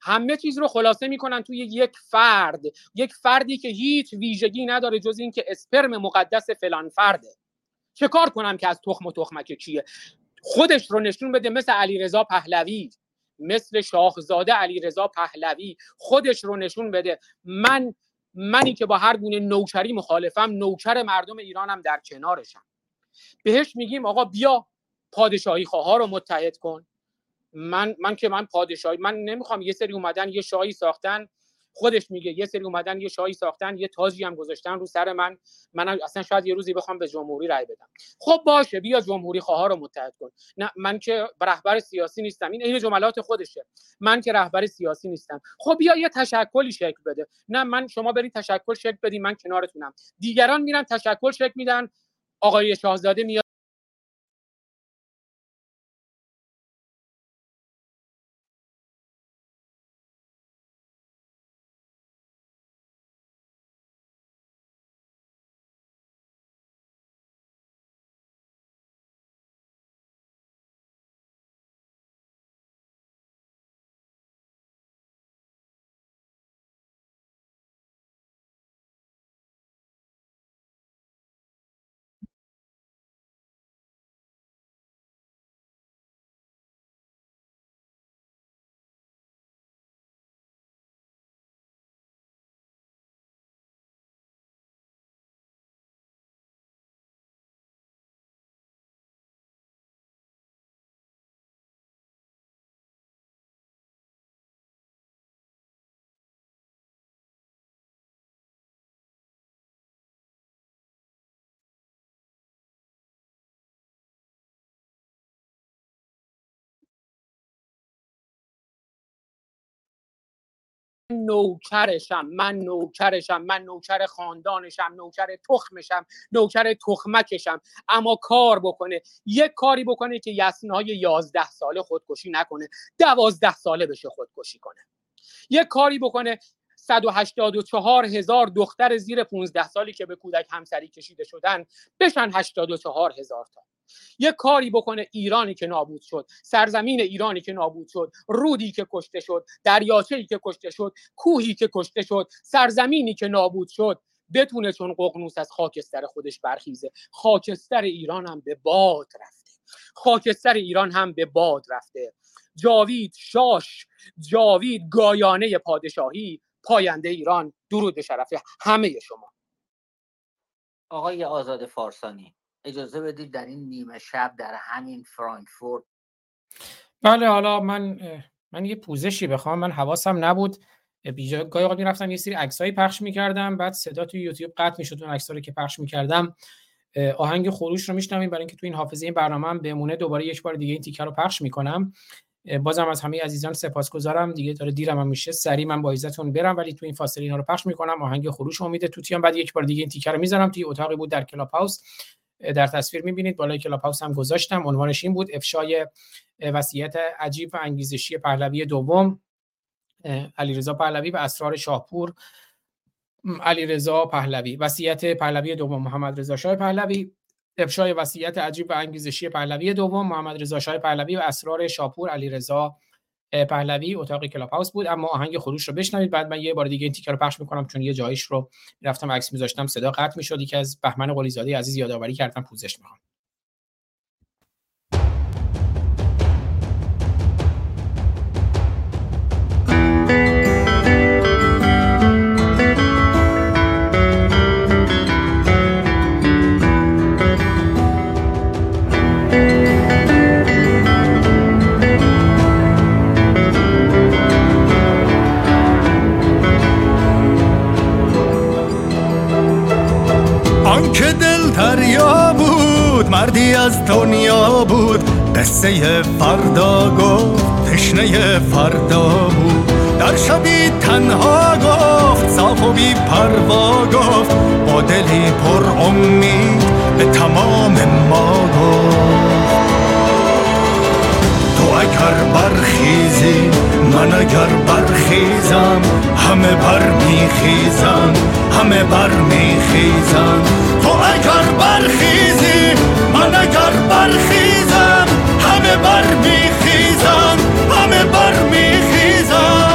همه چیز رو خلاصه می‌کنن توی یک فرد. یک فردی که هیچ ویژگی نداره جز اینکه اسپرم مقدس فلان فرده. چه کار کنم که از تخم و تخمک چیه خودش رو نشون بده مثل علیرضا پهلوی. مثل شاهزاده علیرضا پهلوی. خودش رو نشون بده. من منی که با هر گونه نوکری مخالفم نوکر مردم ایرانم در کنارشم. بهش میگیم آقا بیا پادشاهی خواه رو متحد کن. من من که من پادشاهی من نمی‌خوام یه سری اومدن یه شاهی ساختن خودش میگه یه سری اومدن یه شاهی ساختن یه تاجی هم گذاشتن رو سر من. من اصلا شاید یه روزی بخوام به جمهوری رای بدم. خب باشه بیا جمهوری خواه رو متحد کن. نه من که رهبر سیاسی نیستم. این این جملات خودشه. من که رهبر سیاسی نیستم. خب بیا یه تشکلی شکل بده. نه من شما برید تشکل شکل بدین من کنارتونم. دیگران میرن تشکل شکل میدن. آقای شاهزاده میاد نوکرشم من نوکرشم من نوکر خاندانشم نوکر تخمشم نوکر تخمکشم. اما کار بکنه یک کاری بکنه که یسنهای یازده ساله خودکشی نکنه دوازده ساله بشه خودکشی کنه. یک کاری بکنه 184 هزار دختر زیر 15 سالی که به کودک همسری کشیده شدن بشن 84 هزار تا. یه کاری بکنه ایرانی که نابود شد سرزمین ایرانی که نابود شد رودی که کشته شد دریاچه‌ای که کشته شد کوهی که کشته شد سرزمینی که نابود شد بتونه چون ققنوس از خاکستر خودش برخیزه. خاکستر ایران هم به باد رفته. خاکستر ایران هم به باد رفته. جاوید شاش جاوید گایانه پادشاهی پاینده ایران درود به شرف همه شما. آقای آزاد فارسانی اجازه بدید در این نیمه شب در همین فرانکفورت بله حالا من من یه پوزشی بخوام من حواسم نبود. بیجا گاهی اوقات می‌رفتم یه سری عکسایی پخش می‌کردم بعد صدا تو یوتیوب قطع می‌شد اون عکسایی که پخش می‌کردم. آهنگ خروش رو میشنویم برای اینکه تو این حافظه این برنامه هم بمونه دوباره یک بار دیگه این تیکر رو پخش می‌کنم. بازم از همه عزیزان سپاسگزارم. دیگه داره دیرم هم میشه سری من با عزتون برم ولی تو این فاصله اینا رو پخش می‌کنم. آهنگ خروش امید توتیان بعد یک بار دیگه این تیکر رو می‌ذارم توی اتاقی بود در کلاب هاوس. در تصویر می‌بینید بالای کلاب هاوس هم گذاشتم. عنوانش این بود افشای وصیت عجیب و انگیزشی پهلوی دوم علیرضا پهلوی و اسرار شاهپور. علیرضا پهلوی. وصیت پهلوی دوم محمد رضا شاه پهلوی. افشای وصیت عجیب و انگیزشی پهلوی دوم محمد رضا شاه پهلوی و اسرار شاپور علیرضا پهلوی اتاق کلاب هاوس بود. اما آهنگ خروش رو بشنوید. بعد من یه بار دیگه این تیکر رو پخش می‌کنم چون یه جایش رو رفتم عکس میذاشتم صدا قطع می‌شد. که از بهمن قلی زاده عزیز یادآوری کردم پوزش می‌خوام. دریا بود مردی از دنیا بود. قصه فردا گفت تشنه فردا بود. در شبی تنها گفت صاف و بی پروا گفت. با دلی پر امید به تمام ما گفت. اگر برخیزی من اگر برخیزم همه بر میخیزم همه بر میخیزم تو اگر برخیزی من اگر برخیزم همه بر میخیزم همه بر میخیزم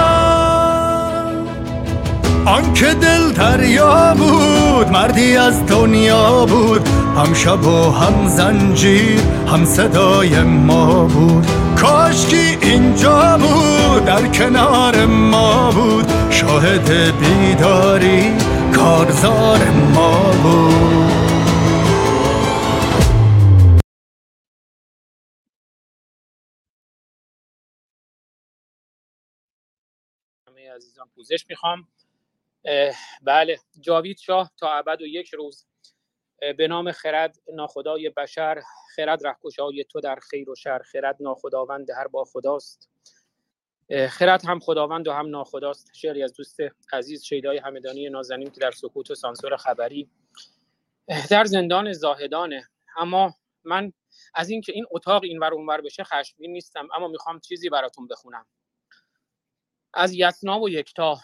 آنکه دل دریا بود مردی از دنیا بود هم شب و هم زنجیر هم صدای ما بود. کاشکی اینجا بود در کنار ما بود. شاهد بیداری کارزار ما بود. همه عزیزان پوزش می‌خوام. بله جاوید شاه تا ابد و یک روز به نام خرد ناخدای بشر خرد رهکشای تو در خیر و شر خرد ناخداوند هر با خداست. خرد هم خداوند و هم ناخداست. شعری از دوست عزیز شیدای همدانی نازنین که در سکوت و سانسور خبری. در زندان زاهدانه. اما من از اینکه این اتاق اینور اونور بشه خشمگین نیستم اما می‌خوام چیزی براتون بخونم. از یسنا و یکتا.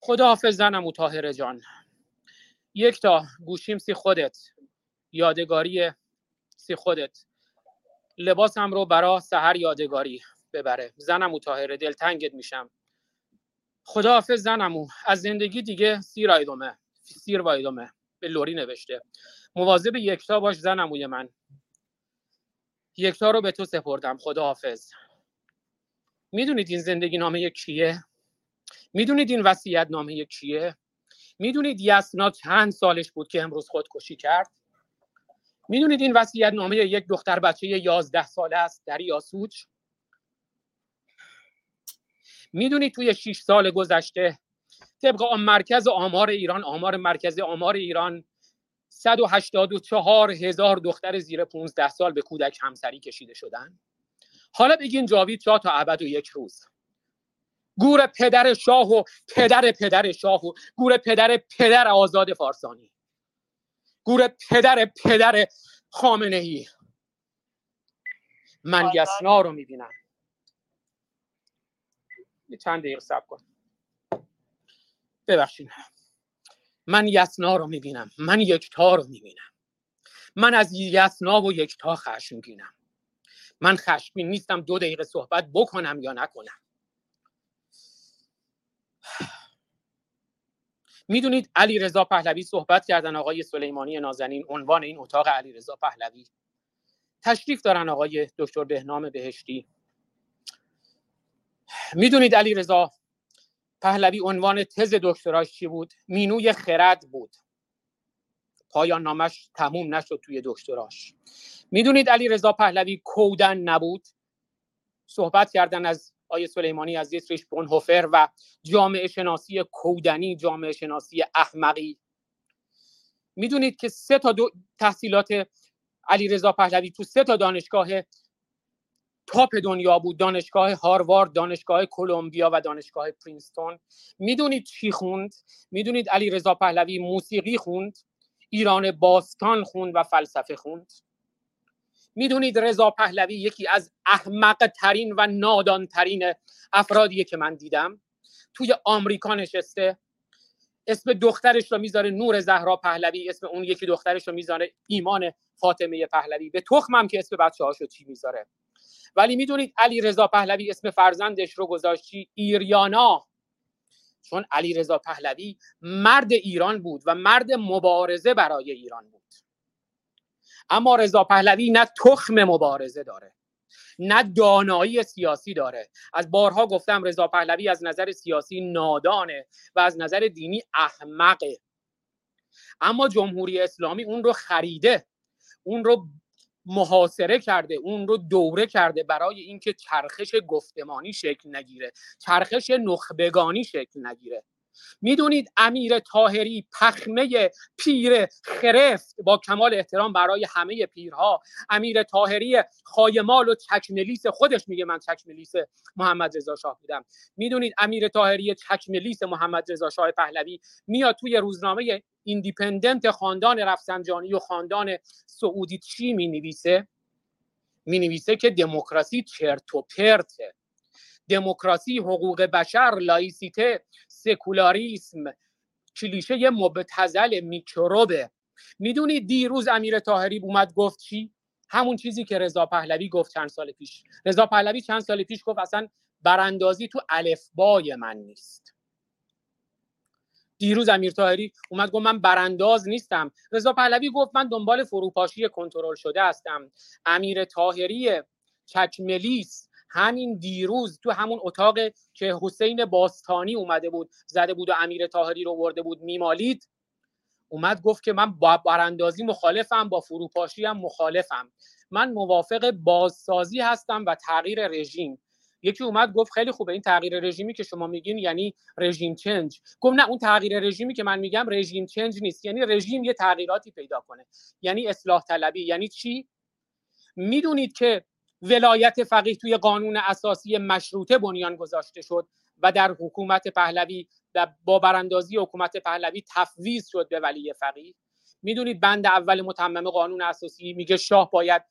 خداحافظ زنم و طاهر جان. یک تا گوشیم سی خودت. یادگاری سی خودت. لباسم رو برا سهر یادگاری ببره. زنم و طاهر دلتنگت میشم. خداحافظ زنم و از زندگی دیگه سیر آیدومه. سیر وایدومه. به لوری نوشته. مواظب یکتا باش زنموی من. یکتا رو به تو سپردم. خداحافظ. می‌دونید این زندگی نامه کیه می‌دونید این وصیت نامه کیه می‌دونید یسنا چند سالش بود که امروز خودکشی کرد؟ می‌دونید این وصیت نامه یک دختر بچه یازده ساله است در یاسوج می‌دونید توی 6 سال گذشته طبق مرکز آمار ایران آمار مرکز آمار ایران 184 هزار دختر زیر 15 سال به کودک همسری کشیده شدن. حالا بگین جاوید شاه تا ابد و یک روز. گور پدر شاه و پدر پدر شاه و گور پدر پدر آزاد فارسانی. گور پدر پدر خامنه ای من یسنا رو می‌بینم. یه چند دقیقه صبر کن. ببخشید. من یسنا رو می‌بینم. من یکتا رو می‌بینم. من از یسنا و یکتا خشمگینم. من خشمگین نیستم دو دقیقه صحبت بکنم یا نکنم. می‌دونید علی رضا پهلوی صحبت کردن آقای سلیمانی نازنین عنوان این اتاق علی رضا پهلوی. تشریف دارن آقای دکتر بهنام بهشتی. می‌دونید علی رضا پهلوی عنوان تز دکتراش چی بود؟ مینوی خرد بود. پایان نامش تموم نشد توی دکتراش. می‌دونید علی رضا پهلوی کودن نبود؟ صحبت کردن از آیه سلیمانی از دیتریش بونهوفر و جامعه شناسی کودنی جامعه شناسی احمقی. می‌دونید که سه تا دو تحصیلات علی رضا پهلوی تو سه تا دانشگاه تاپ دنیا بود. دانشگاه هاروارد دانشگاه کلمبیا و دانشگاه پرینستون. می‌دونید چی خوند؟ می‌دونید علی رضا پهلوی موسیقی خوند ایران باستان خوند و فلسفه خوند. می‌دونید رضا پهلوی یکی از احمق ترین و نادان ترین افرادیه که من دیدم. توی آمریکا نشسته. اسم دخترش رو می‌ذاره نور زهرا پهلوی اسم اون یکی دخترش رو می‌ذاره ایمان فاطمه پهلوی. به تخمم که اسم بچه هاشو چی می‌ذاره. ولی می‌دونید علی رضا پهلوی اسم فرزندش رو گذاشتی ایریانا. چون علی رضا پهلوی مرد ایران بود و مرد مبارزه برای ایران بود. اما رضا پهلوی نه تخم مبارزه داره نه دانایی سیاسی داره. از بارها گفتم رضا پهلوی از نظر سیاسی نادانه و از نظر دینی احمقه. اما جمهوری اسلامی اون رو خریده اون رو محاصره کرده اون رو دوره کرده برای اینکه چرخش گفتمانی شکل نگیره چرخش نخبگانی شکل نگیره. می‌دونید امیر تاهری پخمه پیر خرفت با کمال احترام برای همه پیرها. امیر طاهری خایمال و چکمه‌لیس خودش میگه من چکمه‌لیس محمد رضا شاه بودم. می‌دونید امیر طاهری چکمه‌لیس محمد رضا شاه پهلوی میاد توی روزنامه ایندیپندنت خاندان رفسنجانی و خاندان سعودی چی می نویسه می نویسه که دموکراسی چرت و پرته. دموکراسی حقوق بشر لایسیته. سکولاریسم. کلیشه مبتذل میکروبه. می‌دونید دیروز امیر تاهری اومد گفت چی؟ همون چیزی که رضا پهلوی گفت چند سال پیش. رضا پهلوی چند سال پیش گفت اصلا براندازی تو الفبای من نیست. دیروز امیر تاهری اومد گفت من برانداز نیستم. رضا پهلوی گفت من دنبال فروپاشی کنترل شده هستم. امیر تاهری چکملیس همین دیروز تو همون اتاق که حسین باستانی اومده بود زده بود و امیر تاهری رو ورده بود میمالید اومد گفت که من با براندازی مخالفم با فروپاشی هم مخالفم. من موافق بازسازی هستم و تغییر رژیم. یکی اومد گفت خیلی خوبه این تغییر رژیمی که شما میگین یعنی رژیم چنج. گفت نه اون تغییر رژیمی که من میگم رژیم چنج نیست یعنی رژیم یه تغییراتی پیدا کنه. یعنی اصلاح طلبی. یعنی چی؟ می‌دونید که ولایت فقیه توی قانون اساسی مشروطه بنیان گذاشته شد و در حکومت پهلوی با براندازی حکومت پهلوی تفویض شد به ولی فقیه. می‌دونید بند اول متمم قانون اساسی میگه شاه باید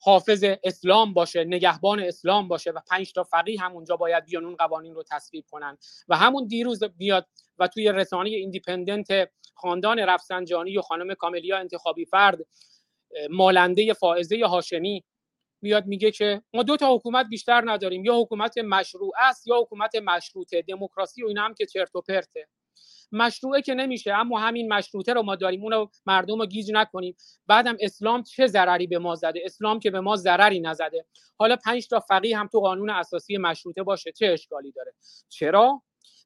حافظ اسلام باشه نگهبان اسلام باشه و پنج تا فقیه هم اونجا باید بیان اون قوانین رو تصویب کنن. و همون دیروز بیاد و توی رسانه ایندیپندنت خاندان رفسنجانی و خانم کاملیا انتخابی فرد مالنده فائزه هاشمی میاد میگه که ما دو تا حکومت بیشتر نداریم یا حکومت مشروع است یا حکومت مشروطه دموکراسی و اینا هم که چرت و پرته. مشروعه که نمیشه اما همین مشروطه رو ما داریم اونو مردم رو گیج نکنیم. بعدم اسلام چه ضرری به ما زده؟ اسلام که به ما ضرری نزده. حالا پنج تا فقیه هم تو قانون اساسی مشروطه باشه چه اشکالی داره؟ چرا؟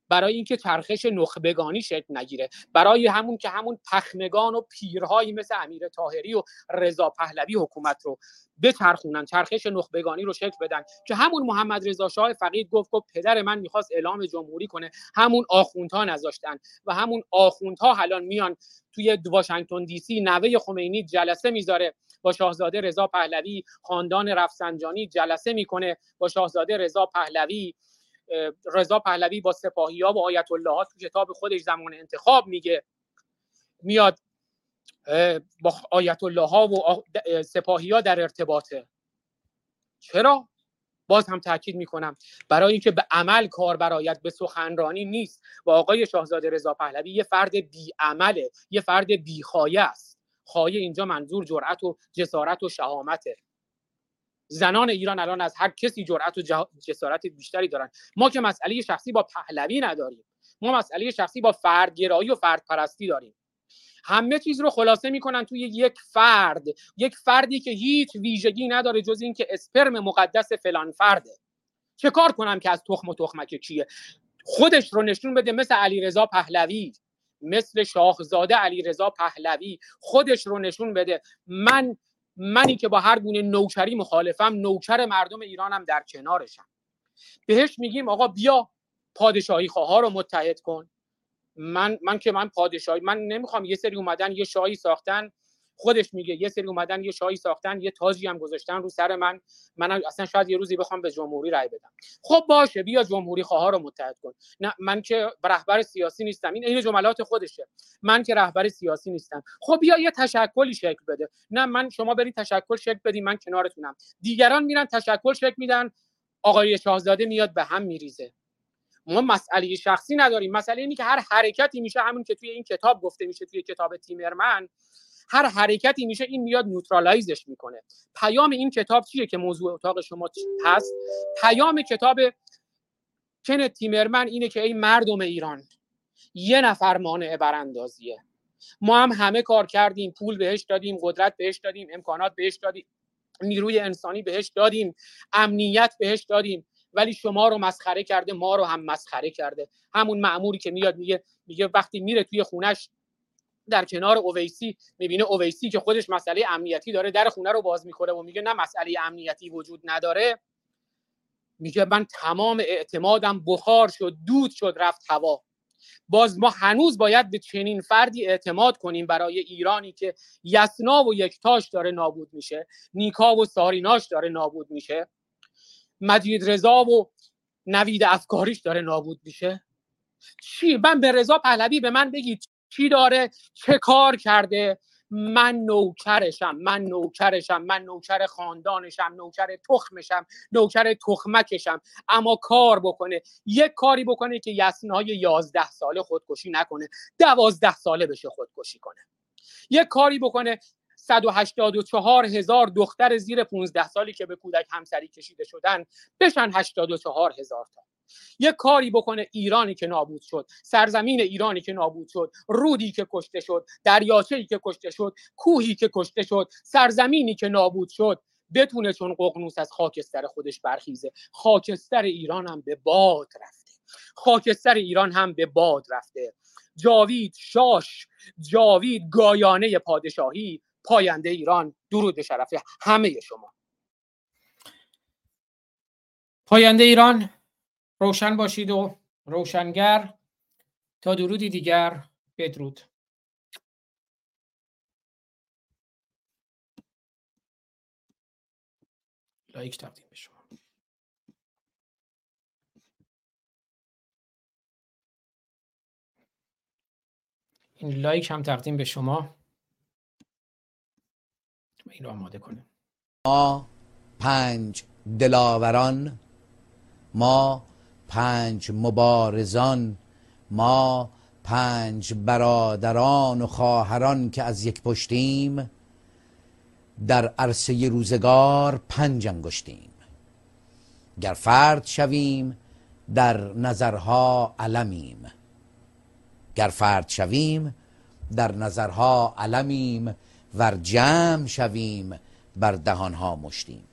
برای اینکه چرخش نخبگانی شکل نگیره. برای همون که همون پخمگان و پیرهایی مثل امیر تاهری و رضا پهلوی حکومت رو بچرخونن چرخش نخبگانی رو شکل بدن. که همون محمد رضا شاه فقید گفت گفت پدر من می‌خواست اعلام جمهوری کنه. همون آخوندها نذاشتن و همون آخوندها الان میان توی واشنگتن دی سی نوه خمینی جلسه می‌ذاره. با شاهزاده رضا پهلوی خاندان رفسنجانی جلسه می‌کنه. با شاهزاده رضا پهلوی رضا پهلوی با سپاهی ها و آیت الله ها تو کتاب خودش زمان انتخاب میگه. میاد با آیت الله ها و سپاهی ها در ارتباطه. چرا؟ باز هم تاکید می‌کنم. برای اینکه به عمل کار برایت به سخنرانی نیست. و آقای شاهزاده رضا پهلوی یه فرد بی عمله یه فرد بی خایه است. خایه اینجا منظور جرأت و جسارت و شهامته. زنان ایران الان از هر کسی جرأت و جسارت بیشتری دارن. ما که مسئله شخصی با پهلوی نداریم. ما مسئله شخصی با فردگرایی و فرد پرستی داریم. همه چیز رو خلاصه می‌کنن توی یک فرد. یک فردی که هیچ ویژگی نداره جز اینکه اسپرم مقدس فلان فرده. چه کار کنم که از تخم و تخمک چیه خودش رو نشون بده مثل علیرضا پهلوی. مثل شاهزاده علیرضا پهلوی. خودش رو نشون بده. من منی که با هر گونه نوکری مخالفم نوکر مردم ایرانم در کنارشم. بهش میگیم آقا بیا پادشاهی خواه رو متحد کن. من من که من پادشاهی من نمی‌خوام یه سری اومدن یه شاهی ساختن خودش میگه یه سری اومدن یه شاهی ساختن یه تاجی هم گذاشتن رو سر من. من اصلا شاید یه روزی بخوام به جمهوری رای بدم. خب باشه بیا جمهوری خواه رو متحد کن. نه من که رهبر سیاسی نیستم. این این جملات خودشه. من که رهبر سیاسی نیستم. خب بیا یه تشکلی شکل بده. نه من شما برید تشکل شکل بدی من کنارتونم. دیگران میرن تشکل شکل میدن. آقای شاهزاده میاد به هم میریزه. ما مسئله شخصی نداریم. مسئله اینی که هر حرکتی میشه همون که توی این کتاب گفته میشه توی کتاب تیمرمن. هر حرکتی میشه این میاد نیوترالایزش می‌کنه. پیام این کتاب چیه که موضوع اتاق شما هست؟ پیام کتاب کن تیمرمن اینه که ای مردم ایران یه نفر مانع براندازیه. ما هم همه کار کردیم پول بهش دادیم قدرت بهش دادیم امکانات بهش دادیم نیروی انسانی بهش دادیم امنیت بهش دادیم ولی شما رو مسخره کرده ما رو هم مسخره کرده. همون معموری که میاد میگه میگه وقتی میره توی خونش در کنار اویسی می‌بینه اویسی که خودش مسئله امنیتی داره در خونه رو باز می‌کنه و میگه نه مسئله امنیتی وجود نداره. میگه من تمام اعتمادم بخار شد دود شد رفت هوا. باز ما هنوز باید به چنین فردی اعتماد کنیم برای ایرانی که یسنا و یکتاش داره نابود میشه نیکا و ساریناش داره نابود میشه مجید رضا و نوید افکاریش داره نابود میشه. چی؟ من به رضا پهلوی به من بگید چی داره؟ چه کار کرده؟ من نوکرشم من نوکرشم من نوکر خاندانشم نوکر تخمشم نوکر تخمکشم. اما کار بکنه. یک کاری بکنه که یسنهای یازده ساله خودکشی نکنه. دوازده ساله بشه خودکشی کنه. یک کاری بکنه. 184 هزار دختر زیر 15 سالی که به کودک همسری کشیده شدن بشن 84 هزار تا. یک کاری بکنه ایرانی که نابود شد سرزمین ایرانی که نابود شد رودی که کشته شد دریاچه‌ای که کشته شد کوهی که کشته شد سرزمینی که نابود شد بتونه چون ققنوس از خاکستر خودش برخیزه. خاکستر ایران هم به باد رفته. خاکستر ایران هم به باد رفته. جاوید شاش جاوید گایانه پادشاهی پاینده ایران درود شرف همه شما. پاینده ایران روشن باشید و روشنگر. تا درودی دیگر بدرود. لایک تقدیم به شما. این لایک هم تقدیم به شما. این رو آماده کنیم. ما پنج دلاوران ما پنج مبارزان ما پنج برادران و خواهران که از یک پشتیم در عرصه روزگار پنج انگشتیم. گر فرد شویم در نظرها علمیم. گر فرد شویم در نظرها علمیم. ور جمع شویم بر دهانها مشتیم.